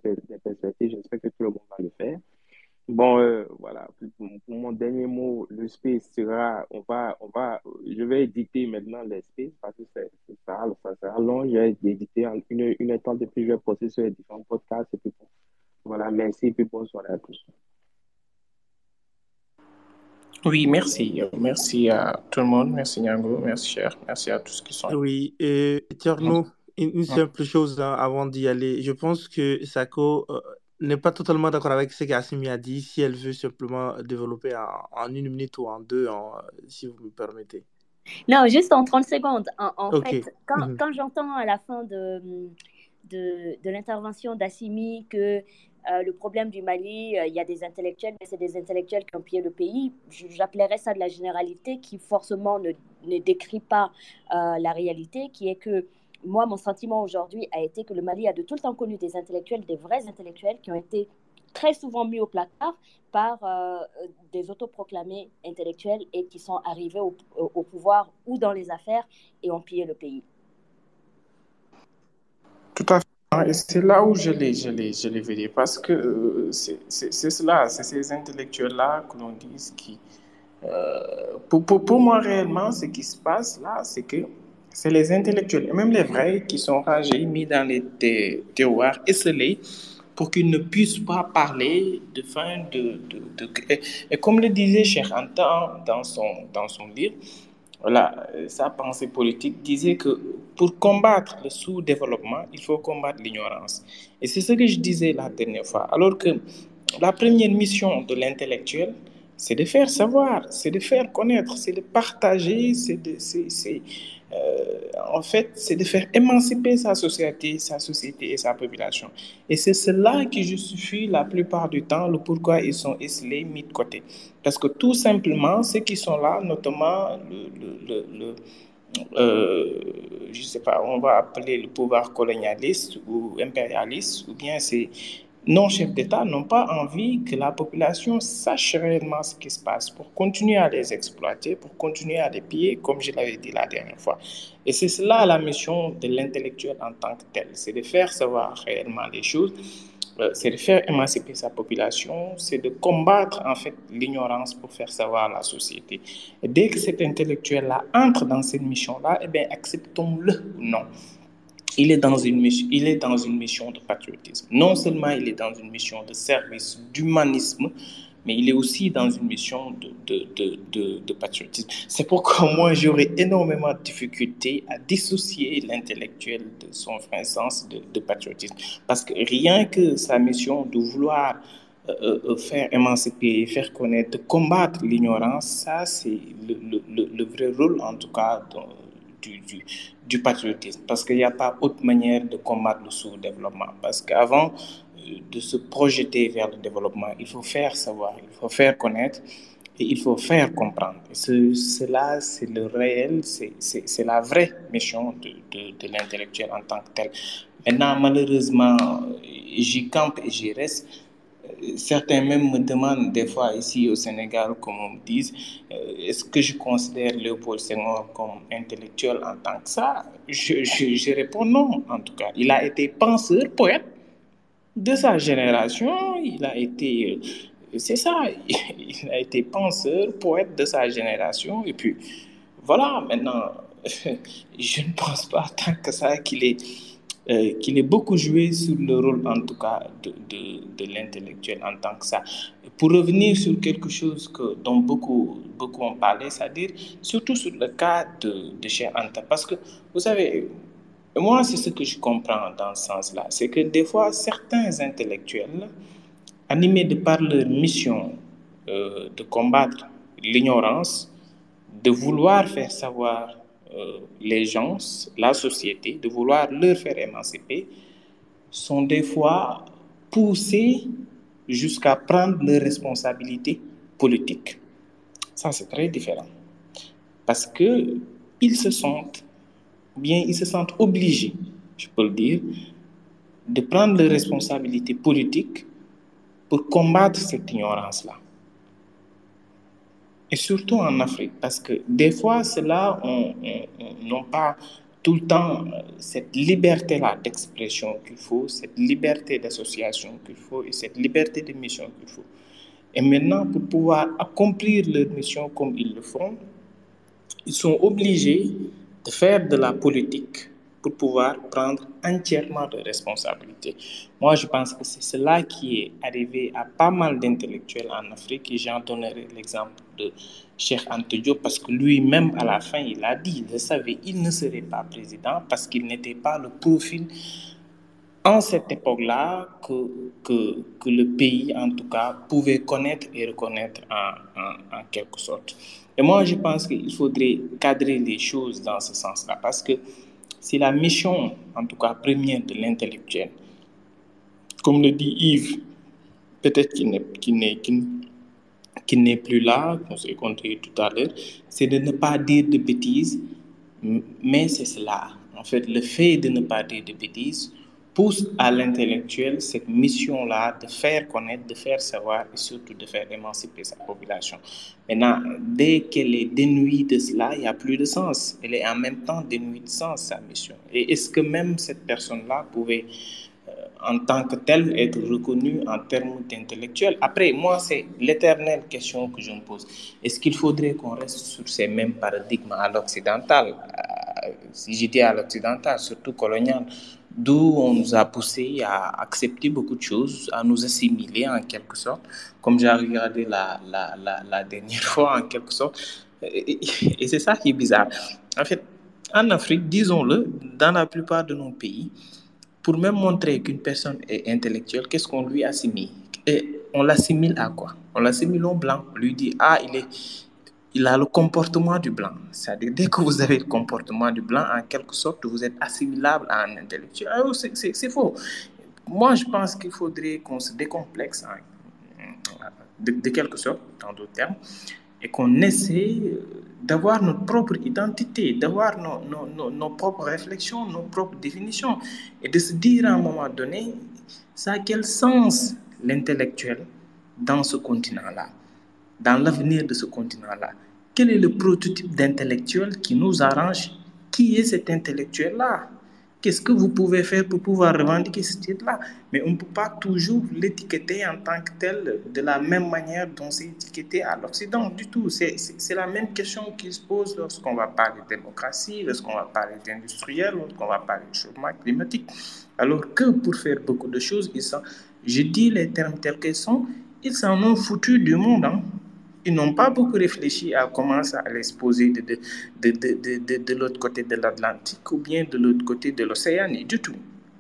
perspectives. J'espère que tout le monde va le faire. Bon, euh, voilà, pour, pour, mon dernier mot, le space sera, on va, on va, je vais éditer maintenant les spaces parce que c'est, ça, ça sera long, je vais éditer en une, une temps de plus, je vais poster sur les différents podcasts et puis bon. Voilà, merci et puis bonsoir à tous. Oui, merci. Merci à tout le monde. Merci Nyango, merci cher. Merci à tous qui sont là. Oui, et Tierno, une, une simple chose hein, avant d'y aller. Je pense que Sako euh, n'est pas totalement d'accord avec ce qu'Assimi a dit si elle veut simplement développer en, en, une minute ou en deux, en, si vous me permettez. Non, juste en 30 secondes. En, fait, quand, Mhm. quand j'entends à la fin de, de, de l'intervention d'Assimi que euh, le problème du Mali, euh, il y a des intellectuels, mais c'est des intellectuels qui ont pillé le pays, j'appellerais ça de la généralité qui forcément ne, ne décrit pas euh, la réalité, qui est que moi, mon sentiment aujourd'hui a été que le Mali a de tout le temps connu des intellectuels, des vrais intellectuels qui ont été très souvent mis au placard par euh, des autoproclamés intellectuels et qui sont arrivés au, pouvoir ou dans les affaires et ont pillé le pays. Tout à fait. Et c'est là où je l'ai, je l'ai, je vérifié. Parce que euh, c'est cela, c'est ces intellectuels-là que l'on dit qui. euh, pour, pour, pour moi, réellement, ce qui se passe là, c'est que c'est les intellectuels, et même les vrais, qui sont rangés, mis dans les ter- terroirs, esselés, pour qu'ils ne puissent pas parler de fin de. de, et, comme le disait Cheikh Anta dans son, dans son livre, voilà, sa pensée politique disait que pour combattre le sous-développement, il faut combattre l'ignorance. Et c'est ce que je disais la dernière fois. Alors que la première mission de l'intellectuel, c'est de faire savoir, c'est de faire connaître, c'est de partager, c'est de, c'est, en fait, c'est de faire émanciper sa société, sa société et sa population. Et c'est cela qui justifie la plupart du temps le pourquoi ils sont isolés, mis de côté. Parce que tout simplement, ceux qui sont là, notamment le, euh, je sais pas, on va appeler le pouvoir colonialiste ou impérialiste, ou bien c'est nos chefs d'État n'ont pas envie que la population sache réellement ce qui se passe pour continuer à les exploiter, pour continuer à les piller, comme je l'avais dit la dernière fois. Et c'est cela la mission de l'intellectuel en tant que tel, c'est de faire savoir réellement les choses, euh, c'est de faire émanciper sa population, c'est de combattre en fait l'ignorance pour faire savoir la société. Et dès que cet intellectuel-là entre dans cette mission-là, eh bien, acceptons-le ou non il est, dans une mission, il est dans une mission de patriotisme. Non seulement il est dans une mission de service, d'humanisme, mais il est aussi dans une mission de, de, de, de, patriotisme. C'est pourquoi moi, j'aurais énormément de difficultés à dissocier l'intellectuel de son vrai sens de, patriotisme. Parce que rien que sa mission de vouloir euh, euh faire émanciper, faire connaître, combattre l'ignorance, ça, c'est le, le, le, vrai rôle, en tout cas, du, patriotisme, parce qu'il n'y a pas autre manière de combattre le sous-développement. Parce qu'avant euh, de se projeter vers le développement, il faut faire savoir, il faut faire connaître et il faut faire comprendre. Cela, c'est le réel, c'est la vraie mission de, de, de l'intellectuel en tant que tel. Maintenant, malheureusement, j'y campe et j'y reste certains même me demandent des fois ici au Sénégal, comme on me dit, euh, est-ce que je considère Léopold Senghor comme intellectuel en tant que ça? Je, je, je, réponds non, en tout cas. Il a été penseur, poète de sa génération, il a été, euh, c'est ça, il a été penseur, poète de sa génération, et puis voilà, maintenant, je ne pense pas tant que ça qu'il est euh, qu'il ait beaucoup joué sur le rôle, en tout cas, de, de, l'intellectuel en tant que ça. Pour revenir sur quelque chose que, dont beaucoup, beaucoup ont parlé, c'est-à-dire surtout sur le cas de, de Cheikh Anta. Parce que, vous savez, moi, c'est ce que je comprends dans ce sens-là. C'est que des fois, certains intellectuels, animés de par leur mission euh, de combattre l'ignorance, de vouloir faire savoir les gens, la société, de vouloir leur faire émanciper, sont des fois poussés jusqu'à prendre leurs responsabilités politiques. Ça, c'est très différent. Parce que ils se sentent, bien, ils se sentent obligés, je peux le dire, de prendre leurs responsabilités politiques pour combattre cette ignorance-là et surtout en Afrique, parce que des fois, ceux-là n'ont pas tout le temps euh, cette liberté-là d'expression qu'il faut, cette liberté d'association qu'il faut et cette liberté de mission qu'il faut. Et maintenant, pour pouvoir accomplir leur mission comme ils le font, ils sont obligés de faire de la politique pour pouvoir prendre entièrement de responsabilités. Moi, je pense que c'est cela qui est arrivé à pas mal d'intellectuels en Afrique et j'en donnerai l'exemple de Cheikh Ante parce que lui-même, à la fin, il a dit, il le il ne serait pas président parce qu'il n'était pas le profil en cette époque-là que, que, le pays, en tout cas, pouvait connaître et reconnaître en, en quelque sorte. Et moi, je pense qu'il faudrait cadrer les choses dans ce sens-là parce que c'est la mission, en tout cas première de l'intellectuel. Comme le dit Yves, peut-être qu'il n'est, plus là, comme s'est compté tout à l'heure, c'est de ne pas dire de bêtises, mais c'est cela. En fait, le fait de ne pas dire de bêtises pousse à l'intellectuel cette mission-là de faire connaître, de faire savoir et surtout de faire émanciper sa population. Maintenant, dès qu'elle est dénuée de cela, il n'y a plus de sens. Elle est en même temps dénuée de sens, sa mission. Et est-ce que même cette personne-là pouvait, euh, en tant que telle, être reconnue en termes d'intellectuel? Après, moi, c'est l'éternelle question que je me pose. Est-ce qu'il faudrait qu'on reste sur ces mêmes paradigmes à l'occidental? Euh, Si j'étais à l'occidental, surtout colonial, d'où on nous a poussé à accepter beaucoup de choses, à nous assimiler en quelque sorte, comme j'ai regardé la, la, la, dernière fois en quelque sorte. Et, et c'est ça qui est bizarre. En fait, en Afrique, disons-le, dans la plupart de nos pays, pour même montrer qu'une personne est intellectuelle, qu'est-ce qu'on lui assimile? Et on l'assimile à quoi? On l'assimile au blanc. On lui dit, ah, il, est, il a le comportement du blanc. C'est-à-dire, dès que vous avez le comportement du blanc, en quelque sorte, vous êtes assimilable à un intellectuel. Ah, c'est faux. Moi, je pense qu'il faudrait qu'on se décomplexe, hein, de, quelque sorte, dans d'autres termes, et qu'on essaie d'avoir notre propre identité, d'avoir nos, nos, propres réflexions, nos propres définitions, et de se dire à un moment donné, ça a quel sens l'intellectuel dans ce continent-là, dans l'avenir de ce continent-là Quel est le prototype d'intellectuel qui nous arrange? Qui est cet intellectuel-là? Qu'est-ce que vous pouvez faire pour pouvoir revendiquer ce titre-là? Mais on ne peut pas toujours l'étiqueter en tant que tel de la même manière dont c'est étiqueté à l'Occident du tout. C'est la même question qui se pose lorsqu'on va parler de démocratie, lorsqu'on va parler d'industriel, lorsqu'on va parler de changement climatique. Alors que pour faire beaucoup de choses, ils sont, je dis les termes tels qu'ils sont, ils s'en ont foutu du monde. Hein ils n'ont pas beaucoup réfléchi à comment ça allait se poser de, de, de, de, de l'autre côté de l'Atlantique ou bien de l'autre côté de l'océan, du tout.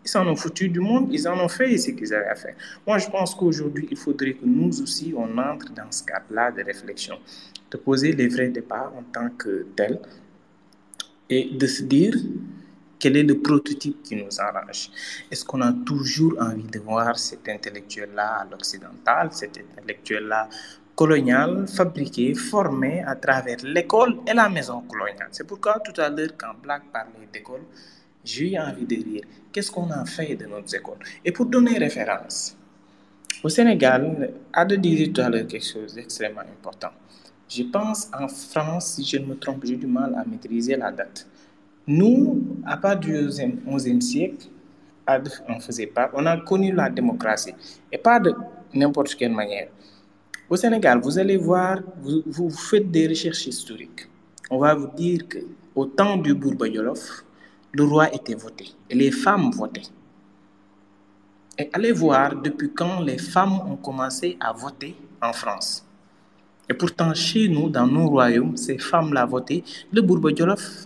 Ils s'en ont foutu du monde, ils en ont fait ce qu'ils avaient à faire. Moi, je pense qu'aujourd'hui, il faudrait que nous aussi, on entre dans ce cadre-là de réflexion, de poser les vrais départs en tant que tel et de se dire quel est le prototype qui nous arrange Est-ce qu'on a toujours envie de voir cet intellectuel-là à l'occidental, cet intellectuel-là colonial fabriqué, formé à travers l'école et la maison coloniale. C'est pourquoi tout à l'heure, quand Black parlait d'école, j'ai eu envie de dire qu'est-ce qu'on a fait de nos écoles? Et pour donner référence, au Sénégal, Ada disait tout à l'heure quelque chose d'extrêmement important. Je pense en France, si je ne me trompe, j'ai du mal à maîtriser la date. Nous, à partir du 11e siècle, on faisait pas, on a connu la démocratie, et pas de n'importe quelle manière. Au Sénégal, vous allez voir, vous, vous, faites des recherches historiques. On va vous dire que au temps du Bourba le roi était voté et les femmes votaient. Et allez voir depuis quand les femmes ont commencé à voter en France. Et pourtant, chez nous, dans nos royaumes, ces femmes-là voté. Le Bourba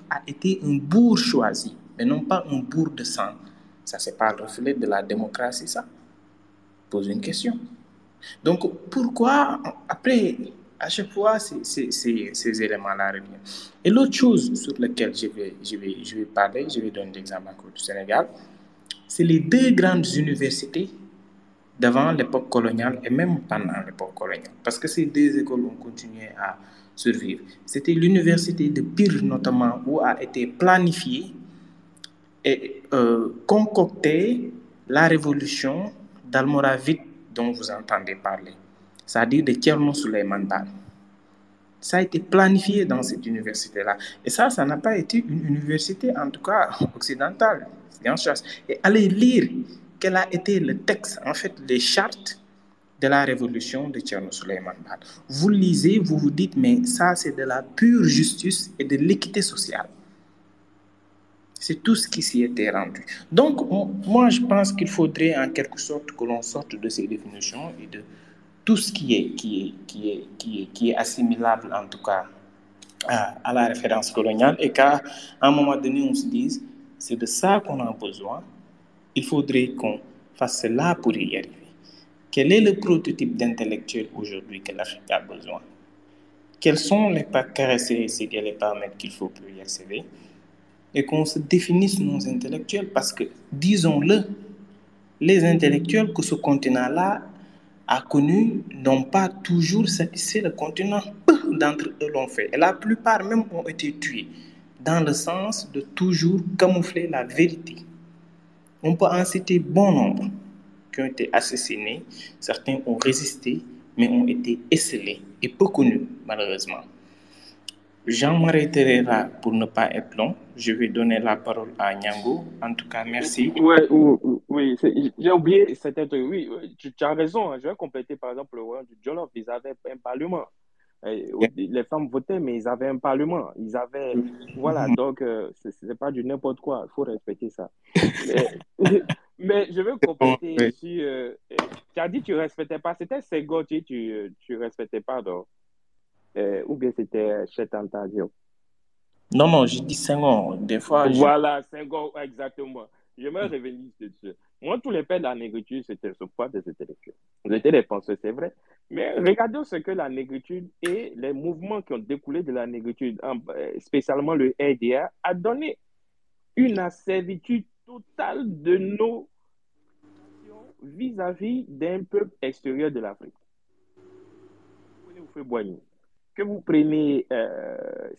a été un bourg choisi, mais non pas un bourg de sang. Ça, c'est pas le reflet de la démocratie, ça? Pose une question. Donc, pourquoi, après, à chaque fois, ces, ces, ces éléments-là reviennent? Et l'autre chose sur laquelle je vais, je, vais, je vais parler, je vais donner l'exemple encore du Sénégal, c'est les deux grandes universités d'avant l'époque coloniale et même pendant l'époque coloniale. Parce que ces deux écoles ont continué à survivre. C'était l'université de Pire notamment où a été planifiée et euh, concoctée la révolution d'Almoravide dont vous entendez parler, c'est-à-dire de Tcherno Suleiman. Ça a été planifié dans cette université-là. Et ça, ça n'a pas été une université, en tout cas occidentale. Et allez lire quel a été le texte, en fait, les chartes de la révolution de Tcherno Suleiman. Vous lisez, vous vous dites, mais ça, c'est de la pure justice et de l'équité sociale. C'est tout ce qui s'y était rendu. Donc, on, moi, je pense qu'il faudrait en quelque sorte que l'on sorte de ces définitions et de tout ce qui est, qui est, qui est, qui est, qui est assimilable, en tout cas, à, à la référence coloniale, et qu'à un moment donné, on se dise, c'est de ça qu'on a besoin, il faudrait qu'on fasse cela pour y arriver. Quel est le prototype d'intellectuel aujourd'hui que l'Afrique a besoin? Quels sont les caractéristiques et les paramètres qu'il faut pour y accéder? Et qu'on se définisse nos intellectuels parce que, disons-le, les intellectuels que ce continent-là a connus n'ont pas toujours satisfait le continent. D'entre eux l'ont fait. Et la plupart même ont été tués dans le sens de toujours camoufler la vérité. On peut en citer bon nombre qui ont été assassinés, certains ont résisté, mais ont été esselés et peu connus, malheureusement. J'en m'arrêterai là pour ne pas être long. Je vais donner la parole à Nyango. En tout cas, merci. Ouais, oui, oui j'ai oublié, c'était, oui, tu, tu, as raison. Hein. Je vais compléter par exemple le royaume du Jolof. Ils avaient un parlement. Les femmes votaient, mais ils avaient un parlement. Ils avaient, voilà, donc euh, ce n'est pas du n'importe quoi. Il faut respecter ça. mais, mais, je veux compléter. Euh, tu as dit que tu ne respectais pas. C'était Senghor tu ne respectais pas, donc. Euh, ou bien c'était Chet Antadio Non, non, j'ai dit Senghor. Des fois. Voilà, Senghor, exactement. Je me revenir dessus. Moi, tous les pères de la négritude, c'était ce pas des intellectuels. Ils étaient des penseurs, c'est vrai. Mais regardons ce que la négritude et les mouvements qui ont découlé de la négritude, euh, spécialement le RDA, a donné une asservitude totale de nos vis-à-vis d'un peuple extérieur de l'Afrique. Que vous preniez euh,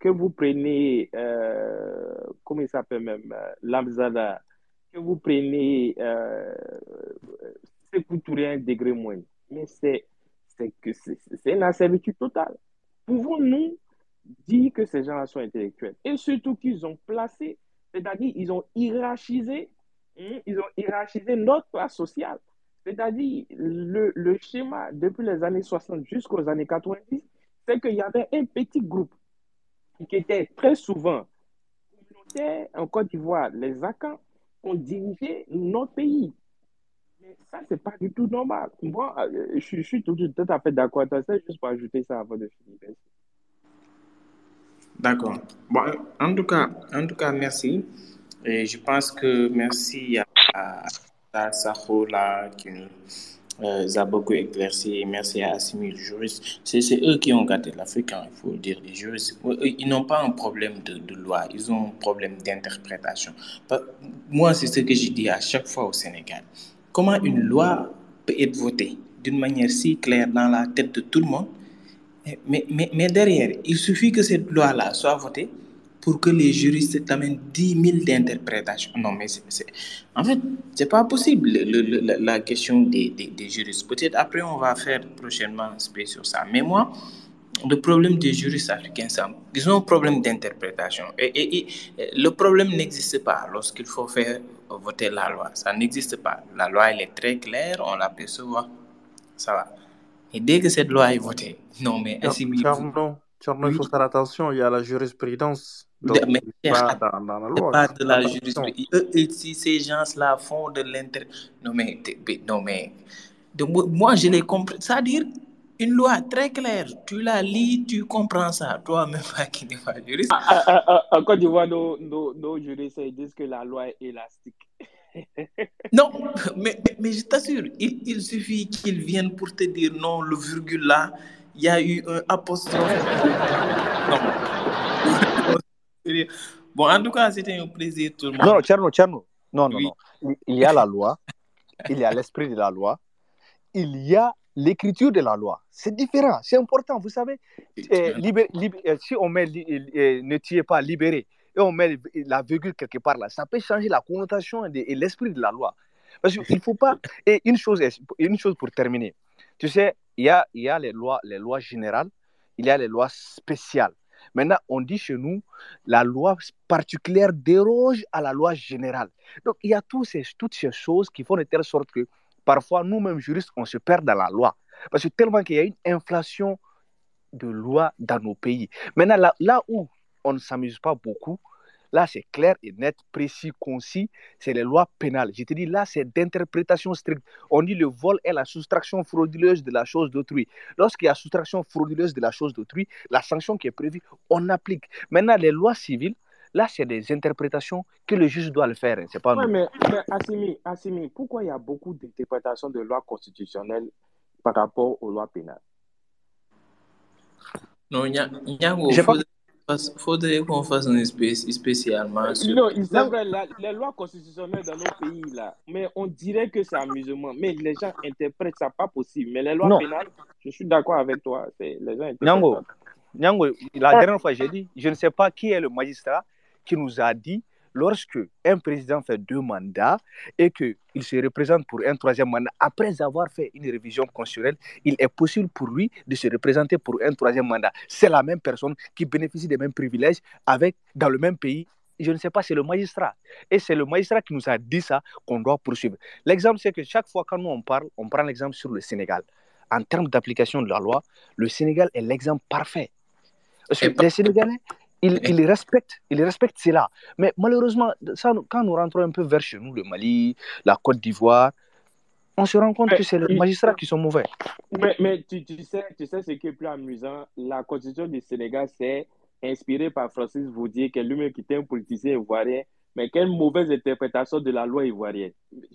que vous preniez, euh, comment il s'appelle même, euh, Lamzada, que vous preniez euh, un degré moins. Mais c'est une asservitude totale. Pouvons-nous dire que ces gens-là sont intellectuels? Et surtout qu'ils ont placé, c'est-à-dire ils ont hiérarchisé, hein, ils ont hiérarchisé notre classe sociale. C'est-à-dire le, le schéma depuis les années 60 jusqu'aux années 90, c'est qu'il y avait un petit groupe qui était très souvent communautaire en Côte d'Ivoire, les Akans, ont dirigé notre pays. Mais ça, c'est pas du tout normal. Moi, euh, je, suis tout, à fait d'accord ça, juste pour ajouter ça avant de finir. D'accord. Bon, en tout cas, en tout cas, merci. Et je pense que merci à Saho là qui nous a beaucoup éclairci. Merci à Assimi, le juriste. C'est eux qui ont gâté l'Afrique, hein, il faut le dire, les juristes. Ils n'ont pas un problème de, loi, ils ont un problème d'interprétation. Moi, c'est ce que je dis à chaque fois au Sénégal. Comment une loi peut être votée d'une manière si claire dans la tête de tout le monde? Mais derrière, il suffit que cette loi-là soit votée pour que les juristes amènent 10 000 d'interprétations. Non, mais c'est, c'est- en fait, c'est pas possible, le- la, la question des, des, des juristes. Peut-être après, on va faire prochainement un space sur ça. Mais moi, le problème des juristes africains, ça, ils ont un problème d'interprétation. Et, et- et le problème n'existe pas lorsqu'il faut faire voter la loi. Ça n'existe pas. La loi, elle est très claire, on l'aperçoit, ça va. Et dès que cette loi est votée, non, mais. Tcherno, il faut faire attention, il y a la jurisprudence, De- donc mais c'est pas dans, dans la c'est loi. pas il faut de la jurisprudence. Si ces gens-là font de l'inter... Non, mais, non, mais... de moi, je l'ai compris. C'est-à-dire, une loi très claire, tu la lis, tu comprends ça. Toi-même, pas qui n'est pas juriste. Ah, ah, ah, En Côte d'Ivoire, nos, nos, nos juristes ils disent que la loi est élastique. Non, mais, mais, mais je t'assure, il, il suffit qu'ils viennent pour te dire non, le virgule là, il y a eu un apostrophe. Non. Bon, en tout cas, c'était un plaisir, tout le Non, non, monde. Tcherno, Tcherno. Non, non, Oui. non. Il il y a la loi, il y a l'esprit de la loi, il y a l'écriture de la loi. C'est différent, c'est important. Vous savez, libé- euh, si on met li- euh, ne tuez pas, libéré, et on met la virgule quelque part là, ça peut changer la connotation et et l'esprit de la loi. Parce qu'il ne faut pas. Et une chose, une chose pour terminer. Tu sais, il y a, il y a les, lois, les lois générales, il y a les lois spéciales. Maintenant, on dit chez nous, la loi particulière déroge à la loi générale. Donc, il y a tous ces, toutes ces choses qui font de telle sorte que parfois, nous-mêmes juristes, on se perd dans la loi. Parce que tellement qu'il y a une inflation de lois dans nos pays. Maintenant, là, là où on ne s'amuse pas beaucoup, là, c'est clair et net, précis, concis, c'est les lois pénales. Je te dis, là, c'est d'interprétation stricte. On dit le vol est la soustraction frauduleuse de la chose d'autrui. Lorsqu'il y a soustraction frauduleuse de la chose d'autrui, la sanction qui est prévue, on applique. Maintenant, les lois civiles, là, c'est des interprétations que le juge doit le faire. hein, C'est pas Ouais, mais, mais Assimi, Assimi, pourquoi il y a beaucoup d'interprétations de lois constitutionnelles par rapport aux lois pénales? Non, Nyango, J'ai pas- faudrait, fasse- faudrait qu'on fasse un espèce spécialement sur... Non, c'est vrai, la- les lois constitutionnelles dans nos pays, là, mais on dirait que c'est amusement. Mais les gens interprètent ça pas possible. Mais les lois Non. pénales, je suis d'accord avec toi. Les gens Nyango. Nyango, la dernière fois, j'ai dit, je ne sais pas qui est le magistrat qui nous a dit, lorsque un président fait deux mandats et qu'il se représente pour un troisième mandat, après avoir fait une révision constitutionnelle, il est possible pour lui de se représenter pour un troisième mandat. C'est la même personne qui bénéficie des mêmes privilèges avec, dans le même pays. Je ne sais pas, c'est le magistrat. Et c'est le magistrat qui nous a dit ça qu'on doit poursuivre. L'exemple, c'est que chaque fois quand nous on parle, on prend l'exemple sur le Sénégal. En termes d'application de la loi, le Sénégal est l'exemple parfait. Parce que les Sénégalais, ils, ils respectent, ils respectent cela. Mais malheureusement, ça, quand nous rentrons un peu vers chez nous, le Mali, la Côte d'Ivoire, on se rend compte que c'est les magistrats qui sont mauvais. Mais, mais tu, tu sais, tu sais ce qui est plus amusant? La constitution du Sénégal, c'est inspiré par Francis Vaudier, qui est lui-même qui était un politicien ivoirien, Mais quelle mauvaise interprétation de la loi ivoirienne.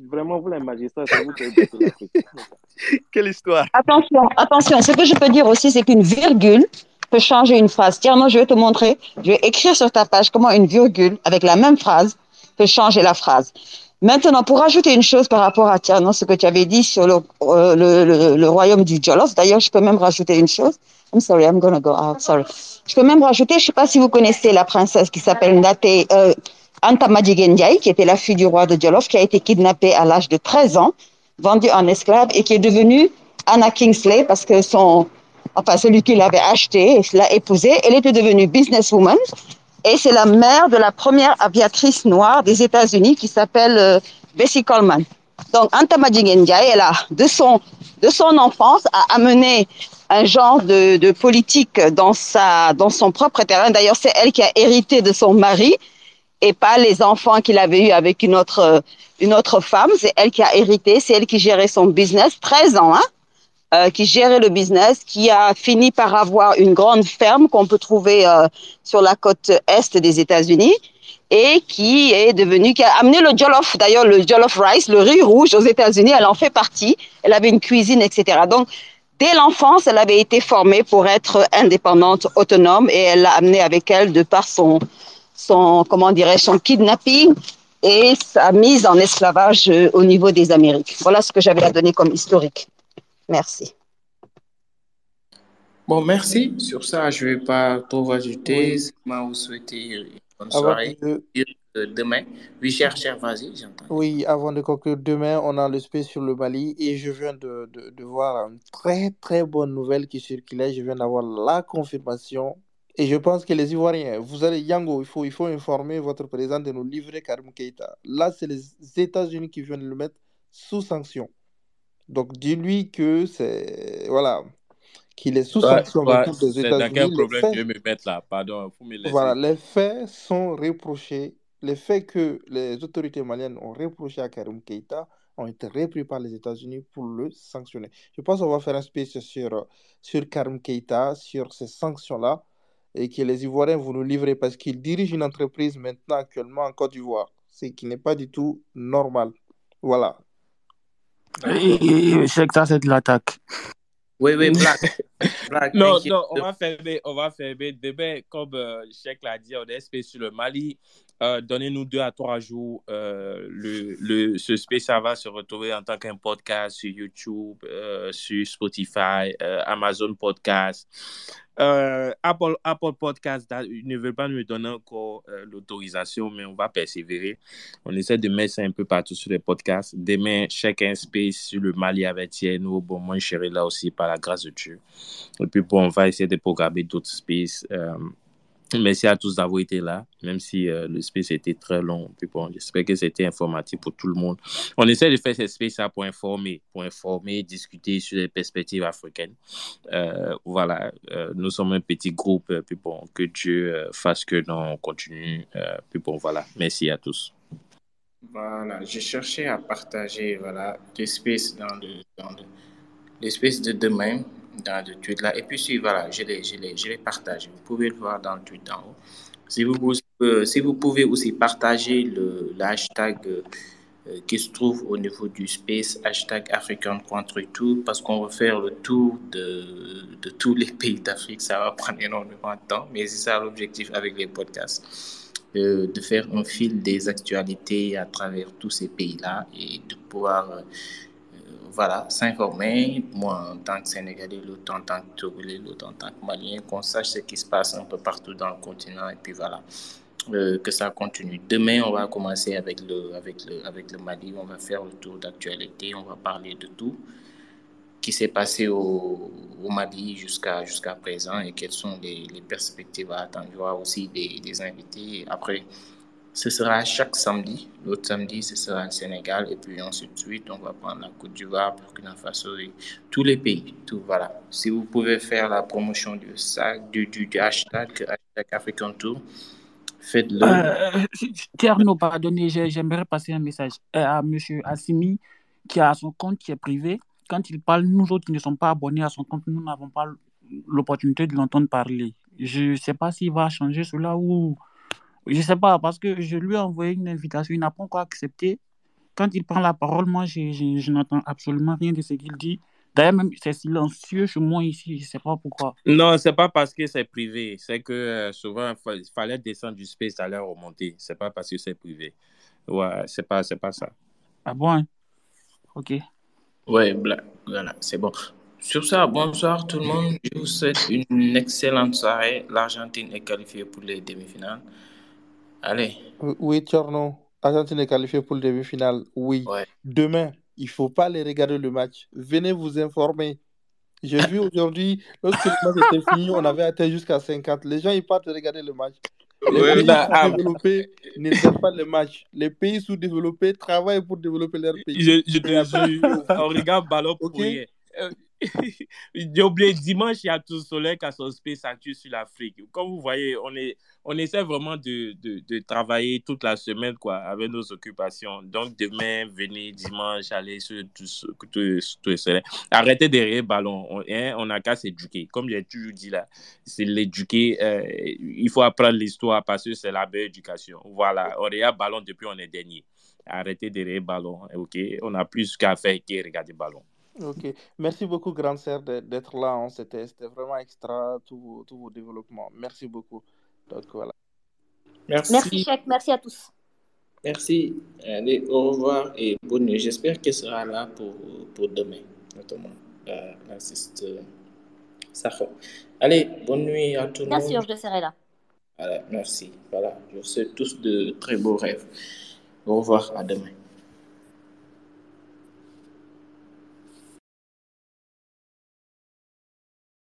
Vraiment, vous, les magistrats, c'est vous qui. Quelle histoire. Attention, attention. Ce que je peux dire aussi, c'est qu'une virgule peut changer une phrase. Tiens, moi, je vais te montrer. Je vais écrire sur ta page comment une virgule avec la même phrase peut changer la phrase. Maintenant, pour ajouter une chose par rapport à tiens, non, ce que tu avais dit sur le, euh, le, le, royaume du Jolof, d'ailleurs, je peux même rajouter une chose. I'm sorry, I'm gonna go out, sorry. Je peux même rajouter, je sais pas si vous connaissez la princesse qui s'appelle Ndate, euh, Anta Ndiaye, qui était la fille du roi de Jolof, qui a été kidnappée à l'âge de 13 ans, vendue en esclave et qui est devenue Anna Kingsley parce que son, enfin, celui qui l'avait acheté, l'a épousée. Elle était devenue businesswoman et c'est la mère de la première aviatrice noire des États-Unis qui s'appelle euh, Bessie Coleman. Donc, Anta Ndiaye, elle a, de son, de son enfance, a amené un genre de, de politique dans, sa, dans son propre terrain. D'ailleurs, c'est elle qui a hérité de son mari et pas les enfants qu'il avait eu avec une autre, une autre femme. C'est elle qui a hérité, c'est elle qui gérait son business, 13 ans, hein, euh, qui gérait le business, qui a fini par avoir une grande ferme qu'on peut trouver euh, sur la côte est des États-Unis et qui est devenue, qui a amené le jollof, d'ailleurs le jollof rice, le riz rouge aux États-Unis, elle en fait partie. Elle avait une cuisine, etc. Donc, dès l'enfance, elle avait été formée pour être indépendante, autonome, et elle l'a amené avec elle de par son, son comment dirais son kidnapping et sa mise en esclavage euh, au niveau des Amériques. Voilà ce que j'avais à donner comme historique. Merci. Bon, merci. Sur ça, je ne vais pas trop ajouter. Oui. Moi, vous souhaiter une bonne Avant soirée. de, Euh, Demain. Oui, cher, cher, vas-y, j'entends. oui, avant de conclure, demain, on a le space sur le Mali et je viens de, de, de voir une très très bonne nouvelle qui circulait. Je viens d'avoir la confirmation et je pense que les Ivoiriens, vous allez, Yango, il faut, il faut informer votre président de nous livrer Karim Keïta. Là, c'est les États-Unis qui viennent le mettre sous sanction. Donc, dis-lui que c'est, voilà, qu'il est sous Ouais, sanction ouais, des c'est dans États-Unis. quel problème? Faits tu veux me mettre là? Pardon, faut me laisser. Voilà, les faits sont reprochés. Les faits que les autorités maliennes ont reprochés à Karim Keïta ont été repris par les États-Unis pour le sanctionner. Je pense qu'on va faire un speech sur, sur Karim Keïta, sur ces sanctions-là, et que les Ivoiriens vont nous livrer parce qu'ils dirigent une entreprise maintenant actuellement en Côte d'Ivoire, ce qui n'est pas du tout normal. Voilà. Et c'est que ça, c'est de l'attaque. Oui, oui, Black. Black, Non, non, on va fermer, on va fermer. Demain, comme euh, Cheikh l'a dit, on est sur le Mali. Euh, Donnez-nous deux à trois jours. Euh, le, le, ce spécial va se retrouver en tant qu'un podcast sur YouTube, euh, sur Spotify, euh, Amazon Podcast. Euh, Apple, Apple Podcast ne veut pas nous donner encore euh, l'autorisation, mais on va persévérer. On essaie de mettre ça un peu partout sur les podcasts. Demain, chacun space sur le Mali avec Thierno. Bon, moi, je serai là aussi par la grâce de Dieu. Et puis, bon, on va essayer de programmer d'autres spaces. Euh, Merci à tous d'avoir été là, même si euh, le space était très long. Bon, j'espère que c'était informatif pour tout le monde. On essaie de faire ce space là pour informer, pour informer, discuter sur les perspectives africaines. Euh, voilà, euh, nous sommes un petit groupe. euh, Puis bon, que Dieu fasse que nous on continue. Puis bon, voilà. Merci à tous. Voilà, j'ai cherché à partager voilà, l'espace dans le, dans le, l'espace de demain dans le tweet là. Et puis, si, voilà, je l'ai, je l'ai, je l'ai partagé. Vous pouvez le voir dans le tweet en haut. Si vous, euh, si vous pouvez aussi partager le, hashtag euh, euh, qui se trouve au niveau du space, hashtag African Country Tour, parce qu'on va faire le tour de, de tous les pays d'Afrique. Ça va prendre énormément de temps, mais c'est ça l'objectif avec les podcasts. Euh, de faire un fil des actualités à travers tous ces pays-là et de pouvoir voilà, s'informer, moi en tant que Sénégalais, l'autre en tant que Togolais, l'autre en tant que Malien, qu'on sache ce qui se passe un peu partout dans le continent et puis voilà, euh, que ça continue. Demain, on va commencer avec le, avec le, avec le Mali, on va faire le tour d'actualité, on va parler de tout qui s'est passé au, Mali jusqu'à jusqu'à présent et quelles sont les, perspectives à attendre. Il y aura aussi des, des invités. Après, ce sera chaque samedi. L'autre samedi, ce sera le Sénégal. Et puis ensuite, suite, on va prendre la Côte d'Ivoire, Burkina Faso et tous les pays. Tout, voilà. Si vous pouvez faire la promotion du, sac, du, du, hashtag, hashtag African faites-le. Euh, Tierno, pardonnez, j'ai- j'aimerais passer un message euh, à M. Assimi qui a son compte qui est privé. Quand il parle, nous autres qui ne sommes pas abonnés à son compte, nous n'avons pas l'opportunité de l'entendre parler. Je ne sais pas s'il va changer cela ou Je sais pas, parce que je lui ai envoyé une invitation, il n'a pas encore accepté. Quand il prend la parole, moi, je, je, je n'entends absolument rien de ce qu'il dit. D'ailleurs, même c'est silencieux chez moi ici, je sais pas pourquoi. Non, c'est pas parce que c'est privé. C'est que euh, souvent, il fa- il fallait descendre du space, aller remonter. C'est pas parce que c'est privé. Ouais, c'est pas, c'est pas ça. Ah bon? hein? Ok. Ouais, bla- voilà, c'est bon. Sur ça, bonsoir tout le monde. Je vous souhaite une excellente soirée. L'Argentine est qualifiée pour les demi-finales. Allez, Oui, Tcherno. Argentine est qualifiée pour le demi-finale. Oui. ouais. Demain, il faut pas aller regarder le match. Venez vous informer. J'ai vu aujourd'hui, lorsque le match était fini, on avait atteint jusqu'à 50. Les gens, ils partent regarder le match. Les Ouais, pays ah, sous-développés ne regardent pas le match. Les pays sous-développés travaillent pour développer leur pays. je, je te on regarde ballon pour ok? rien. J'ai oublié, dimanche, il y a tout soleil qui a son space sur l'Afrique. Comme vous voyez, on, est, on essaie vraiment de, de, de travailler toute la semaine quoi, avec nos occupations. Donc, demain, venez dimanche, aller sur tout, tout, le soleil. Arrêtez derrière le ballon. On hein, n'a qu'à s'éduquer. Comme j'ai toujours dit là, c'est l'éduquer. euh, il faut apprendre l'histoire parce que c'est la belle éducation. Voilà, on regarde ballon depuis on est dernier. Arrêtez derrière le ballon. OK? On n'a plus qu'à faire que regarder le ballon. Ok. Merci beaucoup, grande sœur, d'être là. hein. C'était vraiment extra, tous vos, tous vos développements. Merci beaucoup. Donc, voilà. Merci, Merci, Chèque. Merci à tous. merci. Allez, au revoir et bonne nuit. J'espère qu'elle sera là pour, pour demain, notamment euh, l'assiste euh. Allez, bonne nuit à tout le Bien monde. sûr, je serai là. Voilà, merci. Voilà, je vous souhaite tous de très beaux rêves. Au revoir, à demain.